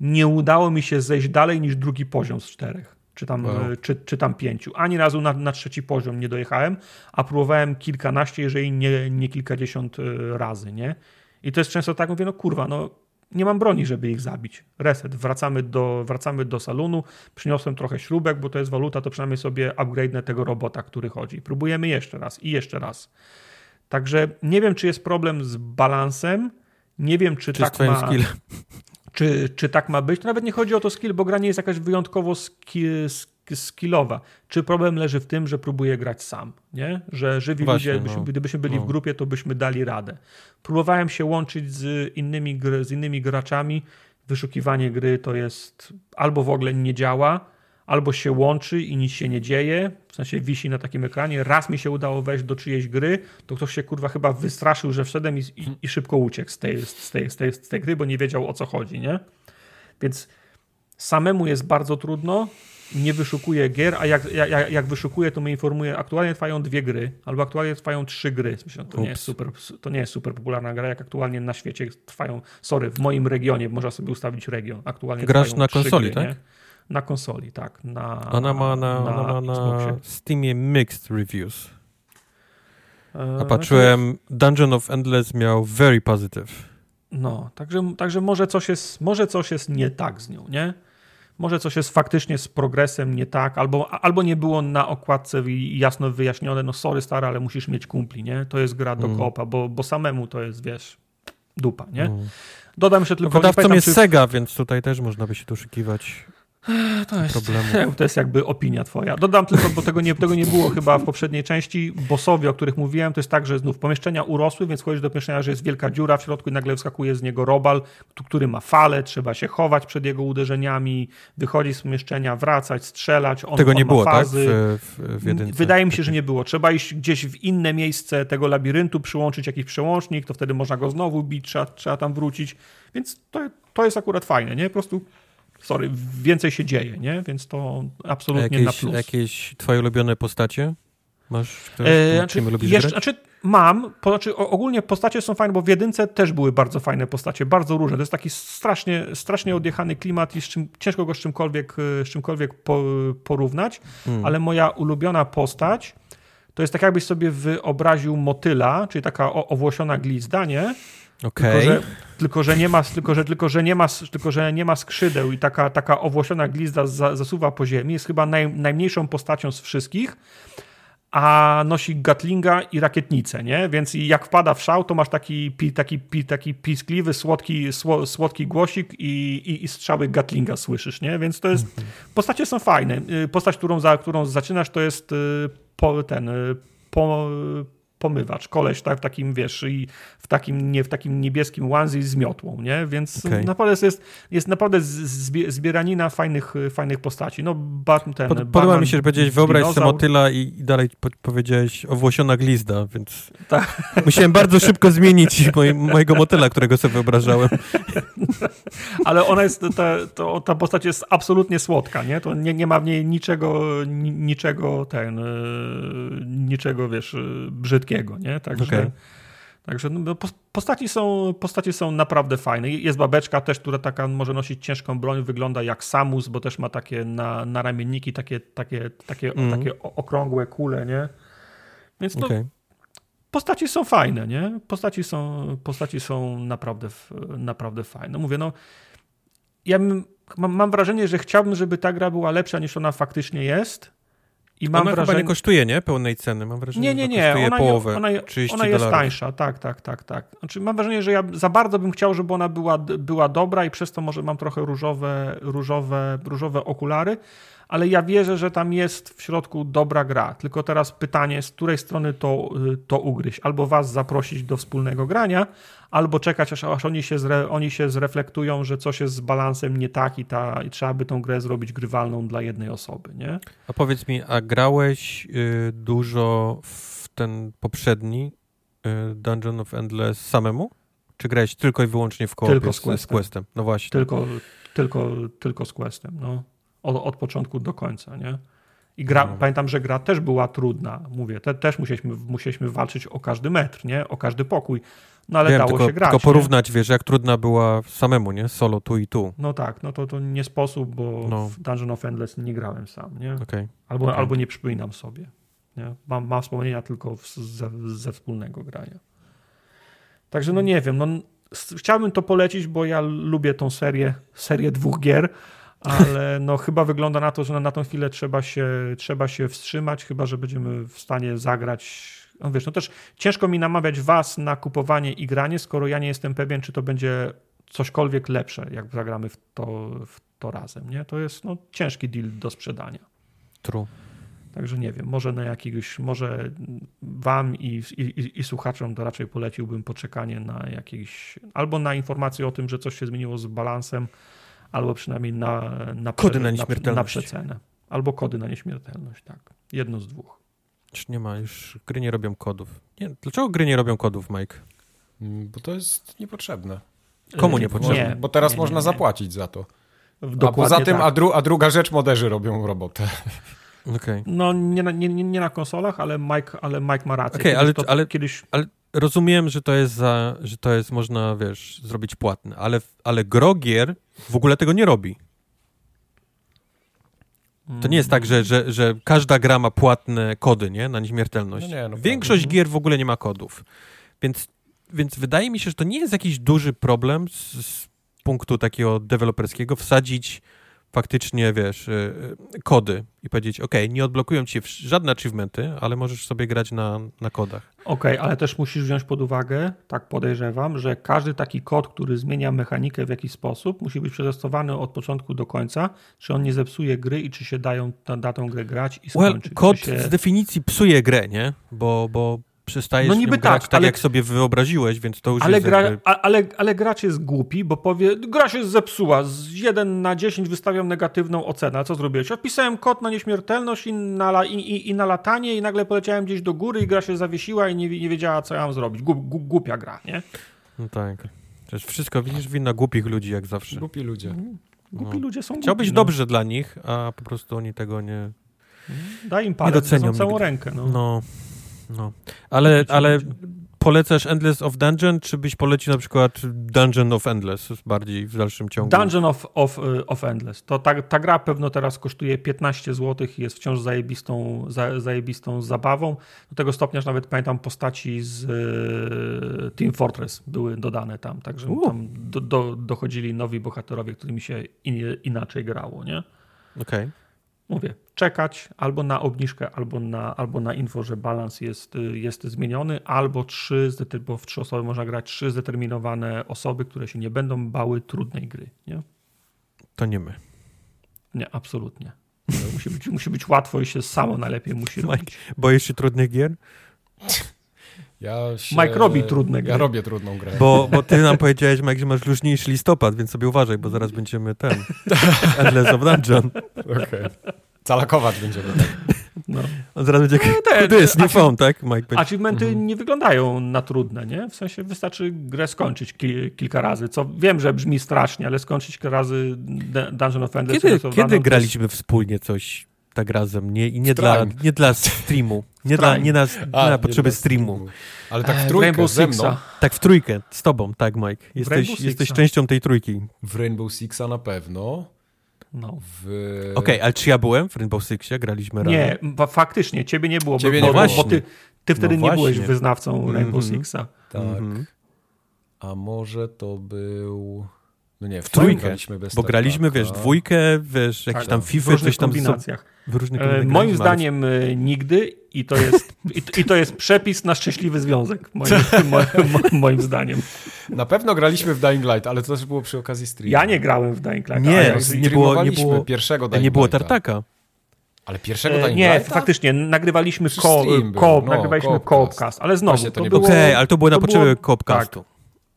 nie udało mi się zejść dalej niż drugi poziom z czterech, czy tam, Wow. e, czy, czy tam pięciu. Ani razu na, na trzeci poziom nie dojechałem, a próbowałem kilkanaście, jeżeli nie, nie kilkadziesiąt e, razy, nie? I to jest często tak, mówię, no kurwa, no nie mam broni, żeby ich zabić. Reset, wracamy do, wracamy do salonu, przyniosłem trochę śrubek, bo to jest waluta, to przynajmniej sobie upgrade'nę tego robota, który chodzi. Próbujemy jeszcze raz i jeszcze raz. Także nie wiem, czy jest problem z balansem, nie wiem, czy, Czy tak ma skillem? Czy, czy tak ma być. To nawet nie chodzi o to skill, bo gra nie jest jakaś wyjątkowo ski, sk- skillowa. Czy problem leży w tym, że próbuję grać sam, nie? Że żywi Właśnie, ludzie, no. byśmy, gdybyśmy byli No. w grupie, to byśmy dali radę. Próbowałem się łączyć z innymi, z innymi graczami. Wyszukiwanie gry to jest albo w ogóle nie działa, albo się łączy i nic się nie dzieje, w sensie wisi na takim ekranie. Raz mi się udało wejść do czyjejś gry, to ktoś się kurwa chyba wystraszył, że wszedłem i, i, i szybko uciekł z tej, z, tej, z, tej, z tej gry, bo nie wiedział o co chodzi, nie? Więc samemu jest bardzo trudno, nie wyszukuję gier, a jak, jak, jak wyszukuję, to mnie informuje, aktualnie trwają dwie gry, albo aktualnie trwają trzy gry. Myślę, to, nie jest super, to nie jest super popularna gra, jak aktualnie na świecie trwają, sorry, w moim regionie, można sobie ustawić region, aktualnie Grasz na konsoli, gry, tak? Nie? Na konsoli, tak. Na, Ona ma na, ona ma na. Steamie mixed reviews. E, A patrzyłem, Dungeon of Endless miał very positive. No, także, także może, coś jest, może coś jest nie tak z nią, nie? Może coś jest faktycznie z progresem nie tak, albo, albo nie było na okładce jasno wyjaśnione, no sorry stary, ale musisz mieć kumpli, nie? To jest gra do Mm. kopa, bo, bo samemu to jest, wiesz, dupa, nie? No. Dodam jeszcze tylko... Wydawcą jest czy- Sega, więc tutaj też można by się doszukiwać to jest, problemu. To jest jakby opinia twoja. Dodam tylko, bo tego nie, tego nie było chyba w poprzedniej części. Bossowie, o których mówiłem, to jest tak, że znów pomieszczenia urosły, więc wchodzisz do pomieszczenia, że jest wielka dziura w środku i nagle wskakuje z niego robal, który ma falę, trzeba się chować przed jego uderzeniami, wychodzić z pomieszczenia, wracać, strzelać. On, Tego nie było, tak? fazy. W, w, w jedynce. Wydaje mi się, że nie było. Trzeba iść gdzieś w inne miejsce tego labiryntu, przyłączyć jakiś przełącznik, to wtedy można go znowu bić, trzeba, trzeba tam wrócić. Więc to, to jest akurat fajne, nie? Po prostu, sorry, więcej się dzieje, nie? Więc to absolutnie na jakieś, plus. jakieś twoje ulubione postacie? Masz, które, E, znaczy, lubisz jeszcze, grać? znaczy mam, po, znaczy, ogólnie postacie są fajne, bo w jedynce też były bardzo fajne postacie, bardzo różne. To jest taki strasznie, strasznie odjechany klimat i z czym, ciężko go z czymkolwiek, e, z czymkolwiek po, porównać, Hmm. ale moja ulubiona postać to jest tak jakbyś sobie wyobraził motyla, czyli taka owłosiona glizda, nie? Okej. Tylko, że, tylko, że nie ma, tylko, że, tylko, że nie ma, tylko, że nie ma skrzydeł i taka, taka owłosiona glizda za, zasuwa po ziemi. Jest chyba naj, najmniejszą postacią z wszystkich, a nosi gatlinga i rakietnicę, nie? Więc jak wpada w szał, to masz taki, pi, taki, pi, taki piskliwy, słodki, sło, słodki głosik i, i, i strzały gatlinga słyszysz, nie? Więc to jest... Postacie są fajne. Y, Postać, którą, za, którą zaczynasz, to jest y, po, ten... y, Po, pomywacz, koleś tak, w takim, wiesz, i w takim, nie, w takim niebieskim onesie z miotłą, nie? Więc Okej. naprawdę jest, jest naprawdę zbieranina fajnych, fajnych postaci. No, Bat, ten, Pod, podoba mi się, że powiedziałeś wyobraź sobie motyla i, i dalej po, powiedziałeś owłosiona glizda, więc Tak. musiałem bardzo szybko zmienić moj, mojego motyla, którego sobie wyobrażałem. Ale ona jest, ta, to, ta postać jest absolutnie słodka, nie? To nie, nie ma w niej niczego, ni, niczego ten, e, niczego, wiesz, e, brzydkiego, nie? Także, Okej. także no, pos- postaci, są, postaci są naprawdę fajne. Jest babeczka też, która taka może nosić ciężką broń, wygląda jak Samus, bo też ma takie na, na ramienniki takie, takie, takie, Mhm. takie okrągłe kule, nie? Więc no, Okej. postaci są fajne, nie? Postaci są, postaci są naprawdę, naprawdę fajne. Mówię, no, ja bym, mam, mam wrażenie, że chciałbym, żeby ta gra była lepsza niż ona faktycznie jest. I mam Ona wrażenie... chyba nie kosztuje, nie? Pełnej ceny. Mam wrażenie, Nie, nie, nie. kosztuje Ona, połowę, ona, 30 ona jest dolarów. tańsza, tak, tak, tak, tak. Znaczy, mam wrażenie, że ja za bardzo bym chciał, żeby ona była, była dobra i przez to może mam trochę różowe, różowe, różowe okulary, ale ja wierzę, że tam jest w środku dobra gra. Tylko teraz pytanie, z której strony to, y, to ugryźć. Albo was zaprosić do wspólnego grania, albo czekać, aż, aż oni, się zre, oni się zreflektują, że coś jest z balansem nie tak i, ta, i trzeba by tą grę zrobić grywalną dla jednej osoby, nie? A powiedz mi, a grałeś y, dużo w ten poprzedni y, Dungeon of Endless samemu? Czy grałeś tylko i wyłącznie w koopie Tylko z z, z Questem. Questem? No właśnie. Tylko, tylko, tylko z questem, no. Od, od początku do końca, nie? I gra, No. pamiętam, że gra też była trudna. Mówię, te, też musieliśmy, musieliśmy walczyć o każdy metr, nie? O każdy pokój. No ale Wiem, dało tylko, się grać. tylko nie? porównać, wiesz, jak trudna była samemu, nie? Solo tu i tu. No tak, no to, to nie sposób, bo No. w Dungeon of Endless nie grałem sam, nie? Okej. Albo, Okej. albo nie przypominam sobie. Nie? Mam, mam wspomnienia tylko w, ze, ze wspólnego grania. Także no nie wiem, no, chciałbym to polecić, bo ja lubię tą serię, serię dwóch gier, ale no chyba wygląda na to, że na tą chwilę trzeba się, trzeba się wstrzymać, chyba że będziemy w stanie zagrać. No wiesz, no też ciężko mi namawiać was na kupowanie i granie, skoro ja nie jestem pewien, czy to będzie cośkolwiek lepsze, jak zagramy w to, w to razem. Nie? To jest no, ciężki deal do sprzedania. True. Także nie wiem, może na jakiegoś, może wam i, i, i słuchaczom to raczej poleciłbym poczekanie na jakieś, albo na informację o tym, że coś się zmieniło z balansem, albo przynajmniej na, na, Kody na nieśmiertelność. na przecenę. Albo kody na nieśmiertelność, tak. Jedno z dwóch. Już nie ma, już gry nie robią kodów. Nie, dlaczego gry nie robią kodów, Mike? Mm, Bo to jest niepotrzebne. Komu Yy, niepotrzebne? nie, Bo teraz nie, można nie, nie. zapłacić za to. A poza tym, tak. a, dru, a druga rzecz, moderzy robią robotę. Okej. No nie na, nie, nie nie na konsolach, ale Mike, ale Mike ma rację. Kiedyś ale- to, ale- kiedyś Rozumiem, że to jest za, że to jest, można, wiesz, zrobić płatne, ale, ale grogier w ogóle tego nie robi. To nie jest tak, że, że, że każda gra ma płatne kody, nie? Na nieśmiertelność. No nie, no Większość prawda. gier w ogóle nie ma kodów. Więc, więc wydaje mi się, że to nie jest jakiś duży problem z, z punktu takiego deweloperskiego wsadzić faktycznie, wiesz, y, y, kody i powiedzieć, ok, nie odblokują ci żadne achievementy, ale możesz sobie grać na, na kodach. Okej, ale też musisz wziąć pod uwagę, tak podejrzewam, że każdy taki kod, który zmienia mechanikę w jakiś sposób, musi być przetestowany od początku do końca, czy on nie zepsuje gry i czy się dają, da, da tą grę grać i Well, skończyć. kod czy się... z definicji psuje grę, nie? Bo, bo przestajesz No no niby niby grać tak, tak, ale- jak sobie wyobraziłeś, więc to już Ale, jest gra, jakby... a- ale, ale gracz jest głupi, bo powie, gra się zepsuła, z 1 na 10 wystawiam negatywną ocenę. A co zrobiłeś? Odpisałem kod na nieśmiertelność i na, i, i, i na latanie i nagle poleciałem gdzieś do góry i gra się zawiesiła i nie, nie wiedziała, co ja mam zrobić. Gu, gu, głupia gra, nie? No tak. Przecież wszystko widzisz wina głupich ludzi, jak zawsze. Głupi ludzie. Głupi No. ludzie są Chciałbyś głupi, no. dobrze dla nich, a po prostu oni tego nie... Daj im palec, docenią docenią całą rękę. No. No, no. Ale, ale polecasz Endless of Dungeon, czy byś polecił na przykład Dungeon of Endless bardziej w dalszym ciągu? Dungeon of, of, of Endless. To ta, ta gra pewno teraz kosztuje 15 zł i jest wciąż zajebistą, za, zajebistą zabawą. Do tego stopnia, że nawet pamiętam postaci z y, Team Fortress były dodane tam, także U. tam do, do, dochodzili nowi bohaterowie, którymi się in, inaczej grało, nie? Okej. Mówię, czekać albo na obniżkę, albo na, albo na info, że balans jest, jest zmieniony, albo trzy, bo w trzy osoby można grać trzy zdeterminowane osoby, które się nie będą bały trudnej gry, nie? To nie my. Nie, absolutnie. Musi być, musi być łatwo i się samo najlepiej musi robić. Boisz się trudnych gier? Ja się... Mike robi trudne gry. Ja robię trudną grę. Bo, bo ty nam powiedziałeś, Mike, że masz luźniejszy listopad, więc sobie uważaj, bo zaraz będziemy ten. Endless of Dungeon. Okej. Calakować będziemy. No. On zaraz będzie. te- To jest nie phone, tak? Mike będzie. Achievementy nie wyglądają na trudne, nie? W sensie wystarczy grę skończyć ki kilka razy, co wiem, że brzmi strasznie, ale skończyć kilka razy Dungeon of Endless Kiedy, kiedy graliśmy wspólnie coś tak razem? Nie, I nie dla, nie dla streamu. Nie dla, nie na, nie na potrzeby nie streamu. Ale tak E, w trójkę Rainbow ze mną. Sixa. Tak w trójkę, z tobą, tak, Mike. Jesteś, jesteś częścią tej trójki. W Rainbow Sixa na pewno. No. W... Okej, ale czy ja byłem w Rainbow Sixie? Graliśmy razem? Nie, fa- faktycznie, ciebie nie było, Ciebie bo, nie bo, było. bo ty, ty wtedy No nie byłeś właśnie. wyznawcą Rainbow Mhm. Sixa. Tak. Mhm. A może to był... No nie, w trójkę, graliśmy bez Bo graliśmy, tartaka. wiesz, dwójkę, wiesz, jakieś Tak, tam w FIFA, różnych coś tam z- kombinacjach. w różnych E, kombinacjach moim graliśmy, zdaniem e, nigdy i to jest, i, to- i to jest przepis na szczęśliwy związek, moim, moim, moim zdaniem. Na pewno graliśmy w Dying Light, ale to też było przy okazji streamu. Ja nie grałem w Dying Light. Nie, ale- nie było- nie było- pierwszego Dying Nie było Lighta. tartaka. Ale pierwszego E, Dying Nie, Lighta? faktycznie, nagrywaliśmy Przecież ko, stream był, ko, no, nagrywaliśmy Coopcast. Ale znowu, Właśnie, to to nie było... Okej, ale to było na potrzeby było- Coopcastu.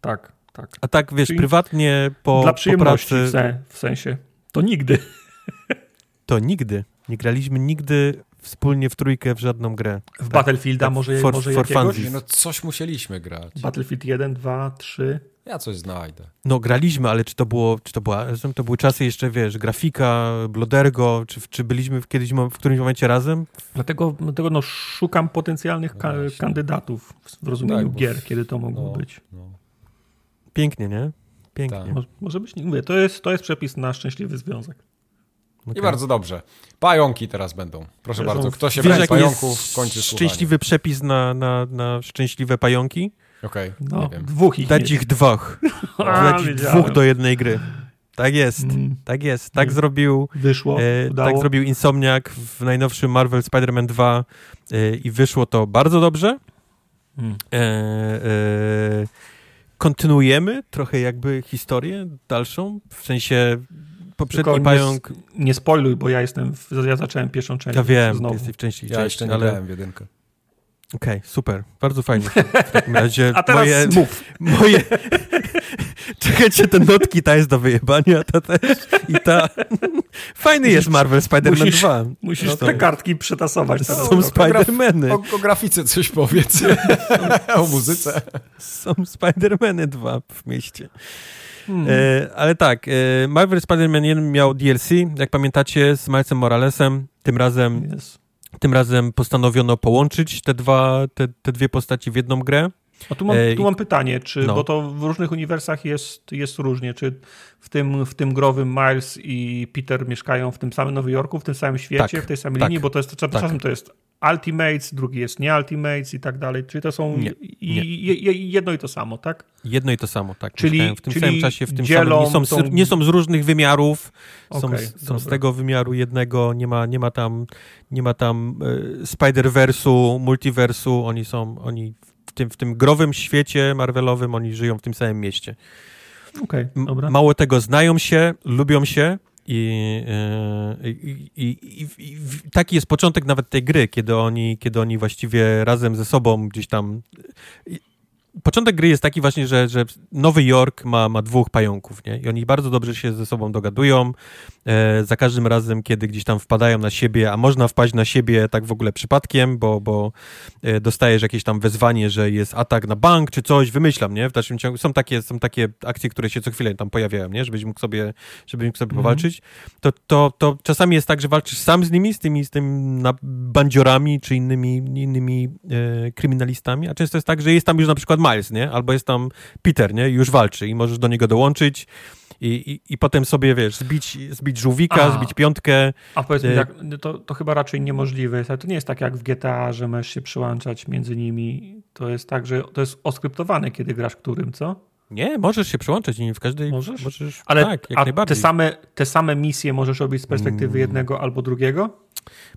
Tak, tak. A tak, wiesz, Czyli prywatnie po, Dla po przyjemności pracy w, se, w sensie. To nigdy. to nigdy. Nie graliśmy nigdy wspólnie w trójkę w żadną grę. W Battlefielda tak, może, for- może for jakiegoś? Nie, no coś musieliśmy grać. Battlefield 1, 2, 3. Ja coś znajdę. No graliśmy, ale czy to było, czy to była, to były czasy jeszcze, wiesz, grafika, Blodergo, czy, czy byliśmy w, kiedyś, w którymś momencie razem? Dlatego, dlatego no, szukam potencjalnych ka- No kandydatów w rozumieniu Tak, gier, kiedy to mogło No, być. no. Pięknie, nie? Pięknie. Tak. Może, może być, nie mówię, to jest, to jest przepis na szczęśliwy związek. Okej. I bardzo dobrze. Pająki teraz będą. Proszę Są- bardzo, kto się Wiesz, pająków, kończy słuchanie. szczęśliwy przepis na, na, na szczęśliwe pająki? Okej, No, nie wiem. dwóch ich Dać ich dwóch. A, Dać ich dwóch do jednej gry. Tak jest, Mm, tak jest. Tak Mm. zrobił Wyszło, E, udało. tak zrobił Insomniac w najnowszym Marvel Spider-Man 2 e, i wyszło to bardzo dobrze. Mm. E, e, kontynuujemy trochę jakby historię dalszą, w sensie poprzedni Tylko nie pająk, Nie spoiluj, bo ja jestem, w, ja zacząłem pierwszą część ja wiem, znowu. jesteś w części, Ja jeszcze nie ale grałem w jedynkę. Super, bardzo fajnie. W takim razie A teraz moje, mów. moje czekajcie, te notki ta jest do wyjebania, ta też i ta Fajny jest Marvel Spider-Man musisz- 2. Musisz No te kartki przetasować. teraz. Są Spider-Many. O, o grafice coś powiedz. o muzyce. Są Spider-Many 2 w mieście. Hmm. E, ale tak, e, Marvel Spider-Man 1 miał DLC, jak pamiętacie, z Milesem Moralesem. Tym razem, Jest. Tym razem postanowiono połączyć te, dwa, te, te dwie postaci w jedną grę. A tu mam, Ej, tu mam pytanie, czy, no. bo to w różnych uniwersach jest, jest różnie, czy w tym, w tym growym Miles i Peter mieszkają w tym samym Nowym Jorku, w tym samym świecie, Tak, w tej samej tak, linii, bo to jest, czasem to jest Ultimates, drugi jest nie Ultimates i tak dalej, czyli to są Nie, i, nie. jedno i to samo, tak? Jedno i to samo, tak. Czyli- Mieszkają w tym czyli samym czasie, w tym samym. Nie są, z, tą- nie są z różnych wymiarów, są, Okej, z- są z tego wymiaru jednego, nie ma, nie ma tam, nie ma tam e, Spider-Versu, multiversu, oni są, oni w tym, w tym growym świecie Marvelowym, oni żyją w tym samym mieście. M- dobra. Mało tego, znają się, lubią się i, e, i, i, i, i taki jest początek nawet tej gry, kiedy oni, kiedy oni właściwie razem ze sobą gdzieś tam... Początek gry jest taki właśnie, że, że Nowy Jork ma, ma dwóch pająków, nie? I oni bardzo dobrze się ze sobą dogadują. E, za każdym razem, kiedy gdzieś tam wpadają na siebie, a można wpaść na siebie tak w ogóle przypadkiem, bo, bo e, dostajesz jakieś tam wezwanie, że jest atak na bank czy coś, wymyślam, nie? W dalszym ciągu są takie, są takie akcje, które się co chwilę tam pojawiają, nie? Żebyś mógł sobie, żebyś mógł sobie Mhm. powalczyć. To, to, to czasami jest tak, że walczysz sam z nimi, z tymi, z tymi bandziorami czy innymi, innymi e, kryminalistami, a często jest tak, że jest tam już na przykład Miles, nie? Albo jest tam Peter, nie? I już walczy i możesz do niego dołączyć i, i, i potem sobie, wiesz, zbić, zbić żółwika, zbić piątkę. A powiedz mi, E, jak, to, to chyba raczej niemożliwe to nie jest tak jak w GTA, że możesz się przyłączać między nimi. To jest tak, że to jest oskryptowane, kiedy grasz którym, co? Nie, możesz się przyłączać i w każdej... Możesz? możesz Ale tak, jak a najbardziej. te same, te same misje możesz robić z perspektywy Mm. jednego albo drugiego?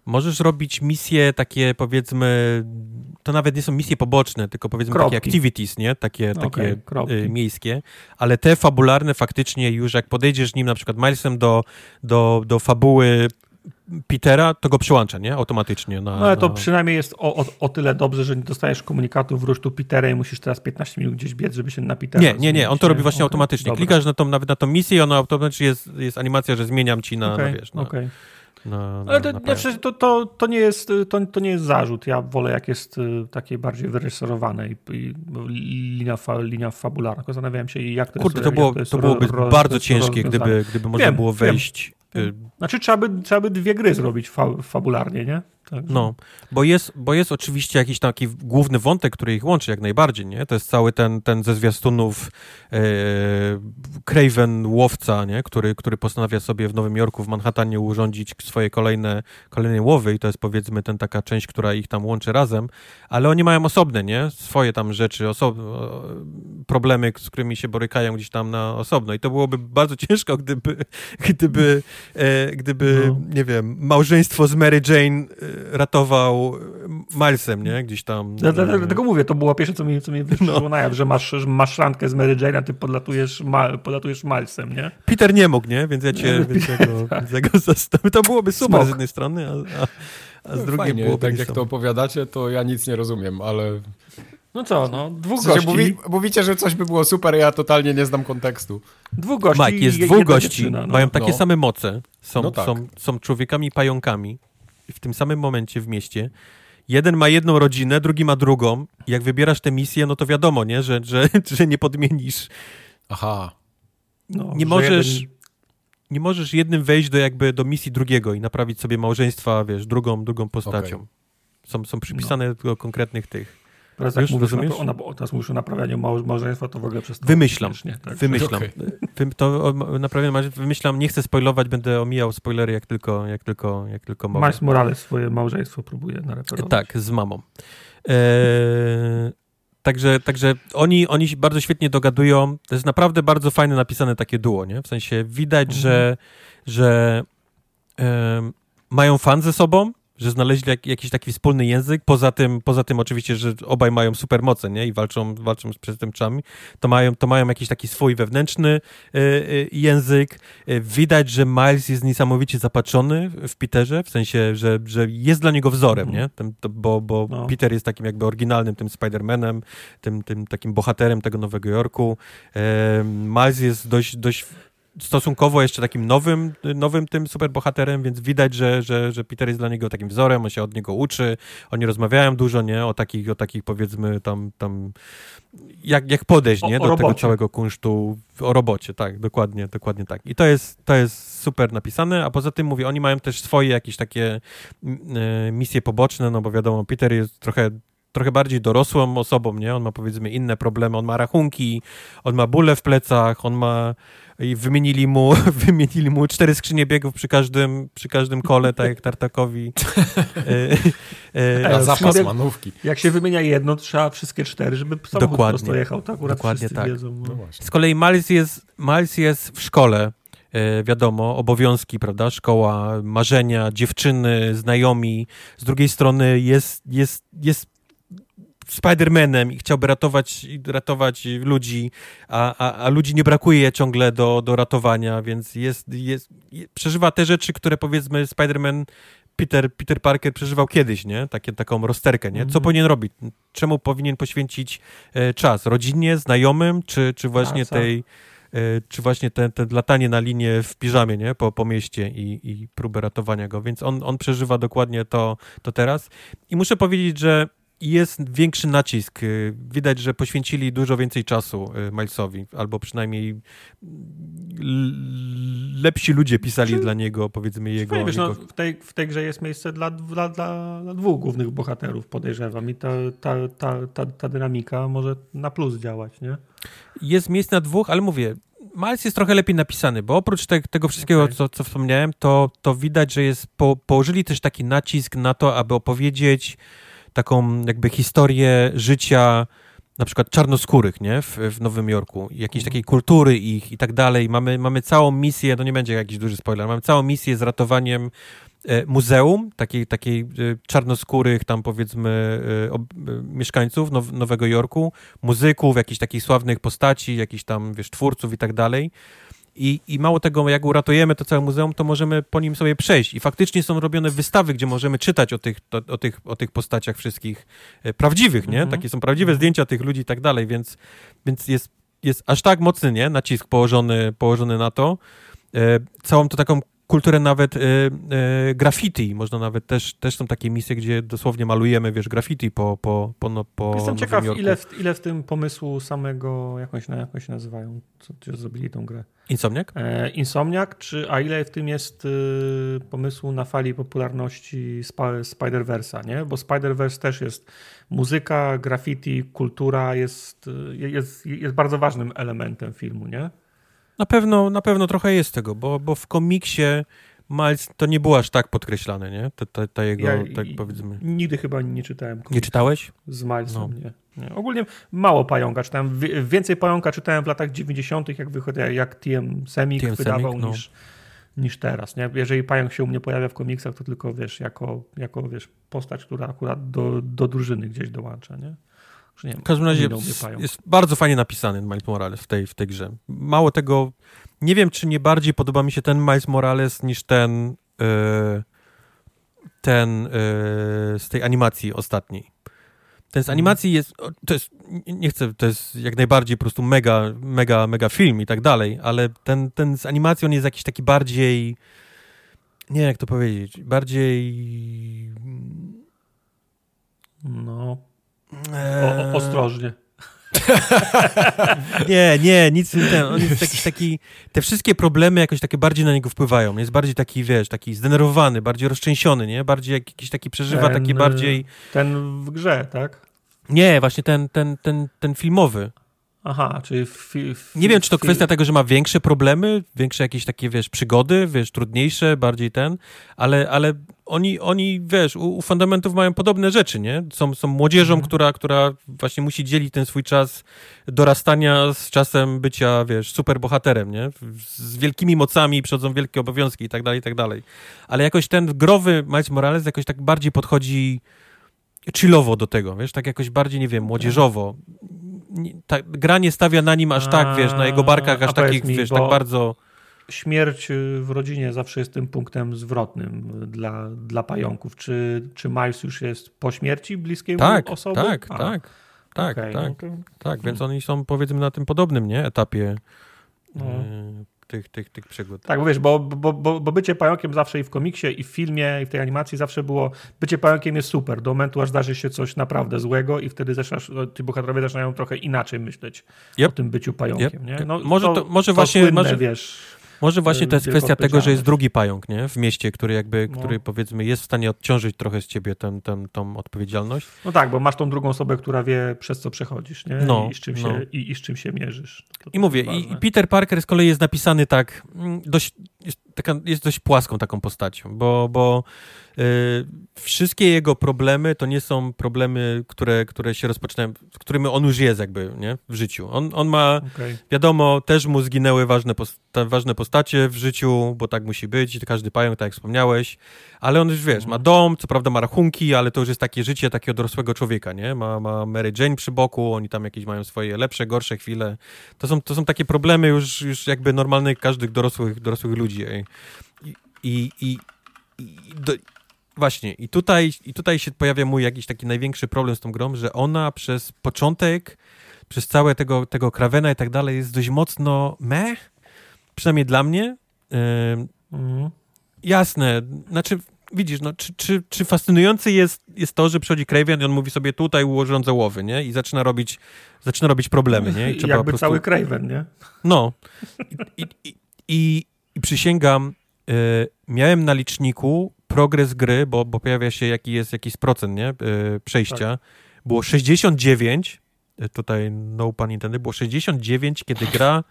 Możesz robić misje takie, powiedzmy, to nawet nie są misje poboczne, tylko powiedzmy Kropki. takie activities, nie? Takie, Okej, takie y, miejskie, ale te fabularne faktycznie już jak podejdziesz nim na przykład Milesem do, do, do fabuły Petera, to go przyłącza, nie? Automatycznie. Na, no ale to na... przynajmniej jest o, o, o, tyle dobrze, że nie dostajesz komunikatu wróć tu Petera i musisz teraz 15 minut gdzieś biec, żeby się na Petera Nie, nie, nie, on to robi właśnie okay, automatycznie. dobra. Klikasz na tą, nawet na tą misję i ona automatycznie jest, jest animacja, że zmieniam ci na, okay, na wiesz, na, okay. na, na Ale to, na znaczy, to, to, to, nie jest, to, to nie jest zarzut. Ja wolę, jak jest y, takie bardziej wyreżyserowane i, i linia, fa, linia fabularna. Zastanawiałem się, jak to Kurde, jest to, było, to, byłoby ro, bardzo ciężkie, gdyby, gdyby można Wiem, było wiem. wejść. y, Znaczy, trzeba by, trzeba by dwie gry zrobić fa, fabularnie, nie? Także- No, bo jest, bo jest oczywiście jakiś taki główny wątek, który ich łączy jak najbardziej, nie? To jest cały ten, ten ze zwiastunów e, Craven łowca, nie? Który, który postanawia sobie w Nowym Jorku, w Manhattanie urządzić swoje kolejne, kolejne łowy i to jest powiedzmy ten taka część, która ich tam łączy razem, ale oni mają osobne, nie? Swoje tam rzeczy, oso- o- problemy, z którymi się borykają gdzieś tam na osobno i to byłoby bardzo ciężko, gdyby, gdyby, gdyby No. nie wiem, małżeństwo z Mary Jane e, ratował Milesem, nie? Gdzieś tam. Ja dla- e, Dlatego mówię, to było pierwsze, co mi, co mi wyszło No. na jaw, że masz, że masz randkę z Mary Jane, a ty podlatujesz, ma, podlatujesz Milesem, nie? Peter nie mógł, nie? Więc ja cię, więc ja go, więc ja go zastąpię. To byłoby super Smok. z jednej strony, a, a, a z No, drugiej fajnie, byłoby tak jak to opowiadacie, to ja nic nie rozumiem, ale No co, no, dwóch w sensie gości, mówi, mówicie, że coś by było super, ja totalnie nie znam kontekstu. dwóch gości Mike, jest dwóch gości, dziewczyna, no. mają takie No. same moce, są, No tak. są, są człowiekami pająkami i w tym samym momencie w mieście jeden ma jedną rodzinę, drugi ma drugą. Jak wybierasz tę misję, no to wiadomo, nie? Że, że, że nie podmienisz. Aha. No, nie że możesz... jeden- Nie możesz jednym wejść do jakby do misji drugiego i naprawić sobie małżeństwa, wiesz, drugą, drugą postacią. Okej. Są, są przypisane do konkretnych tych. Teraz jak Już mówisz, rozumiesz? ona, bo teraz mówisz o naprawianiu małż- małżeństwa, to w ogóle przez to Wymyślam. wiesz, nie? Tak, Wymyślam. Okej. Wy, to masz- wymyślam, nie chcę spoilować, będę omijał spoilery jak tylko, jak tylko, jak tylko mogę. Miles Morales swoje małżeństwo próbuje nareperować. Tak, z mamą. Eee, także, także oni, oni się bardzo świetnie dogadują. To jest naprawdę bardzo fajne napisane takie duo, nie? W sensie widać, Mhm. że, że em, mają fan ze sobą, że znaleźli jak, jakiś taki wspólny język. Poza tym, poza tym oczywiście, że obaj mają supermoce, nie? I walczą, walczą z przestępczami. To mają, to mają jakiś taki swój wewnętrzny e, e, język. E, widać, że Miles jest niesamowicie zapatrzony w Peterze, w sensie, że, że jest dla niego wzorem, Mhm. nie? Tym, to, bo bo No. Peter jest takim jakby oryginalnym tym Spider-Manem, tym, tym takim bohaterem tego Nowego Jorku. E, Miles jest dość, dość stosunkowo jeszcze takim nowym, nowym tym superbohaterem, więc widać, że, że, że Peter jest dla niego takim wzorem, on się od niego uczy, oni rozmawiają dużo, nie, o takich, o takich powiedzmy tam, tam jak, jak podejść, O- nie, o do tego robocie. całego kunsztu, o robocie, tak, dokładnie, dokładnie tak. I to jest, to jest super napisane, a poza tym mówię, oni mają też swoje jakieś takie e, misje poboczne, no bo wiadomo, Peter jest trochę trochę bardziej dorosłą osobą, nie? On ma powiedzmy inne problemy, on ma rachunki, on ma bóle w plecach, on ma i wymienili mu, wymienili mu cztery skrzynie biegów przy każdym, przy każdym kole, tak jak Tartakowi. E, e, zapas manówki. Jak się wymienia jedno, trzeba wszystkie cztery, żeby samochód Dokładnie. prosto jechał. To akurat Dokładnie tak. wiedzą. No No. Z kolei Miles jest, Miles jest w szkole, e, wiadomo, obowiązki, prawda, szkoła, marzenia, dziewczyny, znajomi. Z drugiej strony jest, jest, jest Spidermanem i chciałby ratować, ratować ludzi, a, a, a ludzi nie brakuje ciągle do, do ratowania, więc jest, jest, je- przeżywa te rzeczy, które powiedzmy Spiderman Peter, Peter Parker przeżywał kiedyś, nie? Takie, taką rozterkę, nie? Co Mhm. powinien robić? Czemu powinien poświęcić e, czas? Rodzinie, znajomym, czy, czy właśnie tej, e, czy właśnie te, te latanie na linię w piżamie, nie? Po, po mieście i, i próbę ratowania go. Więc on, on przeżywa dokładnie to, to teraz. I muszę powiedzieć, że jest większy nacisk. Y, Widać, że poświęcili dużo więcej czasu y, Milesowi, albo przynajmniej l- lepsi ludzie pisali Czy- dla niego, powiedzmy, jego... Fajnie, wiesz, no, jego... w, tej, w tej grze jest miejsce dla, dla, dla, dla dwóch głównych bohaterów, podejrzewam. I ta, ta, ta, ta, ta dynamika może na plus działać, nie? Jest miejsce na dwóch, ale mówię, Miles jest trochę lepiej napisany, bo oprócz te, tego wszystkiego, Okej. co, co wspomniałem, to, to widać, że jest po, położyli też taki nacisk na to, aby opowiedzieć taką jakby historię życia na przykład czarnoskórych, nie, w, w Nowym Jorku, jakiejś takiej kultury ich i tak dalej. Mamy, mamy całą misję, to nie będzie jakiś duży spoiler, mamy całą misję z ratowaniem e, muzeum, takiej, takiej e, czarnoskórych tam powiedzmy e, ob, e, mieszkańców now, Nowego Jorku, muzyków, jakichś takich sławnych postaci, jakichś tam, wiesz, twórców i tak dalej. I, I mało tego, jak uratujemy to całe muzeum, to możemy po nim sobie przejść. I faktycznie są robione wystawy, gdzie możemy czytać o tych, to, o tych, o tych postaciach wszystkich e, prawdziwych, nie? Mhm. Takie są prawdziwe zdjęcia tych ludzi i tak dalej, więc, więc jest, jest aż tak mocny, nie? Nacisk położony, położony na to. E, całą to taką kulturę nawet e, e, graffiti, można nawet też, też są takie misje, gdzie dosłownie malujemy, wiesz, graffiti po, po, po, no, po Jestem Nowym ciekaw, Jorku. ile w, ile w tym pomysłu samego, jak oni się, jak oni się nazywają, co, co zrobili tą grę? Insomniac? E, Insomniac, czy, a ile w tym jest y, pomysłu na fali popularności Spa, Spider-Verse'a, nie? Bo Spider-Verse też jest muzyka, graffiti, kultura, jest, y, jest, jest bardzo ważnym elementem filmu, nie? Na pewno, na pewno trochę jest tego, bo, bo w komiksie Miles to nie było aż tak podkreślane, nie? Ta, ta, ta jego, Ja tak powiedzmy... Nigdy chyba nie czytałem Nie komiksu czytałeś? z Milesem, No. nie, nie. Ogólnie mało pająka czytałem. Więcej pająka czytałem w latach 90., jak wychodzi, jak TM Semik TM wydawał Semik, no. niż, niż teraz. Nie? Jeżeli pająk się u mnie pojawia w komiksach, to tylko wiesz, jako, jako wiesz, postać, która akurat do, do drużyny gdzieś dołącza. Nie? Że nie wiem, W każdym razie jest, bardzo fajnie napisany Miles Morales w tej, w tej grze. Mało tego, nie wiem, czy nie bardziej podoba mi się ten Miles Morales niż ten e, ten e, z tej animacji ostatniej. Ten z Mhm. animacji jest, to jest, nie- nie chcę, to jest jak najbardziej po prostu mega, mega, mega film i tak dalej, ale ten, ten z animacji on jest jakiś taki bardziej, nie wiem jak to powiedzieć, bardziej... No, o, e, o, ostrożnie. Nie, nie, nic ten, on jest jakiś taki, te wszystkie problemy jakoś takie bardziej na niego wpływają, jest bardziej taki, wiesz, taki zdenerwowany, bardziej roztrzęsiony, nie, bardziej jak, jakiś taki przeżywa, Ten, taki y, bardziej, Ten w grze, tak? nie, właśnie ten, ten, ten, ten filmowy. Aha, czyli fi, fi, Nie wiem, czy to kwestia tego, że ma większe problemy, większe jakieś takie, wiesz, przygody, wiesz, trudniejsze, bardziej ten, ale, ale oni, oni, wiesz, u, u fundamentów mają podobne rzeczy, nie? Są, są młodzieżą, Mhm. która, która właśnie musi dzielić ten swój czas dorastania z czasem bycia, wiesz, superbohaterem, nie? Z wielkimi mocami przychodzą wielkie obowiązki i tak dalej, i tak dalej. Ale jakoś ten growy Miles Morales jakoś tak bardziej podchodzi chillowo do tego, wiesz, tak jakoś bardziej, nie wiem, młodzieżowo. Ta, gra nie stawia na nim aż tak, wiesz, na jego barkach aż A takich, mi, wiesz, tak bardzo... Śmierć y, w rodzinie zawsze jest tym punktem zwrotnym y, dla, dla pająków. Czy, czy Miles już jest po śmierci bliskiej Tak, osoby? tak, A, tak, tak, okej, tak, to- tak, więc oni są, powiedzmy, na tym podobnym, nie, etapie No. Tych, tych, tych przygód. Tak, bo wiesz, bo, bo, bo, bo bycie pająkiem zawsze i w komiksie, i w filmie, i w tej animacji zawsze było, bycie pająkiem jest super, do momentu aż zdarzy się coś naprawdę złego i wtedy zaczynasz, no, ci bohaterowie zaczynają trochę inaczej myśleć Yep. o tym byciu pająkiem, Yep. nie? No, Może to- może właśnie- słynne, może- wiesz, Może właśnie to jest kwestia tego, że jest drugi pająk, nie, w mieście, który jakby, No. który powiedzmy jest w stanie odciążyć trochę z ciebie tę, tę, tą odpowiedzialność. no tak, bo masz tą drugą osobę, która wie, przez co przechodzisz, nie? No, I, z czym no. się, i, i z czym się mierzysz. To- to I mówię, jest i. Peter Parker z kolei jest napisany tak, mm, dość, jest, taka, jest dość płaską taką postacią, bo, bo y, wszystkie jego problemy to nie są problemy, które, które się rozpoczynają, z którymi on już jest jakby, nie, w życiu. On, on ma, Okej. wiadomo, też mu zginęły ważne, posta ważne postacie w życiu, bo tak musi być, każdy pająk, tak jak wspomniałeś, ale on już, wiesz, ma dom, co prawda ma rachunki, ale to już jest takie życie takiego dorosłego człowieka, nie? Ma, ma Mary Jane przy boku, oni tam jakieś mają swoje lepsze, gorsze chwile. To są, to są takie problemy już, już jakby normalnych każdych dorosłych, dorosłych ludzi. I, i, i, i do, właśnie, i tutaj, i tutaj się pojawia mój jakiś taki największy problem z tą grą, że ona przez początek, przez całe tego, tego Kravena i tak dalej jest dość mocno meh, przynajmniej dla mnie. Ym, Mhm. Jasne, znaczy widzisz, no, czy, czy, czy fascynujące jest, jest to, że przychodzi Craven i on mówi sobie tutaj ułożę łowy, nie? I zaczyna robić, zaczyna robić problemy, nie? I trzeba Jakby prostu... cały Craven, nie? No. I, i, i, i przysięgam, y, miałem na liczniku progres gry, bo, bo pojawia się jaki jest jakiś procent, nie? Y, przejścia. Było 69, y, tutaj no pun intended, było 69, kiedy gra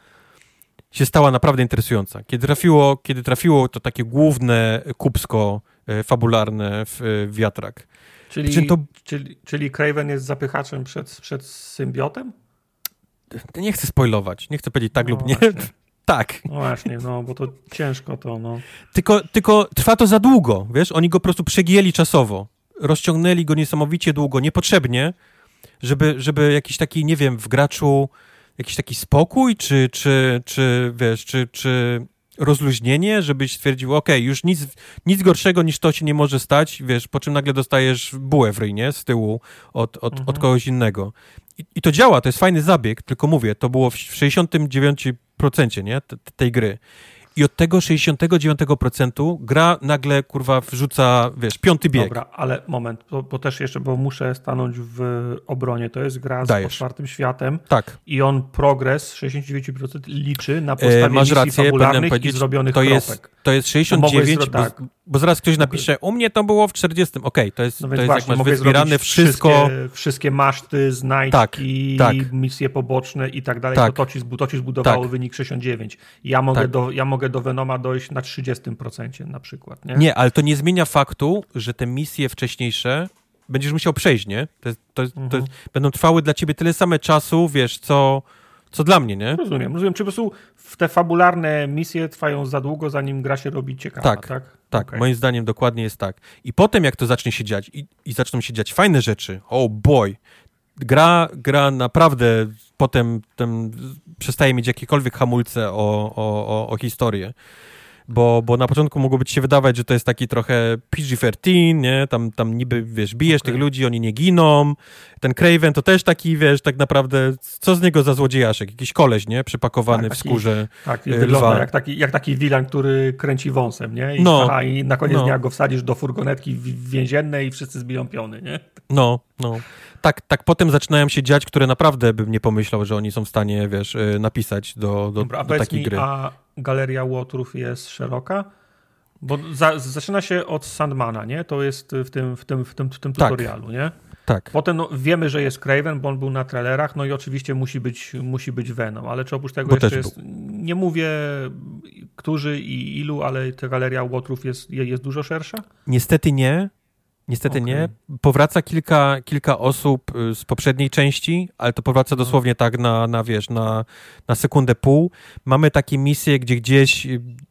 się stała naprawdę interesująca. Kiedy trafiło, kiedy trafiło to takie główne kupsko y, fabularne w, w wiatrak. Czyli, Czy to- czyli, czyli Craven jest zapychaczem przed, przed symbiotem? Nie chcę spoilować, nie chcę powiedzieć tak No lub nie. właśnie. Tak. No właśnie, no bo to ciężko to, no. Tylko, tylko trwa to za długo, wiesz? Oni go po prostu przegięli czasowo. Rozciągnęli go niesamowicie długo, niepotrzebnie, żeby, żeby jakiś taki, nie wiem, w graczu jakiś taki spokój, czy, czy, czy wiesz, czy, czy rozluźnienie, żebyś stwierdził, ok, już nic, nic gorszego niż to się nie może stać, wiesz, po czym nagle dostajesz bułę w ryj, nie? Z tyłu od, od, mhm. od kogoś innego. I, I, to działa, to jest fajny zabieg, tylko mówię, to było w 69% nie? tej gry. I od tego 69% gra nagle, kurwa, wrzuca, wiesz, piąty bieg. Dobra, ale moment, bo, bo też jeszcze, bo muszę stanąć w obronie. To jest gra z Dajesz. otwartym światem. Tak. I on progres 69% liczy na podstawie e, masz rację, fabularnych i zrobionych to kropek. Jest, to jest 69, bo, tak. bo zaraz ktoś napisze, u mnie to było w 40. Okej, okay, to jest, no to jest właśnie, jak masz wyzbierane wszystko. Wszystkie, wszystkie maszty, znajdźki, tak, tak. misje poboczne i tak dalej. Tak. To, to, ci, to ci zbudowało tak. wynik 69. Ja mogę, tak. do, ja mogę do Venoma dojść na 30% na przykład. Nie? nie, ale to nie zmienia faktu, że te misje wcześniejsze będziesz musiał przejść, nie? To, to, mhm. to będą trwały dla ciebie tyle same czasu, wiesz, co co dla mnie, nie? Rozumiem, rozumiem. Czy po prostu te fabularne misje trwają za długo, zanim gra się robi ciekawa, tak? Tak, tak. Okay. moim zdaniem dokładnie jest tak. I potem jak to zacznie się dziać i, i zaczną się dziać fajne rzeczy, oh boy, gra, gra naprawdę potem ten, przestaje mieć jakiekolwiek hamulce o, o, o, o historię bo, bo na początku mogłoby ci się wydawać, że to jest taki trochę PG-13, nie? Tam, tam niby, wiesz, bijesz okay. tych ludzi, oni nie giną. Ten Craven to też taki, wiesz, tak naprawdę, co z niego za złodziejaszek? Jakiś koleś, nie? Przypakowany tak, taki, w skórze Tak, wygląda jak taki, jak taki wilan, który kręci wąsem, nie? I, no, aha, i na koniec no. dnia go wsadzisz do furgonetki więziennej i wszyscy zbiją piony, nie? No, no. Tak, tak potem zaczynają się dziać, które naprawdę bym nie pomyślał, że oni są w stanie, wiesz, y, napisać do, do, Dobra, do takiej mi, gry. A galeria łotrów jest szeroka? Bo za, zaczyna się od Sandmana, nie? To jest w tym, w tym, w tym, w tym tak. tutorialu, nie? Tak. Potem no, wiemy, że jest Craven, bo on był na trailerach, no i oczywiście musi być, musi być Venom, ale czy oprócz tego bo jeszcze jest, nie mówię którzy i ilu, ale ta galeria łotrów jest, jest dużo szersza? Niestety nie, Niestety okay. nie. Powraca kilka, kilka osób y, z poprzedniej części, ale to powraca no. dosłownie tak na, na wiesz, na, na sekundę pół. Mamy takie misje, gdzie gdzieś,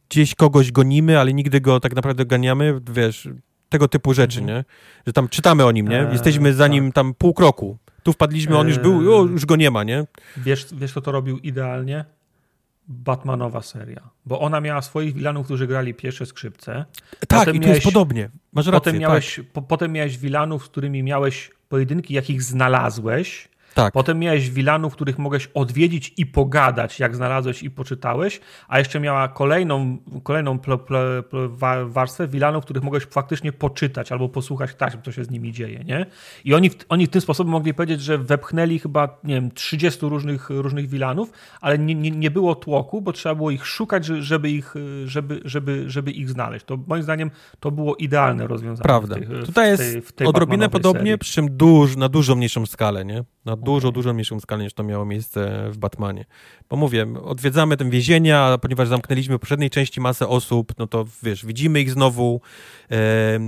gdzieś kogoś gonimy, ale nigdy go tak naprawdę ganiamy, wiesz, tego typu rzeczy, mhm. nie? Że tam czytamy o nim, nie? Eee, Jesteśmy za nim tak. tam pół kroku. Tu wpadliśmy, on już był, o, już go nie ma, nie? Wiesz, wiesz, kto to robił idealnie? Batmanowa seria, bo ona miała swoich wilanów, którzy grali pierwsze skrzypce. Tak, potem i tu jest podobnie. Masz rację, potem, miałeś, tak. po, potem miałeś wilanów, z którymi miałeś pojedynki, jakich znalazłeś tak. Potem miałeś wilanów, których mogłeś odwiedzić i pogadać, jak znalazłeś i poczytałeś, a jeszcze miała kolejną, kolejną ple, ple, ple, warstwę wilanów, których mogłeś faktycznie poczytać albo posłuchać taśm, co się z nimi dzieje. Nie? I oni, oni tym sposobem mogli powiedzieć, że wepchnęli chyba nie wiem, 30 różnych, różnych wilanów, ale nie, nie, nie było tłoku, bo trzeba było ich szukać, żeby ich, żeby, żeby, żeby ich znaleźć. To moim zdaniem to było idealne rozwiązanie. Prawda. Tej, Tutaj jest tej, tej odrobinę podobnie, serii. przy czym duż, na dużo mniejszą skalę. Nie? Na dużo, dużo mniejszą skalę niż to miało miejsce w Batmanie. Bo mówię, odwiedzamy te więzienia, ponieważ zamknęliśmy w poprzedniej części masę osób, no to wiesz, widzimy ich znowu, e,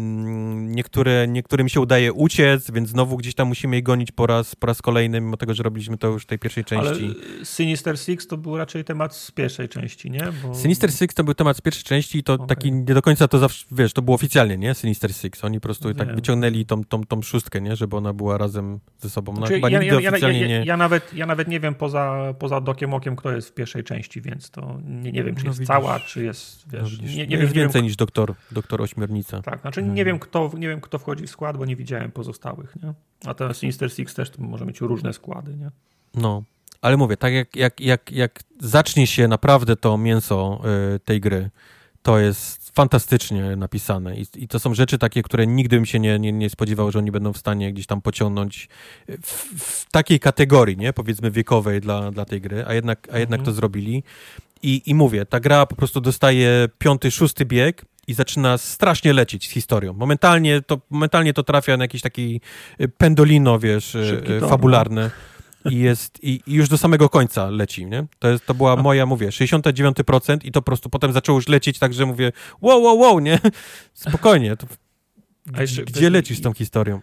niektóre, niektórym się udaje uciec, więc znowu gdzieś tam musimy ich gonić po raz, po raz kolejny, mimo tego, że robiliśmy to już w tej pierwszej części. Ale Sinister Six to był raczej temat z pierwszej części, nie? Bo... Sinister Six to był temat z pierwszej części i to okay. taki nie do końca to zawsze, wiesz, to było oficjalnie, nie? Sinister Six. Oni po prostu Wiem. tak wyciągnęli tą, tą, tą szóstkę, nie? Żeby ona była razem ze sobą. No, znaczy, chyba ja, ja, oficjalnie ja, nie... Ja nawet, ja nawet nie wiem poza, poza Dokiem Okiem, kto jest w pierwszej części, więc to nie, nie wiem, czy no jest widzisz, cała, czy jest, wiesz... No nie, nie, jest wiem, więcej niż doktor, doktor Ośmiornica. Tak, znaczy hmm. nie, wiem, kto, nie wiem, kto wchodzi w skład, bo nie widziałem pozostałych, nie? A ten Sinister Six też może mieć różne składy, nie? No, ale mówię, tak jak, jak, jak, jak zacznie się naprawdę to mięso y, tej gry, to jest fantastycznie napisane I, i, to są rzeczy takie, które nigdy bym się nie, nie, nie spodziewał, że oni będą w stanie gdzieś tam pociągnąć w, w takiej kategorii, nie, powiedzmy wiekowej dla, dla tej gry, a jednak, a jednak mhm. to zrobili. I, I mówię, ta gra po prostu dostaje piąty, szósty bieg i zaczyna strasznie lecieć z historią. Momentalnie to, momentalnie to trafia na jakiś taki pendolino, wiesz, no. fabularny i jest i, i, już do samego końca leci, nie? To, jest, to była moja, mówię, 69% i to po prostu potem zaczęło już lecieć tak, że mówię wow, wow, wow, nie? Spokojnie. To, jeszcze, gdzie lecisz z tą historią?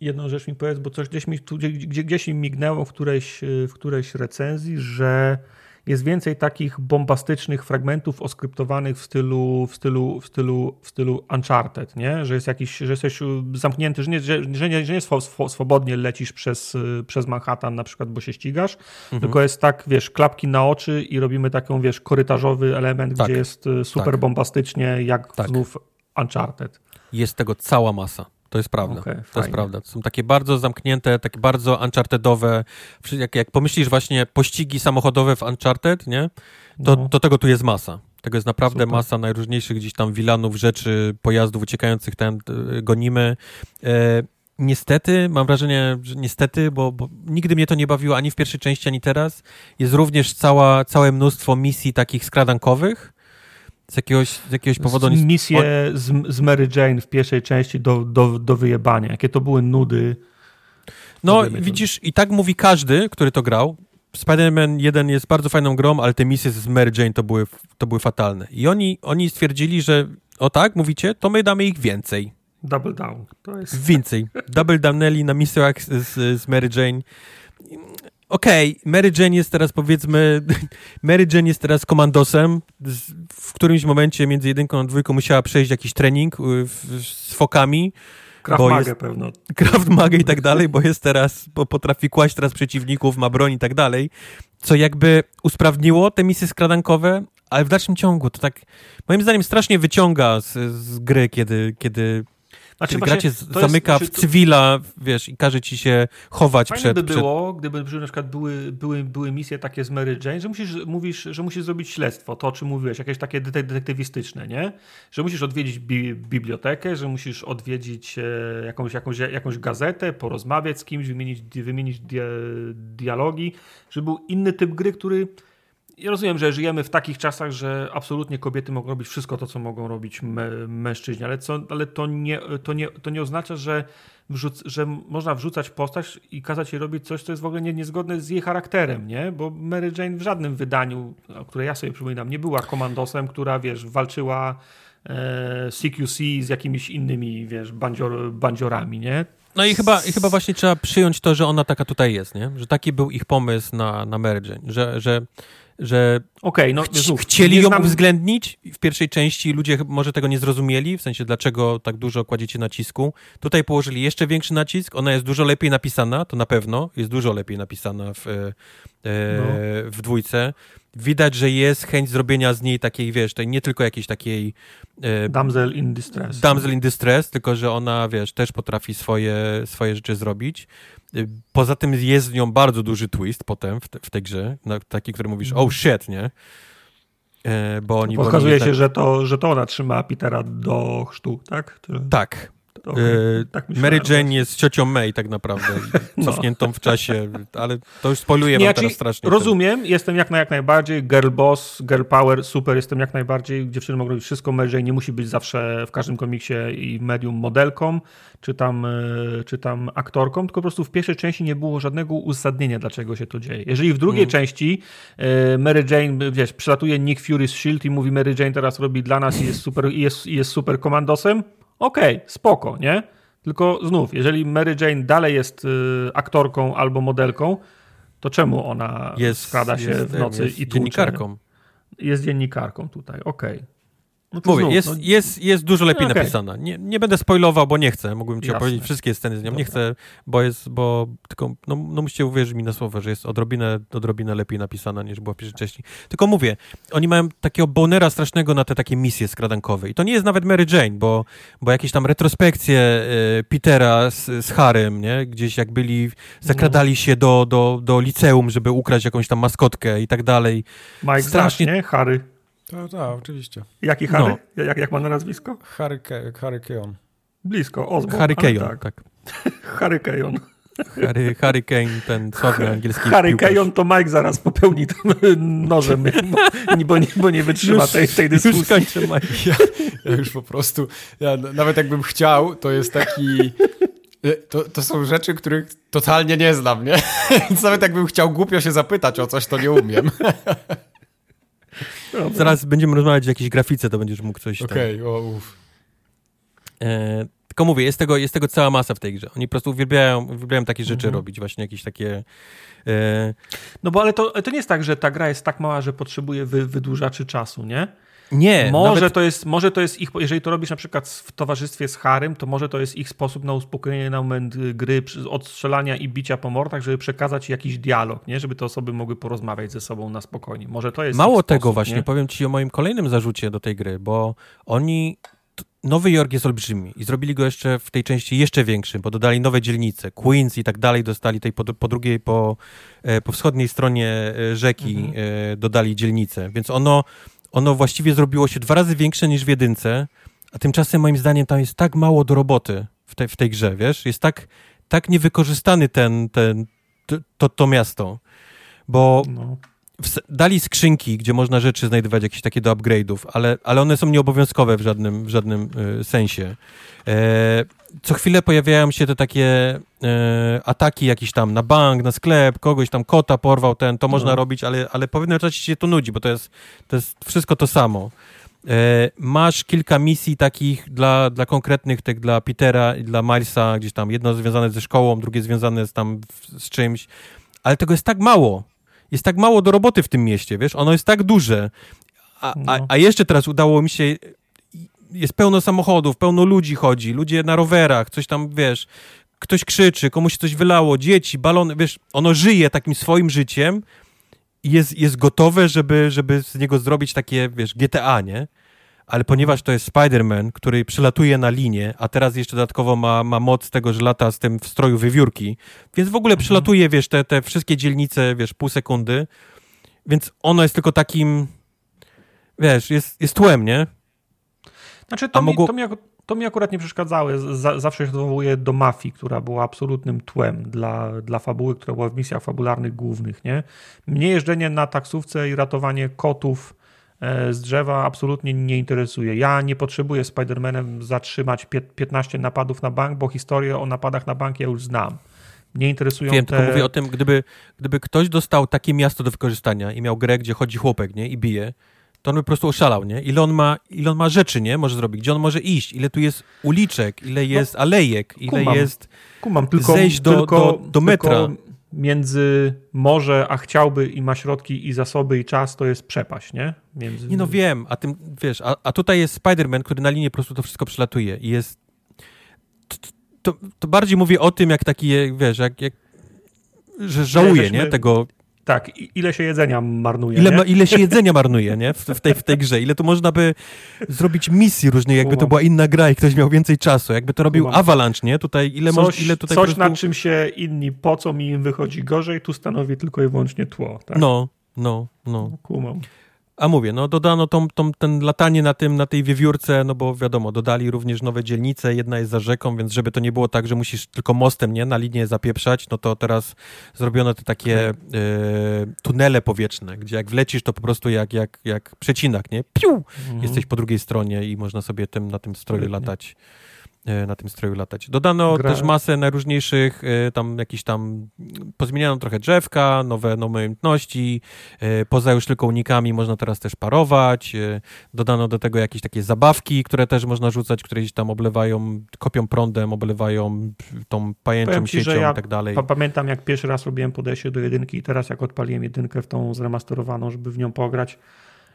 Jedną rzecz mi powiedz, bo coś gdzieś mi, tu, gdzie, gdzieś mi mignęło w którejś, w którejś recenzji, że jest więcej takich bombastycznych fragmentów oskryptowanych w stylu, w stylu, w stylu, w stylu Uncharted, nie? Że jest jakiś, że jesteś zamknięty, że nie, że, że nie, że nie swobodnie lecisz przez, przez Manhattan na przykład, bo się ścigasz, mhm. tylko jest tak, wiesz, klapki na oczy i robimy taką, wiesz, korytarzowy element, tak. gdzie jest super tak. bombastycznie, jak tak. znów Uncharted. Jest tego cała masa. To jest prawda. Okay, to fajnie. jest prawda. Są takie bardzo zamknięte, takie bardzo unchartedowe. Jak, jak pomyślisz właśnie pościgi samochodowe w Uncharted, nie? To, no. to tego tu jest masa. Tego jest naprawdę Super. masa najróżniejszych gdzieś tam wilanów, rzeczy, pojazdów uciekających, ten e, gonimy. E, niestety, mam wrażenie, że niestety, bo, bo, nigdy mnie to nie bawiło ani w pierwszej części, ani teraz, jest również cała, całe mnóstwo misji takich skradankowych, z jakiegoś, z jakiegoś powodu... Z misje z, z Mary Jane w pierwszej części do, do, do wyjebania. Jakie to były nudy. No, widzisz, i tak mówi każdy, który to grał. Spider-Man 1 jest bardzo fajną grą, ale te misje z Mary Jane to były, to były fatalne. I oni, oni stwierdzili, że o tak, mówicie, to my damy ich więcej. Double down. To jest... Więcej. Double downelli na misjach z, z Mary Jane okej, okay, Mary Jane jest teraz powiedzmy, Mary Jane jest teraz komandosem, w którymś momencie między jedynką a dwójką musiała przejść jakiś trening y, z fokami. Kraft Magę pewno. Kraft Magę i tak dalej, bo jest teraz, bo potrafi kłaść teraz przeciwników, ma broń i tak dalej, co jakby usprawniło te misje skradankowe, ale w dalszym ciągu to tak, moim zdaniem strasznie wyciąga z, z gry, kiedy, kiedy znaczy, Czyli gracie zamyka jest, w cywila, wiesz, i każe ci się chować Fajnie przed... by było, przed... gdyby na przykład były, były, były misje takie z Mary Jane, że musisz, mówisz, że musisz zrobić śledztwo, to o czym mówiłeś, jakieś takie detektywistyczne, nie? Że musisz odwiedzić bi bibliotekę, że musisz odwiedzić e, jakąś, jakąś, jakąś gazetę, porozmawiać z kimś, wymienić, wymienić dialogi, żeby był inny typ gry, który ja rozumiem, że żyjemy w takich czasach, że absolutnie kobiety mogą robić wszystko to, co mogą robić mężczyźni, ale, co, ale to, nie, to, nie, to nie oznacza, że, wrzuc, że można wrzucać postać i kazać jej robić coś, co jest w ogóle nie, niezgodne z jej charakterem, nie? Bo Mary Jane w żadnym wydaniu, które ja sobie przypominam, nie była komandosem, która, wiesz, walczyła e, CQC z jakimiś innymi, wiesz, bandzior, bandziorami, nie? No i chyba, i chyba właśnie trzeba przyjąć to, że ona taka tutaj jest, nie? Że taki był ich pomysł na, na Mary Jane, że, że że okay, no, ch chcieli ją znam... uwzględnić w pierwszej części, ludzie może tego nie zrozumieli, w sensie dlaczego tak dużo kładziecie nacisku. Tutaj położyli jeszcze większy nacisk, ona jest dużo lepiej napisana, to na pewno, jest dużo lepiej napisana w, e, no. w dwójce. Widać, że jest chęć zrobienia z niej takiej, wiesz, tej, nie tylko jakiejś takiej... E, damsel in distress. Damsel in distress, tylko że ona, wiesz, też potrafi swoje, swoje rzeczy zrobić. Poza tym jest z nią bardzo duży twist potem w, te, w tej grze, taki, który mówisz, oh shit, nie? E, bo oni, Okazuje się, tak... że, to, że to ona trzyma Petera do chrztu, tak? Czy... Tak, Okay, tak Mary Jane jest ciocią May tak naprawdę, no. cofniętą w czasie, ale to już spoiluję wam teraz strasznie. Rozumiem, ten. jestem jak, na, jak najbardziej girl boss, girl power, super, jestem jak najbardziej, dziewczyny mogą robić wszystko, Mary Jane nie musi być zawsze w każdym komiksie i medium modelką, czy tam, e, czy tam aktorką, tylko po prostu w pierwszej części nie było żadnego uzasadnienia, dlaczego się to dzieje. Jeżeli w drugiej hmm. części e, Mary Jane, wiesz, przylatuje Nick Fury z S.H.I.E.L.D. i mówi Mary Jane teraz robi dla nas i jest super, i jest, i jest super komandosem, okej, okay, spoko, nie? Tylko znów, jeżeli Mary Jane dalej jest y, aktorką albo modelką, to czemu ona jest, skrada się jest, w nocy jest i tłucze? dziennikarką. Jest dziennikarką tutaj, okej. Okay. No Mówię, znów, jest, no... jest, jest dużo lepiej okay. napisana. Nie, nie będę spoilował, bo nie chcę. Mógłbym ci Jasne. opowiedzieć wszystkie sceny z nią. Dobra. Nie chcę, bo jest, bo tylko, no, no musicie uwierzyć mi na słowo, że jest odrobinę, odrobinę lepiej napisana niż była wcześniej. Tylko mówię, oni mają takiego bonera strasznego na te takie misje skradankowe. I to nie jest nawet Mary Jane, bo, bo jakieś tam retrospekcje y, Petera z, z Harem, nie? Gdzieś jak byli, zakradali się do, do, do liceum, żeby ukraść jakąś tam maskotkę i tak dalej. Mike Strasznie... Znasz, nie? Harry. Tak, tak, oczywiście. Jaki Harry? No. Jak, jak ma na nazwisko? Harry, Harry Keon. Blisko, Osborne. Harry Keon, tak. tak. Harry Keon. Harry, Harry Kane, ten sławny angielski Harry Keon to Mike zaraz popełni tym nożem, bo, bo, nie, bo nie wytrzyma już, tej, tej dyskusji. Już skończę, Mike. Ja, ja, już po prostu, ja, nawet jakbym chciał, to jest taki... To, to są rzeczy, których totalnie nie znam, nie? Więc nawet jakbym chciał głupio się zapytać o coś, to nie umiem. Zaraz będziemy rozmawiać o jakiejś grafice, to będziesz mógł coś Okej, okay, uff. E, Tylko mówię, jest tego, jest tego cała masa w tej grze. Oni po prostu uwielbiają, uwielbiają takie rzeczy Mhm. robić, właśnie jakieś takie... E, No bo ale to, to nie jest tak, że ta gra jest tak mała, że potrzebuje wy, wydłużaczy czasu, nie? Nie, Może, nawet, to jest, może to jest ich, jeżeli to robisz na przykład w towarzystwie z Harym, to może to jest ich sposób na uspokojenie na moment y, gry, przy- od strzelania i bicia po mordach, żeby przekazać jakiś dialog, nie? Żeby te osoby mogły porozmawiać ze sobą na spokojnie. Może to jest Mało tego sposób, właśnie, nie? powiem ci o moim kolejnym zarzucie do tej gry, bo oni... Nowy Jork jest olbrzymi i zrobili go jeszcze w tej części jeszcze większym, bo dodali nowe dzielnice, Queens i tak dalej, dostali tej po, po drugiej, po, e, po wschodniej stronie e, rzeki Mhm. e, dodali dzielnice, więc ono, ono właściwie zrobiło się dwa razy większe niż w jedynce, a tymczasem moim zdaniem tam jest tak mało do roboty w, tej w tej grze, wiesz, jest tak, tak niewykorzystany ten, ten, to, to, to miasto, bo No. dali skrzynki, gdzie można rzeczy znajdować, jakieś takie do upgrade'ów, ale, ale one są nieobowiązkowe w żadnym, w żadnym y, sensie. E, co chwilę pojawiają się te takie e, ataki jakieś tam na bank, na sklep, kogoś tam kota porwał, ten, to można No. robić, ale, ale po pewnym czasie się to nudzi, bo to jest, to jest wszystko to samo. E, masz kilka misji takich dla, dla konkretnych, tych dla Petera i dla Milesa, gdzieś tam jedno związane ze szkołą, drugie związane z tam w- z czymś, ale tego jest tak mało. Jest tak mało do roboty w tym mieście, wiesz? Ono jest tak duże. A, a, No. a jeszcze teraz udało mi się. Jest pełno samochodów, pełno ludzi chodzi, ludzie na rowerach, coś tam, wiesz, ktoś krzyczy, komuś coś wylało, dzieci, balony, wiesz, ono żyje takim swoim życiem i jest, jest gotowe, żeby, żeby z niego zrobić takie, wiesz, GTA, nie? Ale ponieważ to jest Spider-Man, który przylatuje na linię, a teraz jeszcze dodatkowo ma, ma moc tego, że lata z tym w stroju wywiórki, więc w ogóle przylatuje, wiesz, te, te wszystkie dzielnice, wiesz, pół sekundy, więc ono jest tylko takim, wiesz, jest, jest tłem, nie? Znaczy, to, A mi, mogło- to, mi, to mi akurat nie. Z- Za, zawsze się odwołuję do mafii, która była absolutnym tłem dla, dla fabuły, która była w misjach fabularnych głównych. Nie? Mnie jeżdżenie na taksówce i ratowanie kotów e, z drzewa absolutnie nie interesuje. Ja nie potrzebuję Spider-Manem zatrzymać pie- 15 napadów na bank, bo historię o napadach na bank ja już znam. Mnie interesują Wiem, te... tylko mówię o tym, gdyby, gdyby ktoś dostał takie miasto do wykorzystania i miał grę, gdzie chodzi chłopek, nie, i bije, to on by po prostu oszalał, nie? Ile on ma, ile on ma rzeczy, nie, może zrobić, gdzie on może iść, ile tu jest uliczek, ile jest alejek, ile kumam. jest... Kumam, tylko, zejść do- tylko, do- do metra. Tylko między może, a chciałby i ma środki i zasoby i czas, to jest przepaść, nie? Między... Nie no wiem, a tym, wiesz, a, a tutaj jest Spider-Man, który na linię po prostu to wszystko przelatuje i jest... To, to, to bardziej mówię o tym, jak taki, wiesz, jak, jak że żałuje, nie, tego, Tak, ile się jedzenia marnuje, Ile, ma, ile się jedzenia marnuje, nie? W, w, tej, w tej grze. Ile tu można by zrobić misji różnych, jakby to była inna gra i ktoś miał więcej czasu. Jakby to robił. Avalanche, nie? Tutaj ile, coś, moż, ile tutaj coś prostu... nad czym się inni pocą i im wychodzi gorzej, tu stanowi tylko i wyłącznie tło. Tak? No, no, no. Kumam. A mówię, no dodano tą, tą, ten latanie na, tym, na tej wiewiórce, no bo wiadomo, dodali również nowe dzielnice, jedna jest za rzeką, więc żeby to nie było tak, że musisz tylko mostem, nie, na linię zapieprzać, no to teraz zrobiono te takie e, tunele powietrzne, gdzie jak wlecisz, to po prostu jak, jak, jak przecinak, nie? Piu! Mhm. Jesteś po drugiej stronie i można sobie tym, na tym stroju latać. e, Na tym stroju latać. Dodano Gra- też masę najróżniejszych, e, tam jakiś tam, pozmieniano trochę drzewka, nowe, nowe umiejętności, e, poza już tylko unikami można teraz też parować, e, dodano do tego jakieś takie zabawki, które też można rzucać, które gdzieś tam oblewają, kopią prądem, oblewają tą pajęczą ci, siecią ja i tak dalej. Pa- Pamiętam, jak pierwszy raz robiłem podejście do jedynki i teraz jak odpaliłem jedynkę w tą zremasterowaną, żeby w nią pograć,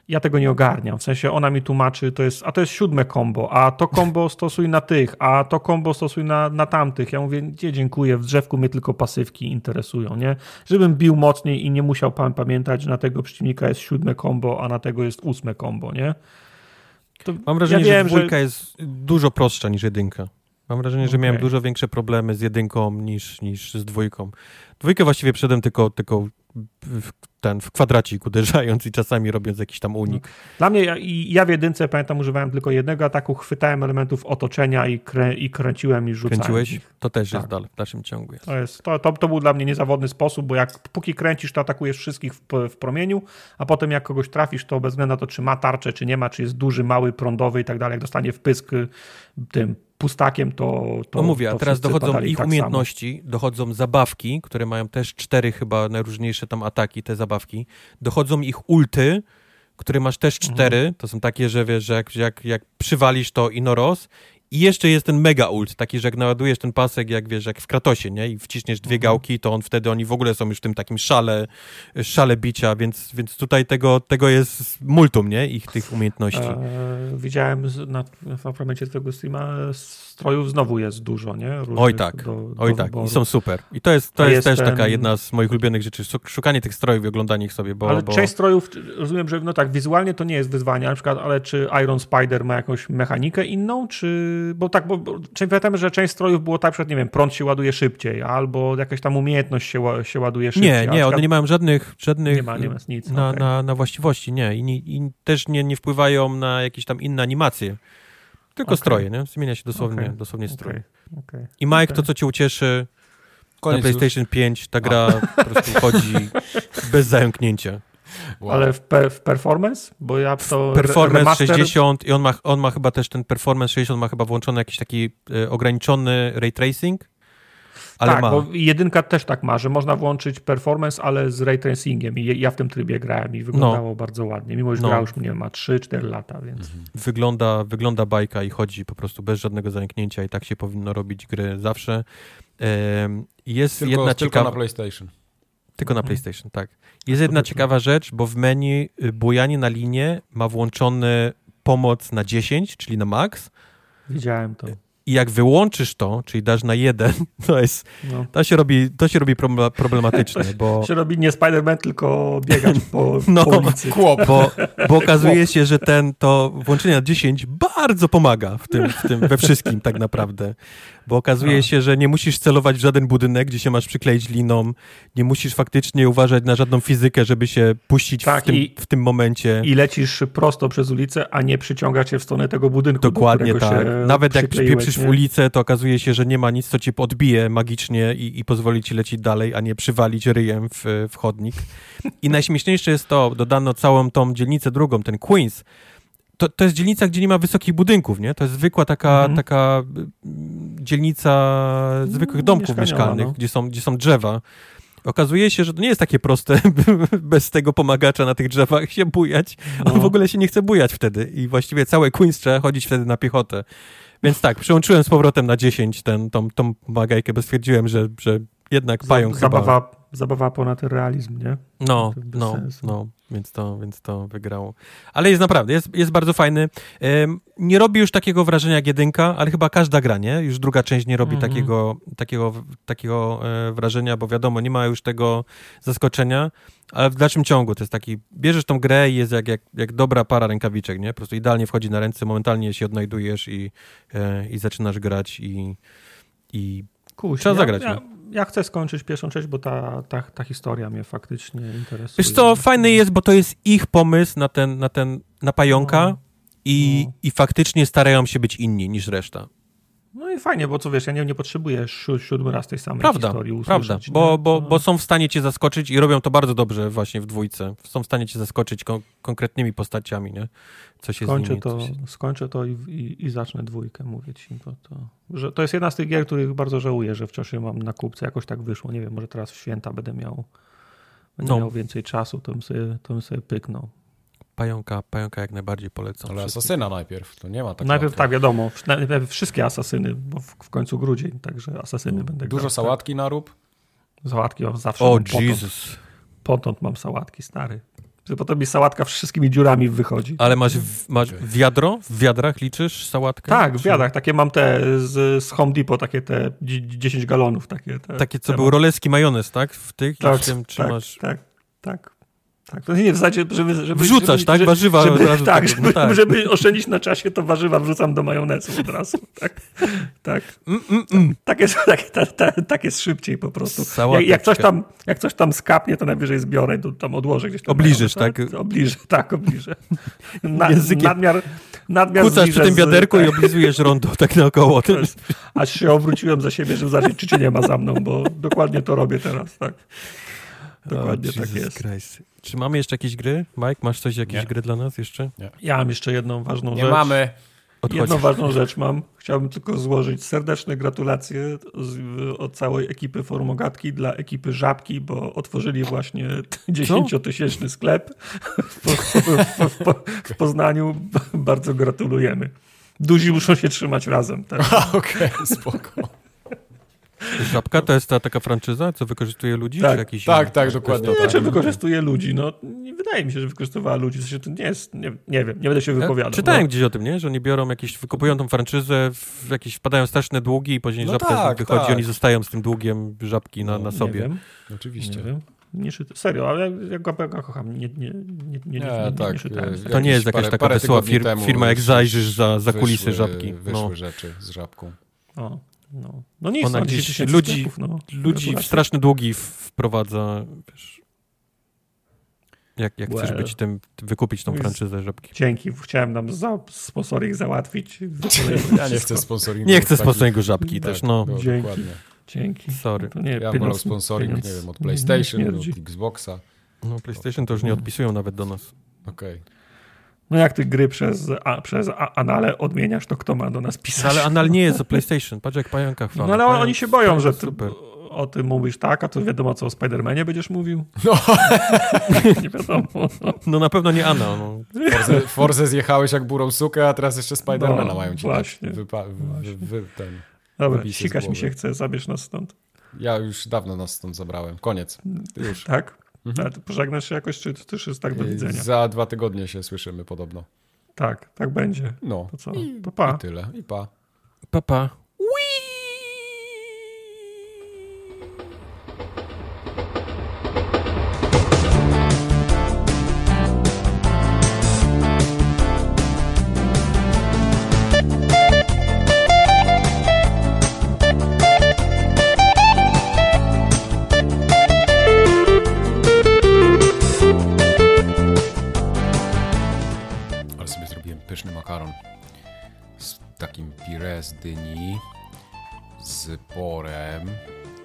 ja tego nie ogarniam. W sensie ona mi tłumaczy, to jest, a to jest siódme combo, a to combo stosuj na tych, a to combo stosuj na, na tamtych. Ja mówię, gdzie dziękuję, w drzewku mnie tylko pasywki interesują, nie? Żebym bił mocniej i nie musiał pan pamiętać, że na tego przeciwnika jest siódme combo, a na tego jest ósme combo, nie? To Mam wrażenie, ja wiem, że dwójka jest dużo prostsza niż jedynka. Mam wrażenie, że miałem Okej. dużo większe problemy z jedynką niż, niż z dwójką. Dwójkę właściwie przedem tylko, tylko w, ten, w kwadracik uderzając i czasami robiąc jakiś tam unik. Dla mnie, ja, i ja w jedynce pamiętam, używałem tylko jednego ataku, chwytałem elementów otoczenia i, krę, i kręciłem i rzucałem. Kręciłeś? ich. To też jest Tak. dalej w dalszym ciągu. Jest. To, jest, to, to, to był dla mnie niezawodny sposób, bo jak póki kręcisz, to atakujesz wszystkich w, w promieniu, a potem jak kogoś trafisz, to bez względu na to, czy ma tarczę, czy nie ma, czy jest duży, mały, prądowy i tak dalej, jak dostanie wpysk y, tym pustakiem, to. to No mówię, a to teraz dochodzą ich tak umiejętności, dochodzą zabawki, które mają też cztery chyba najróżniejsze tam ataki, te zabawki. Dochodzą ich ulty, które masz też Mhm. cztery. To są takie, że wiesz, że jak, jak, jak przywalisz to inoros I jeszcze jest ten mega ult, taki, że jak naładujesz ten pasek, jak wiesz, jak w Kratosie, nie? I wciśniesz dwie Mhm. gałki, to on wtedy, oni w ogóle są już w tym takim szale, szale bicia, więc, więc tutaj tego, tego jest multum, nie? Ich tych umiejętności. E, widziałem na, w fragmencie twojego streama strojów znowu jest dużo, nie? Różnych Oj tak, do, do oj tak, wyboru. i są super. I to jest, to jest jest też ten- taka jedna z moich ulubionych rzeczy, szuk- szukanie tych strojów i oglądanie ich sobie, bo... Ale bo... część strojów, rozumiem, że no tak, wizualnie to nie jest wyzwanie, na przykład, ale czy Iron Spider ma jakąś mechanikę inną, czy... Bo tak, bo, bo pamiętamy, że część strojów było tak, że nie wiem, prąd się ładuje szybciej, albo jakaś tam umiejętność się, się ładuje szybciej. Nie, a nie, one przykład nie mają żadnych, żadnych Nie ma, nie ma nic. na, okej. na, na właściwości, nie. I, nie, i też nie, nie wpływają na jakieś tam inne animacje. Tylko Okej. stroje, nie? Zmienia się dosłownie, Okej, dosłownie strój. Okej, okej. I Mike, to co cię ucieszy, Koniec na już. PlayStation 5 ta gra po prostu chodzi bez zająknięcia. Wow. Ale w, pe, w performance? Bo ja to... Performance remaster- 60 i on ma, on ma chyba też ten Performance 60 ma chyba włączony jakiś taki e, ograniczony ray tracing, ale tak, ma. bo jedynka też tak ma, że można włączyć performance, ale z ray tracingiem. I ja w tym trybie grałem i wyglądało bardzo ładnie. Mimo, że No. gra już nie wiem, ma 3-4 lata, więc... Mhm. wygląda, wygląda bajka i chodzi po prostu bez żadnego zająknięcia i tak się powinno robić gry zawsze. Em, Jest tylko, jedna tylko ciekawa... na PlayStation. Tylko na Mhm. PlayStation, tak. Jest jedna ciekawa rzecz, bo w menu y, bujanie na linię ma włączony pomoc na 10, czyli na max. Widziałem to. I jak wyłączysz to, czyli dasz na 1, to jest, No. to się robi, to się robi proble- problematyczne, bo, się robi nie Spider-Man, tylko biegać po, No. po ulicy. Kłop. bo, bo okazuje się, że ten, to włączenie na 10 bardzo pomaga w tym, w tym we wszystkim tak naprawdę. Bo okazuje A. się, że nie musisz celować w żaden budynek, gdzie się masz przykleić liną, nie musisz faktycznie uważać na żadną fizykę, żeby się puścić Tak, w, tym, i- w tym momencie. I lecisz prosto przez ulicę, a nie przyciąga cię w stronę tego budynku. do Dokładnie którego tak. Nawet jak przypieprzysz w ulicę, to okazuje się, że nie ma nic, co ci odbije magicznie i, i pozwoli ci lecieć dalej, a nie przywalić ryjem w, w chodnik. I najśmieszniejsze jest to, dodano całą tą dzielnicę drugą, ten Queens. To, to jest dzielnica, gdzie nie ma wysokich budynków, nie? To jest zwykła taka, Mhm. taka y, dzielnica zwykłych Mm, domków mieszkalnych, no. gdzie, są, gdzie są drzewa. Okazuje się, że to nie jest takie proste bez tego pomagacza na tych drzewach się bujać. On No. w ogóle się nie chce bujać wtedy i właściwie całe Queens trzeba chodzić wtedy na piechotę. Więc tak, przełączyłem z powrotem na 10 ten, tą, tą pomagajkę, bo stwierdziłem, że, że jednak pająk chyba... zabawa, zabawa ponad realizm, nie? No, no, sensu. no, więc to, więc to wygrało. Ale jest naprawdę, jest, jest bardzo fajny. Nie robi już takiego wrażenia jak jedynka, ale chyba każda gra, nie? Już druga część nie robi Mhm. takiego, takiego, takiego e, wrażenia, bo wiadomo, nie ma już tego zaskoczenia, ale w dalszym ciągu to jest taki, bierzesz tą grę i jest jak, jak, jak dobra para rękawiczek, nie? Po prostu idealnie wchodzi na ręce, momentalnie się odnajdujesz i, e, i zaczynasz grać i, i Kuś, Trzeba ja, zagrać, Ja, no. Ja chcę skończyć pierwszą część, bo ta, ta, ta historia mnie faktycznie interesuje. Wiesz co, fajny jest, bo to jest ich pomysł na ten, na ten, na pająka No. i, No. i faktycznie starają się być inni niż reszta. No i fajnie, bo co wiesz, ja nie, nie potrzebuję si- siódmy raz tej samej Prawda, historii usłyszeć. prawda, bo, bo, No. bo są w stanie cię zaskoczyć i robią to bardzo dobrze właśnie w dwójce. Są w stanie cię zaskoczyć kon- konkretnymi postaciami, nie? Co się z Skończę nimi... to, się... skończę to i, i, i zacznę dwójkę, mówię ci. Bo to, że to jest jedna z tych gier, których bardzo żałuję, że wciąż je mam na kupce. Jakoś tak wyszło. Nie wiem, może teraz w święta będę miał, będę No. miał więcej czasu, to bym, sobie, to bym sobie pyknął. Pająka, pająka jak najbardziej polecam. Ale wszystkim. Asasyna najpierw, to nie ma tak Najpierw łatwo. tak, wiadomo, najpierw wszystkie asasyny, bo w, w końcu grudzień, także asasyny będę Dużo grał. sałatki narób. Tak. Sałatki mam zawsze. O, potąd, Jezus. potąd mam sałatki, stary. Że Potem mi sałatka wszystkimi dziurami wychodzi. Ale masz, w, masz wiadro? W wiadrach liczysz sałatkę? Tak, w wiadrach. Takie mam te z, z Home Depot, takie te dzie- 10 galonów. Takie, te, Takie, co te był mam. roleski majonez, tak? W tych? Tak, I w tym, czy tak, masz... tak, tak. Tak, nie w zasadzie, żeby... żeby Wrzucasz, żeby, tak? Żeby, Warzywa żeby, od razu tak, tak, żeby, no tak. żeby oszczędzić na czasie, to warzywa wrzucam do majonezu od razu. Tak, tak. Mm, mm, mm. Tak jest, tak, tak, tak, tak jest szybciej po prostu. Jak, jak, coś tam, jak coś tam skapnie, to najwyżej zbiorę, to tam odłożę gdzieś tam. Obliżysz, majonez, tak? Obliżę, tak, obliżę. Na, nadmiar, nadmiar Kucasz przy tym wiaderku tak. i oblizujesz rondo tak naokoło. Jest- Aż się obróciłem za siebie, żeby zobaczyć, czy cię nie ma za mną, bo dokładnie to robię teraz, tak. Dokładnie O, tak jest. Christ. Czy mamy jeszcze jakieś gry? Mike, masz coś, jakieś Nie. gry dla nas jeszcze? Ja mam jeszcze jedną ważną Nie rzecz. mamy. Odchodź. Jedną ważną rzecz mam. Chciałbym tylko złożyć serdeczne gratulacje z, od całej ekipy Formogatki dla ekipy Żabki, bo otworzyli właśnie 10-tysięczny sklep w, w, w, Poznaniu. Bardzo gratulujemy. Duzi muszą się trzymać razem. Tak. A, okej, spoko. Żabka to jest ta taka franczyza, co wykorzystuje ludzi? Tak, czy jakiś tak, tak, dokładnie. Nie, czy wykorzystuje ludzi? No, nie wydaje mi się, że wykorzystywała ludzi. W sensie to nie jest, nie, nie wiem, nie będę się Ja wypowiadał. Czytałem no. gdzieś o tym, nie? Że oni biorą jakieś, wykupują tą franczyzę, w jakieś wpadają straszne długi i później No żabka tak, wychodzi, tak. oni zostają z tym długiem żabki na, na Nie sobie. wiem, Oczywiście. nie wiem. Nie czyta, serio, ale ja go, ja go kocham. Nie, nie, nie, nie, nie, nie, nie, tak, nie czytałem. e, To nie jest jakieś jakaś taka wesoła firma, jak zajrzysz za, za kulisy wyszły- żabki. Wyszły No. rzeczy z żabką. O, no. no nic, Ona no, gdzieś 10 tysięcy ludzi- sklepów, no. Ludzi w straszne długi wprowadza, wiesz, jak, jak chcesz Well. być tym, wykupić tą franczyzę żabki. Dzięki, chciałem nam za sponsoring załatwić. Ja nie chcę sponsoringu. Nie chcę sponsoringu żabki Tak, też, no. no, Dzięki. dokładnie. Dzięki. Sorry. To nie, Ja bym pieniądz- wolał sponsoring, pieniądz nie wiem, od PlayStation, nie od. Xboxa. No PlayStation to już nie odpisują nawet do nas. Okej. No jak ty gry przez, a, przez a, anale odmieniasz, to kto ma do nas pisać? No, ale Anal nie jest za PlayStation. Patrz jak pająka chwalą. No ale Pająk- oni się boją, że ty super. o tym mówisz tak, a to wiadomo co o Spidermanie będziesz mówił. No. nie wiadomo. No na pewno nie Anal. No. Forze, Forze zjechałeś jak burą sukę, a teraz jeszcze Spidermana No, mają ci właśnie. dać. Wypa- wy, wy, ten. Dobra, sikać mi się chce, zabierz nas stąd. Ja już dawno nas stąd zabrałem. Koniec. Już. Tak? Mhm. Ale pożegnasz się jakoś, czy to też jest tak do widzenia? Za dwa tygodnie się słyszymy podobno. Tak, tak będzie. No. To co? To pa. I tyle. I pa. Papa. Ale z dyni, z porem,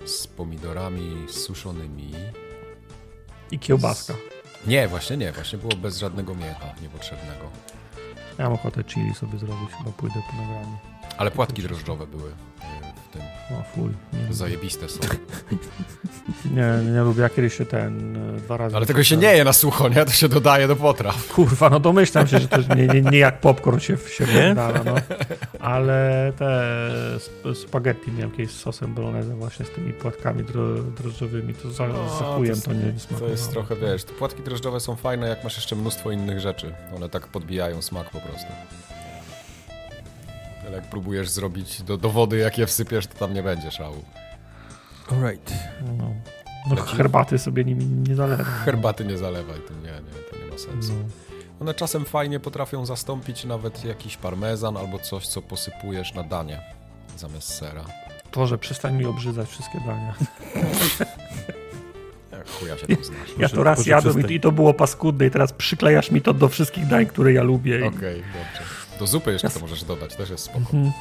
z pomidorami suszonymi. I kiełbaska. Nie, właśnie nie, właśnie było bez żadnego mięcha niepotrzebnego. Ja mam ochotę chili sobie zrobić, chyba pójdę po nagraniu. Ale płatki drożdżowe były y. O fuj. Nie. Zajebiste są. nie, nie lubię. Ja kiedyś się ten e, dwa razy... Ale tego się nie je na sucho, nie? To się dodaje do potraw. Kurwa, no domyślam się, że to nie, nie, nie jak popcorn się, się wygląda, no. Ale te sp- spaghetti miałem kiedyś z sosem bolognese właśnie z tymi płatkami dro, drożdżowymi, to za, No, za chujem jest- to nie To smakowało. jest trochę, wiesz, te płatki drożdżowe są fajne, jak masz jeszcze mnóstwo innych rzeczy. One tak podbijają smak po prostu. Ale jak próbujesz zrobić do, do wody, jak je wsypiesz, to tam nie będzie szału. Alright. No, no herbaty sobie nimi nie zalewam. Herbaty nie zalewaj, to nie, nie, to nie ma sensu. No. One czasem fajnie potrafią zastąpić nawet jakiś parmezan albo coś, co posypujesz na danie zamiast sera. Boże, przestań mi obrzydzać wszystkie dania. Jak chuja się tam znasz. Ja to raz jadłem i, to było paskudne i teraz przyklejasz mi to do wszystkich dań, które ja lubię. i- Okej, dobrze. Do zupy jeszcze to możesz dodać, też jest spoko. Mhm.